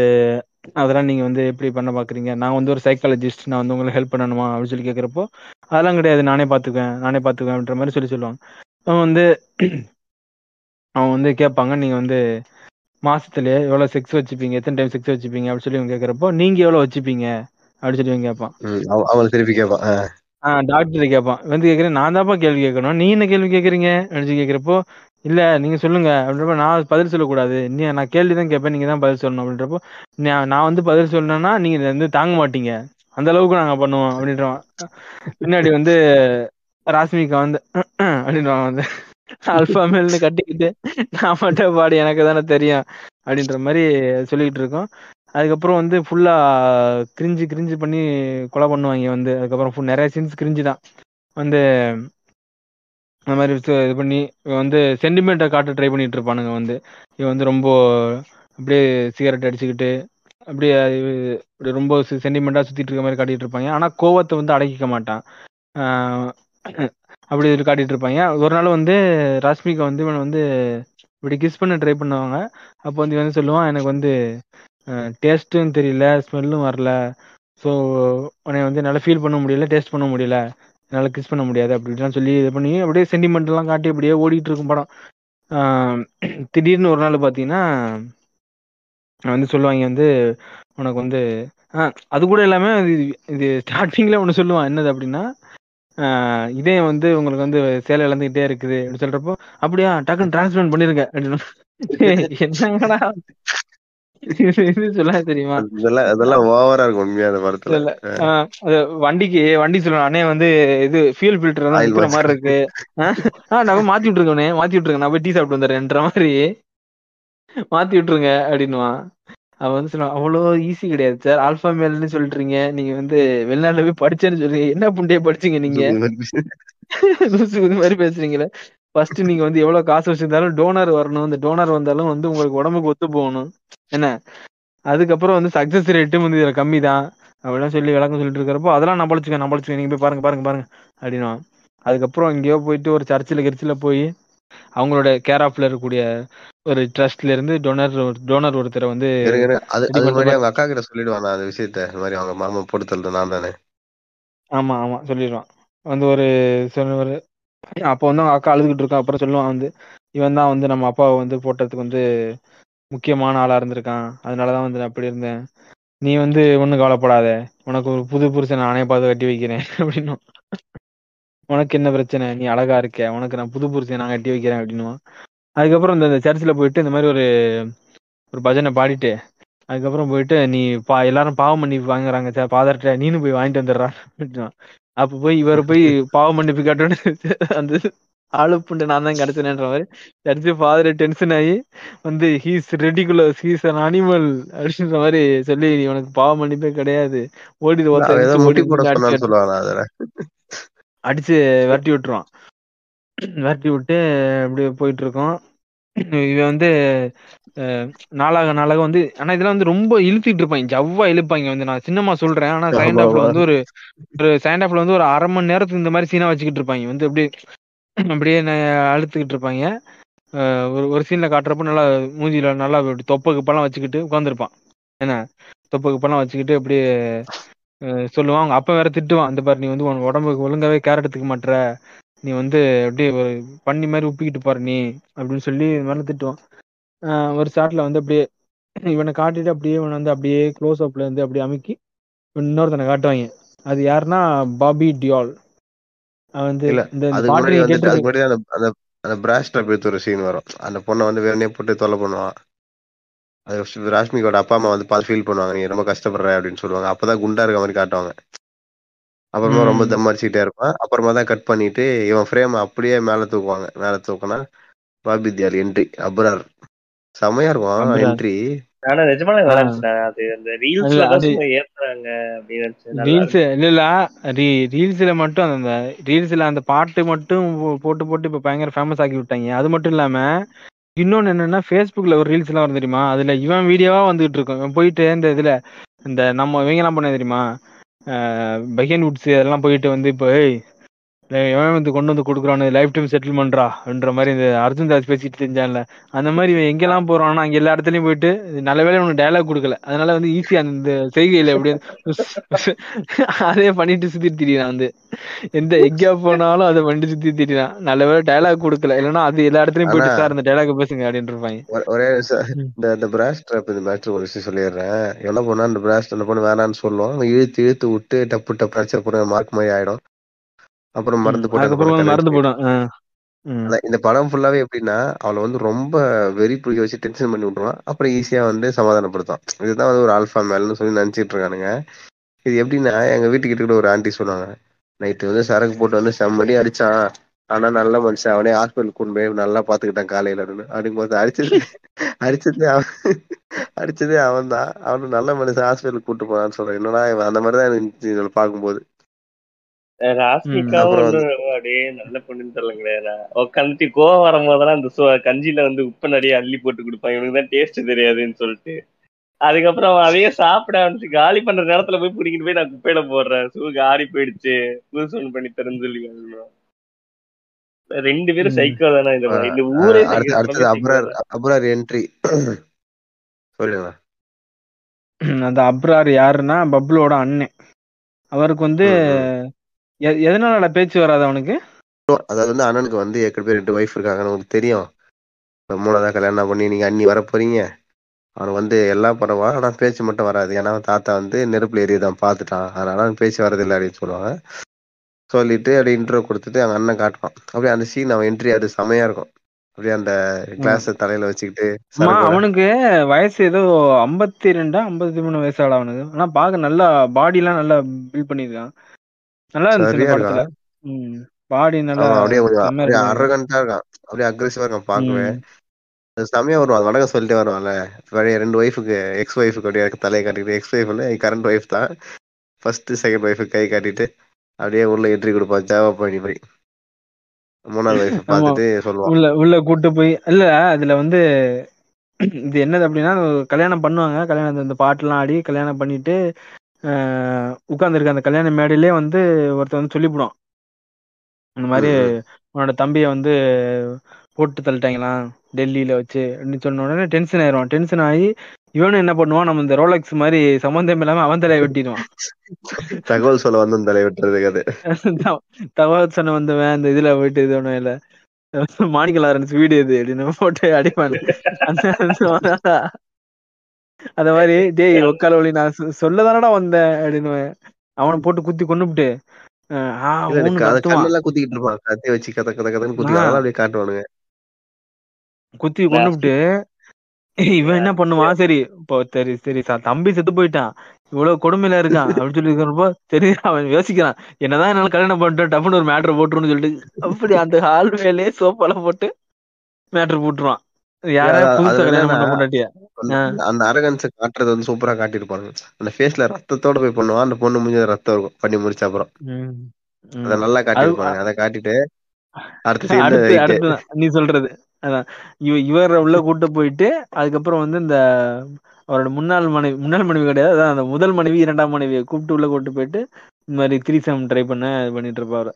அதெல்லாம் நீங்கள் வந்து எப்படி பண்ண பார்க்குறீங்க நான் வந்து ஒரு சைக்காலஜிஸ்ட் நான் வந்து உங்களுக்கு ஹெல்ப் பண்ணணுமா? அப்படின்னு சொல்லி கேட்குறப்போ அதெல்லாம் கிடையாது. நானே பார்த்துக்குவேன் நானே பார்த்துக்குவேன்ற மாதிரி சொல்லி சொல்லுவாங்க. அவன் வந்து அவன் வந்து கேட்பாங்க நீங்கள் வந்து மாசத்துலயே எவ்வளோ செக்ஸ் வச்சுப்பீங்க? எத்தனை டைம் செக்ஸ் வச்சுப்பீங்க? அப்படின்னு சொல்லி இவன் கேட்குறப்போ நீங்கள் எவ்வளோ வச்சுப்பீங்க? அப்படின்னு சொல்லி கேட்பான்.
அவன் திருப்பி கேட்பான். ஆ.
ஆ டாக்டர் கேட்பான். வந்து கேட்குறேன் நான் தான்ப்பா கேள்வி கேட்கணும். நீ என்ன கேள்வி கேட்குறீங்க அப்படின்னு சொல்லி கேட்குறப்போ இல்ல நீங்க சொல்லுங்க. அப்படின்றப்ப நான் பதில் சொல்லக்கூடாது. நீ நான் கேள்வி தான் கேட்பேன். நீங்க தான் பதில் சொல்லணும் அப்படின்றப்போ நான் நான் வந்து பதில் சொல்லணும்னா நீங்க வந்து தாங்க மாட்டீங்க. அந்த அளவுக்கு நாங்க பண்ணுவோம் அப்படின்றவான். பின்னாடி வந்து ராஸ்மிகா வந்து அப்படின்றவான் வந்து அல்பா மேல்னு கட்டிக்கிட்டு நான் மட்டும் பாடி எனக்கு தானே தெரியும் அப்படின்ற மாதிரி சொல்லிக்கிட்டு இருக்கோம். அதுக்கப்புறம் வந்து ஃபுல்லா கிரிஞ்சு கிரிஞ்சு பண்ணி கொலை பண்ணுவாங்க வந்து. அதுக்கப்புறம் ஃபுல் நிறைய சீன்ஸ் கிரிஞ்சு தான். வந்து அந்த மாதிரி இது பண்ணி இவன் வந்து சென்டிமெண்ட்டை காட்ட ட்ரை பண்ணிட்டு இருப்பானுங்க வந்து. இவன் வந்து ரொம்ப அப்படியே சிகரெட் அடிச்சுக்கிட்டு அப்படியே இப்படி ரொம்ப சென்டிமெண்ட்டாக சுற்றிட்டு இருக்க மாதிரி காட்டிட்டு இருப்பாங்க. ஆனால் கோவத்தை வந்து அடக்கிக்க மாட்டான். அப்படி இது காட்டிட்டு இருப்பாங்க. ஒரு நாள் வந்து ராஷ்மிகா வந்து இவன் வந்து இப்படி கிஸ் பண்ண ட்ரை பண்ணுவாங்க. அப்போ வந்து இவன் வந்து சொல்லுவான்? எனக்கு வந்து டேஸ்ட்டும் தெரியல ஸ்மெல்லும் வரல. ஸோ உன்னை வந்து என்னால் ஃபீல் பண்ண முடியல டேஸ்ட் பண்ண முடியல. என்னால் கிஸ் பண்ண முடியாது அப்படி இப்படிலாம் சொல்லி இது பண்ணி அப்படியே சென்டிமெண்ட்லாம் காட்டி அப்படியே ஓடிட்டு இருக்கும் படம். <clears throat> திடீர்னு ஒரு நாள் பார்த்தீங்கன்னா வந்து சொல்லுவாங்க வந்து உனக்கு வந்து அது கூட எல்லாமே இது இது ஸ்டார்டிங்கில் ஒன்று சொல்லுவான் என்னது அப்படின்னா ஆஹ் இதயம் வந்து உங்களுக்கு வந்து சேலை இழந்துகிட்டே இருக்குது அப்படின்னு சொல்றப்போ அப்படியா டக்குன்னு டிரான்ஸ்பிளான்ட் பண்ணிருங்க அப்படின்னு. <laughs> என்னங்கடா? தெரியுமா?
இதெல்லாம் ஓவரா இருக்கும் உண்மையா அந்த படத்துல.
வண்டிக்கு வண்டி சொல்லுவான் அண்ணே வந்து இது ஃபியூல் ஃபில்டர் தான்
mask.
மாதிரி இருக்கு. ஆஹ் நான் மாத்தி விட்டுருக்கேன் மாத்தி விட்டுருக்கேன் நான் போய் டீ சாப்பிட்டு வந்துடுறேன்ற மாதிரி. மாத்தி விட்டுருங்க அப்படின்னுவான். அவன் வந்து சொல்லுவான் அவ்வளோ ஈஸி கிடையாது சார் ஆல்பா மேல்னு சொல்லிட்டுறீங்க நீங்க வந்து வெளிநாட்டுல போய் படிச்சேன்னு சொல்றீங்க. என்ன புண்டையே படிச்சீங்க நீங்க? மாதிரி பேசுறீங்களே. ஃபர்ஸ்ட் நீங்க வந்து எவ்வளவு காசு வச்சிருந்தாலும் டோனர் வரணும். இந்த டோனர் வந்தாலும் வந்து உங்களுக்கு உடம்புக்கு ஒத்து போகணும். என்ன? அதுக்கப்புறம் வந்து சக்சஸ் ரேட்டும் வந்து இதுல கம்மி தான் அப்படிலாம் சொல்லி விளக்கம் சொல்லிட்டு இருக்கிறப்போ அதெல்லாம் நான் படிச்சுக்கேன் நீங்க போய் பாருங்க பாருங்க பாருங்க அப்படின்னா அதுக்கப்புறம் எங்கேயோ போயிட்டு ஒரு சர்ச்சில் கிர்ச்சில் போய் அவங்களோட கேர் ஆஃப்ல இருக்கக்கூடிய ஒரு ட்ரஸ்ட்ல இருந்து டொனர் டோனர் ஒருத்தரை வந்து.
அது அது மாதிரி அவங்க அக்கா கிட்ட சொல்லிடுவான் அந்த விஷயத்த. இந்த மாதிரி அவங்க மாமா போட்டு தள்ளுறது நான் தானே.
ஆமா ஆமா சொல்லிடுவான். வந்து ஒரு சொன்ன ஒரு அப்போ வந்து அவங்க அக்கா அழுதுகிட்டு இருக்கா அப்புறம் சொல்லுவான் வந்து இவன் தான் வந்து நம்ம அப்பாவை வந்து போட்டதுக்கு வந்து முக்கியமான ஆளா இருந்திருக்கான். அதனாலதான் வந்து நான் அப்படி இருந்தேன். நீ வந்து ஒன்னும் கவலைப்படாத. உனக்கு ஒரு புது புருஷன் நானே பார்த்து கட்டி வைக்கிறேன் <laughs> அப்படின்னும் உனக்கு என்ன பிரச்சனை? நீ அழகா இருக்க. உனக்கு நான் புது புருஷன் நான் கட்டி வைக்கிறேன் அப்படின்னுவான். அதுக்கப்புறம் இந்த சர்ச்சில் போயிட்டு இந்த மாதிரி ஒரு ஒரு பஜனை பாடிட்டு அதுக்கப்புறம் போயிட்டு நீ பா எல்லாரும் பாவம் பண்ணி வாங்குறாங்க சார். பாதர்கிட்ட நீனு போய் வாங்கிட்டு வந்துடுறா அப்படின்னா அப்ப போய் இவர் போய் பாவ மன்னிப்பு கட்டணும் அந்த ஆளு புண்டு நான் தான் கிடைச்சேன்ற மாதிரி கிடைச்சு ஃபாதர் டென்ஷன் ஆகி வந்து he's ridiculous he's an animal அப்படின்ற மாதிரி சொல்லி உனக்கு பாவ மன்னிப்பே கிடையாது. ஓடி அடிச்சு விரட்டி விட்டுருவான். விரட்டி விட்டு அப்படியே போயிட்டு இருக்கோம். இவன் வந்து அஹ், நாளாக நாளாக வந்து ஆனா இதெல்லாம் வந்து ரொம்ப இழுத்துட்டு இருப்பாங்க. ஜவ்வா இழுப்பாங்க. வந்து நான் சின்னமா சொல்றேன். ஆனா சைண்ட் ஆஃப்ல வந்து ஒரு ஒரு சைண்ட் ஆஃப்ல வந்து ஒரு அரை மணி நேரத்துக்கு இந்த மாதிரி சீனா வச்சுக்கிட்டு இருப்பாங்க. வந்து அப்படியே அப்படியே அழுத்துக்கிட்டு இருப்பாங்க. ஒரு ஒரு சீன்ல காட்டுறப்ப நல்லா மூஞ்சில நல்லா அப்படி தொப்பை குப்பெல்லாம் வச்சுக்கிட்டு உட்காந்துருப்பான் என்ன? தொப்பை குப்பெல்லாம் வச்சுக்கிட்டு அப்படியே சொல்லுவான். அவங்க வேற திட்டுவான். இந்த பாரு நீ வந்து உன் உடம்புக்கு ஒழுங்காவே கேர் எடுத்துக்க மாட்டேற நீ வந்து அப்படியே ஒரு பண்ணி மாதிரி உப்பிக்கிட்டு பாரு நீ அப்படின்னு சொல்லி இது மாதிரி திட்டுவான். ஒரு ஷாட்ல வந்து அப்படியே <clears throat> இவனை காட்டிட்டு அப்படியே இவனை வந்து அப்படியே க்ளோஸ் அப்ல இருந்து அப்படியே அமுக்கி இன்னொருத்தனை காட்டுவாங்க. அது யாருன்னா பாபி டியால். வந்து இந்த
அந்த அந்த பிராஷ் எடுத்து ஒரு சீன் வரும். அந்த பொண்ணை வந்து வேணுனே போட்டு தொல்லை பண்ணுவான். அது ராஷ்மிகோட அப்பா அம்மா வந்து பார்த்து ஃபீல் பண்ணுவாங்க. நீ ரொம்ப கஷ்டப்படுற அப்படின்னு சொல்லுவாங்க. அப்பதான் குண்டா இருக்க மாதிரி காட்டுவாங்க. அப்புறமா ரொம்ப. தம் அடிச்சுக்கிட்டே இருப்பான். அப்புறமா தான் கட் பண்ணிட்டு இவன் ஃப்ரேம் அப்படியே மேல தூக்குவாங்க. மேல தூக்குனா பாபி தியால் என்ட்ரி அப்ரார். செமையா இருக்கும். என்ட்ரி
ஆனா அது அந்த ரீல்ஸ்ல ஏத்துறாங்க
ரீல்ஸ் இல்ல இல்ல. ரீ ரீல்ஸ்ல மட்டும் அந்த ரீல்ஸ்ல அந்த பாட்டு மட்டும் போ- போட்டு போட்டு இப்ப பயங்கர ஃபேமஸ் ஆக்கி விட்டாங்க. அது மட்டும் இல்லாம இன்னொன்னு என்னன்னா ஃபேஸ்புக்ல ஒரு ரீல்ஸ் எல்லாம் வரும் தெரியுமா? அதுல இவன் வீடியோவா வந்துகிட்டு இருக்கும் போயிட்டு இந்த இதுல இந்த நம்ம இவங்க எல்லாம் பண்ண தெரியுமா? பஹியன் உட்ஸ் அதெல்லாம் போயிட்டு வந்து இப்போ எவன் வந்து கொண்டு வந்து கொடுக்குறானு லைஃப் டைம் செட்டில்மெண்ட்ரா என்ற மாதிரி இந்த அர்ஜுன் தாஸ் பேசிட்டு தெரிஞ்சான்ல. அந்த மாதிரி இவன் எங்கெல்லாம் போறானோ அங்க எல்லா இடத்துலயும் போயிட்டு நல்ல வேளை உனக்கு டயலாக் கொடுக்கல. அதனால வந்து ஈஸியா அந்த செய்கையில எப்படி <laughs> அதே பண்ணிட்டு சுத்திட்டு திரியான் வந்து. எந்த எங்கேயா போனாலும் அதை பண்ணிட்டு சுத்தி திரியான் நல்ல வேளை டயலாக் கொடுக்கல. இல்லைன்னா அது எல்லா இடத்துலயும் போயிட்டு சார் இந்த டயலாக் பேசுங்க அப்படின்னு இருப்பாங்க.
ஒரே-. இந்த இந்த பிராஸ்ட் ட்ராப் இந்த மேட்ரு ஒரு விஷயம் சொல்லிடுறேன். என்ன பண்ணா அந்த பிராஸ்ட் அந்த பொண்ணு வேணான்னு சொல்லுவோம் இழுத்து இழுத்து விட்டு டப்பு டப்பு அடிச்ச மார்க் மாதிரி ஆயிடும். அப்புறம் மருந்து போட்டு
மறந்து
கல்யாணம்
போடும்.
இந்த படம் ஃபுல்லாவே எப்படின்னா அவளை வந்து ரொம்ப வெறி பிடிக்க வச்சு டென்ஷன் பண்ணி விட்டுருவான். அப்புறம் ஈஸியா வந்து சமாதானப்படுத்தும் இதுதான் வந்து ஒரு ஆல்ஃபா மேல்னு சொல்லி நினைச்சிட்டு இருக்கானுங்க. இது எப்படின்னா எங்க வீட்டுக்கிட்ட கூட ஒரு ஆண்டி சொல்லுவாங்க நைட்டு வந்து சரக்கு போட்டு வந்து செம்மடி அடிச்சான். ஆனா நல்ல மனுஷன். அவனே ஹாஸ்பிட்டல் கொண்டு போய் நல்லா பாத்துக்கிட்டான் காலையில இருந்து அப்படிங்கும்போது அடிச்சது அடிச்சதே அவன் அடிச்சதே அவன் தான் அவனு நல்ல மனுஷன் ஹாஸ்பிட்டலுக்கு கூட்டு போனான்னு சொல்றேன். என்னடா இவன்? அந்த மாதிரிதான் எனக்கு பார்க்கும்போது.
ராஸ்மிகாவும் அப்படியே நல்ல பொண்ணுன்னு சொல்லுங்களேன் உட்காந்துட்டு கோவம் வரும்போதெல்லாம் அந்த சோ கஞ்சியில வந்து உப்பு நிறைய அள்ளி போட்டு கொடுப்பாங்க. இவனுக்கு தான் டேஸ்ட் தெரியாதுன்னு சொல்லிட்டு. அதுக்கப்புறம் அவன் அதையே சாப்பிட ஆரம்பிச்சு காலி பண்ற நேரத்துல போய் பிடிக்கிட்டு போய் நான் குப்பையில போடுறேன். சூ ஆறி போயிடுச்சு. புதுசு ஒண்ணு பண்ணி தரேன்னு சொல்லி. ரெண்டு பேரும். சைக்கோ தானே இந்த மாதிரி. இந்த ஊரே
அடுத்தது அப்ரார். அப்ரார் என்ட்ரி சொல்லுங்க.
அந்த அப்ரார் யாருன்னா பப்ளோட அண்ணன். அவருக்கு வந்து எதனால பேச்சு வராது அவனுக்கு?
அதாவது வந்து அண்ணனுக்கு வந்து ஏற்கனவே ரெண்டு ஒய்ஃப் இருக்காங்கன்னு உங்களுக்கு தெரியும். மூணாவதா கல்யாணம் பண்ணி நீங்க அண்ணி வர போறீங்க அவனுக்கு வந்து எல்லாம் பரவா ஆனா பேச்சு மட்டும் வராது. ஏன்னா அவன் தாத்தா வந்து நெருப்புல எரியதான் பார்த்துட்டான். அதனால பேச்சு வரதில்லை அப்படின்னு சொல்லுவாங்க. சொல்லிட்டு அப்படியே இன்ட்ரோ கொடுத்துட்டு அவன் அண்ணன் காட்டுவான். அப்படியே அந்த சீன் அவன் என்ட்ரி அது செமையா இருக்கும். அப்படியே அந்த கிளாஸ் தலையில வச்சுக்கிட்டு
அவனுக்கு வயசு ஏதோ ஐம்பத்தி ரெண்டா ஐம்பத்தி மூணு வயசாடா அவனுக்கு. ஆனா பாக்க நல்லா பாடி எல்லாம் நல்லா பில்ட் பண்ணிருக்கான் நல்லா இருந்துச்சு படத்துல. பாடி நல்லா
அப்படியே கொஞ்சம் அரகண்டா இருக்கான். அப்படியே அக்ரெசிவா இருக்கான் பார்க்கவே. செமையா வருவான் வடகம் சொல்லிட்டே வருவான்ல. ரெண்டு ஒய்ஃபுக்கு எக்ஸ் ஒய்ஃபுக்கு அப்படியே தலையை காட்டிட்டு எக்ஸ் ஒய்ஃப்ல கரண்ட் ஒய்ஃப் தான். ஃபர்ஸ்ட் செகண்ட் ஒய்ஃபுக்கு கை காட்டிட்டு அப்படியே உள்ள என்ட்ரி கொடுப்பான் ஜாவா பண்ணி மாதிரி மூணாவது ஒய்ஃபை பார்த்துட்டு சொல்லுவான்.
உள்ள உள்ள கூட்டு போய் இல்ல அதுல வந்து இது என்னது அப்படின்னா கல்யாணம் பண்ணுவாங்க. கல்யாணம் இந்த பாட்டுலாம் ஆடி கல்யாணம் பண்ணிட்டு உட்காந்துருக்க அந்த கல்யாண மேடையிலே வந்து ஒருத்தன் வந்து சொல்லிவிடுவான் இந்த மாதிரி. உன்னோட தம்பியை வந்து போட்டு தள்ளிட்டாங்களாம் டெல்லியில வச்சு அப்படின்னு சொன்ன உடனே டென்ஷன் ஆயிடுவான். டென்ஷன் ஆகி இவனும் என்ன பண்ணுவான்? நம்ம இந்த ரோலக்ஸ் மாதிரி சம்மந்தம் இல்லாம அவன் தலையை வெட்டிடுவான்.
தகவல் சொல்ல வந்து தலை விட்டுறதுக்கு அது.
தகவல் சொன்ன வந்தவன் அந்த இதுல போயிட்டு இது ஒண்ணும் இல்ல. மாணிக்க லாரன்ஸ் வீடு இது அப்படின்னு போட்டு அடிப்பான். அந்த மாதிரி டேய் ஒக்கால ஒளி நான் சொல்லதானடா வந்தேன் அப்படின்னு அவனை போட்டு குத்தி
கண்ணெல்லாம் குத்திக்கிட்டு இருப்பான். கத்தி வச்சு கத கத கதன்னு குத்தி அப்படியே காட்டுவானுங்க.
குத்தி கொன்னுபிட்டு இவன் என்ன பண்ணுவான்? சரி இப்போ சரி சரி தம்பி செத்து போயிட்டான். இவ்வளவு கொடுமையில இருக்கான் அப்படின்னு சொல்லி இருக்கிறப்போ சரி அவன் யோசிக்கிறான் என்னதான் என்னால கல்யாணம் பண்ணிட்டு டப்புன்னு ஒரு மேட்ரு போட்டுருன்னு சொல்லிட்டு அப்படி அந்த ஹால் மேலே சோப்பால போட்டு மேட்ரு போட்டுருவான்.
இல்ல,
யார
அது-
புதுசா கல்யாணம் பண்ண பொண்டாட்டிய.
அந்த- அரகன்ஸ காட்டுறது வந்து சூப்பரா காட்டியிருப்பானுங்க அந்த ஃபேஸ்ல ரத்தத்தோட போய் பண்ணுவான். அந்த பொண்ணு முடிஞ்ச ரத்தம் இருக்கும். பண்ணி முடிச்ச அப்புறம். அத. நல்லா
அது
காட்டியிருப்பானுங்க அதை காட்டிட்டு அடுத்த
நீ சொல்றது. அதான். இவ இவர உள்ள கூட்டு போயிட்டு அதுக்கப்புறம் வந்து இந்த அவரோட முன்னாள் மனைவி முன்னாள் மனைவி கிடையாது. அதான் அந்த முதல் மனைவி இரண்டாம் மனைவியை கூப்பிட்டு உள்ள கூட்டு போயிட்டு இந்த மாதிரி த்ரீசம் ட்ரை பண்ண இது பண்ணிட்டு இருப்பாரு.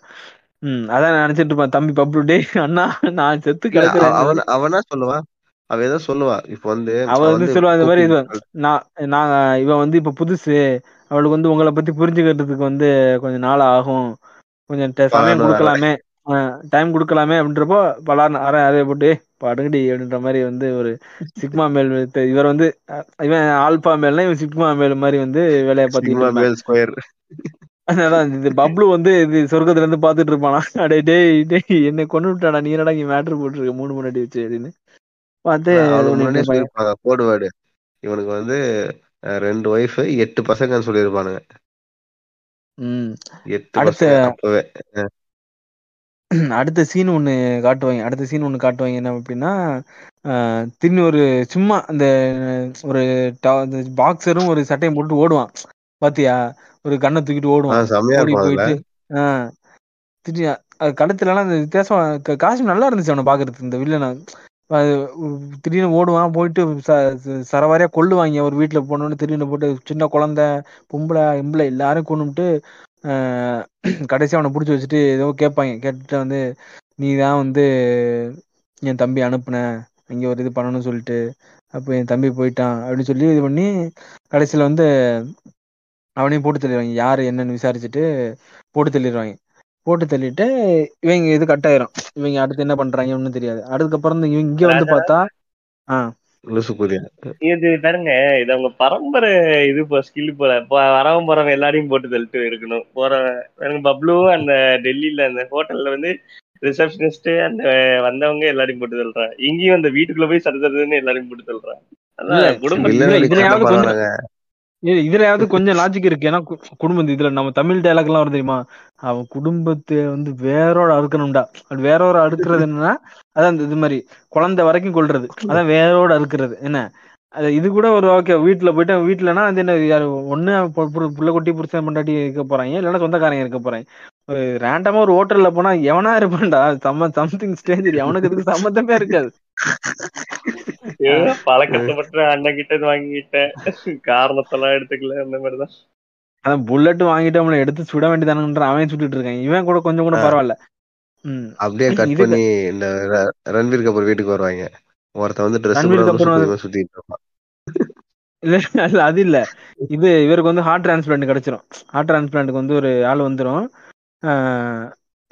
ம் அதான் நான் நினைச்சிட்டு இருப்பேன். தம்பி பப்ளு டே அண்ணா நான் செத்து கிடக்குறேன்
அவன் அவனா சொல்லுவா? அவ ஏதோ சொல்லுவா. இப்ப வந்து
அவ வந்து சொல்லுவா இந்த மாதிரி நான் நான் இவன் வந்து இப்ப புதுசு. அவளுக்கு வந்து உங்களை பத்தி புரிஞ்சுக்கிறதுக்கு வந்து கொஞ்சம் நாள் ஆகும். கொஞ்சம் சமயம் கொடுக்கலாமே. டைம் கொடுக்கலாமே அப்படின்றப்போ பலார் அரை அறைய போட்டு "ஏய், படுங்கடி அப்படின்ற மாதிரி வந்து ஒரு சிக்மா மேல் இவர் வந்து இவன் ஆல்பா மேல்னா இவன் சிக்மா மேல் மாதிரி வந்து வேலையை பார்த்துக்கிட்டு அதான் இது பப்ளு வந்து இது சொர்க்கத்துல இருந்து பாத்துட்டு இருப்பானா? அடே டேய் டேய் என்னை கொண்டு விட்டாடா நீ என்னடா இங்க மேட்ரு போட்டுருக்க? மூணு முன்னாடி வச்சு அப்படின்னு. பார்த்து
சொல்லியிருப்பாங்க கோடு வேர்டு இவனுக்கு வந்து ரெண்டு ஒய்ஃப் எட்டு பசங்கன்னு சொல்லியிருப்பானுங்க.
அடுத்த அடுத்த சீன் ஒன்று காட்டுவாங்க அடுத்த சீன் ஒன்று காட்டுவாங்க என்ன அப்படின்னா திரும்பி ஒரு சும்மா அந்த ஒரு பாக்ஸரும் ஒரு சட்டையும் போட்டு ஓடுவான். பாத்தியா? ஒரு கண்ணை தூக்கிட்டு ஓடுவான். ஓடி போயிட்டு ஆஹ் அது கழுத்துலலாம் அந்த வித்தியாசம் காஸ்டியூம் நல்லா இருந்துச்சு அவனை பாக்குறதுக்கு இந்த வில்லனை திடீர்னு ஓடுவான் போயிட்டு ச ச- சரவாரியா கொள்ளுவாங்க ஒரு வீட்டுல போனோன்னு திடீர்னு போட்டு சின்ன குழந்தை பொம்பளை இம்பளை எல்லாரும் கொண்டுட்டு கடைசி அவனை பிடிச்சி வச்சுட்டு ஏதோ கேட்பாங்க. கேட்டுட்டு வந்து நீ தான் வந்து என் தம்பி அனுப்புன. அங்கே ஒரு இது பண்ணணும்னு சொல்லிட்டு அப்போ என் தம்பி போயிட்டான். அப்படின்னு சொல்லி இது பண்ணி கடைசியில் வந்து அவனையும் போட்டு தள்ளிடுவாங்க. யார் என்னன்னு விசாரிச்சுட்டு போட்டு தள்ளிடுவாங்க. போட்டு தள்ளிட்டு இவங்க இது கட் ஆயிரும். இவங்க அடுத்து என்ன பண்றாங்க ஒன்றும் தெரியாது. அதுக்கப்புறம் தான் இவங்க இங்க வந்து பார்த்தா
இது பாருங்க இது அவங்க பரம்பரை இது இப்போ ஸ்கில் போல. வரவன் போறவன் எல்லாரையும் போட்டு தள்ளிட்டு இருக்கணும். போற பாருங்க பப்ளு அந்த டெல்லியில அந்த ஹோட்டல்ல வந்து ரிசப்ஷனிஸ்ட் அந்த வந்தவங்க எல்லாரையும் போட்டு தள்ளுறான். இங்கேயும் அந்த வீட்டுக்குள்ள போய் சரி சரின்னு எல்லாரையும் போட்டு தள்ளுறான்.
இதுலயாவது கொஞ்சம் லாஜிக் இருக்கு. ஏன்னா குடும்பத்து குடும்பம் இதுல நம்ம தமிழ் டைலாக் எல்லாம் வரும் தெரியுமா? அவன் குடும்பத்தை வந்து வேறோட அறுக்கணும்டா. அப்படி வேறோட அறுக்கிறது என்னன்னா அதான் இது மாதிரி குழந்தை வரைக்கும் கொல்றது. அதான் வேறோட அறுக்கிறது. என்ன? அது இது கூட ஒரு ஓகே வீட்டுல போயிட்டு வீட்டுலனா அது என்ன யாரு ஒண்ணு புள்ள குட்டி புருஷன் பண்டாட்டி இருக்க போறாங்க இல்லைன்னா சொந்தக்காரங்க இருக்க போறாங்க ஒரு ரேண்டமா ஒரு ஹோட்டல்ல போனா எவனா இருப்பான்டா? சம்ம சம்திங் ஸ்டேஜ் அவனுக்கு இதுக்கு சம்மந்தமே இருக்காது. <laughs>
பல கஷ்டப்பட்டு அண்ணன் கிட்ட இருந்து வாங்கிட்டேன் காரணத்தெல்லாம் எடுத்துக்கல அந்த மாதிரிதான்.
அதான் புல்லட் வாங்கிட்டு அவனை எடுத்து சுட வேண்டியதானுன்ற அவன் சுட்டுட்டு இருக்கான். இவன் கூட கொஞ்சம் கூட பரவாயில்ல. ம்.
அப்படியே கட் பண்ணி இந்த ரன்வீர் கபூர் வீட்டுக்கு வருவாங்க. ஒருத்தன் வந்து ட்ரெஸ் சுத்திட்டு இருப்பான்.
இல்ல அது இல்ல. இது இவருக்கு வந்து ஹார்ட் டிரான்ஸ்பிளான்ட் கிடைச்சிரும். ஹார்ட் டிரான்ஸ்பிளான்ட்க்கு வந்து ஒரு ஆள் வந்துரும்.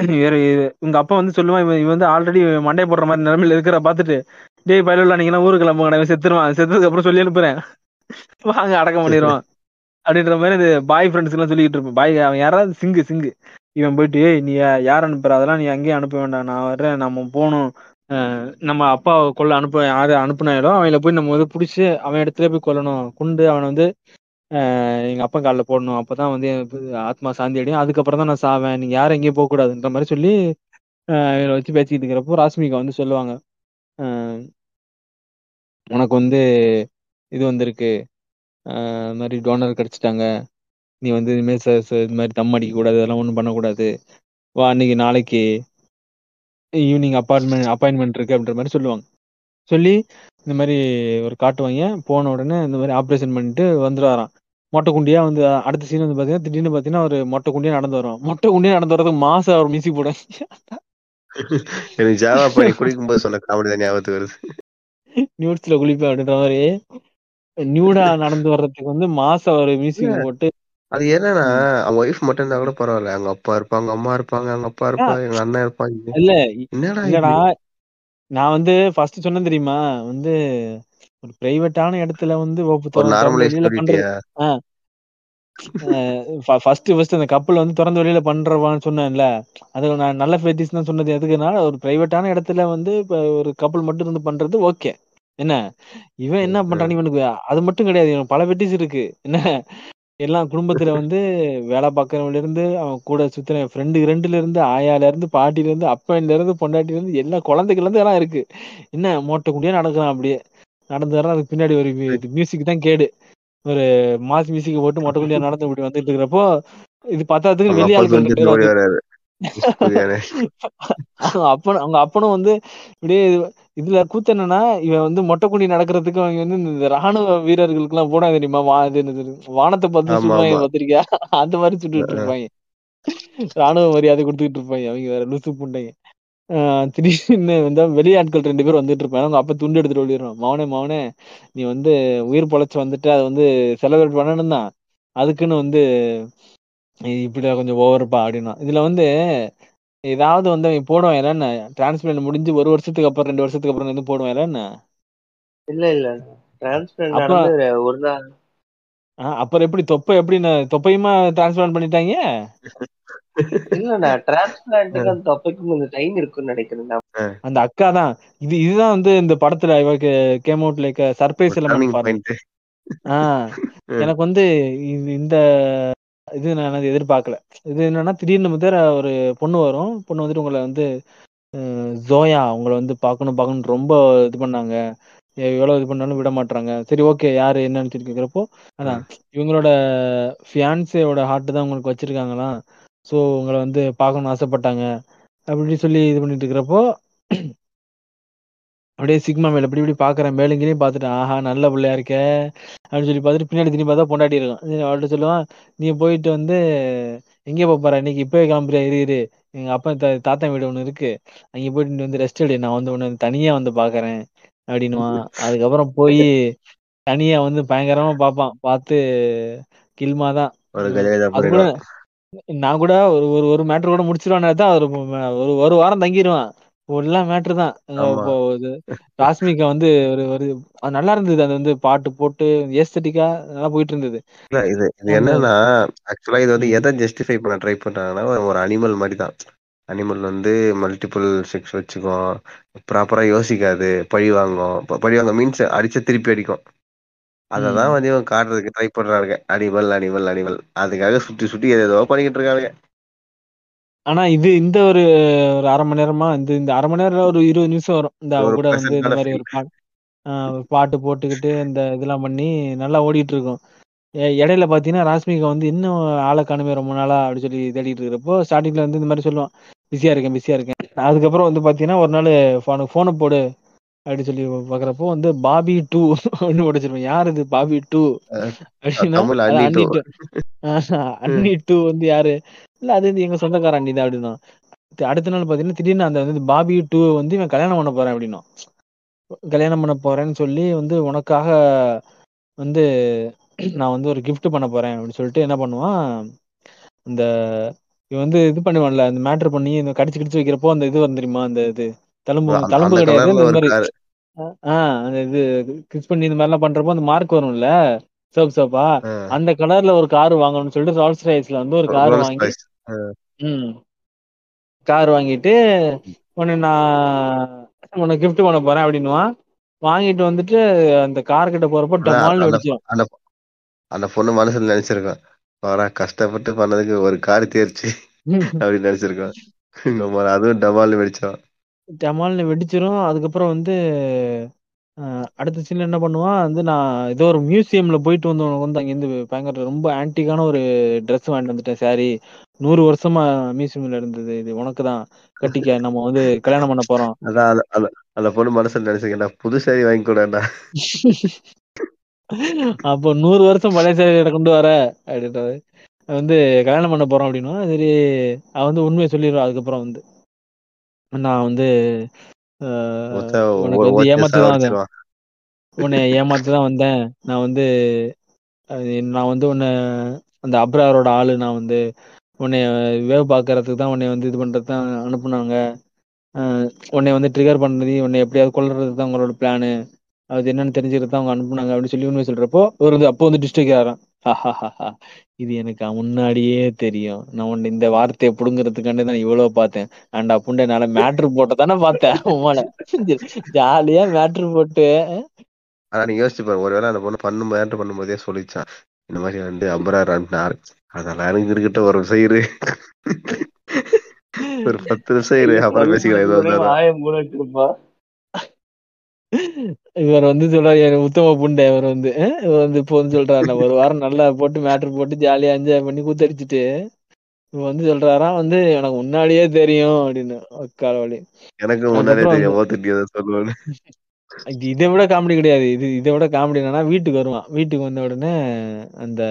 ஆஹ் உங்க அப்பா வந்து சொல்லுவான் இவன் இவன் வந்து ஆல்ரெடி மண்டை போடுற மாதிரி நிலைமையில இருக்கிற பாத்துட்டு டேய் பயில நீங்க ஊருக்கு கிளம்புங்க இவன் செத்துருவான் செத்ததுக்கு அப்புறம் சொல்லி அனுப்புறேன். வாங்க அடக்கம் பண்ணிடுவான் அப்படின்ற மாதிரி இந்த பாய் ஃப்ரெண்ட்ஸ் எல்லாம் சொல்லிட்டு இருப்பேன் பாய் அவன் யாராவது சிங்கு சிங்கு. இவன் போயிட்டு நீ யார் அனுப்புற? அதெல்லாம் நீ அங்கேயே அனுப்ப வேண்டாம். நான் வர்றேன் நம்ம போகணும். நம்ம அப்பா கொல்ல அனுப்ப யாரு அனுப்புனாலும் அவங்கள போய் நம்ம வந்து பிடிச்சி அவன் இடத்துல போய் கொல்லணும். குண்டு அவனை வந்து எங்க அப்பன் காலில் போடணும். அப்பதான் வந்து ஆத்மா சாந்தி அடையும். அதுக்கப்புறம் தான் நான் சாவேன். நீங்க யாரும் எங்கேயும் போக கூடாதுன்ற மாதிரி சொல்லி அஹ் வச்சு பேசிக்கிட்டு இருக்கிறப்போ ராஸ்மிகா வந்து சொல்லுவாங்க. உனக்கு வந்து இது வந்திருக்கு. இது மாதிரி டோனர் கிடைச்சிட்டாங்க. நீ வந்து இனிமேல் இது மாதிரி தம் அடிக்க கூடாது அதெல்லாம் ஒன்றும் பண்ணக்கூடாது. வா அன்னைக்கு நாளைக்கு ஈவினிங் அப்பார்ட்மெண்ட் அப்பாயின்மெண்ட் இருக்கு அப்படின்ற மாதிரி சொல்லுவாங்க. சொல்லி இந்த மாதிரி ஒரு காட்டுவாங்க போன உடனே இந்த மாதிரி ஆப்ரேஷன் பண்ணிட்டு வந்துடுவாராம். மொட்டை குண்டியா வந்து அடுத்த சீன் வந்து பாத்தீங்கன்னா திடீர்னு பாத்தீங்கன்னா ஒரு மொட்டை குண்டியா நடந்து வரும் மொட்டை குண்டியா நடந்து வரதுக்கு மாசம் அவர் மியூசிக் போட.
எனக்கு ஜாவா பண்ணி குடிக்கும்போது சொன்ன காமெடி தான் ஞாபகத்துக்கு வருது.
நியூட்ஸ்ல குளிப்பேன் அப்படின்ற மாதிரி. நியூடா நடந்து வர்றதுக்கு வந்து மாசம் ஒரு மியூசிக் போட்டு.
அது என்னன்னா. அவங்க ஒய்ஃப் மட்டும் இருந்தா கூட பரவாயில்ல. அவங்க அப்பா இருப்பாங்க அம்மா இருப்பாங்க அவங்க அப்பா இருப்பாங்க எங்க அண்ணன் இருப்பாங்க.
இல்ல
என்னடா
நான் வந்து ஃபர்ஸ்ட் சொன்னேன் தெரியுமா? வந்து ஒரு பிரைவேட்டான இடத்துல வந்து ஓப்பு ஃபர்ஸ்ட் ஃபர்ஸ்ட் அந்த கப்பல் வந்து திறந்த வெளியில பண்றவான்னு சொன்னேன்ல. அது நான் நல்ல ஃபெட்டிஸ் தான் சொன்னது. எதுக்குன்னா ஒரு பிரைவேட்டான இடத்துல வந்து இப்ப ஒரு கப்பல் மட்டும் இருந்து பண்றது ஓகே. என்ன? இவன் என்ன பண்றான் இவனுக்கு? அது மட்டும் கிடையாது. இவனுக்கு பல ஃபெட்டிஸ் இருக்கு. என்ன? எல்லாம் குடும்பத்துல வந்து வேலை பார்க்கறவன்ல இருந்து அவன் கூட சுத்தின ஃப்ரெண்டு ரெண்டுல இருந்து ஆயால இருந்து பாட்டில இருந்து அப்பன்ல இருந்து பொண்டாட்டில இருந்து எல்லா குழந்தைகள் இருந்து எல்லாம் இருக்கு. என்ன? மோட்டை குண்டியா நடக்கிறான் அப்படியே. நடந்து வர அதுக்கு பின்னாடி ஒரு மியூசிக் தான் கேடு. ஒரு மாஸ் மியூசிக் போட்டு மொட்டை குண்டியா <laughs> நடந்து இப்படி வந்துட்டு இருக்கிறப்போ இது பத்தாததுக்கு
அவங்க
வெளி
அப்பா
ஆட்கள் ரெண்டு
சொல்லி
பேர்
ஓடி
வந்து
வராரு புரியாதே
அவங்க அப்பனும் அவங்க அப்பனும் வந்து இப்படியே இது- இதுல கூத்து என்னன்னா இவன் வந்து மொட்டை குண்டி நடக்கிறதுக்கு அவங்க வந்து இந்த ராணுவ வீரர்களுக்கு எல்லாம் போனா தெரியுமா? வா இது வானத்தை பார்த்து
ஆமா
பத்திரிக்கா அந்த மாதிரி சுட்டுட்டு இருப்பாங்க. ராணுவ மரியாதை கொடுத்துட்டு இருப்பாங்க அவங்க வேற லூசு புண்டைங்க. திடீர்னு வந்து வெளியாட்கள் ரெண்டு பேர் வந்துட்டு இருப்பாங்க. அவங்க அப்ப துண்டு எடுத்துட்டு ஓடிடுவான் மவனே மவனே நீ வந்து உயிர் பொழைச்சு வந்துட்டு அதை வந்து செலிப்ரேட் பண்ணணும் தான் அதுக்குன்னு வந்து இப்படி கொஞ்சம் ஓவர்ப்பா அப்படின்னா. இதுல வந்து ஏதாவது வந்து அவன் போடுவான். என்ன? டிரான்ஸ்பிளண்ட் முடிஞ்சு ஒரு வருஷத்துக்கு அப்புறம் ரெண்டு வருஷத்துக்கு அப்புறம் வந்து போடுவான். என்ன?
இல்ல இல்ல. நடந்து ஒரு நாள்.
அப்புறம் எப்படி தொப்பை எப்படி தொப்பையுமா டிரான்ஸ்பிளான்ட் பண்ணிட்டாங்க?
இல்லண்ணா டிரான்ஸ்பிளான்ட்டுக்கு அந்த கொஞ்சம் டைம் நினைக்கிறேன்.
அந்த அக்கா தான். இது இதுதான் வந்து இந்த படத்துல இவக்கு game out like surprise
point
ஆஹ் எனக்கு வந்து இந்த இது நான் அது எதிர்பார்க்கல. இது என்னன்னா திடீர்னு வந்து ஒரு பொண்ணு வரும். பொண்ணு வந்துட்டு உங்களை வந்து ஜோயா உங்களை வந்து பார்க்கணும் பார்க்கணும் ரொம்ப இது பண்ணாங்க. எவ்வளவு இது பண்ணாலும் விட மாட்றாங்க. சரி ஓகே யாரு என்னன்னு சொல்லி கேக்குறப்போ அதான் இவங்களோட ஃபியான்சேயோட ஹார்ட் தான் உங்களுக்கு வச்சிருக்காங்களாம் ஸோ உங்களை வந்து பார்க்கணும்னு ஆசைப்பட்டாங்க. அப்படி சொல்லி இது பண்ணிட்டு இருக்கிறப்போ <clears throat> அப்படியே சிக்மா மேல இப்படி இப்படி பாக்குறேன் மேலுங்களையும் பார்த்துட்டு ஆஹா நல்ல பிள்ளையா இருக்க. அப்படின்னு சொல்லி பார்த்துட்டு பின்னாடி திரும்பி பார்த்தா பொண்டாட்டி இருக்கும். அவள்கிட்ட சொல்லுவான் நீ போயிட்டு வந்து எங்கே போற? இன்னைக்கு இப்பவே கிளம்புறியா? இரு இரு. எங்க அப்பா தாத்தா வீடு ஒண்ணு இருக்கு. அங்க போயிட்டு நீ வந்து ரெஸ்ட் எடு. நான் வந்து உன்னை தனியா வந்து பாக்குறேன் அப்படின்னுவான். அதுக்கப்புறம் போய் தனியா வந்து பயங்கரமா பார்ப்பான். பார்த்து கில்மா தான் நான் கூட ஒரு ஒரு ஒரு மேட்ரு கூட முடிச்சிருவானே தான் ஒரு ஒரு ஒரு வாரம் தங்கிடுவான் எல்லாம் மேட்ரு தான். இப்போ இது ராஸ்மிகா வந்து ஒரு ஒரு நல்லா இருந்தது. அது வந்து பாட்டு போட்டு ஏஸ்தட்டிக்கா நல்லா போயிட்டு இருந்தது.
இது இது என்னன்னா ஆக்சுவலா இது வந்து எதை ஜஸ்டிஃபை பண்ண ட்ரை பண்றாங்கன்னா ஒரு- அனிமல் மாதிரி தான். அனிமல் வந்து மல்டிபிள் செக்ஸ் வச்சுக்கும். ப்ராப்பரா யோசிக்காது. பழி வாங்கும். பழி வாங்க மீன்ஸ் அடிச்ச திருப்பி அடிக்கும். அதை
ம்.
தான் வந்து இவன் காட்டுறதுக்கு ட்ரை பண்றாங்க அனிமல் அனிமல் அனிமல் அதுக்காக சுத்தி சுத்தி ஏதோ பண்ணிக்கிட்டு இருக்காங்க
ஆனா இது இந்த ஒரு ஒரு அரை மணி நேரமா இந்த இந்த அரை மணி நேரம் ஒரு இருபது நிமிஷம் வரும். இந்த அவ கூட வந்து இந்த மாதிரி ஒரு பாட்டு பாட்டு போட்டுக்கிட்டு இந்த இதெல்லாம் பண்ணி நல்லா ஓடிட்டு இருக்கும். இடையில பாத்தீங்கன்னா ராஸ்மிகா வந்து இன்னும் ஆளை காணுமே ரொம்ப நாளா அப்படி சொல்லி தேடிட்டு இருக்கிறப்போ ஸ்டார்டிங்ல வந்து இந்த மாதிரி சொல்லுவான் பிஸியா இருக்கேன் பிஸியா இருக்கேன். அதுக்கப்புறம் வந்து பாத்தீங்கன்னா ஒரு நாள் போனை போடு அப்படி சொல்லி பாக்குறப்போ வந்து பாபி டூ அப்படின்னு போட்டுச்சிருப்பேன் யார் இது? பாபி டூ. அப்படின்னா
அண்ணி டூ.
டூ. அண்ணி டூ வந்து யாரு? இல்ல அது வந்து எங்க சொந்தக்கார அண்ணி தான் அப்படின்னா. அடுத்த நாள் பாத்தீங்கன்னா திடீர்னு அந்த வந்து பாபி டூ வந்து இவன் கல்யாணம் பண்ண போறேன் அப்படின்னா. கல்யாணம் பண்ண போறேன்னு சொல்லி வந்து உனக்காக வந்து நான் வந்து ஒரு gift பண்ண போறேன் அப்படின்னு சொல்லிட்டு என்ன பண்ணுவான்? இந்த இவன் வந்து இது பண்ணுவான்ல அந்த மேட்டர் பண்ணி இந்த கடிச்சு கடிச்சு வைக்கிறப்போ அந்த இது வரும் தெரியுமா? அந்த இது. தழும்பு தழும்பு கிடையாது. இந்த மாதிரி ஆஹ் அந்த இது கிஸ் பண்ணி இந்த மாதிரிலாம் பண்றப்போ அந்த மார்க் வரும்ல? சோப் சோப்பா? அந்த கலர்ல ஒரு கார் வாங்கணும்னு சொல்லிட்டு ரால்ஸ் ரைஸ்ல வந்து ஒரு கார் வாங்கி ம். கார் வாங்கிட்டு உடனே நான் உனக்கு கிஃப்ட் பண்ண போறேன் அப்படின்னுவான். வாங்கிட்டு வந்துட்டு அந்த கார் கிட்ட போறப்போ டமால்னு
அந்த
வெடிச்சிடும்
அந்த அந்த பொண்ணு மனசுல நினைச்சிருக்கான் பாரா கஷ்டப்பட்டு பண்ணதுக்கு ஒரு கார் தேர்ச்சி <laughs> அப்படின்னு நினைச்சிருக்கான் நம்ம அதுவும் டபால்னு வெடிச்சான்
டமால்னு வெடிச்சிரும். அதுக்கப்புறம் வந்து அடுத்த சீன்ல என்ன பண்ணுவான்? வந்து நான் ஏதோ ஒரு மியூசியம்ல போயிட்டு வந்து உனக்கு வந்து அங்கேருந்து பயங்கர ரொம்ப ஆன்டிக்கான ஒரு Dress வாங்கிட்டு வந்துட்டேன் சாரி நூறு வருஷமா மியூசியம்ல இருந்தது இது. உனக்கு தான். கட்டிக்க. நம்ம வந்து கல்யாணம் பண்ண போறோம்.
அதான் அந்த பொண்ணு மனசுல நினைச்சிருக்கேன் புது சாரி வாங்கி கூடண்டா
அப்போ நூறு வருஷம் பழைய சேலையை கொண்டு வர அப்படின்றது வந்து கல்யாணம் பண்ண போறோம் அப்படின்னா சரி அவன் வந்து உண்மையை சொல்லிடுவான். அதுக்கப்புறம் வந்து நான் வந்து உனக்கு வந்து
ஓட்டிய
ஏமாத்து தான் வந்தேன்.
சாவடிச்சிருவான்
உன்னை ஏமாத்து தான் வந்தேன். நான் வந்து நான் வந்து உன்னை அந்த அப்ராரோட ஆளு. நான் வந்து உன்னை வேவ் பார்க்கறதுக்கு தான் உன்னை வந்து இது பண்றது தான் அனுப்புனாங்க. உன்னை வந்து ட்ரிகர் பண்ணது உன்னை எப்படியாவது கொல்றதுக்கு தான் உங்களோட பிளானு அது என்னன்னு தெரிஞ்சுக்கிறது தான் அவங்க அனுப்புனாங்க அப்படின்னு சொல்லி உண்மை சொல்றப்போ ஒரு வந்து அப்போ வந்து டிஸ்ட்ரிக்ட் ஆகிறான் இது எனக்கு முன்னாடியே தெரியும். நான் உன்னை இந்த வார்த்தையை புடுங்கிறதுக்காண்டி தான் இவ்வளவு பார்த்தேன். அண்டா புண்டை என்னால மேட்ரு போட்ட தானே பார்த்தேன். <laughs> உமால ஜாலியா மேட்ரு போட்டு
ஆனா நீங்க யோசிச்சு பாருங்க ஒருவேளை அந்த பொண்ணு பண்ணு மேட்டர் பண்ணும்போதே சொல்லிச்சான். இந்த மாதிரி வந்து அம்பரார் அனுப்பினார். அதெல்லாம் எனக்கு இருக்கட்டும். ஒரு இரு. <laughs> ஒரு பத்து நிமிஷம் இரு. அப்புறம் பேசிக்கலாம். ஏதோ
இவர் வந்து சொல்றாரு உத்தம புண்டை இவர் வந்து இவர் வந்து இப்போ வந்து சொல்றாரு ஒரு வாரம் நல்லா போட்டு மேட்ரு போட்டு ஜாலியா என்ஜாய் பண்ணி கூத்தடிச்சிட்டு இவர் வந்து சொல்றாராம் வந்து எனக்கு முன்னாடியே தெரியும் அப்படின்னு காலவழி
எனக்கு முன்னாடியே
இது விட காமெடி கிடையாது. இது இதை விட காமெடி என்னன்னா வீட்டுக்கு வருவான். வீட்டுக்கு வந்த உடனே அந்த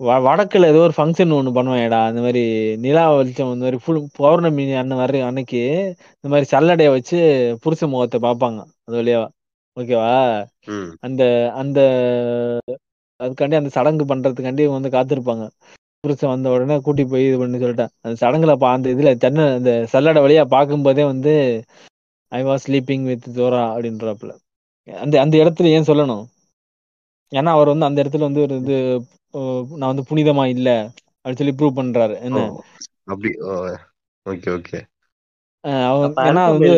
வடக்குல ஏதோ ஒரு ஃபங்க்ஷன் ஒண்ணு பண்ணுவாங்கடா அந்த மாதிரி நிலா வெளிச்சம் இந்த மாதிரி ஃபுல் பௌர்ணமி அண்ணன் வர்ற அன்னைக்கு இந்த மாதிரி சல்லடையை வச்சு புருஷ முகத்தை பார்ப்பாங்க. அது வழியா ஓகேவா? அந்த அந்த அதுக்காண்டி அந்த சடங்கு பண்றதுக்காண்டி இவங்க வந்து காத்திருப்பாங்க. புருஷன் வந்த உடனே கூட்டி போய் இது பண்ணி சொல்லிட்டேன் அந்த சடங்குல பா அந்த இதுல தென்னை அந்த சல்லடை வழியா பார்க்கும்போதே வந்து ஐ வாஸ் ஸ்லீப்பிங் வித் தோரா அப்படின்றாப்புல. அந்த அந்த இடத்துல ஏன் சொல்லணும்? ஏன்னா அவர் வந்து அந்த இடத்துல வந்து ஒரு இது நான் வந்து புனிதமா இல்ல அப்படின்னு சொல்லி ப்ரூவ் பண்றாரு. என்ன?
அப்படி ஓகே ஓகே
ஏன்னா வந்து?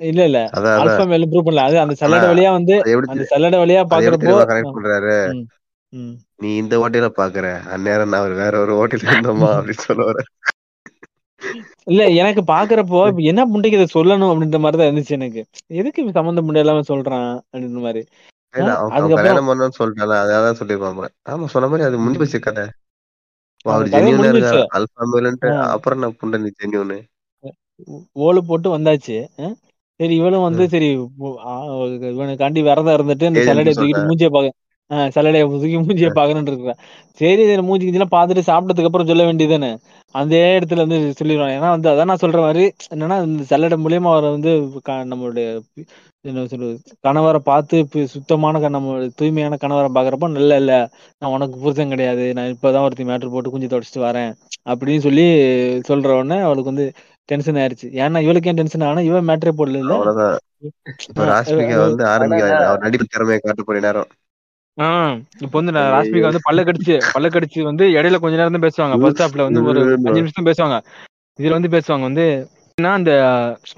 இல்ல இல்ல. ஆல்பா மேல ப்ரூவ் பண்ணல. அது அந்த சல்லடை வழியா வந்து அந்த சல்லடை வழியா பாக்குறப்போ
கனெக்ட் பண்றாரு. நீ இந்த ஹோட்டல பாக்குற. அந்நேரம் நான் வேற ஒரு ஹோட்டல்ல இருந்தோமா? அப்படின்னு சொல்ல வர
இல்ல எனக்கு பாக்குறப்போ என்ன புண்டைக்கு இதை சொல்லணும் அப்படின்ற மாதிரி தான் இருந்துச்சு எனக்கு. எதுக்கு இவன் சம்மந்தம் புண்டை எல்லாமே சொல்றான்? அப்படின்ற மாதிரி.
கல்யாணம் பண்ணணும்னு அதான். ஆமா சொன்ன மாதிரி அது முடிஞ்சு போச்சு கதை.
அந்த
அவர்
கதை
ஜென்யூனா
முடிஞ்சிருச்சு.
இருக்காரு. அல்பா மேலன்ட்டு
ஆஹ்
அப்புறம் நான் புண்டை நீ ஜென்யூனு
ஓலு போட்டு வந்தாச்சு. சரி இவளும் வந்து சரி இவனுக்காண்டி விரதம் இருந்துட்டு இந்த சல்லடையை தூக்கிட்டு மூஞ்சிய பாக்க ஆஹ் சல்லடையை தூக்கி மூஞ்சிய பாக்கணும்னு இருக்கிறேன் சரி இதுல மூஞ்சி கிஞ்சிலாம் பார்த்துட்டு சாப்பிட்டதுக்கு அப்புறம் சொல்ல வேண்டியதுதானே. அந்த இடத்துல வந்து சொல்லிடுவான். ஏன்னா வந்து அதான் நான் சொல்ற மாதிரி என்னன்னா இந்த சல்லடை மூலியமா அவரை வந்து நம்மளுடைய என்ன சொல்றது கணவரை பார்த்து இப்ப சுத்தமான நம்ம தூய்மையான கணவரை பாக்குறப்ப நல்ல இல்ல நான் உனக்கு புருஷன் கிடையாது. நான் இப்பதான் ஒருத்தி மேட்ரு போட்டு குஞ்சு தொடச்சிட்டு வரேன். அப்படின்னு சொல்லி சொல்ற உடனே அவளுக்கு வந்து டென்ஷன் ஆயிருச்சு. ஏன்னா இவளுக்கு ஏன் டென்ஷன் ஆனா இவன் மேட்ரே போடல இல்ல ஆஹ் இப்ப வந்து நான் ராஷ்மிகா வந்து பல்ல கடிச்சு பல்ல கடிச்சு வந்து இடையில கொஞ்ச நேரம் தான் பேசுவாங்க. ஃபர்ஸ்ட் ஹாப்ல வந்து ஒரு அஞ்சு நிமிஷம் பேசுவாங்க. இதுல வந்து பேசுவாங்க வந்து பாத்தீங்கன்னா அந்த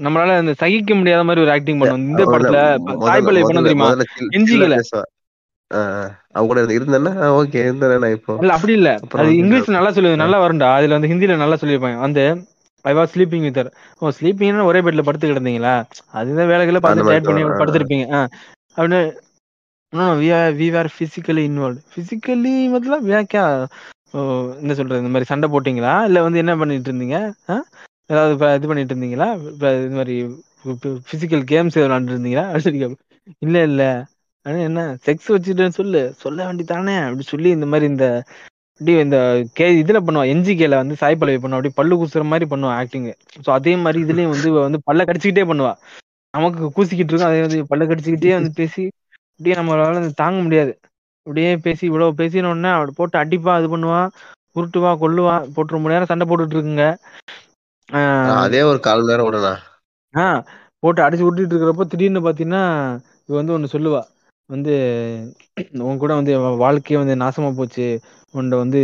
நம்மளால அந்த சகிக்க முடியாத மாதிரி ஒரு ஆக்டிங் பண்ணுவாங்க. இந்த படத்துல சாய்பல்லை பண்ண தெரியுமா? எஞ்சிக்கல.
அவ கூட இருந்தேன்னா ஓகே இருந்தேன் இப்போ.
இல்ல அப்படி இல்ல. அது இங்கிலீஷ் நல்லா
சொல்லுது.
நல்லா வரும்டா. அதுல வந்து ஹிந்தில நல்லா சொல்லியிருப்பாங்க. அந்த I was sleeping with oh ஸ்லீப்பிங்னா ஒரே பெட்ல படுத்து கிடந்தீங்களா அதுதான் வேலைகளை பார்த்து சேட் பண்ணி படுத்துருப்பீங்க. அப்படின்னு we are physically involve physically மத்தலாம் என்ன சொல்றது? இந்த மாதிரி சண்டை போட்டீங்களா? இல்ல வந்து என்ன பண்ணிட்டு இருந்தீங்க? ஏதாவது இது பண்ணிட்டு இருந்தீங்களா? இது மாதிரி பிசிக்கல் கேம்ஸ் விளையாண்டு இருந்தீங்களா? அப்படின்னு சொல்லி இல்ல இல்ல. என்ன செக்ஸ் வச்சுட்டேன்னு சொல்லு. சொல்ல வேண்டியதானே அப்படி சொல்லி இந்த மாதிரி இந்த அப்படி இந்த கே இதுல பண்ணுவா என்ஜிகேல வந்து சாய் பல்லவி பண்ணுவா. அப்படியே பல்லு கூசுற மாதிரி பண்ணுவான் ஆக்டிங் ஸோ அதே மாதிரி இதுலயும் வந்து வந்து பல்ல கடிச்சுக்கிட்டே பண்ணுவா. நமக்கு கூசிக்கிட்டு இருக்கும். அதே வந்து பல்ல கடிச்சுக்கிட்டே வந்து பேசி அப்படியே நம்மளால தாங்க முடியாது. அப்படியே பேசி இவ்வளவு பேசின உடனே அவள் போட்டு அடிப்பா இது பண்ணுவா உருட்டுவா கொல்லுவா போட்டு ரொம்ப நேரம் சண்டை போட்டுட்டு இருக்குங்க.
அதே ஒரு கால் நேரம் விடணும்
ஆஹ் போட்டு அடிச்சு விட்டுட்டு இருக்கிறப்போ திடீர்னு பாத்தீங்கன்னா இவ வந்து ஒண்ணு சொல்லுவா. வந்து உன் கூட வந்து வாழ்க்கையே வந்து நாசமா போச்சு. உன்ட வந்து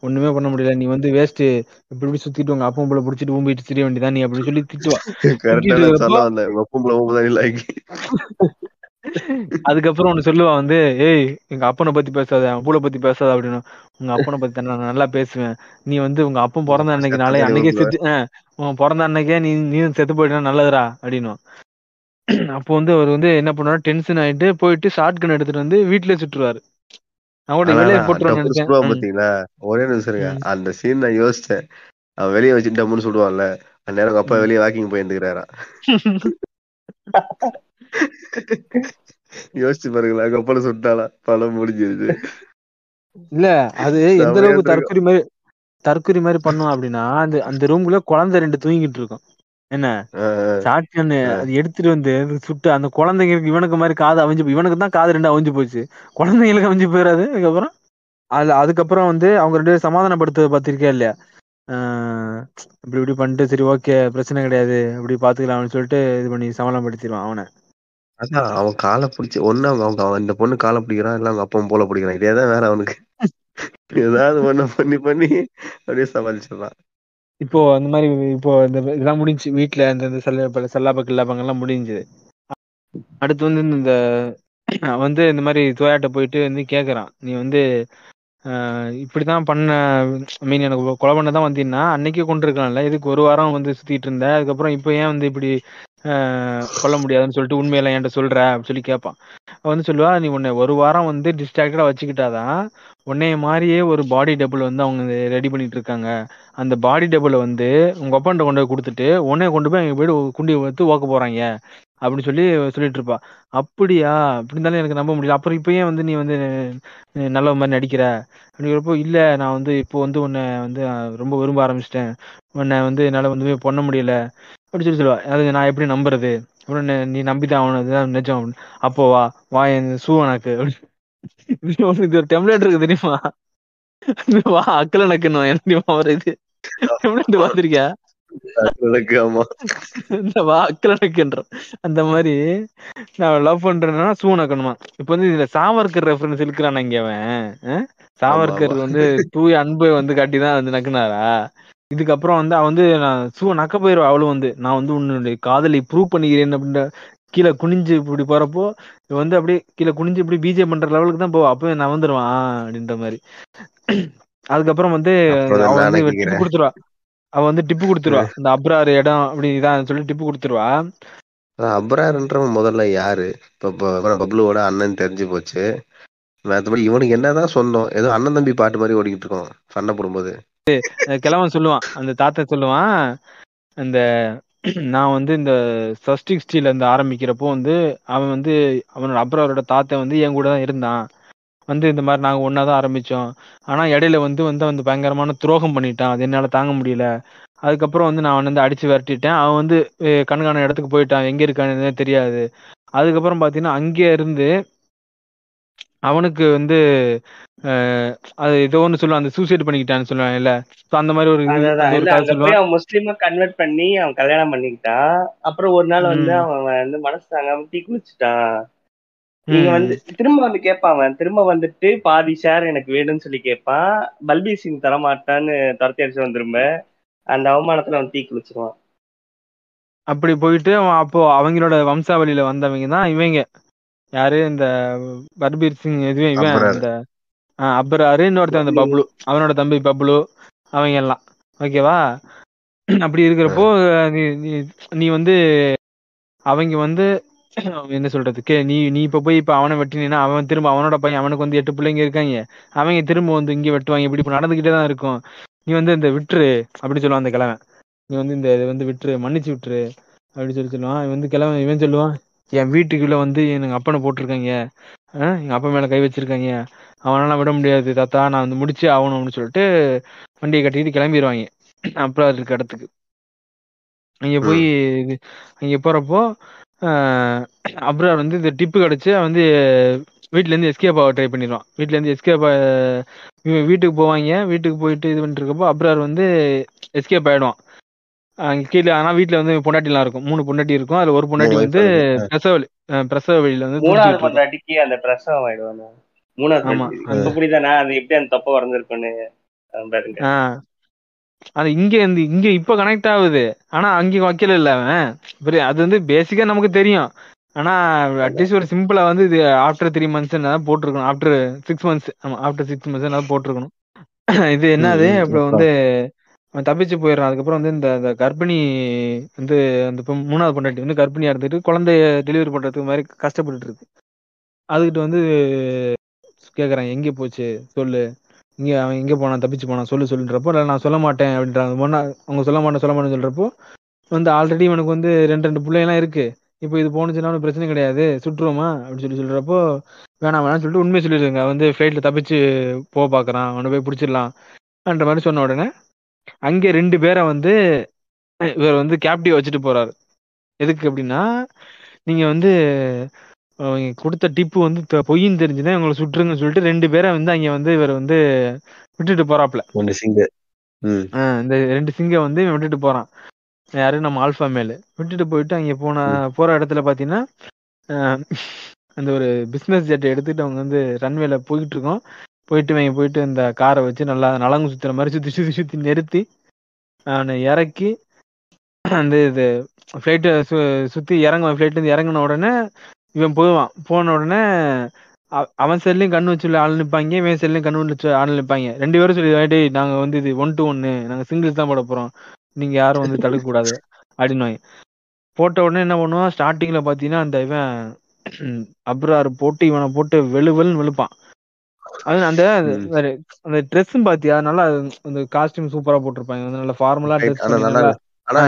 ஒண்ணுமே பண்ண முடியல. நீ வந்து வேஸ்ட் இப்படி இப்படி சுத்திட்டு உங்க அப்பா போல புடிச்சிட்டு ஊம்பிட்டு திரிய வேண்டியதான் நீ அப்படின்னு சொல்லி திட்டுவா. அதுக்கப்புறம் ஒண்ணு சொல்லுவா வந்து ஏய் எங்க அப்பனை பத்தி பேசாத அவன் பூல பத்தி பேசாத அப்படின்னு. உங்க அப்பனை பத்தி நான் நல்லா பேசுவேன். நீ வந்து உங்க அப்பன் பிறந்த அன்னைக்கு நாளே அன்னைக்கே. செத்து உன் பிறந்த அன்னைக்கே நீ நீ செத்து போயிட்டா நல்லதுடா அப்படின்னு. <clears throat> அப்போ வந்து அவர் வந்து என்ன பண்ணுவாரு டென்ஷன் ஆயிட்டு போயிட்டு ஷார்ட் கன் எடுத்துட்டு வந்து வீட்டுலயே சுட்டுருவாரு.
ஒரே நிமிஷம். அந்த சீன் நான் யோசிச்சேன். அவன் வெளியே வச்சு டம்முன்னு சுடுவான்ல அந்த நேரம் உங்க அப்பா. வெளியே வாக்கிங் போயிருந்துக்கிறாரா <laughs> யோசிச்சு பாருங்களா அப்பா சுட்டாளா படம் முடிஞ்சிருச்சு.
இல்ல அது எந்த அளவுக்கு. தற்கொலை மாதிரி தற்கொலை மாதிரி பண்ணும் அப்படின்னா அந்த அந்த ரூம்குள்ள குழந்தை ரெண்டு தூங்கிட்டு இருக்கும். என்ன? ஷாட்கன்னு அது எடுத்துட்டு வந்து சுட்டு அந்த குழந்தைங்களுக்கு இவனுக்கு மாதிரி காது அவிஞ்சு இவனுக்கு தான் காது ரெண்டு அவிஞ்சு போச்சு. குழந்தைங்களுக்கு அவிஞ்சு போயிடாது அதுக்கப்புறம்? அது அதுக்கப்புறம் வந்து அவங்க ரெண்டு பேரும் சமாதானப்படுத்த பார்த்திருக்கே இல்லையா? இப்படி இப்படி பண்ணிட்டு சரி ஓகே பிரச்சனை கிடையாது அப்படி பாத்துக்கலாம்னு சொல்லிட்டு இது பண்ணி சமாதானப்படுத்திடுவான் அவனை.
அதான் அவன் காலை பிடிச்சி ஒண்ணு அவங்க அவங்க அவன் இந்த பொண்ணு காலை பிடிக்கிறான் இல்ல அவங்க அப்பவும் போல பிடிக்கிறான். இதேதான் வேற அவனுக்கு. ஏதாவது ஒண்ணு பண்ணி பண்ணி அப்படியே சமாளிச்சிடறான்
இப்போ அந்த மாதிரி இப்போ இந்த இதெல்லாம் முடிஞ்சு வீட்டுல அந்த இந்த செல்ல செல்லாப்ப கில்லாப்பங்க எல்லாம் முடிஞ்சது. அடுத்து வந்து இந்த வந்து இந்த மாதிரி தோயாட்ட போயிட்டு வந்து கேக்குறான். நீ வந்து ஆஹ் இப்படிதான் பண்ண மீன் எனக்கு கொலை பண்ண தான் வந்தீங்கன்னா அன்னைக்கே கொண்டு இருக்கலாம்ல இதுக்கு ஒரு வாரம் வந்து சுத்திட்டு இருந்த? அதுக்கப்புறம் இப்போ ஏன் வந்து இப்படி கொல்ல முடியாதுன்னு சொல்லிட்டு உண்மையெல்லாம் என்கிட்ட சொல்ற அப்படின்னு சொல்லி கேட்பான். அவன் வந்து சொல்லுவா நீ உன்னை ஒரு வாரம் வந்து டிஸ்ட்ராக்டடா வச்சுக்கிட்டாதான் உன்னைய மாதிரியே ஒரு பாடி டபுள் வந்து அவங்க ரெடி பண்ணிட்டு இருக்காங்க. அந்த பாடி டபுளை வந்து உங்க அப்பாண்ட கொண்டு போய் கொடுத்துட்டு உன்னைய கொண்டு போய் அங்க போயிட்டு குண்டி வைத்து ஓக்க போறாங்க. அப்படின்னு சொல்லி சொல்லிட்டு இருப்பா. அப்படியா? அப்படி இருந்தாலும் எனக்கு நம்ப முடியல. அப்புறம் இப்பயே வந்து நீ வந்து நல்ல மாதிரி நடிக்கிற? அப்படிங்கிறப்போ இல்ல நான் வந்து இப்போ வந்து உன்னை வந்து ரொம்ப விரும்ப ஆரம்பிச்சிட்டேன். உன்னை வந்து என்னால வந்து பண்ண முடியல. அப்படி சொல்லி சொல்லுவா. அது நான் எப்படி நம்புறது? அப்புறம் நீ- நம்பிதான் அவனு அதுதான் நிஜம். அப்படின்னு. அப்போ வா வா என் ஷூ எனக்கு <laughs> இது ஒரு- டெம்ப்ளேட் இருக்கு தெரியுமா? <laughs> வா அக்கல நக்குன்னு என்ன தெரியுமா ஒரு இது? டெம்ப்ளேட் பாத்திருக்கியா இந்த வா அக்கல நக்குன்ற அந்த மாதிரி நான் லவ் பண்றேன்னா ஷூ நக்கணுமா இப்ப வந்து இதுல சாவர்கர் ரெஃபரன்ஸ் இருக்கிறான் இங்க அவன்? சாவர்கர். வந்து தூய அன்பை வந்து காட்டிதான் வந்து நக்குனாரா? இதுக்கப்புறம் வந்து அவன் வந்து நான் ஷூ நக்க போயிருவா அவளும் வந்து. நான் வந்து உன்னுடைய காதலை ப்ரூவ் பண்ணிக்கிறேன் அப்படின்ற கீழே குனிஞ்சு இப்படி போறப்போ வந்து அப்படியே கீழே குனிஞ்சு இப்படி பிஜே பண்ற லெவலுக்கு தான் போவா. அப்பவே நான் வந்துருவான் அப்படின்ற மாதிரி. அதுக்கப்புறம் வந்து அவன். டிப்பு கொடுத்துருவா. அவன் வந்து டிப்பு கொடுத்துருவா. இந்த அப்ரார் இடம் அப்படி இதான் சொல்லி டிப்பு கொடுத்துருவா.
அப்ரார்ன்றவன் முதல்ல யாரு? இப்ப பப்ளுவோட அண்ணன் தெரிஞ்சு போச்சு. மற்றபடி இவனுக்கு என்னதான் சொந்தம் ஏதோ அண்ணன் தம்பி பாட்டு மாதிரி ஓடிக்கிட்டு இருக்கோம். சண்டை போடும்போது.
கிழவன் சொல்லுவான் அந்த தாத்தா சொல்லுவான் அந்த நான் வந்து இந்த சஸ்டிக் ஸ்டீல் இருந்து ஆரம்பிக்கிறப்போ வந்து அவன் வந்து அவனோட அப்ரவரோட தாத்தா வந்து என் கூட தான் இருந்தான். வந்து இந்த மாதிரி நாங்க ஒன்னா தான் ஆரம்பிச்சோம். ஆனா இடையில வந்து வந்து வந்து பயங்கரமான துரோகம் பண்ணிட்டான். அது என்னால தாங்க முடியல. அதுக்கப்புறம் வந்து நான் அவனை வந்து அடிச்சு விரட்டிட்டேன். அவன் வந்து கண்காண இடத்துக்கு போயிட்டான். எங்க இருக்கான்னு தெரியாது. அதுக்கப்புறம் பாத்தீங்கன்னா அங்கே இருந்து அவனுக்கு வந்து அது ஏதோ ஒன்று சொல்லுவான் அந்த சூசைட் பண்ணிக்கிட்டான்னு சொல்லுவான் இல்ல ஸோ அந்த மாதிரி ஒரு
முஸ்லீமா கன்வெர்ட் பண்ணி அவன் கல்யாணம் பண்ணிக்கிட்டான் அப்புறம் ஒரு நாள் வந்து. அவன் வந்து மனசு தாங்காம தீ குளிச்சுட்டான் இங்க
ம்.
வந்து திரும்ப வந்து கேட்பான் அவன். திரும்ப வந்துட்டு பாதி ஷேர் எனக்கு வேணும்னு சொல்லி கேட்பான் பல்பீர் சிங் தரமாட்டான்னு துரத்தி அடிச்சு வந்துரும்ப அந்த அவமானத்துல அவன் தீ குளிச்சிருவான்
அப்படி போயிட்டு அவன் அப்போ அவங்களோட வம்சாவளியில வந்தவங்க தான் இவங்க. யாரு? இந்த பர்பீர் சிங் எதுவே இவன். இந்த ஆஹ் அப்ராரு இன்னொருத்தன் அந்த பப்ளு. அவனோட தம்பி பப்ளு. அவங்க எல்லாம். ஓகேவா? <clears throat> அப்படி இருக்கிறப்போ நீ வந்து அவங்க வந்து <clears throat> என்ன சொல்றது? கே நீ நீ இப்ப போய் இப்ப அவனை வெட்டினீன்னா அவன் திரும்ப அவனோட பையன் அவனுக்கு வந்து எட்டு பிள்ளைங்க இருக்காங்க. அவங்க திரும்ப வந்து இங்க வெட்டுவாங்க. இப்படி இப்ப நடந்துகிட்டே தான் இருக்கும். நீ வந்து இந்த விட்டுரு அப்படின்னு சொல்லுவான் அந்த கிழவன். நீ வந்து இந்த இதை வந்து விட்டுரு மன்னிச்சு விட்டுரு அப்படின்னு சொல்லி சொல்லுவான். இவன் வந்து கிழவன் இவன் சொல்லுவான் என் வீட்டுக்குள்ள வந்து எங்க அப்பனை போட்டிருக்காங்க. ஆஹ் எங்க அப்பா மேல கை வச்சிருக்காங்க. அவனால விட முடியாது தாத்தா நான் வந்து முடிச்சு ஆகணும்னு சொல்லிட்டு வண்டியை கட்டிட்டு கிளம்பிடுவாங்க அப்புறம் இருக்க இடத்துக்கு. அங்க போய் அங்க போறப்போ ஆஹ் அப்ரார் வந்து இந்த டிப்பு கிடைச்சு வந்து வீட்ல இருந்து எஸ்கேப் ஆக ட்ரை பண்ணிடுவான். வீட்ல இருந்து எஸ்கேப் வீட்டுக்கு போவாங்க. வீட்டுக்கு போயிட்டு இது பண்ணிட்டு இருக்கப்போ அப்ரார் வந்து எஸ்கேப் ஆயிடுவான். அங்க கீழே ஆனா வீட்டுல வந்து பொண்டாட்டிலாம் இருக்கும். மூணு பொண்டாட்டி இருக்கும். அதுல ஒரு பொண்டாட்டி வந்து. பிரசவ பிரசவ வழியில வந்து
மூணாவது புரியுதாண்ணா அது. எப்படி அந்த தப்ப வரைஞ்சிருக்குன்னு பாருங்க.
ஆஹ் அது இங்க வந்து இங்க இப்ப கனெக்ட் ஆகுது. ஆனா அங்க வைக்கல இல்ல அவன். அது வந்து பேசிக்கா நமக்கு தெரியும். ஆனா அட்லீஸ்ட் ஒரு சிம்பிளா வந்து இது ஆஃப்டர் த்ரீ மந்த்ஸ் போட்டிருக்கணும். ஆஃப்டர் சிக்ஸ் மந்த்ஸ் ஆமா ஆஃப்டர் சிக்ஸ் மந்த்ஸ் போட்டிருக்கணும். <clears throat> இது என்னது? அப்புறம் வந்து அவன் தப்பிச்சு போயிடுறான். அதுக்கப்புறம் வந்து இந்த இந்த கர்ப்பிணி வந்து அந்த மூணாவது பொண்டாட்டி வந்து கர்ப்பிணியா இருந்துட்டு குழந்தைய டெலிவரி பண்றதுக்கு மாதிரி கஷ்டப்பட்டுட்டு இருக்கு. அதுகிட்ட வந்து கேட்குறான் எங்கே போச்சு? சொல்லு. இங்கே அவன் எங்கே போனான்? தப்பிச்சு போனான். சொல்லு சொல்லுன்றப்போ இல்லை நான் சொல்ல மாட்டேன் அப்படின்றாங்க. முன்னா அவங்க சொல்ல மாட்டேன் சொல்ல மாட்டேன்னு சொல்றப்போ வந்து ஆல்ரெடி இவனுக்கு வந்து ரெண்டு ரெண்டு பிள்ளைலாம் இருக்கு. இப்போ இது போனுச்சுன்னா பிரச்சனை கிடையாது. சுற்றுவோமா அப்படின்னு சொல்லி சொல்றப்போ வேணாம் வேணாம்னு சொல்லிட்டு உண்மையை சொல்லிடுங்க. வந்து ஃப்ளைட்டில் தப்பிச்சு போக பார்க்குறான். அவனை போய் பிடிச்சிடலாம்ன்ற மாதிரி சொன்ன உடனே அங்கே ரெண்டு பேரை வந்து இவர் வந்து கேப்டிவ் வச்சுட்டு போறாரு. எதுக்கு அப்படின்னா நீங்க வந்து கொடுத்த டிப்பு வந்து பொய்ன்னு தெரிஞ்சுதான் இவங்களை சுட்டுருங்கன்னு சொல்லிட்டு ரெண்டு பேரை வந்து அங்க வந்து இவர் வந்து விட்டுட்டு போறாப்ல
ஒண்ணு சிங்க.
இந்த ரெண்டு சிங்க வந்து இவன் விட்டுட்டு போறான். யாரு? நம்ம ஆல்ஃபா மேலு. விட்டுட்டு போயிட்டு அங்க போன போற இடத்துல பாத்தீங்கன்னா அந்த ஒரு பிசினஸ் ஜெட் எடுத்துட்டு அவங்க வந்து ரன்வேல போயிட்டு இருக்கோம் போயிட்டு இவங்க போயிட்டு இந்த காரை வச்சு நல்லா நலங்கு சுத்துற மாதிரி சுத்தி சுத்தி சுத்தி நிறுத்தி அவனை இறக்கி அந்த இது ஃப்ளைட்டை சு சுற்றி இறங்குவான். ஃப்ளைட்லேருந்து இறங்கின உடனே இவன் போவான். போன உடனே அவன் செல்லையும் கண்ணு வச்சு ஆள் நிற்பாங்க இவன் செல்லையும் கண்ணு வச்சு ஆள் நிற்பாங்க ரெண்டு பேரும் சொல்லி டேய் நாங்கள் வந்து இது ஒன் டு ஒன்று நாங்கள் சிங்கிள்ஸ் தான் போட போகிறோம் நீங்கள் யாரும் வந்து தடுக்கக்கூடாது. அப்படின்னுவாங்க. போட்ட உடனே என்ன பண்ணுவான்? ஸ்டார்டிங்கில் பார்த்தீங்கன்னா அந்த இவன் அப்ரார் போட்டு இவனை போட்டு வெளு வெளுன்னு வெளுப்பான். அது அந்த அந்த ட்ரெஸ்ஸும் பாத்தியா? நல்லா அந்த காஸ்டியூம் சூப்பரா போட்டிருப்பாங்க நல்லா ஃபார்மலா. ட்ரெஸ்
ஆனா நல்லா
நல்லா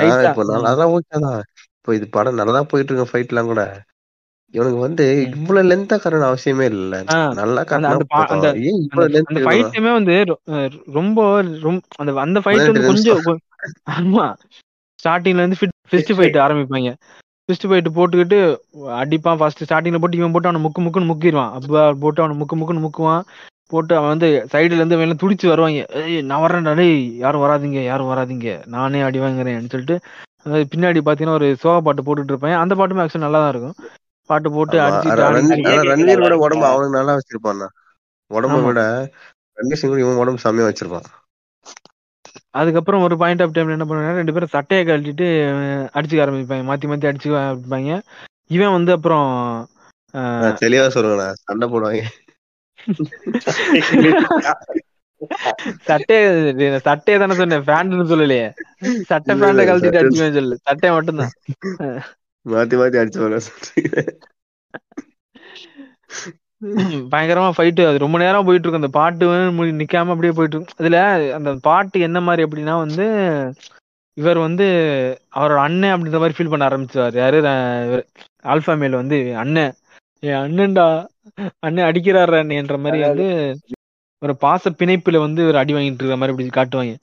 ஆ.
இப்போ நல்லாதான் ஓகேதான் இப்போ இது படம் நல்லாதான் போயிட்டு இருக்க ஃபைட் எல்லாம் கூட. இவனுக்கு வந்து. இவ்வளவு லென்த்தா காட்டணும் அவசியமே இல்ல. நல்லா
அந்த ஃபைட்டுமே வந்து ரொம்ப அந்த அந்த ஃபைட் வந்து கொஞ்சம் ஆமா. ஸ்டார்டிங்ல இருந்து ஃபிஸ்ட் ஃபைட் ஆரம்பிப்பாங்க. ஃபிஸ்ட் ஃபைட் போட்டுக்கிட்டு அடிப்பான் ஃபர்ஸ்ட் ஸ்டார்டிங்ல போட்டு இவன் போட்டு அவனை முக்கு முக்குன்னு முக்கிடுவான் அப்ப போட்டு அவனை முக்கு முக்குன்னு முக்குவான். போட்டு அவன் வந்து சைடுல இருந்து அவன் துடிச்சு வருவாங்க. ஏய் நான் வரேன்டா டேய் யாரும் வராதீங்க யாரும் வராதீங்க. நானே அடி வாங்குறேன்னு சொல்லிட்டு பின்னாடி பாத்தீங்கன்னா ஒரு சோகா பாட்டு போட்டுட்டு இருப்பேன் அந்த பாட்டுமே ஆக்சுவலி நல்லா தான் இருக்கும். பாட்டு போட்டு
ஆமா.
அடிச்சுட்டு
ஆனா
ஆடி
ரன்- ஆனா
கேட்க
ரன்வீர் விட
நல்லா
உடம்பு. அவனுக்கு நல்லா வச்சிருப்பான் உடம்ப. விட ரன்வீர் சிங் இவன் உடம்பு செம்மையா வச்சிருப்பான்.
அதுக்கப்புறம் ஒரு பாயிண்ட் ஆஃப் டைம்ல என்ன பண்ணுவாங்க ரெண்டு பேரும் சட்டையை கழட்டிட்டு அடிச்சுக்க ஆரம்பிப்பாங்க. மாத்தி மாத்தி அடிச்சுக்க ஆரம்பிப்பாங்க. இவன் வந்து அப்புறம்
தெளிவா சொல்லுவேண்ணா சண்டை போடுவாங்க.
சட்டையை சட்டையை தானே சொன்னேன். பேண்ட்னு சொல்லலையே. சட்டை
இல்ல,
பேண்ட
இல்ல,
கழட்டிட்டு
சட்டை-
அடிச்சுவேன் சொல்லு சட்டையை மட்டும்தான். <laughs>
மாத்தி மாத்தி அடிச்சு வர
பயங்கரமா ஃபைட்டு அது ரொம்ப நேரம் போயிட்டு இருக்கும் அந்த பாட்டு நிக்காம அப்படியே போயிட்டு இருக்கும் இதுல அந்த பாட்டு என்ன மாதிரி அப்படின்னா வந்து இவர் வந்து அவரோட அண்ணன் அப்படின்ற மாதிரி ஃபீல் பண்ண ஆரம்பிச்சாரு யாரு? ஆல்பா மேல் வந்து அண்ணன். என் அண்ணன்டா அண்ணன் அடிக்கிறாரு அண்ணன்ற மாதிரி வந்து ஒரு பாச பிணைப்புல வந்து ஒரு அடி வாங்கிட்டு இருக்கிற மாதிரி இப்படி காட்டுவாங்க.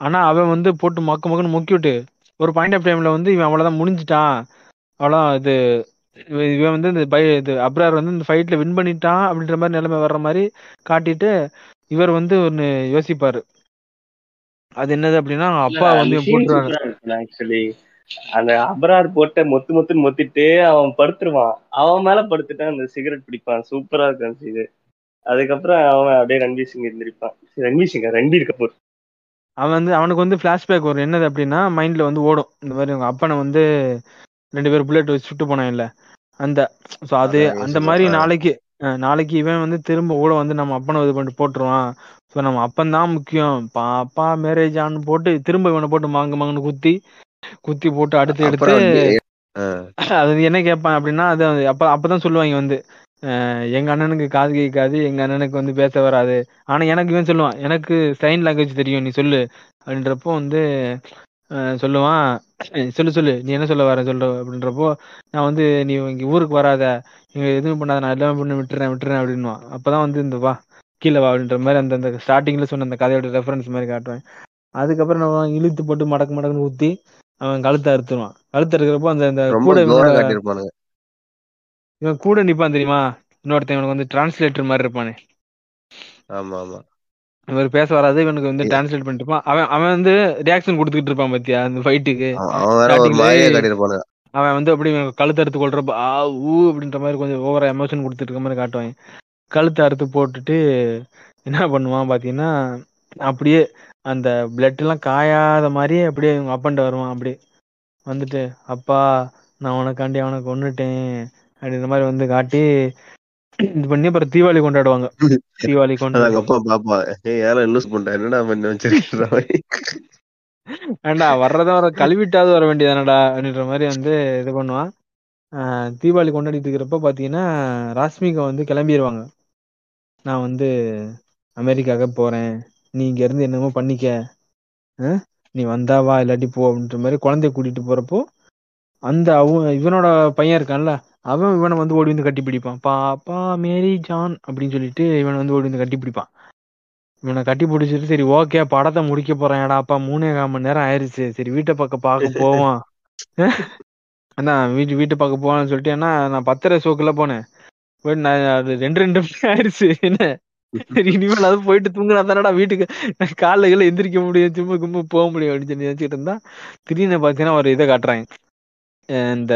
ஆனா அவன் வந்து போட்டு மக்க மக்கன்னு முக்கி விட்டு ஒரு பாயிண்ட் ஆஃப் டைம்ல வந்து இவன் அவ்வளவுதான் முடிஞ்சிட்டான். அவ்வளோதான் இது இவன் வந்து இந்த பை இது அப்ரார் வந்து இந்த ஃபைட்ல வின் பண்ணிட்டான் அப்படின்ற மாதிரி நிலைமை வர்ற மாதிரி காட்டிட்டு இவர் வந்து ஒன்னு யோசிப்பாரு. அது என்னது அப்படின்னா அப்பா வந்து
ஆக்சுவலி அந்த அபரார் போட்ட மொத்து மொத்துன்னு மொத்திட்டு அவன் படுத்துருவான். அவன் மேல படுத்துட்டு அந்த சிகரெட் பிடிப்பான். சூப்பரா இருக்கும் இது. அதுக்கப்புறம் அவன் அப்படியே ரன்வீர் சிங் இருந்திருப்பான். ரன்வீர் சிங் ரன்பீர் கபூர்.
அவன் வந்து அவனுக்கு வந்து ஃபிளாஷ்பேக் வரும். என்னது அப்படின்னா மைண்ட்ல வந்து ஓடும். இந்த மாதிரி அவங்க அப்பனை வந்து ரெண்டு பேர் புல்லட் வச்சு சுட்டு போனான் இல்ல அந்த ஸோ அது அந்த மாதிரி. நாளைக்கு நாளைக்கு இவன் வந்து திரும்ப கூட வந்து நம்ம அப்பனை இது பண்ணிட்டு போட்டுருவான். ஸோ நம்ம அப்பன் தான் முக்கியம். பாப்பா மேரேஜ் ஆன்னு போட்டு திரும்ப இவனை போட்டு மாங்கு மாங்குன்னு குத்தி குத்தி போட்டு அடுத்து எடுத்து <laughs> அது என்ன கேட்பான் அப்படின்னா அது அப்ப அப்பதான் சொல்லுவாங்க வந்து எங்க அண்ணனுக்கு காது கேட்காது எங்க அண்ணனுக்கு வந்து பேச வராது. ஆனா எனக்கு இவன் சொல்லுவான் எனக்கு சைன் லாங்குவேஜ் தெரியும் நீ சொல்லு. அப்படின்றப்போ வந்து சொல்லுவான் சொல்லு சொல்லு. நீ என்ன சொல்ல வர சொல்ற அப்படின்றப்போ நான் வந்து நீ இங்க ஊருக்கு வராத. இங்க எதுவும் பண்ணாத. நான் எல்லாமே பண்ணி விட்டுறேன் விட்டுறேன் அப்படின்னுவான் அப்பதான் வந்து இந்த வா கீழே வா அப்படின்ற மாதிரி அந்த அந்த ஸ்டார்டிங்ல சொன்ன அந்த கதையோட ரெஃபரன்ஸ் மாதிரி காட்டுவேன். அதுக்கப்புறம் நம்ம இழுத்து போட்டு மடக்கு மடக்குன்னு ஊத்தி அவன் கழுத்தை அறுத்துருவான். கழுத்து அறுக்கிறப்போ அந்த அந்த கூட இவன் கூட நிப்பான் தெரியுமா? இன்னொருத்தன் இவனுக்கு வந்து டிரான்ஸ்லேட்டர் மாதிரி இருப்பானே.
ஆமா ஆமா.
இவர் பேச வராது இவனுக்கு வந்து டிரான்ஸ்லேட் பண்ணிட்டு அவன் அவன் வந்து ரியாக்ஷன் கொடுத்துக்கிட்டு இருப்பான் பாத்தியா அந்த ஃபைட்டுக்கு
அவன்
வந்து அப்படி கழுத்து அறுத்து கொள்றப்ப ஆ ஊ அப்படின்ற மாதிரி கொஞ்சம் ஓவரா எமோஷன் கொடுத்துட்டு இருக்க மாதிரி காட்டுவாங்க. கழுத்து அறுத்து போட்டுட்டு என்ன பண்ணுவான் பாத்தீங்கன்னா அப்படியே அந்த பிளட் எல்லாம் காயாத மாதிரியே அப்படியே இவங்க அப்பன்ட்டு வருவான். அப்படியே வந்துட்டு அப்பா நான் உனக்காண்டி அவனை கொன்னுட்டேன். அப்படின்ற மாதிரி வந்து காட்டி இது பண்ணி அப்புறம் தீபாவளி கொண்டாடுவாங்க. தீபாவளி <laughs>
அது
கொண்டாடி
அவங்க அப்பா பாப்பா ஏய் லூஸ் பண்ணிட்டா என்னடா பண்ணி
ஏன்டா வர்றத வர கழுவிட்டாவது வர வேண்டியதானடா அப்படின்ற மாதிரி வந்து இது பண்ணுவான். தீபாவளி கொண்டாடிட்டு இருக்கிறப்ப பாத்தீங்கன்னா ராஷ்மிகா வந்து கிளம்பிடுவாங்க நான் வந்து அமெரிக்காவுக்கு போறேன். நீ இங்க இருந்து என்னமோ பண்ணிக்க. நீ வந்தா வா இல்லாட்டி போ அப்படின்ற மாதிரி குழந்தைய கூட்டிட்டு போறப்போ அந்த அவன் இவனோட பையன் இருக்கான்ல அவன் இவனை வந்து ஓடி வந்து கட்டி பிடிப்பான் பாப்பா மேரி ஜான் அப்படின்னு சொல்லிட்டு இவனை வந்து ஓடி வந்து கட்டி பிடிப்பான் இவனை கட்டி பிடிச்சிட்டு சரி ஓகே படத்தை முடிக்க போறேன்டா அப்பா மூணே கால் மணி நேரம் ஆயிருச்சு. சரி வீட்டை பக்கம் பார்க்க <laughs> போவோம். அதான் வீட்டு வீட்டை பார்க்க போவான்னு சொல்லிட்டு ஏன்னா நான் பத்தரை ஷோக்குள்ள போனேன். போயிட்டு நான் அது ரெண்டு ரெண்டு மணி ஆயிருச்சு. என்ன? சரி இனிமேல் அது போயிட்டு தூங்கினா தானடா வீட்டுக்கு? காலைல கீழ எந்திரிக்க முடியும். சும்மா கும்பு போக முடியும் அப்படின்னு சொல்லி நினைச்சிட்டு இருந்தா திடீர்னு பார்த்தீங்கன்னா ஒரு இதை காட்டுறாங்க. இந்த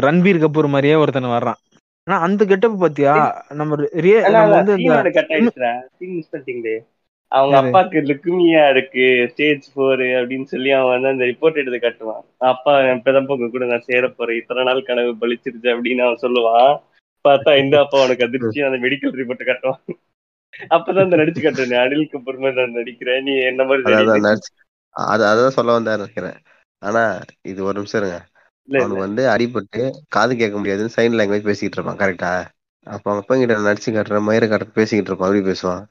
ரன்பீர் கபூர் மாதிரியே ஒருத்தன் வர்றான். ஆனா அந்த கெட்டப் பாத்தியா நம்ம நம்ம வந்து
அவங்க? அப்பாக்கு லுக்குமியா இருக்கு ஸ்டேஜ் போர் அப்படின்னு சொல்லி அவன் வந்து அந்த ரிப்போர்ட் எடுத்து காட்டுவான். அப்பா இப்பதான் உங்க கூட நான் சேர போறேன். இத்தனை நாள் கனவு பலிச்சிருச்சு அப்படின்னு அவன் சொல்லுவான். பார்த்தா இந்த அப்பா உனக்கு அதிர்ச்சி அந்த மெடிக்கல் ரிப்போர்ட் காட்டுவான். அப்பதான் அந்த நடிச்சு காட்டுறேன் அனில் கபூர் மாதிரி நான் நடிக்கிறேன். நீ என்ன மாதிரி
அதான் சொல்ல வந்தா நினைக்கிறேன். ஆனா இது ஒரு நிமிஷம் இருங்க. அவனுக்கு வந்து அடிபட்டு காது கேட்க முடியாதுன்னு சைன் லாங்குவேஜ் பேசிக்கிட்டு இருப்பான் கரெக்டா அப்ப அவங்க அப்பா கிட்ட நடிச்சு காட்டுற மயிரை காட்ட பேசிக்கிட்டு இருப்பான் அப்படி பேசுவான்.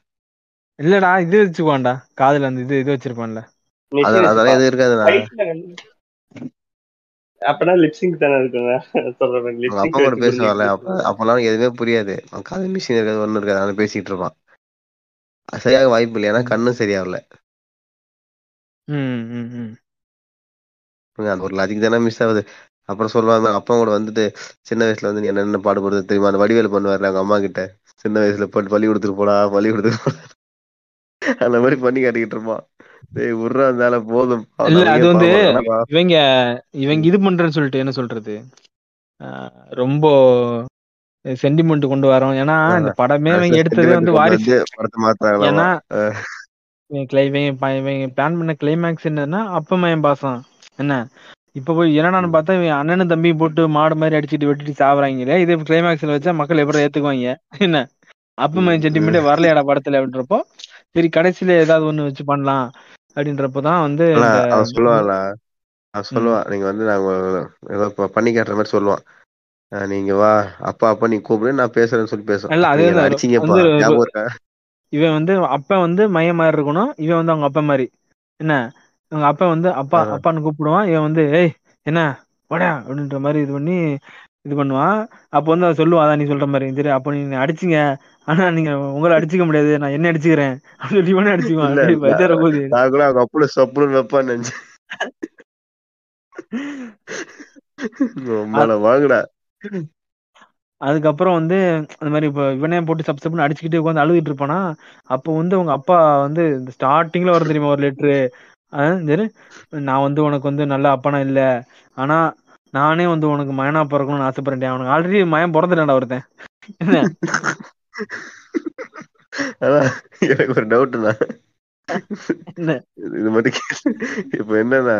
இல்லடா இது வச்சுக்குவான்டா. காதுல அந்த இது இது வச்சிருப்பான்ல.
அதெல்லாம். எதுவும்
வந்து- அப்பனா லிப்சிங் தானே இருக்குங்க சொல்றேன்
அவங்க
லிப்சிங்
அப்பா கூட பேசுவான்ல அப்ப அப்பெல்லாம் எதுவுமே புரியாது. அவன் காது மிஷின் இருக்காது ஒண்ணும் இருக்காது அவன் பேசிட்டு இருப்பான். சரியாக வாய்ப்பு இல்லை ஏன்னா கண்ணும் சரியாகல. அந்த ஒரு லாஜிக் தானே மிஸ் ஆகுது. அப்புறம் சொல்லுவாங்க அப்பா கூட வந்துட்டு சின்ன வயசுல வந்து நீ என்னென்ன பாடுபடுறது தெரியுமா? அந்த வடிவேல் பண்ணுவார்ல அவங்க அம்மா கிட்ட. சின்ன வயசுல போட்டு பள்ளி கொடுத்துட்டு போடா பள்ளி கொடுத்துட்டு போடா அந்த மாதிரி பண்ணி காட்டிக்கிட்டு இருப்பான். டேய் விட்றா இருந்தால போதும்.
இல்ல அது வந்து. இவங்க இவங்க இது பண்றேன்னு சொல்லிட்டு என்ன சொல்றது? ரொம்ப சென்டிமெண்ட் கொண்டு வரோம் ஏன்னா இந்த படமே இவங்க எடுத்ததே வந்து வாரிசு. ஏன்னா பிளான் பண்ண கிளைமேக்ஸ் என்னன்னா அப்ப மயம் பாசம். என்ன? இப்ப போய் என்னடான்னு பார்த்தா இவன் அண்ணனும் தம்பியும் போட்டு மாடு மாதிரி அடிச்சிட்டு வெட்டிட்டு சாவறாங்களே இதே கிளைமேக்ஸ்ல வச்சா மக்கள் எப்படி ஏத்துக்குவாங்க? என்ன? அப்ப மயம் சென்டிமெண்ட் வரலையாடா படத்துல அப்படின்றப்போ சரி கடைசியில ஏதாவது ஒண்ணு வச்சு பண்ணலாம் அப்படின்றப்பதான் வந்து
அவன் சொல்லுவான் நீங்க வந்து நாங்க ஏதோ பண்ணி காட்டுற மாதிரி சொல்லுவான். நீங்க வா அப்பா அப்பா நீ கூப்பிடு நான் பேசுறேன்னு சொல்லி பேசுவேன்.
இல்ல, அதே.
அடிச்சீங்கப்பா
இவன் வந்து அப்பா வந்து மைய மாதிரி இருக்கணும் இவன் வந்து அவங்க அப்பா மாதிரி. என்ன? அவங்க அப்பா வந்து அப்பா. அப்பான்னு கூப்பிடுவான். இவன் வந்து ஏய் என்ன? வாடா! அப்படின்ற மாதிரி இது பண்ணி இது பண்ணுவான். அப்போ வந்து அவன் சொல்லுவான் அதான் நீ சொல்ற மாதிரி. சரி அப்போ நீங்க அடிச்சீங்க. ஆனா நீங்க உங்களை அடிச்சுக்க முடியாது. நான் என்ன அடிச்சுக்கிறேன். அப்படின்னு சொல்லி இவனே அடிச்சுக்குவான்.
நான் கூட அவங்க அப்படி சப்புன்னு வைப்பான்னு நினைச்சேன். வாங்குடா.
அதுக்கப்புறம் வந்து அந்த மாதிரி இப்போ இவனே போட்டு சப் சப்னு அடிச்சுக்கிட்டு உட்காந்து அழுதுட்டு இருப்பானா. அப்போ வந்து உங்க அப்பா வந்து ஸ்டார்டிங்ல வர தெரியுமா ஒரு லெட்ரு நான் வந்து உனக்கு வந்து நல்ல அப்பனா இல்ல. ஆனா நானே வந்து உனக்கு மயனா பிறக்கணும்னு ஆசைப்படுறேன் அவனுக்கு ஆல்ரெடி மயம் பிறந்துட்டான்டா ஒருத்தன்.
எனக்கு ஒரு டவுட்னா
என்ன?
இது மட்டும் இப்ப என்னன்னா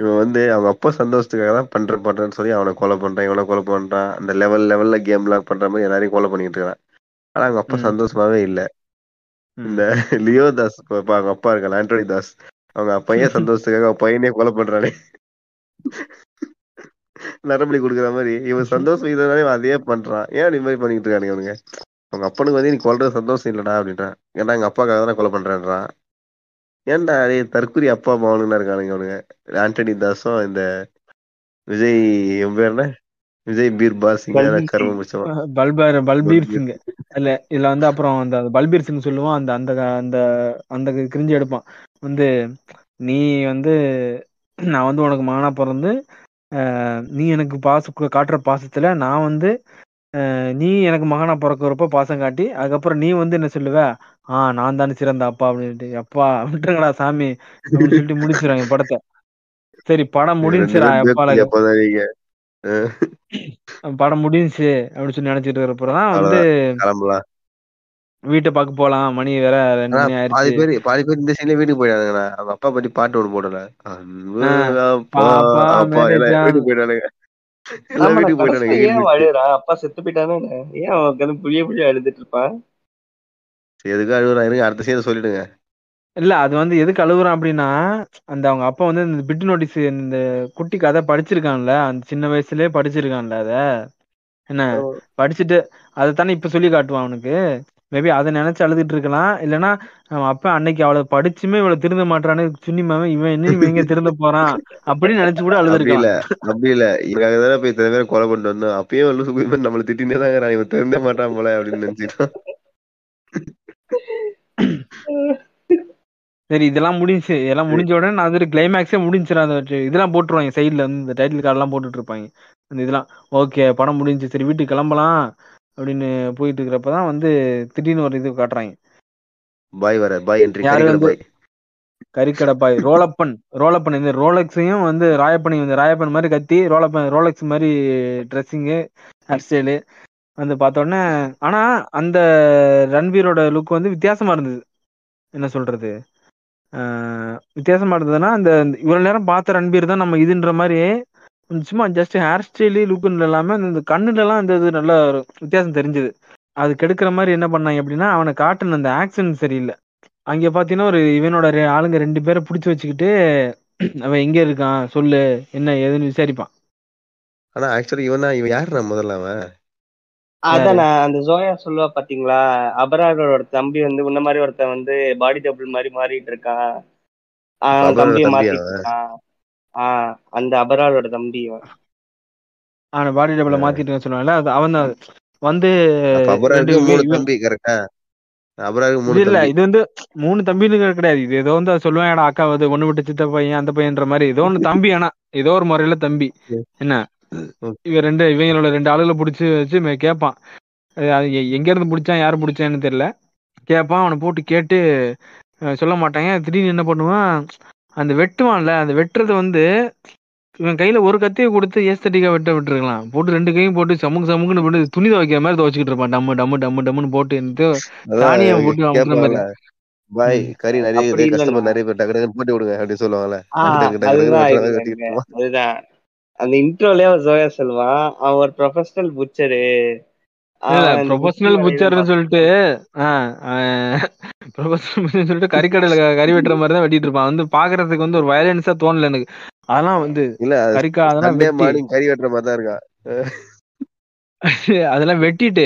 இவன் வந்து அவங்க அப்பா சந்தோஷத்துக்காக தான் பண்றேன் பண்றேன்னு சொல்லி அவனை கொலை பண்றான் இவனை கொலை பண்றான். அந்த லெவல் லெவல்ல கேம் எல்லாம் பண்ற மாதிரி எல்லாரையும் கொலை பண்ணிட்டு இருக்கான். ஆனா அவங்க அப்பா. சந்தோஷமாவே இல்ல. இந்த லியோ தாஸ் அவங்க அப்பா இருக்கான் ஆண்ட்ராய்டு தாஸ் அவங்க பையன் சந்தோஷத்துக்காக அவன் பையனே கொலை பண்றானே. நரம்படி கொடுக்குற மாதிரி. இவன் சந்தோஷம் இதனாலே அதையே பண்றான். ஏன் இந்த மாதிரி பண்ணிட்டு இருக்கானுங்க இவனுங்க? அவங்க அப்பனுக்கு வந்து நீ கொல்றது சந்தோஷம் இல்லடா அப்படின்றான். ஏன்டா எங்க அப்பாக்காக தானே கொலை பண்றேன்றான். ஏன்டா அதே தற்கூரி அப்பா அம்மா அவனுங்க இருக்கானுங்க அவனுங்க ஆண்டனி தாஸும் இந்த விஜய் பேர் என்ன? விஜய் பீர்பால் சிங். கரும. முடிச்சவன்
பல்பீர். சிங். இல்ல இதுல வந்து அப்புறம் அந்த பல்பீர் சிங் சொல்லுவான். அந்த அந்த அந்த அந்த கிரிஞ்சு எடுப்பான். வந்து நீ வந்து நான் வந்து உனக்கு மகனா பிறந்து ஆஹ், நீ எனக்கு பாச காட்டுற பாசத்துல நான் வந்து நீ எனக்கு மகனா பிறக்கிறப்ப பாசம் காட்டி அதுக்கப்புறம் நீ வந்து என்ன சொல்லுவ? ஆ நான் தானே சிறந்த அப்பா அப்படின்ட்டு. அப்பா விட்டுருங்கடா சாமி அப்படின்னு சொல்லிட்டு முடிச்சிடுறாங்க படத்தை. சரி படம் முடிஞ்சுடா அப்பால படம் முடிஞ்சுச்சு அப்படின்னு சொல்லி நினைச்சிட்டு இருக்கிறப்ப தான் வந்து வீட்டை பார்க்க போலாம். மணி வேற ரெண்டு
பாதி பேர் பாதி பேர் இந்த சீன்ல வீட்டுக்கு போயிடானுங்கண்ணா அவங்க அப்பா பத்தி பாட்டு ஒண்ணு போடல. வீட்டுக்கு போயிட்டானுங்க. வீட்டுக்கு
ஏன் அப்பா செத்து போயிட்டானே. ஏன் அவன் புளிய புளிய அழுதுட்டு இருப்பான்?
எதுக்கு அழுகுறான் இருங்க அடுத்த சீன் சொல்லிடுங்க.
இல்ல அது வந்து எதுக்கு அழுகுறான் அப்படின்னா அந்த அவங்க அப்பா வந்து இந்த பிட் நோட்டீஸ் இந்த குட்டி கதை படிச்சிருக்கான்ல அந்த சின்ன வயசுலயே படிச்சிருக்கான்ல அத. என்ன. படிச்சுட்டு அதை தானே இப்ப சொல்லி காட்டுவான் அவனுக்கு. மேபி அதை நினைச்சு அழுதுட்டு இருக்கலாம். இல்லைன்னா அப்பா அன்னைக்கு அவளை படிச்சுமே இவளை திருந்த மாட்டான்னு சுன்னிமாவன் இவன் என்ன இவன் எங்க திருந்த போறான் அப்படின்னு நினைச்சு கூட
அப்படி இல்ல
அழுதுருக்கலாம்.
அப்படி இல்ல இவங்க தானே போய் இத்தனை பேரை கொலை பண்ணிட்டு வந்தோம். அப்பயும் வந்து சுகுமார் நம்மள திட்டினே தான் இவன் தெரிஞ்ச மாட்டான் போல அப்படின்னு நினைச்சுட்டான்
சரி இதெல்லாம் முடிஞ்சு இதெல்லாம் முடிஞ்ச உடனே நான் அது கிளைமேக்ஸே முடிஞ்சிடும் அந்த இதெல்லாம் போட்டுருவாங்க. சைடுல வந்து இந்த டைட்டில் கார்டெல்லாம் போட்டுட்டு இருப்பாங்க. அந்த இதெல்லாம் ஓகே படம் முடிஞ்சு சரி வீட்டுக்கு கிளம்பலாம். அப்படின்னு போயிட்டு இருக்கிறப்ப தான் வந்து திடீர்னு ஒரு இது காட்டுறாங்க.
பாய் வர பாய் என்ட்ரி
யாரு வந்து கறிக்கடை பாய் ரோலப்பன் ரோலப்பன் இந்த ரோலக்ஸையும் வந்து ராயப்பனை வந்து ராயப்பன் மாதிரி கத்தி ரோலப்பன் ரோலக்ஸ் மாதிரி ட்ரெஸ்ஸிங்கு ஹேர் ஸ்டைலு வந்து பார்த்த உடனே ஆனா அந்த ரன்வீரோட லுக் வந்து வித்தியாசமா இருந்தது. என்ன சொல்றது? வித்தியாசமா இருந்ததுன்னா அந்த இவ்வளவு நேரம் பார்த்த ரன்பீர் தான் நம்ம இதுன்ற மாதிரி சும்மா ஜஸ்ட் ஹேர் ஸ்டைலு லுக்குன்னு இல்லாம அந்த- இந்த கண்ணுல எல்லாம் இந்த இது நல்ல ஒரு வித்தியாசம் தெரிஞ்சது. அது கெடுக்கிற மாதிரி என்ன பண்ணாங்க அப்படின்னா அவனை காட்டுன அந்த ஆக்ஷன் சரியில்லை. அங்க பாத்தீங்கன்னா ஒரு இவனோட ஆளுங்க ரெண்டு பேரை புடிச்சு வச்சுக்கிட்டு அவன் எங்க இருக்கான் சொல்லு என்ன ஏதுன்னு விசாரிப்பான்.
ஆனா ஆக்சுவலி இவன் இவன் யாருடா முதல்ல அவன்?
அதான் அந்த ஜோயா சொல்லுவா பாத்தீங்களா? அபராரோட தம்பி வந்து உன்ன மாதிரி ஒருத்தன் வந்து பாடி டபுள் மாதிரி மாறிட்டு இருக்கான். தம்பியை
தம்பியா
அந்த அபராரோட தம்பி.
அவனை பாடி டபுள மாத்திட்டு சொல்லுவான்ல அது அவன் தான். வந்து இல்ல இது வந்து மூணு தம்பின்னு கிடையாது. இது ஏதோ வந்து சொல்லுவாங்கடா அக்கா வந்து ஒண்ணு விட்டு சித்த பையன் அந்த பையன்ற மாதிரி. ஏதோ ஒண்ணு தம்பி ஆனா ஏதோ ஒரு முறையில தம்பி. என்ன. இவ ரெண்டு இவங்களோட ரெண்டு ஆளுகளை புடிச்சு வச்சு மே- கேட்பான் எங்க இருந்து பிடிச்சான் யாரு பிடிச்சான்னு தெரியல. கேட்பான் அவனை போட்டு கேட்டு சொல்ல மாட்டாங்க. திடீர்னு என்ன பண்ணுவான் அந்த வெட்டுவான்ல அந்த வெட்டுறது வந்து இவன் கையில ஒரு கத்தியை கொடுத்து ஏஸ்தட்டிக்கா வெட்ட விட்டுருக்கலாம். போட்டு ரெண்டு கையும் போட்டு சமுக்கு சமுக்குன்னு போட்டு துணி துவைக்கிற மாதிரி துவைச்சிக்கிட்டு இருப்பான். டம்மு டம்மு டம்மு டம்முன்னு போட்டு
அதான்
தானியை போட்டு அமுக்குற மாதிரி.
பாய். கறி நிறைய
அப்படி
கஸ்டமர் நிறைய பேர் டக்கு டக்குன்னு போட்டு விடுங்க அப்படின்னு சொல்லுவாங்கல்ல. டக்கு டக்கு டக்கு
அதுதான் அந்த இன்ட்ரோலயே அவன் ஜோயா சொல்லுவான் அவன் ஒரு ப்ரொஃபஷனல் புச்சரு
இல்ல ப்ரொஃபஷனல் புச்சர்னு சொல்லிட்டு ப்ரொஃபஷனல் சொல்லிட்டு கறிக்கடையில கறி வெட்டுற மாதிரி தான் வெட்டிட்டு இருப்பான். வந்து பாக்குறதுக்கு வந்து ஒரு வயலன்ஸா தோணல எனக்கு. அதெல்லாம் வந்து
இல்ல
கறிக்கா அதெல்லாம்
கறி வெட்டுற மாதிரி தான் இருக்கான் <laughs>
அதெல்லாம் வெட்டிட்டு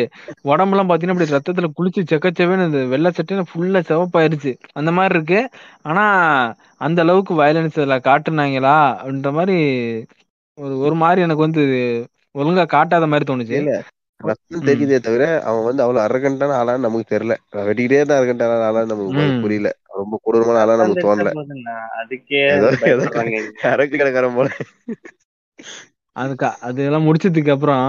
உடம்பெல்லாம் பாத்தீங்கன்னா அப்படி ரத்தத்துல குளிச்சு செக்கச்சவேன்னு இந்த வெள்ளை சட்டையில ஃபுல்லா சிவப்பாயிருச்சு. அந்த மாதிரி இருக்கு. ஆனா அந்த அளவுக்கு வயலன்ஸ் அதுல காட்டுனாங்களா அப்படின்ற மாதிரி ஒரு ஒரு மாதிரி எனக்கு வந்து ஒழுங்கா காட்டாத மாதிரி தோணுச்சு.
இல்ல ரத்தம். தெரியுதே தவிர அவன் வந்து அவ்வளவு அரகண்டான ஆளான்னு நமக்கு தெரியல. வெட்டிக்கிட்டே தான் அரகண்டான ஆளான்னு நமக்கு புரியல. ரொம்ப கொடூரமான ஆளா நமக்கு தோணல.
அதுக்கே.
அரக்கு கிடக்காரன் போல.
அதுக்கு அதெல்லாம் முடிச்சதுக்கு அப்புறம்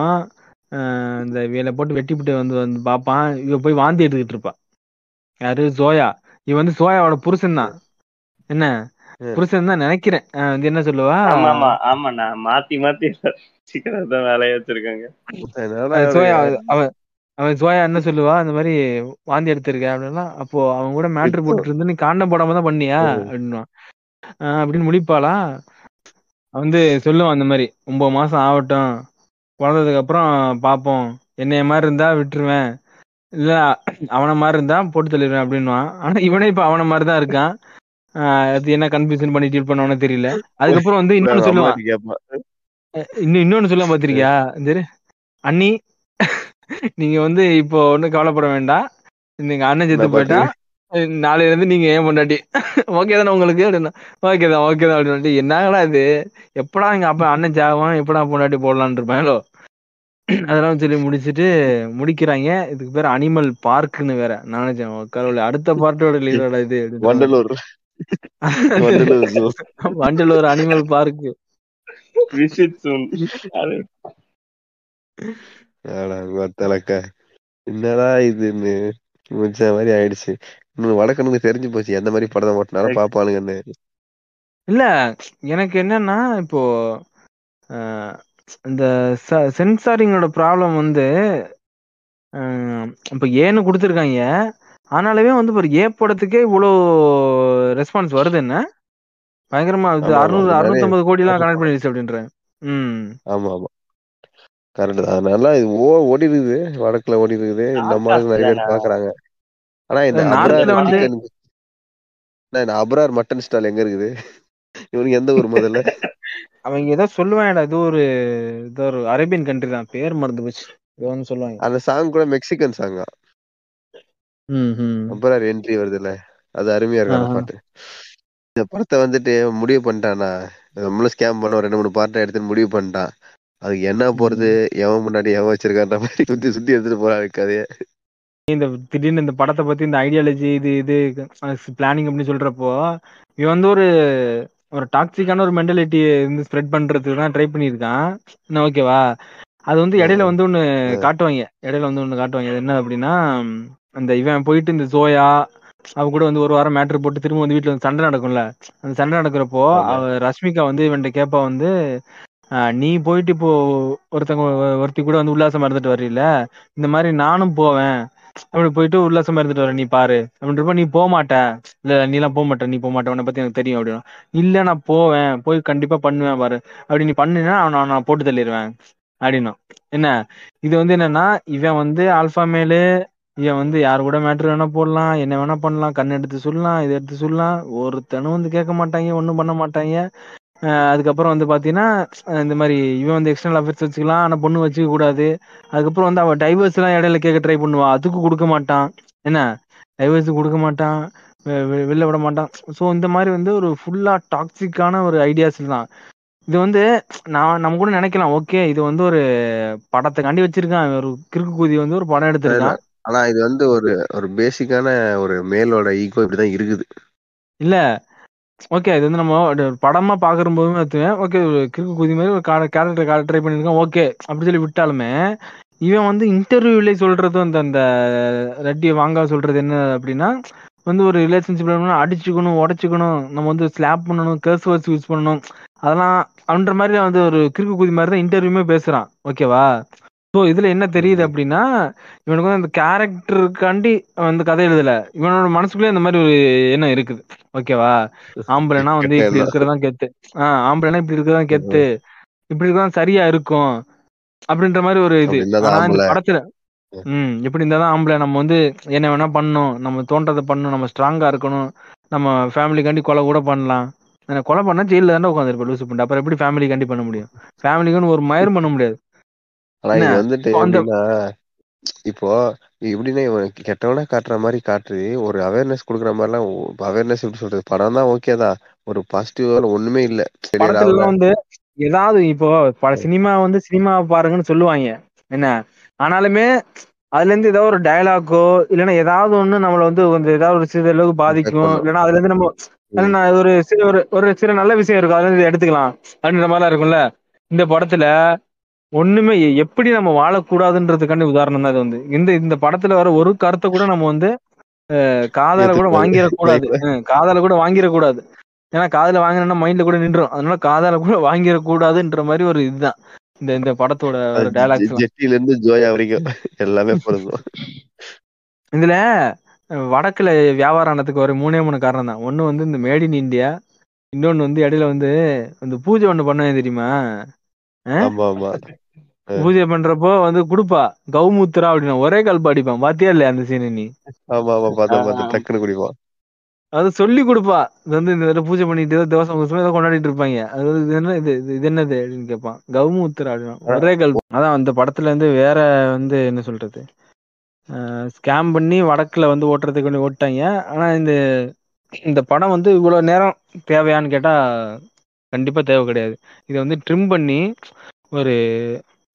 ஆஹ் இந்த வேலை போட்டு வெட்டிவிட்டு வந்து வந்து பார்ப்பான். இவ போய் வாந்தி எடுத்துக்கிட்டு இருப்பா. யாரு? ஜோயா இவ வந்து சோயாவோட புருஷன் தான் என்ன. புருஷன் தான் நினைக்கிறேன். வந்து என்ன சொல்லுவா?
ஆமா ஆமா ஆமாண்ணா. மாத்தி மாத்தி சீக்கிரம் தான் வேலையை வச்சிருக்காங்க.
அவன் சோயா என்ன சொல்லுவா? இந்த மாதிரி வாந்தி எடுத்திருக்க அப்படின்னா அப்போ அவன் கூட மேட்ரு போட்டுட்டு இருந்து நீ காண்டம் போடாம தான் பண்ணியா? ஆஹ் அப்படின்னு முடிப்பாளா? வந்து சொல்லுவான் அந்த மாதிரி ஒன்பது மாசம் ஆகட்டும். பிறந்ததுக்கு அப்புறம் பார்ப்போம் என்னைய மாதிரி இருந்தா விட்டுருவேன். இல்ல அவன மாதிரி இருந்தா போட்டு தள்ளிடுவேன். அப்படின்னுவான். ஆனா இவனே இப்ப அவன மாதிரி தான் இருக்கான். அது என்ன கன்ஃபியூஷன் பண்ணி டீல் பண்ணவனு தெரியல. அதுக்கப்புறம் வந்து இன்னொன்னு சொல்லுவான். இன்னும் இன்னொன்னு சொல்ல பாத்திருக்கியா? சரி அண்ணி நீங்க வந்து இப்போ ஒண்ணும் கவலைப்பட வேண்டாம் நீங்க அண்ணன் செத்து போயிட்டா. நாளையில இருந்து நீங்க ஏன் பொண்டாட்டி. ஓகே தானே உங்களுக்கு? அப்படின்னா ஓகே தான் ஓகே தான் அப்படின்னு என்னங்களா இது? எப்படா எங்க அப்பா அண்ணன் ஜாவான் எப்படா பொண்டாட்டி போடலான்னு இருப்பாங்களோ அதெல்லாம் சொல்லி முடிச்சிட்டு முடிக்கிறாங்க. இதுக்கு பேர் அனிமல் பார்க்னு வேற. நான் நினைச்சேன் கடவுளே. அடுத்த பார்ட்டோட லீடரோட இது.
Vandalur. <laughs> Vandalur
animal park
visit soon
ஒத்தலக்க என்னடா இதுன்னு. முடிச்ச மாதிரி ஆயிடுச்சு. இன்னும் வடக்கனுக்கு தெரிஞ்சு போச்சு. எந்த மாதிரி படத்தை ஓட்டினாலும் பாப்பானுங்கன்னு
இல்ல எனக்கு என்னன்னா இப்போ இந்த சென்சாரிங்கோட ப்ராப்ளம் வந்து இப்போ ஏன்னு கொடுத்துருக்காங்க. ஆனாலுமே வந்து ஒரு ஏ படத்துக்கே இவ்வளோ ரெஸ்பான்ஸ் வருது என்ன? பயங்கரமா இது. அறுநூறு அறுநூத்தம்பது கோடிலாம் கனெக்ட் பண்ணிடுச்சு அப்படின்றேன் ம்.
ஆமா ஆமா. கரெக்ட் தான். அதனால இது ஓ ஓடி இருக்குது வடக்குல ஓடி இருக்குது நம்ம ஆளுங்க நிறைய பேர்? பாக்குறாங்க. ஆனா இந்த
நார்த்ல வந்து-
இந்த அப்ரார் மட்டன் ஸ்டால் எங்க இருக்குது? இவனுக்கு எந்த ஊர் முதல்ல? <laughs>
அவங்க ஏதோ சொல்லுவாங்கடா இது ஒரு இது ஒரு அரேபியன் கண்ட்ரி தான். பேர் மறந்து போச்சு. ஏதோ சொல்லுவாங்க.
அந்த சாங் கூட மெக்சிகன் சாங்கா
ம் ம்
அப்ரார் என்ட்ரி வருது இல்ல அது அருமையா இருக்கு அந்த
ஆஹா.
பாட்டு. இந்த படத்தை வந்துட்டு முடிவு பண்ணிட்டானா நம்மளும் ஸ்கேம் பண்ண ரெண்டு மூணு பாட்டை எடுத்து முடிவு பண்ணிட்டான். அதுக்கு என்ன போறது? எவன் முன்னாடி எவன் வச்சிருக்கான்ற மாதிரி சுத்தி சுத்தி எடுத்துட்டு போறான் கதையை.
இந்த திடீர்னு இந்த படத்தை பத்தி இந்த ஐடியாலஜி இது இது பிளானிங் அப்படின்னு சொல்றப்போ இவன் வந்து ஒரு ஒரு டாக்ஸிக்கான ஒரு மென்டாலிட்டி வந்து ஸ்ப்ரெட் பண்றதுக்கு தான் ட்ரை பண்ணியிருக்கான் ஓகேவா அது வந்து இடையில வந்து ஒண்ணு காட்டுவாங்க. இடையில வந்து ஒண்ணு காட்டுவாங்க. அது என்ன அப்படின்னா அந்த இவன் போயிட்டு இந்த ஜோயா அவ கூட வந்து ஒரு வாரம் மேட்ரு போட்டு திரும்ப வந்து வீட்டுல வந்து சண்டை நடக்கும்ல. அந்த சண்டை நடக்கிறப்போ. அவ ரஷ்மிகா வந்து இவன்ட்ட கேப்பா வந்து நீ போயிட்டு இப்போ ஒருத்தங்க ஒருத்தி கூட வந்து உல்லாசமா இருந்துட்டு வர்றீல இந்த மாதிரி நானும் போவேன். அப்படி போயிட்டு உல்லாசமா இருந்துட்டு வரேன் நீ பாரு. அப்படின்றப்ப நீ போக மாட்ட. இல்ல நீ எல்லாம் போக மாட்ட நீ போக மாட்ட உன்னை பத்தி எனக்கு தெரியும். அப்படின்னா இல்ல நான் போவேன் போய் கண்டிப்பா பண்ணுவேன் பாரு. அப்படி நீ பண்ணுனா அவனை நான் போட்டு தள்ளிடுவேன் அப்படின்னும் என்ன? இது வந்து என்னன்னா இவன் வந்து ஆல்பா மேலு இவன் வந்து யார் கூட மேட்ரு வேணா போடலாம் என்ன வேணா பண்ணலாம் கண் எடுத்து சொல்லலாம் இதை எடுத்து சொல்லலாம். ஒருத்தனும் வந்து கேட்க மாட்டாங்க ஒன்றும் பண்ண மாட்டாங்க. அதுக்கப்புறம் வந்து பாத்தீங்கன்னா இந்த மாதிரி இவன் வந்து எக்ஸ்டர்னல் அஃபேர்ஸ் வச்சுக்கலாம் ஆனா பொண்ணு வச்சுக்க கூடாது. அதுக்கப்புறம் வந்து அவன் டைவர்ஸ் எல்லாம் இடையில கேட்க ட்ரை பண்ணுவா. அதுக்கு கொடுக்க மாட்டான். என்ன? டைவர்ஸ் கொடுக்க மாட்டான். வெ- வெளில விட மாட்டான். ஸோ இந்த மாதிரி வந்து ஒரு ஃபுல்லா டாக்ஸிக்கான ஒரு ஐடியாஸ் தான் இது வந்து நான் நம்ம கூட நினைக்கலாம். ஓகே இது வந்து ஒரு படத்துக்காண்டி வச்சிருக்கான். ஒரு கிறுக்கு கூதி வந்து ஒரு படம் எடுத்திருக்கான்.
ஆனா இது வந்து ஒரு ஒரு பேசிக்கான ஒரு மேலோட ஈகோ இப்படிதான் இருக்குது.
இல்ல. ஓகே இது வந்து நம்ம படமா பாக்குற போதுமே எடுத்துவேன் ஓகே ஒரு கிறுக்கு குதி மாதிரி ஒரு கேரக்டர் காட்ட ட்ரை பண்ணிருக்கான் ஓகே அப்படி சொல்லி விட்டாலுமே இவன் வந்து இன்டர்வியூல சொல்றது அந்த அந்த ரெட்டியை வாங்க சொல்றது என்ன அப்படின்னா வந்து ஒரு ரிலேஷன்ஷிப்ல அடிச்சுக்கணும் உடச்சிக்கணும் நம்ம வந்து ஸ்லாப் பண்ணணும் கேர்ஸ் வேர்ட்ஸ் யூஸ் பண்ணணும். அதெல்லாம் அப்படின்ற மாதிரி வந்து ஒரு கிறுக்கு குதி மாதிரி தான் இன்டர்வியூமே பேசுறான் ஓகேவா ஸோ இதுல என்ன தெரியுது அப்படின்னா இவனுக்கு வந்து அந்த கேரக்டருக்காண்டி வந்து கதை எழுதல. இவனோட மனசுக்குள்ளே இந்த மாதிரி ஒரு எண்ணம் இருக்குது. ஓகேவா ஆம்பளைனா வந்து இப்படி
எண்ணம்.
இருக்கிறதா கெத்து. ஆஹ் ஆம்பளைனா இப்படி இருக்கிறதா கெத்து. இப்படி இருக்கிறதா சரியா இருக்கும். அப்படின்ற மாதிரி ஒரு இது. படத்துல ம். இப்படி இருந்தாதான் ஆம்பளை. நம்ம வந்து என்ன வேணா பண்ணணும். நம்ம தோன்றதை பண்ணணும். நம்ம ஸ்ட்ராங்கா இருக்கணும். நம்ம ஃபேமிலிக்காண்டி கொலை கூட பண்ணலாம். கொலை பண்ணா ஜெயில தானே உட்காந்துருப்ப லூசு பண்ணிட்டு அப்புறம் எப்படி ஃபேமிலிக்காண்டி பண்ண முடியும்? ஃபேமிலிக்குன்னு ஒரு மயிரும் பண்ண முடியாது.
ஆனா இது? வந்துட்டு
இப்போ
எப்படின்னா இப்போ எப்படின்னா இவன் கெட்டவனா காட்டுற மாதிரி காட்டு ஒரு அவேர்னஸ் கொடுக்குற மாதிரிலாம் அவேர்னஸ் எப்படி சொல்றது? படம் தான் ஓகே தான். ஒரு பாசிட்டிவ் ஒண்ணுமே இல்ல.
எல்லாம் வந்து ஏதாவது இப்போ பல சினிமா வந்து சினிமா பாருங்கன்னு சொல்லுவாங்க. என்ன? ஆனாலுமே அதுல இருந்து ஏதாவது ஒரு டயலாக்கோ இல்லைன்னா ஏதாவது ஒண்ணு நம்மள வந்து கொஞ்சம் ஏதாவது ஒரு சிறிது அளவுக்கு பாதிக்கும். இல்லைன்னா அதுல இருந்து நம்ம ஒரு சிறு ஒரு ஒரு சில நல்ல விஷயம் இருக்கும். அதுல இருந்து எடுத்துக்கலாம். அப்படின்ற மாதிரிலாம் இருக்கும்ல. இந்த படத்துல ஒண்ணுமே எப்படி நம்ம வாழக்கூடாதுன்றதுக்காண்டி உதாரணம் தான் இது வந்து. இந்த இந்த படத்துல வர ஒரு கருத்தை கூட நம்ம வந்து காதால கூட. வாங்கிடக்கூடாது. காதால கூட வாங்கிடக்கூடாது. ஏன்னா காதுல வாங்கினா மைண்ட்ல கூட நின்றும் அதனால காதால கூட வாங்கிடக்கூடாதுன்ற மாதிரி ஒரு இதுதான். இந்த இந்த படத்தோட டைலாக்ஸ்
ஜெட்டில இருந்து ஜோயா வரைக்கும். எல்லாமே பொருந்தும்.
இதுல வடக்குல வியாபாரம் ஆனதுக்கு ஒரு மூணே மூணு காரணம் தான். ஒண்ணு வந்து இந்த மேட் இன் இந்தியா இன்னொன்னு வந்து இடையில வந்து இந்த பூஜை ஒண்ணு பண்ணுவேன் தெரியுமா? பூஜை பண்றப்போ வந்து குடுப்பா. கௌமுத்ரா அப்படின்னா. ஒரே கல்ப அடிப்பான். பாத்தியா இல்லையா அந்த சீன் நீ?
ஆமா ஆமா பார்த்தா பார்த்து டக்குன்னு குடிப்பான்.
அது சொல்லி கொடுப்பா. இது வந்து இந்த தடவை பூஜை பண்ணிட்டு குசம் ஏதோ கொண்டாடிட்டு இருப்பாங்க. அது வந்து இது என்ன இது இது- என்னது அப்படின்னு கேட்பான் கௌமுத்ரா அப்படின்னா. ஒரே கல் அதான் அந்த படத்துல இருந்து வேற வந்து என்ன சொல்றது? ஸ்கேம் பண்ணி வடக்குல வந்து ஓட்டுறதுக்கு வேண்டி ஓட்டாங்க ஆனா இந்த இந்த படம் வந்து இவ்வளவு நேரம் தேவையான்னு கேட்டா கண்டிப்பா தேவை கிடையாது. இதை வந்து ட்ரிம் பண்ணி ஒரு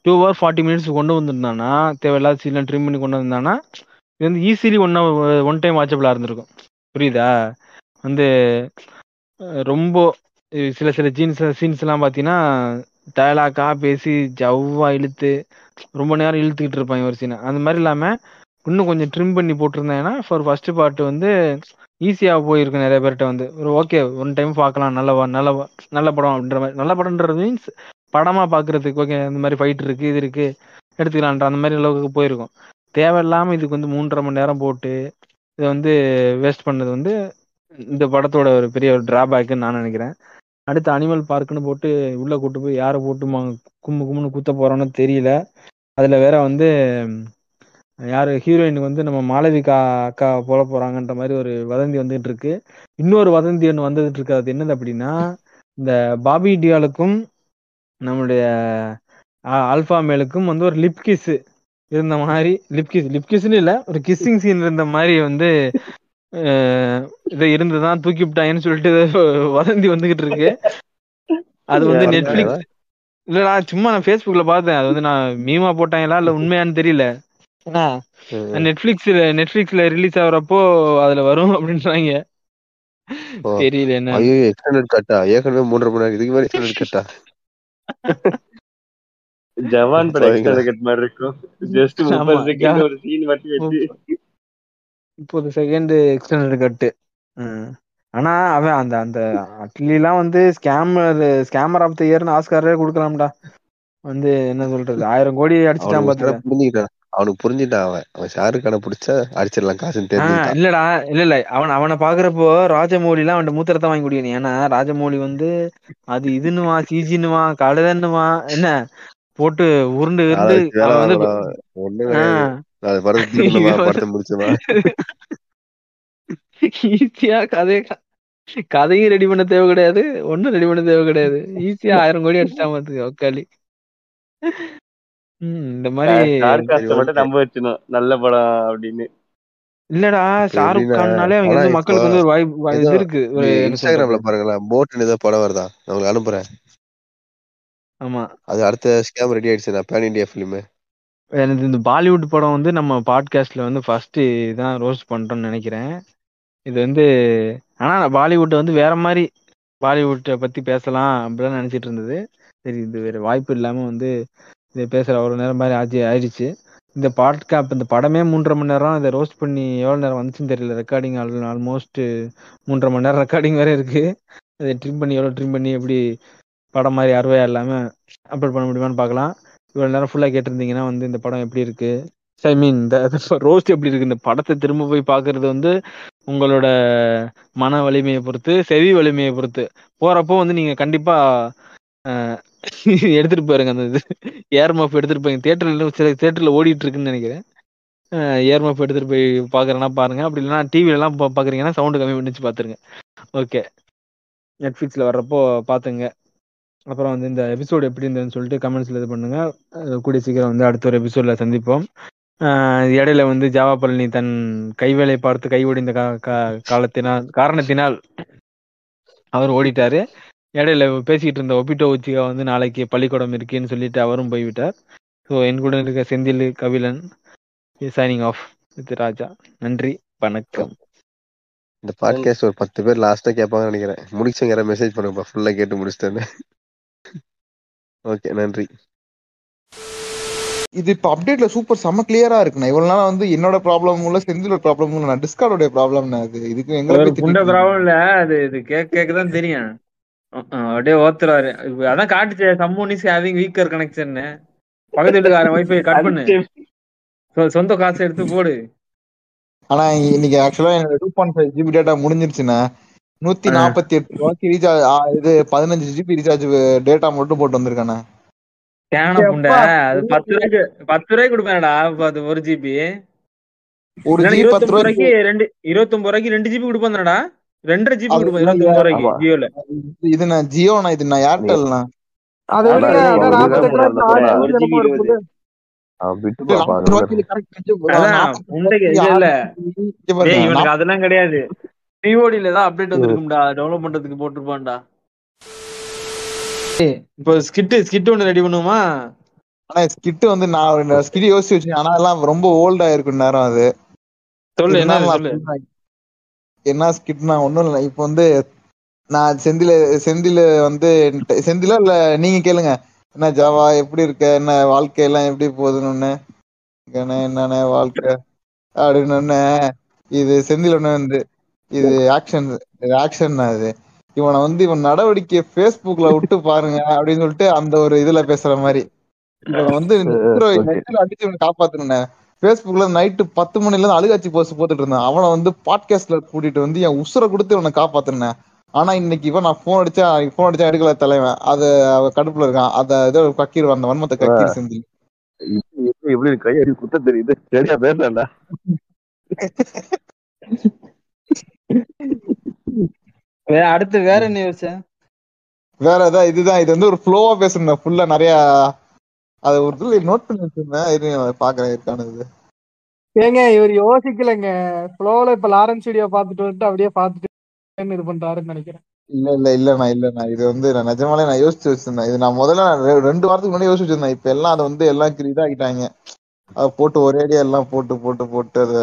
டூ ஹவர் ஃபார்ட்டி மினிட்ஸ் கொண்டு வந்திருந்தானா தேவையில்லாத சீன்லாம் ட்ரிம் பண்ணி கொண்டு வந்தானா இது வந்து ஈஸிலி ஒன் ஒன் டைம் வாட்சபிளாக இருந்திருக்கும். புரியுதா? வந்து ரொம்ப சில சில ஜீன்ஸ் சீன்ஸ் எல்லாம் பார்த்தீங்கன்னா டயலாக்கா பேசி ஜவ்வா இழுத்து ரொம்ப நேரம் இழுத்துக்கிட்டு இருப்பாங்க ஒரு சீனை அந்த மாதிரி இல்லாம இன்னும் கொஞ்சம் ட்ரிம் பண்ணி போட்டிருந்தாங்கன்னா ஃபார் ஃபர்ஸ்ட் பார்ட் வந்து ஈஸியா போயிருக்கும் நிறைய பேர்கிட்ட வந்து. ஒரு ஓகே ஒன் டைம் பார்க்கலாம் நல்ல நல்ல நல்ல படம் அப்படின்ற மாதிரி. நல்ல படம்ன்றது மீன்ஸ் படமா பாக்குறதுக்கு ஓகே இந்த மாதிரி ஃபைட் இருக்கு இது இருக்கு எடுத்துக்கலான்ற அந்த மாதிரி அளவுக்கு போயிருக்கும். தேவையில்லாம இதுக்கு வந்து மூன்றரை மணி நேரம் போட்டு இதை வந்து வேஸ்ட் பண்ணது வந்து இந்த படத்தோட ஒரு பெரிய ஒரு டிராபேக்குன்னு நான் நினைக்கிறேன். அடுத்து அனிமல் பார்க்குன்னு போட்டு உள்ள கூட்டு போய் யாரை போட்டு மா- கும்மு கும்முன்னு குத்த போறோன்னு தெரியல. அதுல வேற வந்து யாரு ஹீரோயினுக்கு வந்து நம்ம மாளவிகா அக்கா போல போறாங்கன்ற மாதிரி ஒரு வதந்தி வந்துட்டு இருக்கு. இன்னொரு வதந்தி ஒன்று வந்துட்டு இருக்கு. அது என்னது அப்படின்னா இந்த பாபி டியாலுக்கும் நம்மளுடைய ஆல்பா மேலுக்கும் வந்து ஒரு லிப் கிஸ் இருந்த மாதிரி லிப் கிஸ் லிப் கிஸ்னு இல்ல ஒரு கிஸ்ஸிங் சீன் இருந்த மாதிரி வந்து இது இருந்துதான் தூக்கி விட்டாங்கன்னு சொல்லிட்டு வதந்தி வந்துகிட்டு இருக்கு. அது வந்து? நெட்ஃபிளிக்ஸ் இல்லடா சும்மா நான் ஃபேஸ்புக்ல பார்த்தேன். அது வந்து நான் மீமா போட்டாங்களா இல்ல உண்மையான்னு தெரியல. நெட்ஃபிளிக்ஸ்ல நெட்ஃபிளிக்ஸ்ல ரிலீஸ் ஆகுறப்போ அதுல வரும் அப்படின்றாங்க. தெரியல என்ன.
ஐயோ எக்ஸ்டெண்டட் கட்டா ஏற்கனவே மூன்றரை மணி நேரம் இதுக்கு மேலே எக்ஸ்டெண்டட் கட்டா
ஜவான் பட
சரிங்களா?
எக்ஸ்ட்ரா கட் மாதிரி இருக்கும். ஜஸ்ட் முப்பது செகண்ட் ஒரு சீன் மட்டும் வச்சு.
முப்பது செகண்ட் எக்ஸ்டெண்டட் கட்டு ஆனா அவன் அந்த அந்த அட்லிலாம் வந்து ஸ்கேமர் ஸ்கேமர் ஆஃப் த இயர்னு ஆஸ்காரே கொடுக்கலாம்டா. வந்து என்ன சொல்றது? ஆயிரம் கோடி அடிச்சுட்டான்
புரிஞ்சுக்கிட்டான் அவனுக்கு புரிஞ்சுட்டான் அவன். அவன் ஷாருக் கான பிடிச்சா அடிச்சிடலாம் காசுன்னு தெரிஞ்சுக்கிட்டான்.
இல்லடா இல்ல இல்ல. அவன் அவனை பாக்குறப்போ ராஜமௌலி எல்லாம் அவன் மூத்திரத்தை வாங்கி குடிக்கணும். ஏன்னா ராஜமௌலி வந்து அது இதுன்னுவா சிஜின்னுவா கழுதன்னுவா என்ன? போட்டு உருண்டு வந்து
முடிச்சுமா?
ஈஸியா கதை கதையும் ரெடி பண்ண தேவை கிடையாது. ஒண்ணும் ரெடி பண்ண தேவை கிடையாது. ஈஸியா ஆயிரம் கோடி உக்காளி. உம் இந்த மாதிரி
மட்டும். நம்ப வச்சிடும் நல்ல படம் அப்படின்னு.
இல்லடா ஷாருக் கான்னாலே அவங்க வந்து மக்களுக்கு வந்து ஒரு வாய்ப்பு இது இருக்கு
இன்ஸ்டாகிராம்ல பாருங்களேன் போட்டுன்னு ஏதோ படம் வருதா? நான் உங்களுக்கு அனுப்புறேன்.
ஆமா.
அது அடுத்த ஸ்கேம் ரெடி ஆயிடுச்சு நான் பேன் இந்தியா ஃபிலிம்
எனக்கு இந்த பாலிவுட் படம் வந்து நம்ம பாட்காஸ்ட்ல வந்து ஃபர்ஸ்ட் தான் ரோஸ்ட் பண்றோம்னு நினைக்கிறேன். இது வந்து ஆனா நான் பாலிவுட்டை வந்து வேற மாதிரி பாலிவுட்டை பத்தி பேசலாம் அப்படிலாம் நினைச்சிட்டு இருந்தது. சரி இது வேற வாய்ப்பு இல்லாம வந்து இதை பேசுற ஒரு நேரம் மாதிரி ஆச்சு ஆயிடுச்சு. இந்த பாட்காப் இந்த படமே மூன்றரை மணி நேரம் இதை ரோஸ்ட் பண்ணி எவ்வளோ நேரம் வந்துச்சுன்னு தெரியல. ரெக்கார்டிங் ஆல்மோஸ்ட் மூன்றரை மணி நேரம் ரெக்கார்டிங் வேற இருக்கு. அதை ட்ரிம் பண்ணி எவ்வளவு ட்ரிம் பண்ணி எப்படி படம் மாதிரி அறுவையா இல்லாம அப்லோட் பண்ண முடியுமான்னு பார்க்கலாம். இவ்வளோ நேரம் ஃபுல்லாக கேட்டிருந்தீங்கன்னா வந்து இந்த படம் எப்படி இருக்கு? ஐ மீன் இந்த <laughs> ரோஸ்ட் எப்படி இருக்கு? இந்த படத்தை திரும்ப போய் பார்க்கறது வந்து உங்களோட மன வலிமையை பொறுத்து செவி வலிமையை பொறுத்து. போறப்போ வந்து நீங்க கண்டிப்பா எடுத்துட்டு போயிருங்க அந்த இது. ஏர்மப் எடுத்துட்டு போய் தேட்டர்ல சில தேட்டர்ல ஓடிட்டு இருக்குன்னு நினைக்கிறேன். ஏர்மப் எடுத்துட்டு போய் பாக்குறேன்னா பாருங்க. அப்படி இல்லைன்னா டிவில எல்லாம் பாக்குறீங்கன்னா சவுண்ட் கம்மி பண்ணிச்சு பாத்துருங்க. ஓகே நெட்ஃபிளிக்ஸ்ல வர்றப்போ பாத்துங்க. அப்புறம் வந்து இந்த எபிசோடு எப்படி இருந்ததுன்னு சொல்லிட்டு கமெண்ட்ஸ்ல இது பண்ணுங்க. கூடிய சீக்கிரம் வந்து அடுத்த ஒரு எபிசோட்ல சந்திப்போம். இடையில வந்து ஜாவா பழனி தன் கைவேலை பார்த்து கைவடிந்த கா- கா- காலத்தினால் காரணத்தினால் அவர் ஓடிட்டாரு. இடையில பேசிக்கிட்டு இருந்த ஒபிட்டோ உச்சிகா வந்து நாளைக்கு பள்ளிக்கூடம் இருக்குன்னு சொல்லிட்டு அவரும் போய்விட்டார். ஸோ என் கூட இருக்க Senthil Kabilan signing off with Raja. நன்றி வணக்கம்.
இந்த பாட்காஸ்ட் ஒரு பத்து பேர் லாஸ்டா கேட்பாங்கன்னு நினைக்கிறேன். முடிச்சுங்கிற மெசேஜ் பண்ணுங்கப்பா ஃபுல்லா கேட்டு முடிச்சிட்டேன்னு. ஓகே நன்றி.
இது இப்ப அப்டேட்ல சூப்பர் செம்ம கிளியரா இருக்குண்ணா. இவ்வளவு நாள் வந்து என்னோட ப்ராப்ளம் இல்ல செந்திலோட ப்ராப்ளம் இல்ல நான் டிஸ்கார்டோட ப்ராப்ளம் அது. இதுக்கு எங்களை
ஒரு
போய்
புண்ட
திட்டிட்டு
ப்ராப்ளம் இல்ல அது இது கேட்க கேட்க தான் தெரியும். அப்படியே ஓத்துறாரு. அதான் காட்டுச்சு someone is having weaker connection பக்கத்து வீட்டுக்காரன் வைஃபை கட் பண்ணு. சொ- சொந்த காசு எடுத்து போடு.
ஆனா இன்னைக்கு ஆக்சுவலா என்னோட two point five GB data முடிஞ்சிருச்சுண்ணா நூத்தி. நாற்பத்தி எட்டு ரூபாய்க்கு ரீசார்ஜ் இது பதினஞ்சு ஜிபி ரீசார்ஜ் டேட்டா மட்டும் போட்டு வந்திருக்கானே?
கேன புண்ட.
எப்பா,
அது பத்து ரூபாய்க்கு பத்து ரூபாய்க்கு கொடுப்பேன்டா அது ஒரு ஜிபி
ஒரு ஜிபி பத்து ரூபாய்க்கு
ரெண்டு இருபத்தொன்பது ரூபாய்க்கு ரெண்டு ஜிபி கொடுப்பாங்கடா ரெண்டரை ஜிபி ரூபாய்க்கு
ஆமா.
ஜியோல
இது நான் ஜியோண்ணா இது நான்
அதை
இவனுக்கு அதெல்லாம் கிடையாது. பிஓடில தான் அப்டேட் வந்திருக்கும்டா. டவுன்லோட் பண்றதுக்கு போட்டுருப்பான்டா. இப்போ ஸ்கிட் ஸ்கிட் ஒன்னு ரெடி பண்ணுவோமா?
ஆனா ஸ்கிட் வந்து நான் ஸ்கிட் யோசிச்சு வச்சேன் ஆனா எல்லாம் ரொம்ப ஓல்டா இருக்கும் நேரம் அது.
சொல்லு என்ன
இருந்தாலும் நான்
சொல்லு
சொல்றேன். என்ன ஸ்கிட்னா ஒண்ணும் இல்லை. இப்போ வந்து நான் செந்தில செந்தில வந்து செந்தில இல்ல நீங்க கேளுங்க. என்ன ஜாவா எப்படி இருக்க? என்ன வாழ்க்கையெல்லாம் எப்படி போகுதுன்னு. என்னண்ணே வாழ்க்கை. அப்படின்னு. இது செந்தில் ஒண்ணு வந்து இது ஆக்ஷன் ஆக்ஷன் அது இவனை வந்து இவன் நடவடிக்கை Facebookல விட்டு பாருங்க அப்படின்னு சொல்லிட்டு அந்த ஒரு இதுல பேசுற மாதிரி. இவனை வந்து அடிச்சு இவனை காப்பாத்துனேன் Facebookல நைட்டு பத்து மணில இருந்து அழுகாச்சி போஸ்ட் போட்டுட்டு இருந்தான். அவனை வந்து பாட்காஸ்ட்ல கூட்டிட்டு வந்து என் உசுரை கொடுத்து இவனை காப்பாத்துனேன். ஆனா இன்னைக்கு இவன் நான் போன் அடிச்சா போன் அடிச்சா எடுக்கல தலைவன். அது அவ கடுப்புல இருக்கான். அத ஏதோ கக்கீர் அந்த வன்மத்தை கக்கீர் செஞ்சு.
எப்படி கையடி குத்த தெரியுது? சரியா பேசலடா.
வேற அடுத்து வேற என்ன யோசிச்ச?
வேற ஏதாவது இதுதான் இது வந்து ஒரு ஃப்ளோவா பேசணும். ஃபுல்லா நிறைய அது ஒரு இதுல நோட் பண்ணி வச்சிருந்தேன். இரு, பாக்குறேன் இருக்கானு இது.
ஏங்க இவர் யோசிக்கலைங்க. ஃப்ளோல இப்ப லாரன்ஸ் வீடியோ பார்த்துட்டு வந்துட்டு அப்படியே பார்த்துட்டு இது பண்றாருன்னு நினைக்கிறேன்.
இல்ல இல்ல இல்லண்ணா இல்லண்ணா இது வந்து நான் நிஜமாலே நான் யோசிச்சு வச்சிருந்தேன். இது நான் முதல்ல ரெண்டு வாரத்துக்கு முன்னாடி யோசிச்சு வச்சிருந்தேன். இப்ப எல்லாம் அதை வந்து எல்லாம் இதாகிட்டாங்க அதை போட்டு ஒரேடியா எல்லாம் போட்டு போட்டு போட்டு அதை